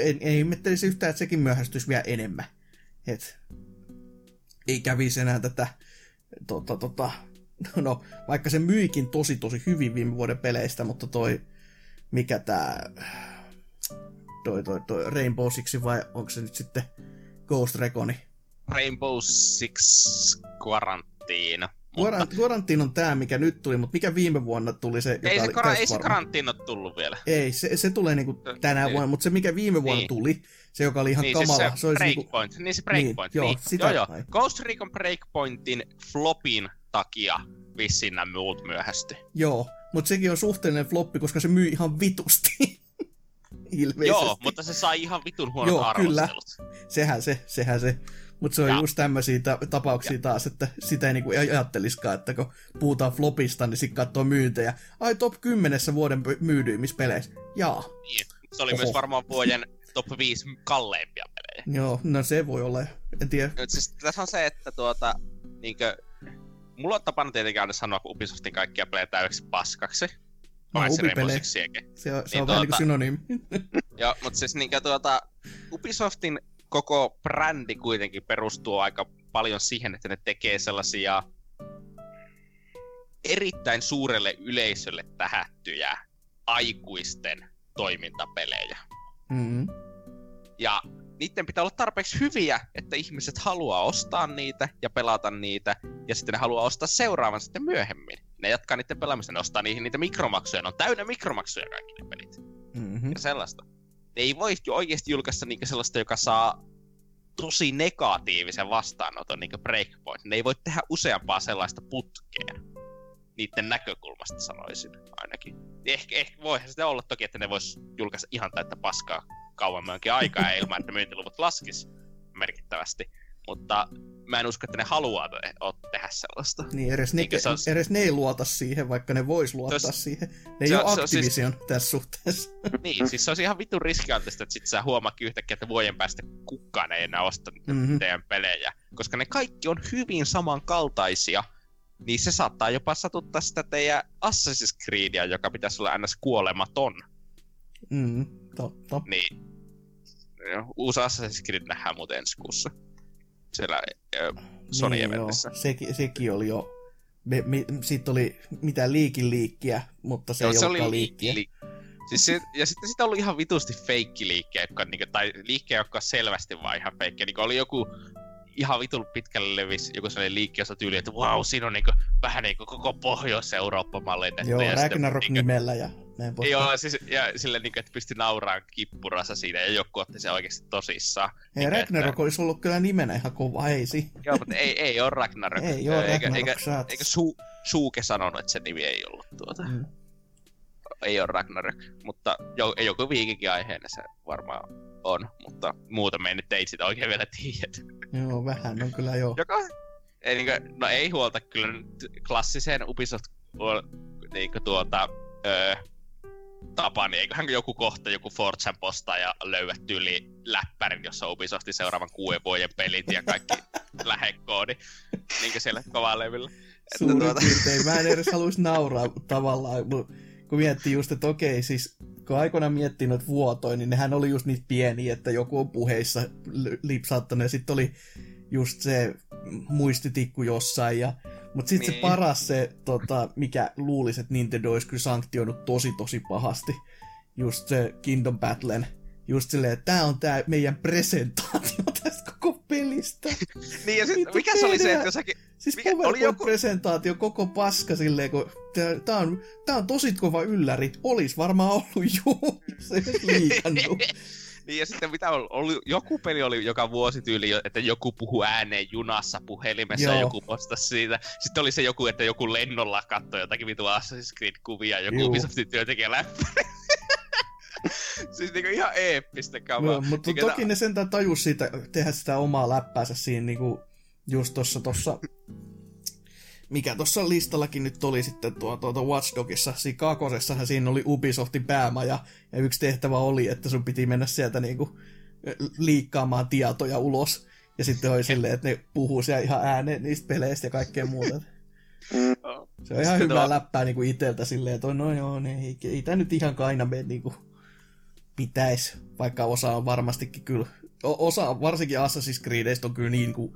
en, ei ihmettelisi yhtään, että sekin myöhästyisi vielä enemmän. Et, ei kävisi enää tätä, tota, tota, no vaikka se myikin tosi tosi hyvin viime vuoden peleistä, mutta toi, mikä tää, toi, toi, toi Rainbow Six vai onko se nyt sitten Ghost Reconi? Rainbow Six Quarantine. Mutta Quarant- Quarantine on tää, mikä nyt tuli, mutta mikä viime vuonna tuli se, joka ei se, kora, ei se? Quarantine ole tullut vielä. Ei, se, se tulee niinku tänä Niin. vuonna, mutta se mikä viime vuonna Niin. tuli, se joka oli ihan niin, kamala, siis se, se olisi niinku, Breakpoint. Niin se Breakpoint. Niin, Niin, joo, niin. sitä- joo, joo. Ghost Recon Breakpointin flopin takia vissiin nämä muut myöhästy. joo, mutta sekin on suhteellinen floppi, koska se myy ihan vitusti. Ilmeisesti. Joo, mutta se sai ihan vitun huonot Joo, kyllä. arvostelut. Sehän se, sehän se. Mutta se on Ja- just tämmöisiä ta- tapauksia Ja- taas, että sitä ei niinku ajatteliskaan, että kun puhutaan flopista, niin sitten katsoo myyntejä. Ai top 10 vuoden myydyimmistä peleissä. Jaa. Niin. Se oli Oho. myös varmaan vuoden top 5 kalleimpia pelejä. Joo, no se voi olla. En tiedä. Nyt siis tässä on se, että tuota, niinkö, mulla on tapana tietenkin aina sanoa Ubisoftin kaikkia pelejä täydeksi paskaksi. No, Rainbow. Sixiäkin. Se on, se Niin on vähän niin tuota- kuin synonyymi. Joo, mutta siis niinkö tuota, Ubisoftin koko brändi kuitenkin perustuu aika paljon siihen, että ne tekee sellaisia erittäin suurelle yleisölle tähättyjä aikuisten toimintapelejä. Mm-hmm. Ja niiden pitää olla tarpeeksi hyviä, että ihmiset haluaa ostaa niitä ja pelata niitä, ja sitten ne haluaa ostaa seuraavan sitten myöhemmin. Ne jatkaa niiden pelaamista, ne ostaa niihin niitä mikromaksuja, ne on täynnä mikromaksuja kaikki ne pelit. Mm-hmm. Ja sellaista. Ne ei voi oikeasti julkaista niinku sellaista, joka saa tosi negatiivisen vastaanoton, niin Breakpoint. Ne ei voi tehdä useampaa sellaista putkea. Niiden näkökulmasta sanoisin ainakin. Ehkä, ehkä voihan sitä olla toki, että ne vois julkaista ihan täyttä paskaa kauemmankin aikaa ilman, että myyntiluvut laskis merkittävästi. Mutta mä en usko, että ne haluaa te- o- tehdä sellaista. Niin, edes ne, se on- edes ne ei luota siihen, vaikka ne vois luottaa Se on- siihen. Ne ei se ole on- siis- Activision tässä suhteessa. Niin, siis se olisi ihan vitun riskialtista, että sit sä huomaakin yhtäkkiä, että vuoden päästä kukaan ei enää osta Mhm. teidän pelejä. Koska ne kaikki on hyvin samankaltaisia, niin se saattaa jopa satuttaa sitä teidän Assassin's Creedia, joka pitäisi olla ns. kuolematon. Mm, totta. Niin uusi Assassin's Creed nähdään muuten ensi kuussa. Siellä Sony niin, Eventissä. joo. Sekin, oli jo... Me, me, siitä oli mitä liikin liikkiä, mutta se Joo, ei se oli liikkiä. liikki. Siis se, ja sitten sitä oli ihan vitusti feikkiliikkejä, jotka, niinku, tai liikkejä, jotka on selvästi vaan ihan feikkejä. Niinku oli joku ihan vitun pitkälle levis joku sellainen liikki, jossa tyyli, että vau, siinä on niinku, vähän niinku koko Pohjois-Eurooppa mallinnettu. Joo, Ragnarok niinku, nimellä ja näin pois. Joo, siis, ja silleen, niinku, että pystyi nauraan kippurassa siinä, ja joku otti se oikeasti tosissaan. Hei, niinku, Ragnarok että- olisi ollut kyllä nimenä ihan kova, ei si. Joo, mutta ei, ei ole Ragnarok. Ei eikä, Ragnarok, eikä, oot- eikä su, Suuke sanonut, että se nimi ei ollut tuota. Mm. ei ole Ragnarök, mutta jo, joku viikinkin aiheena se varmaan on, mutta muuta me nyt ei sitä oikein vielä tiedä. Joo, vähän on kyllä joo. Joka, ei, niin kuin, no ei huolta kyllä klassiseen Ubisoft niin kuin, tuota, öö, tapa, niin eiköhän joku kohta joku Fortsan ja löydät yli läppärin, jossa Ubisoftin seuraavan kuuden vuoden pelit ja kaikki lähekoodi niin kuin siellä kovaa levyllä. Suurin tuota... piirtein. Mä en edes haluaisi nauraa tavallaan, kun miettii just, että okei, siis kun aikoinaan miettii noita vuotoja, niin nehän oli just niitä pieniä, että joku on puheissa lipsauttanut ja sitten oli just se muistitikku jossain ja mutta sitten niin. se paras se, tota, mikä luulisi, että Nintendo olisi kyllä sanktioinut tosi tosi pahasti, just se Kingdom Battlen, just silleen, että tämä on tämä meidän presentaatio tästä koko pelistä. niin ja sit, mikä se oli se, että jossakin... Siis mikä, oli joku... presentaatio koko paska silleen, kun tämä on, tää on tosi kova ylläri. Olis varmaan ollut juu, se liikannut. Niin ja sitten mitä oli, oli, joku peli oli joka vuosi tyyli, että joku puhuu ääneen junassa puhelimessa Joo. ja joku postasi siitä. Sitten oli se joku, että joku lennolla katsoi jotakin vitu Assassin's Creed-kuvia, joku. Ubisoftin työntekijä läppä. siis niinku ihan eeppistä kamaa. Joo, mutta Mikä toki ta... ne sentään tajus siitä, tehdä sitä omaa läppäänsä siinä niinku just tossa, tossa mikä tuossa listallakin nyt oli sitten tuo, tuota Watch Dogissa, siinä kakosessahan siinä oli Ubisoftin päämaja, ja yksi tehtävä oli, että sun piti mennä sieltä niinku liikkaamaan tietoja ulos, ja sitten oli silleen, että ne puhuu siellä ihan ääneen niistä peleistä ja kaikkea muuta. Se on ihan hyvää läppää niinku iteltä silleen, että no joo, ne, ei, ei tämä nyt ihan kaina mene niinku pitäisi, vaikka osa on varmastikin kyllä, osa varsinkin Assassin's Creedistä on kyllä niin kuin,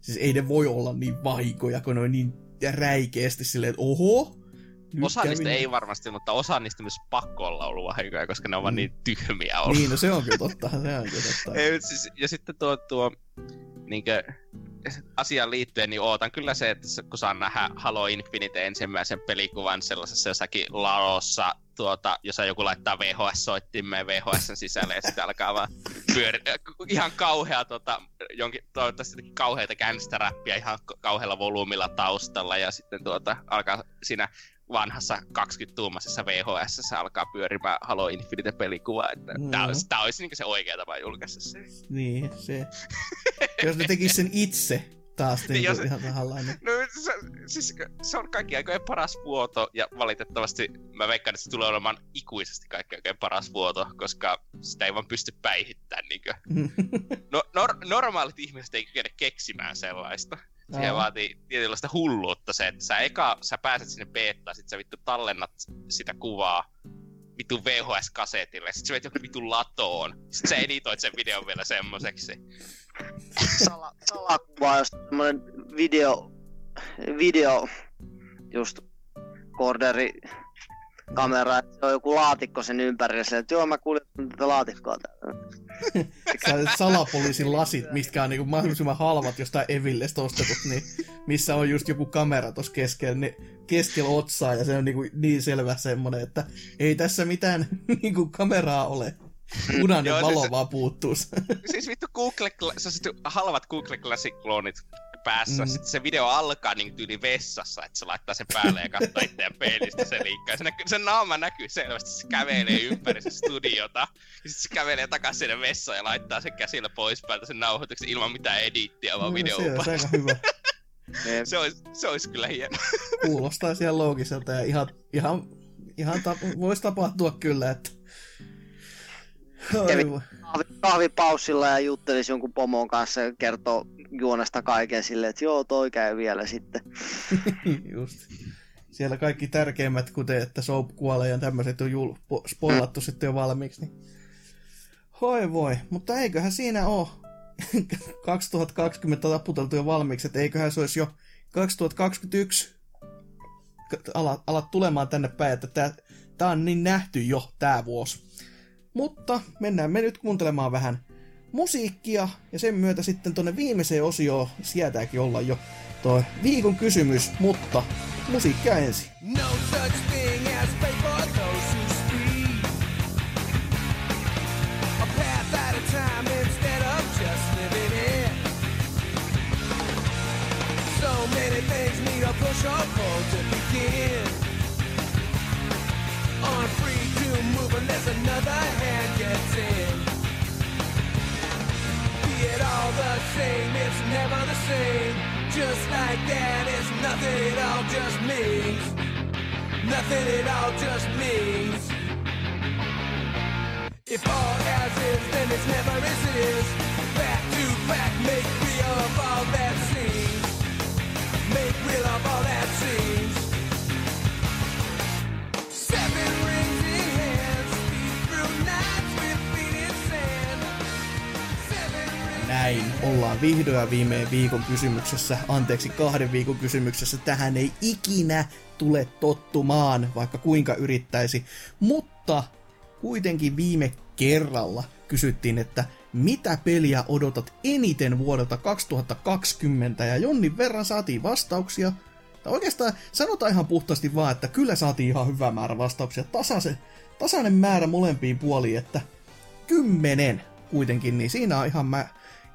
siis ei ne voi olla niin vahinkoja, kun ne on niin räikeästi silleen, että oho, osa niistä ei varmasti, mutta osa niistä myös pakko olla ollut vahinkoja, koska ne on vaan mm. niin tyhmiä ollut. Niin, no se on kyllä totta. Se on kyllä totta. ei, siis, ja sitten tuo, tuo niinkö, asiaan liittyen, niin ootan kyllä se, että kun saan nähdä Halo Infinite ensimmäisen pelikuvan sellaisessa jossakin laossa, tuota, jos joku laittaa VHS-soittimeen VHSn sisälle ja sitten alkaa vaan pyöri... ihan kauhea, tota, jonkin, toivottavasti kauheita käynistä räppiä ihan kauhealla volyymilla taustalla ja sitten tuota, alkaa siinä vanhassa 20-tuumaisessa VHS alkaa pyörimään Halo Infinite pelikuva, että mm. tää olisi, tää olisi niin se oikea tapa julkaista se. Niin, se. Jos ne tekis sen itse, taas niin, niin jos, ihan tahallainen. No se, siis, se on kaikki aikojen paras vuoto, ja valitettavasti mä veikkaan, että se tulee olemaan ikuisesti kaikki aikojen paras vuoto, koska sitä ei vaan pysty päihittämään. Niin no, nor- normaalit ihmiset ei kykene keksimään sellaista. Siihen vaatii tietynlaista hulluutta se, että sä eka, sä pääset sinne beta, sit sä vittu tallennat sitä kuvaa vittu VHS-kasetille, sit sä vet joku vittu latoon, sit sä editoit sen videon vielä semmoseksi. Sala, salakuva, jos video, video, just korderi kamera, että se on joku laatikko sen ympärillä, että joo mä kuljetan tätä laatikkoa täällä. Sä salapoliisin lasit, mitkä on niinku mahdollisimman halvat jostain Evillestä ostetut, niin missä on just joku kamera tuossa keskellä, niin keskellä otsaa, ja se on niinku niin selvä semmonen, että ei tässä mitään niinku kameraa ole. Punainen valo siis, vaan puuttuu. siis vittu Google, se on halvat Google Classic-kloonit päässä. Mm. Sitten se video alkaa niin tyyli vessassa, että se laittaa sen päälle ja katsoo itseään pelistä se liikkaa. Se näkyy, sen naama näkyy selvästi, se kävelee ympäri se studiota. Ja sitten se kävelee takaisin sinne vessaan ja laittaa sen käsillä pois päältä sen nauhoituksen ilman mitään edittiä, vaan no, video se, on aika hyvä. se, olisi, se olisi kyllä hieno. Kuulostaa siellä loogiselta ja ihan, ihan, ihan ta- voisi tapahtua kyllä, että Kävi kahvipaussilla ja juttelisi jonkun pomon kanssa ja kertoo juonesta kaiken silleen, että joo, toi käy vielä sitten. Just. Siellä kaikki tärkeimmät, kuten että Soap kuolee ja tämmöiset on jul- spoilattu sitten jo valmiiksi. Niin... Hoi voi, mutta eiköhän siinä ole 2020 taputeltu jo valmiiksi, että eiköhän se olisi jo 2021 alat, alat tulemaan tänne päin, että tää, tää on niin nähty jo tää vuosi. Mutta mennään me nyt kuuntelemaan vähän musiikkia ja sen myötä sitten tonne viimeiseen osioon sietääkin olla jo toi viikon kysymys, mutta musiikkia ensin. No such thing as a push or pull to begin. On free another hand gets in. Be it all the same, it's never the same. Just like that, it's nothing, it all just means. Nothing, it all just means. If all as is, then it's never as is. Back to back, make real of all that seems. Make real of all that Näin ollaan vihdoin ja viimein viikon kysymyksessä, anteeksi kahden viikon kysymyksessä. Tähän ei ikinä tule tottumaan, vaikka kuinka yrittäisi. Mutta kuitenkin viime kerralla kysyttiin, että mitä peliä odotat eniten vuodelta 2020, ja Jonnin verran saatiin vastauksia. Tai oikeastaan sanotaan ihan puhtaasti vaan, että kyllä saatiin ihan hyvä määrä vastauksia. Tasaisen, tasainen määrä molempiin puoliin, että kymmenen kuitenkin, niin siinä on ihan, mä,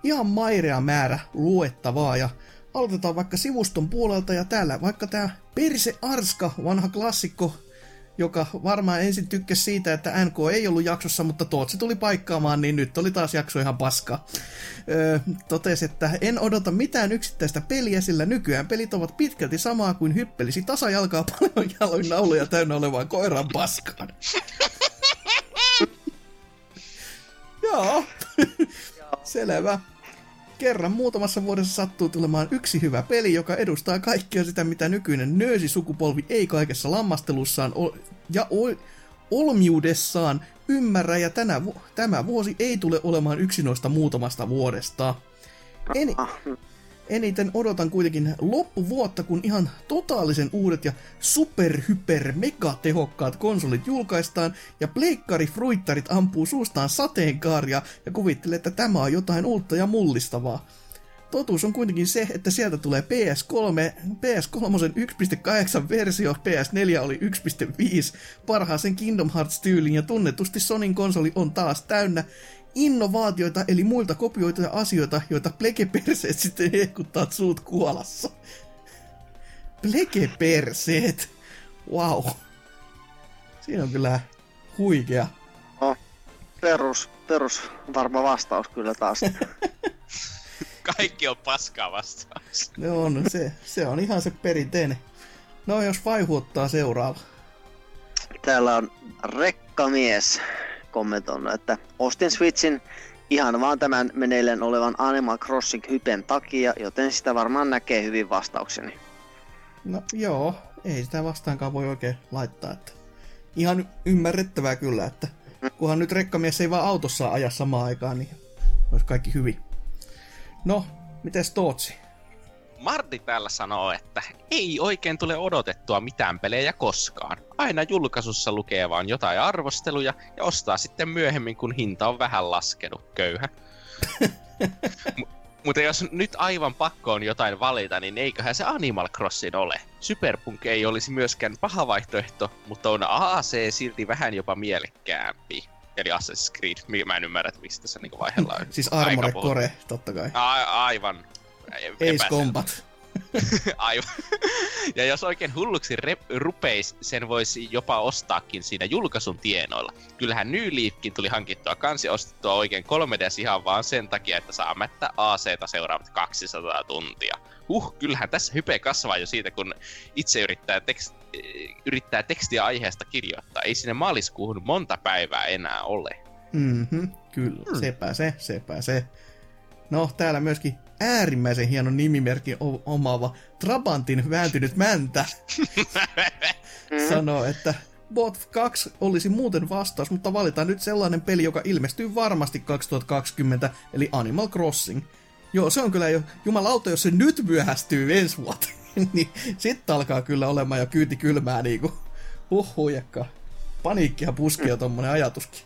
ihan mairea määrä luettavaa. Ja aloitetaan vaikka sivuston puolelta ja täällä vaikka tämä Perse Arska, vanha klassikko, joka varmaan ensin tykkäsi siitä, että NK ei ollut jaksossa, mutta Tootsi tuli paikkaamaan, niin nyt oli taas jakso ihan paskaa. Öö, totesi, että en odota mitään yksittäistä peliä, sillä nykyään pelit ovat pitkälti samaa kuin hyppelisi tasajalkaa paljon jaloin nauluja täynnä olevaan koiran paskaan. Joo, selvä. Kerran muutamassa vuodessa sattuu tulemaan yksi hyvä peli, joka edustaa kaikkea sitä, mitä nykyinen nöösi-sukupolvi ei kaikessa lammastelussaan ol- ja ol- olmiudessaan ymmärrä, ja tänä vu- tämä vuosi ei tule olemaan yksi noista muutamasta vuodesta. En- eniten odotan kuitenkin loppuvuotta, kun ihan totaalisen uudet ja super hyper mega tehokkaat konsolit julkaistaan ja pleikkari fruittarit ampuu suustaan sateenkaaria ja kuvittelee, että tämä on jotain uutta ja mullistavaa. Totuus on kuitenkin se, että sieltä tulee PS3, PS3 1.8 versio, PS4 oli 1.5, parhaaseen Kingdom Hearts-tyyliin ja tunnetusti Sonin konsoli on taas täynnä innovaatioita, eli muilta kopioituja asioita, joita plekeperseet sitten hehkuttaa suut kuolassa. Plekeperseet? Wow. Siinä on kyllä huikea. No, perus, perus varma vastaus kyllä taas. Kaikki on paskaa vastaus. Ne on, se, se on ihan se perinteinen. No jos Vaihu ottaa seuraava. Täällä on rekkamies kommentoinut, että ostin Switchin ihan vaan tämän meneilleen olevan Animal Crossing hypen takia, joten sitä varmaan näkee hyvin vastaukseni. No joo, ei sitä vastaankaan voi oikein laittaa. Että ihan ymmärrettävää kyllä, että kunhan nyt rekkamies ei vaan autossa aja samaan aikaan, niin olisi kaikki hyvin. No, mites Tootsi? Martti täällä sanoo, että ei oikein tule odotettua mitään pelejä koskaan. Aina julkaisussa lukee vaan jotain arvosteluja ja ostaa sitten myöhemmin, kun hinta on vähän laskenut, köyhä. M- mutta jos nyt aivan pakko on jotain valita, niin eiköhän se Animal Crossing ole. Superpunk ei olisi myöskään paha vaihtoehto, mutta on AC silti vähän jopa mielekkäämpi. Eli Assassin's Creed. Mä en ymmärrä, että mistä se niinku vaihella on. Siis Armored Core, totta kai. A- aivan. Ace. Combat. Aivan. Ja jos oikein hulluksi rep- rupeis, sen voisi jopa ostaakin siinä julkaisun tienoilla. Kyllähän New Leafkin tuli hankittua kansi ostettua oikein 3DS ihan vaan sen takia, että saa mättä AC-ta seuraavat 200 tuntia. Huh, kyllähän tässä hype kasvaa jo siitä, kun itse yrittää, tekst- yrittää tekstiä aiheesta kirjoittaa. Ei sinne maaliskuuhun monta päivää enää ole. Mhm, kyllä, Hmm. sepä se, sepä se. No, täällä myöskin äärimmäisen hieno nimimerkki omaava Trabantin vääntynyt mäntä sanoo, että Bot 2 olisi muuten vastaus, mutta valitaan nyt sellainen peli, joka ilmestyy varmasti 2020, eli Animal Crossing. Joo, se on kyllä jo, jumalauta, jos se nyt myöhästyy ensi vuoteen, niin sitten alkaa kyllä olemaan jo kyyti kylmää niinku. Huh, huijakka. Paniikkia puskea tommonen ajatuskin.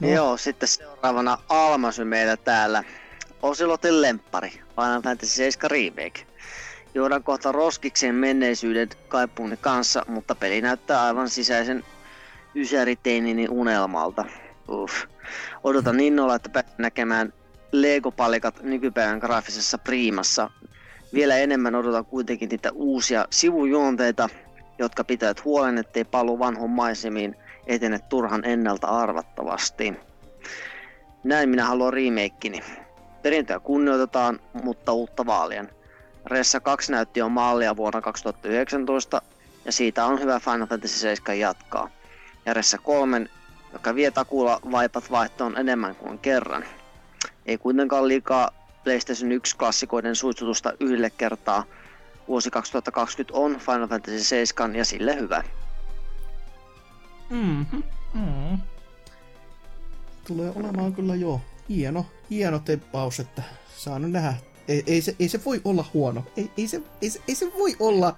No. Joo, sitten seuraavana Almasy meillä täällä. Oselotin lemppari, Final Fantasy 7 Remake. Juodaan kohta roskikseen menneisyyden kaipuuni kanssa, mutta peli näyttää aivan sisäisen ysäriteinini unelmalta. Uff. Odotan innolla, että pääsen näkemään Lego-palikat nykypäivän graafisessa priimassa. Vielä enemmän odotan kuitenkin niitä uusia sivujuonteita, jotka pitävät huolen, ettei palu vanhon maisemiin etene turhan ennalta arvattavasti. Näin minä haluan remakeini. Perintöä kunnioitetaan, mutta uutta vaalien. Ressa 2 näytti jo mallia vuonna 2019 ja siitä on hyvä Final Fantasy 7 jatkaa. Ja Ressa 3, joka vie takuulla vaipat vaihtoon enemmän kuin kerran. Ei kuitenkaan liikaa PlayStation 1-klassikoiden suitsutusta yhdelle kertaa. Vuosi 2020 on Final Fantasy 7 ja sille hyvä. Mm-hmm. Mm. Tulee olemaan kyllä jo hieno, hieno teppaus, että saa nyt nähdä. Ei, ei, se, ei se voi olla huono. Ei, ei, se, ei, se, ei se voi olla.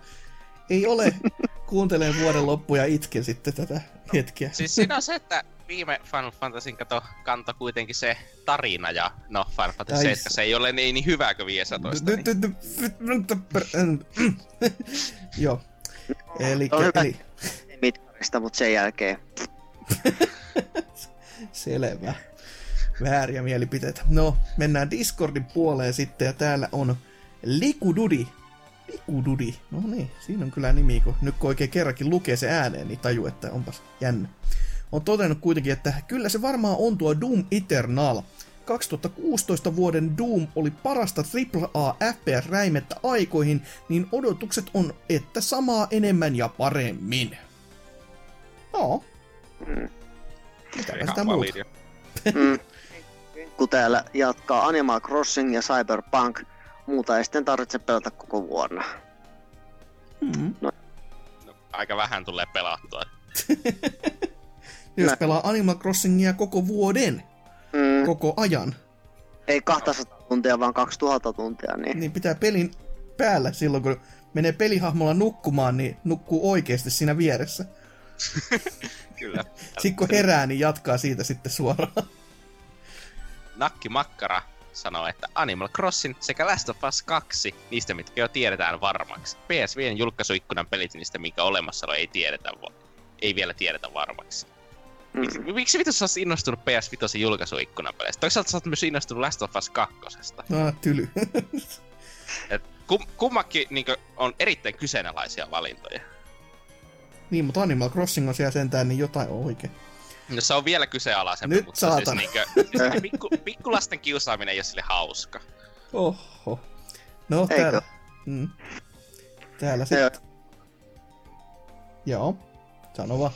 Ei ole. Kuuntelen vuoden loppu ja itken sitten tätä hetkeä. Siis siinä on se, että viime Final Fantasyn kato kanta kuitenkin se tarina ja no Final Fantasy Ai 7 se ei ole niin, niin hyvä kuin 15. Niin. Joo. Eli, eli Mitkarista, mutta sen jälkeen Selvä. Vääriä mielipiteitä. No, mennään Discordin puoleen sitten, ja täällä on Likududi. Likududi. No niin, siinä on kyllä nimi, kun nyt kun oikein kerrankin lukee se ääneen, niin taju, että onpas jännä. On todennut kuitenkin, että kyllä se varmaan on tuo Doom Eternal. 2016 vuoden Doom oli parasta AAA FPS-räimettä aikoihin, niin odotukset on, että samaa enemmän ja paremmin. No. Mitäpä Ihan sitä muuta. Mm. Kun täällä jatkaa Animal Crossing ja Cyberpunk, muuta ei sitten tarvitse pelata koko vuonna. Mm. No, aika vähän tulee pelattua. Jos Mä- pelaa Animal Crossingia koko vuoden, Mm. koko ajan, Ei 200 tuntia, vaan 2000 tuntia, niin niin pitää pelin päällä silloin, kun menee pelihahmolla nukkumaan, niin nukkuu oikeasti siinä vieressä. Kyllä. Sitten kun herää, niin jatkaa siitä sitten suoraan. Nakki Makkara sanoo, että Animal Crossing sekä Last of Us 2, niistä mitkä jo tiedetään varmaksi. PSVn julkaisuikkunan pelit niistä, minkä olemassaolo ei tiedetä, ei vielä tiedetä varmaksi. Miksi, mm. miksi vitus sä oot innostunut PS5 julkaisuikkunan peleistä? Toisaalta sä oot myös innostunut Last of Us 2. No, tyly. Et kum, kummakin niin on erittäin kyseenalaisia valintoja. niin, mutta Animal Crossing on siellä sentään niin jotain oikein. No se on vielä kyseenalaisempi, Nyt mutta saatana. siis, niinkö, siis pikku, pikkulasten kiusaaminen ei ole sille hauska. Oho. No, Eikö? täällä. Mm. Täällä Joo. sitten. Joo. Sano vaan.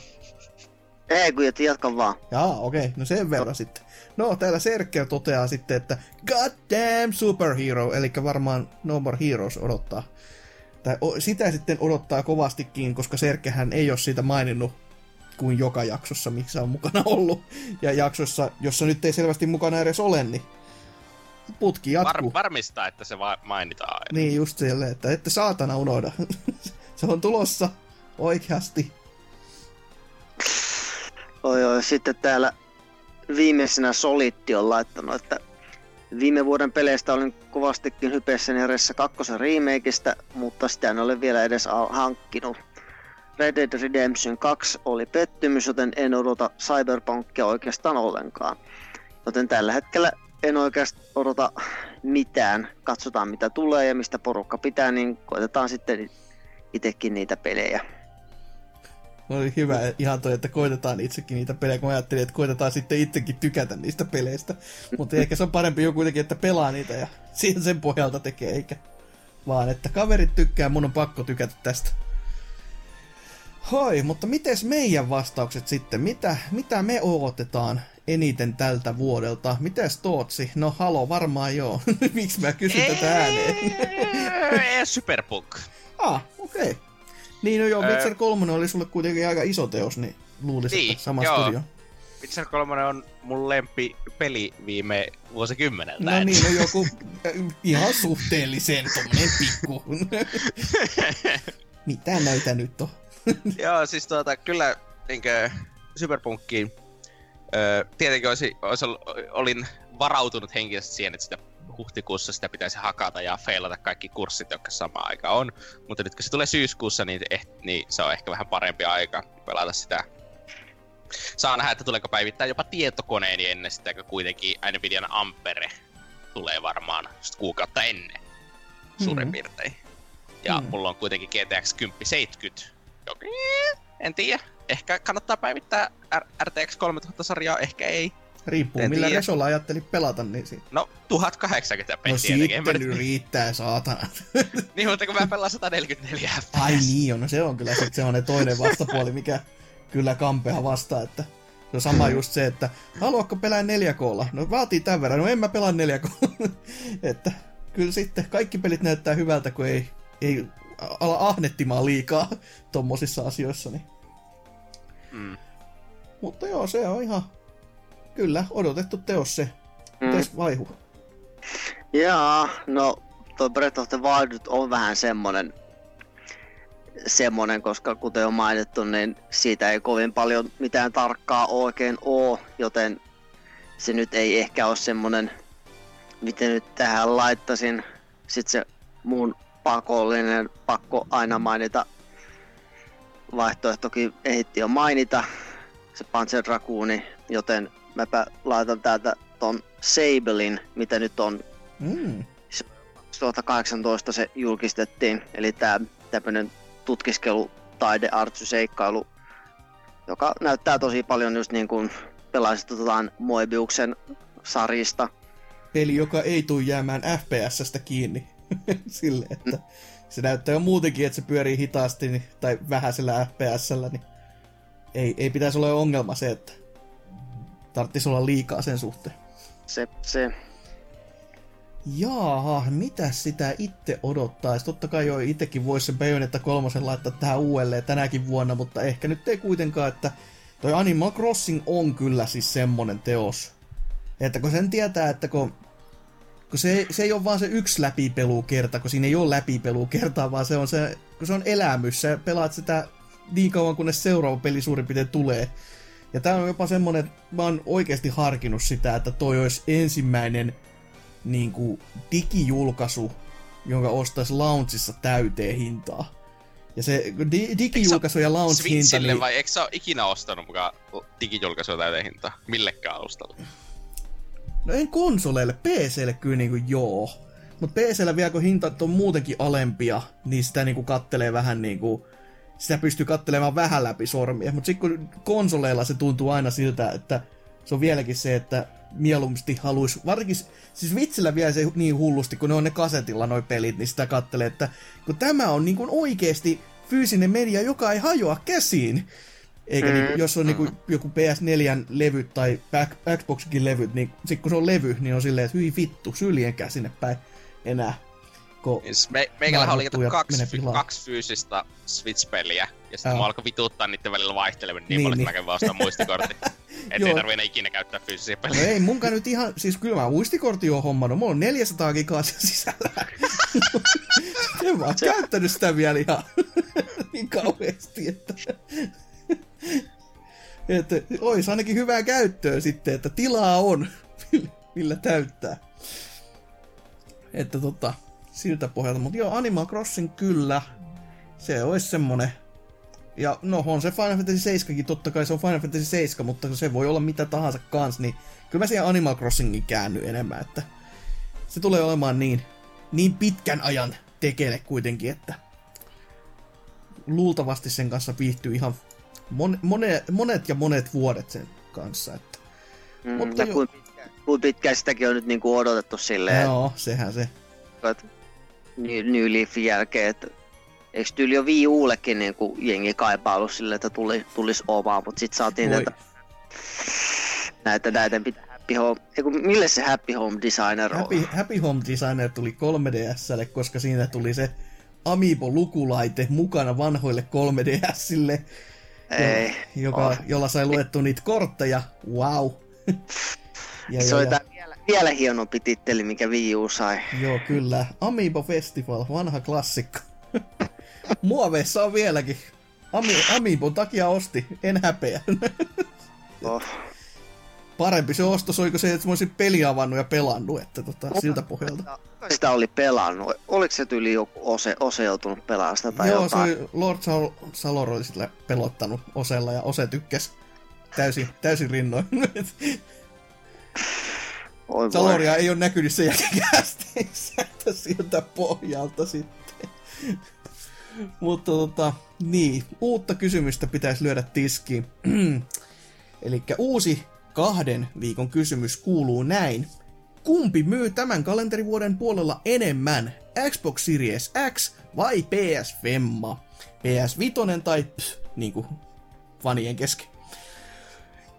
ei kun et jatka vaan. Jaa, okei. No sen verran sitten. No, täällä Serker toteaa sitten, että God damn superhero, eli varmaan No More Heroes odottaa. Tai o- sitä sitten odottaa kovastikin, koska Serkkehän ei ole siitä maininnut kuin joka jaksossa, missä on mukana ollut. Ja jaksossa, jossa nyt ei selvästi mukana edes ole, niin putki jatkuu. Var, varmistaa, että se va- mainitaan aina. Niin just silleen, että ette saatana unohda. se on tulossa oikeasti. Oi, oi. Sitten täällä viimeisenä Solitti on laittanut, että viime vuoden peleistä olin kovastikin hypeessäni Ressa 2 remakeista, mutta sitä en ole vielä edes hankkinut. Red Dead Redemption 2 oli pettymys, joten en odota Cyberpunkia oikeastaan ollenkaan. Joten tällä hetkellä en oikeastaan odota mitään. Katsotaan mitä tulee ja mistä porukka pitää, niin koitetaan sitten itsekin niitä pelejä. Oli hyvä ihan toi, että koitetaan itsekin niitä pelejä, kun ajattelin, että koitetaan sitten itsekin tykätä niistä peleistä. Mutta ehkä se on parempi jo kuitenkin, että pelaa niitä ja siihen sen pohjalta tekee, eikä vaan, että kaverit tykkää, mun on pakko tykätä tästä. Hoi, mutta mites meidän vastaukset sitten? Mitä, mitä me odotetaan eniten tältä vuodelta? Mites Tootsi? No halo, varmaan joo. Miksi mä kysyn tätä ääneen? Eee, Superpunk. Ah, okei. Okay. Niin, no joo, Öö. Witcher 3 oli sulle kuitenkin aika iso teos, niin luulisin, Niin, että sama joo. studio. Witcher 3 on mun lempi peli viime vuosikymmeneltä. No niin, no joku äh, ihan suhteellisen tommonen pikku. Mitä näitä nyt on? Joo, siis tuota, kyllä niinkö Cyberpunkkiin öö, tietenkin olisi, olisi, ollut- olin varautunut henkisesti siihen, että sitä huhtikuussa sitä pitäisi hakata ja feilata kaikki kurssit, jotka sama aika on. Mutta nyt kun se tulee syyskuussa, niin, eh, niin se on ehkä vähän parempi aika pelata sitä. Saa nähdä, että tuleeko päivittää jopa tietokoneeni ennen sitä, kun kuitenkin Nvidian Ampere tulee varmaan just kuukautta ennen suurin Mhm. piirtein. Ja Mhm. mulla on kuitenkin GTX 1070, joka en tiedä. ehkä kannattaa päivittää RTX 3000-sarjaa, ehkä ei. Riippuu En millä tiedä. resolla ajattelit pelata, niin siinä. No, 1080 No peliä mä sitten riittää, saatana. Niin, mutta kun mä pelaan 144 FPS. Ai niin on, no se on kyllä sit semmonen toinen vastapuoli, mikä kyllä kampea vastaa, että se on sama just se, että haluatko pelaa 4 k No vaatii tämän verran, no en mä pelaa 4 k Että kyllä sitten kaikki pelit näyttää hyvältä, kun ei, ei ala ahnettimaan liikaa tommosissa asioissa. Niin. Mm. Mutta joo, se on ihan kyllä odotettu teos se. Mm. Mites vaihu? Jaa, no tuo Breath of the Wild on vähän semmonen, semmonen, koska kuten on mainittu, niin siitä ei kovin paljon mitään tarkkaa oikein oo, joten se nyt ei ehkä ole semmonen, miten nyt tähän laittasin. Sitten se mun pakollinen, pakko aina mainita vaihtoehtokin ehitti jo mainita, se Panzer Dragooni, joten mäpä laitan täältä ton Sabelin, mitä nyt on Mm. 2018 se julkistettiin, eli tämä tämmöinen tutkiskelu, taide, artsy, seikkailu, joka näyttää tosi paljon just niin kuin pelaistetaan Moebiuksen sarjista. peli, joka ei tule jäämään FPS-stä kiinni. Sille, että se näyttää jo muutenkin, että se pyörii hitaasti niin, tai vähäisellä FPS-llä, niin ei, ei pitäisi olla ongelma se, että tarvitsisi olla liikaa sen suhteen. Se, se, Jaaha, mitä sitä itse odottaisi? Totta kai jo itsekin voisi sen Bayonetta kolmosen laittaa tähän uudelleen tänäkin vuonna, mutta ehkä nyt ei kuitenkaan, että toi Animal Crossing on kyllä siis semmonen teos. Että kun sen tietää, että kun, kun se, se ei ole vaan se yksi läpipelukerta, kun siinä ei ole läpipelukertaa, vaan se on se, kun se on elämys, sä pelaat sitä niin kauan, kunnes seuraava peli suurin piirtein tulee. Ja tää on jopa semmonen, että mä oon oikeasti harkinnut sitä, että toi olisi ensimmäinen niin kuin digijulkaisu, jonka ostaisi launchissa täyteen hintaa. Ja se di- digijulkaisu ja launch hinta, niin vai eikö sä ole ikinä ostanut mukaan digijulkaisua täyteen hintaa? Millekään alustalle? No en konsoleille, PClle kyllä niin kuin joo. Mutta PCllä vielä kun hintat on muutenkin alempia, niin sitä niin kuin kattelee vähän niin kuin, sitä pystyy kattelemaan vähän läpi sormia. Mutta sitten kun konsoleilla se tuntuu aina siltä, että se on vieläkin se, että mieluummin haluaisi, varsinkin, siis vitsillä vielä se niin hullusti, kun ne on ne kasetilla noi pelit, niin sitä kattelee, että kun tämä on niin kuin oikeasti fyysinen media, joka ei hajoa käsiin. Eikä Mm. mm. niinku, jos on niinku joku PS4 levyt tai Back- Xboxin levyt, niin sit kun se on levy, niin on silleen, että hyi vittu, syljenkää sinne päin enää. Siis me, meikälähän oli kaksi, fy, kaksi fyysistä Switch-peliä, ja sitten mä alkoi vituttaa niiden välillä vaihteleminen niin, Niin, paljon, että niin. mä kävin vaan ostaa muistikortti. Et Joo. ei tarvi enää ikinä käyttää fyysisiä no pelejä. ei munkaan nyt ihan, siis kyllä mä muistikortti on hommannut, mulla on 400 gigaa sen sisällä. en mä oon käyttänyt sitä vielä ihan niin kauheasti, että... että ois ainakin hyvää käyttöä sitten, että tilaa on, millä täyttää. Että tota, siltä pohjalta. Mutta joo, Animal Crossing kyllä, se olisi semmonen. Ja no on se Final Fantasy 7 totta kai se on Final Fantasy 7, mutta se voi olla mitä tahansa kans, niin kyllä mä siihen Animal Crossingin käänny enemmän, että se tulee olemaan niin, niin pitkän ajan tekele kuitenkin, että luultavasti sen kanssa viihtyy ihan mon, monet, monet ja monet vuodet sen kanssa, että mm, Mutta ja jo- kuinka pitkään, kuinka pitkään sitäkin on nyt niin kuin odotettu silleen, joo, sehän se. että New, New Leafin jälkeen, että eikö tyyli jo Wii Ullekin niin kuin jengi kaipailu silleen, että tuli, tulisi omaa, mutta sitten saatiin Voi. näitä, näitä, näitä pitää Happy Home, eiku, mille se Happy Home Designer on? Happy, Happy Home Designer tuli 3DSlle, koska siinä tuli se Amiibo-lukulaite mukana vanhoille 3DSille, Ei, joka, Oh. jolla sai luettu niitä kortteja. Wow. ja, se ja, oli ja, vielä, vielä hienompi titteli, mikä Wii U sai. Joo, kyllä. Amiibo Festival, vanha klassikko. Muoveissa on vieläkin. Ami, Amiibon takia osti, en häpeä. Oh. Parempi se ostos oliko se, että mä olisin peli avannut ja pelannut, että tota, siltä pohjalta. Sitä oli pelannut? Oliko se tyyli joku ose, ose joutunut pelaamaan sitä tai Joo, se jotain? oli Lord Sal- Salor oli sillä pelottanut Osella ja Ose tykkäs täysin, täysin rinnoin. Oi voi. Saloria ei ole näkynyt sen jälkeen kästeissä, siltä pohjalta sitten. Mutta tota, niin, uutta kysymystä pitäisi lyödä tiskiin. Eli uusi kahden viikon kysymys kuuluu näin. Kumpi myy tämän kalenterivuoden puolella enemmän? Xbox Series X vai PS Femma? PS Vitonen tai pff, niinku fanien kesken.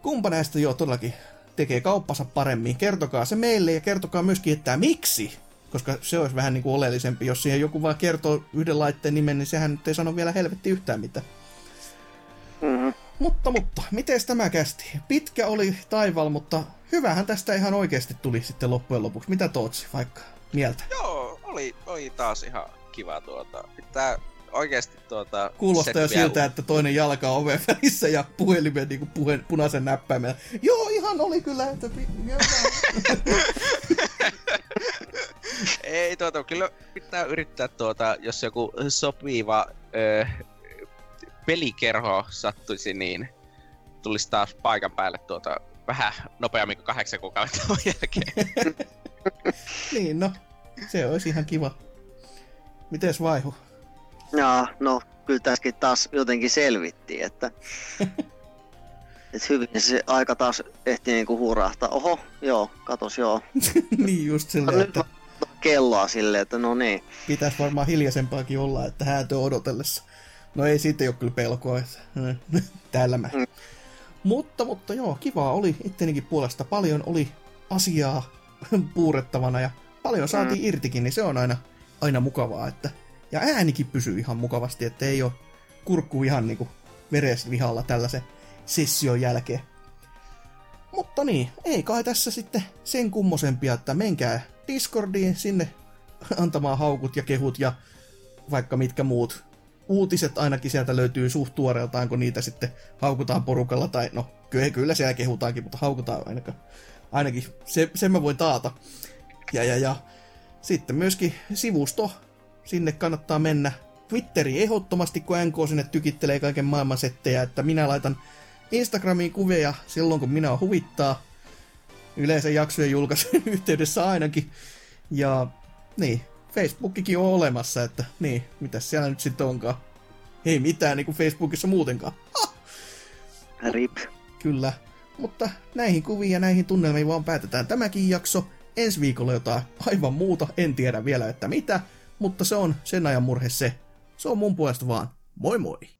Kumpa näistä jo todellakin tekee kauppansa paremmin? Kertokaa se meille ja kertokaa myöskin, että miksi koska se olisi vähän niin kuin oleellisempi. Jos siihen joku vaan kertoo yhden laitteen nimen, niin sehän nyt ei sano vielä helvetti yhtään mitään. Mm-hmm. Mutta, mutta, miten tämä kästi? Pitkä oli taival, mutta hyvähän tästä ihan oikeasti tuli sitten loppujen lopuksi. Mitä Tootsi vaikka mieltä? Joo, oli, oli taas ihan kiva tuota. Pitää oikeasti tuota... Kuulostaa jo siltä, että toinen jalka on oven välissä ja puhelimen niin puhe, punaisen näppäimen. Joo, ihan oli kyllä. Että... Ei tuota, kyllä pitää yrittää tuota, jos joku sopiva ö, pelikerho sattuisi, niin tulisi taas paikan päälle tuota vähän nopeammin kuin kahdeksan kuukauden jälkeen. niin, no, se olisi ihan kiva. Mites vaihu? Jaa, no kyllä tässäkin taas jotenkin selvittiin, että, että hyvin se aika taas ehti niinku hurahtaa. Oho, joo, katos joo. niin just silleen, Nyt että kelloa silleen, että no niin. pitäisi varmaan hiljaisempaakin olla, että häätö odotellessa. No ei siitä ole kyllä pelkoa, että täällä mä. Mm. Mutta, mutta joo, kivaa oli ittenikin puolesta. Paljon oli asiaa puurettavana ja paljon saatiin Mm. irtikin, niin se on aina, aina mukavaa. Että, ja äänikin pysyy ihan mukavasti, että ei ole kurkku ihan niinku veres vihalla tällaisen session jälkeen. Mutta niin, ei kai tässä sitten sen kummosempia, että menkää Discordiin sinne antamaan haukut ja kehut ja vaikka mitkä muut uutiset ainakin sieltä löytyy suht tuoreeltaan, kun niitä sitten haukutaan porukalla, tai no kyllä, kyllä siellä kehutaankin, mutta haukutaan ainakin. Ainakin se, sen mä voin taata. Ja, ja, ja sitten myöskin sivusto, sinne kannattaa mennä. Twitteri ehdottomasti, kun NK sinne tykittelee kaiken maailman settejä, että minä laitan Instagramiin kuvia silloin, kun minä huvittaa. Yleensä jaksojen julkaisujen yhteydessä ainakin. Ja niin, Facebookikin on olemassa, että niin, mitä siellä nyt sitten onkaan. Ei mitään niin kuin Facebookissa muutenkaan. Ha! Rip. Kyllä. Mutta näihin kuviin ja näihin tunnelmiin vaan päätetään tämäkin jakso. Ensi viikolla jotain aivan muuta, en tiedä vielä että mitä, mutta se on sen ajan murhe se. Se on mun puolesta vaan. Moi moi!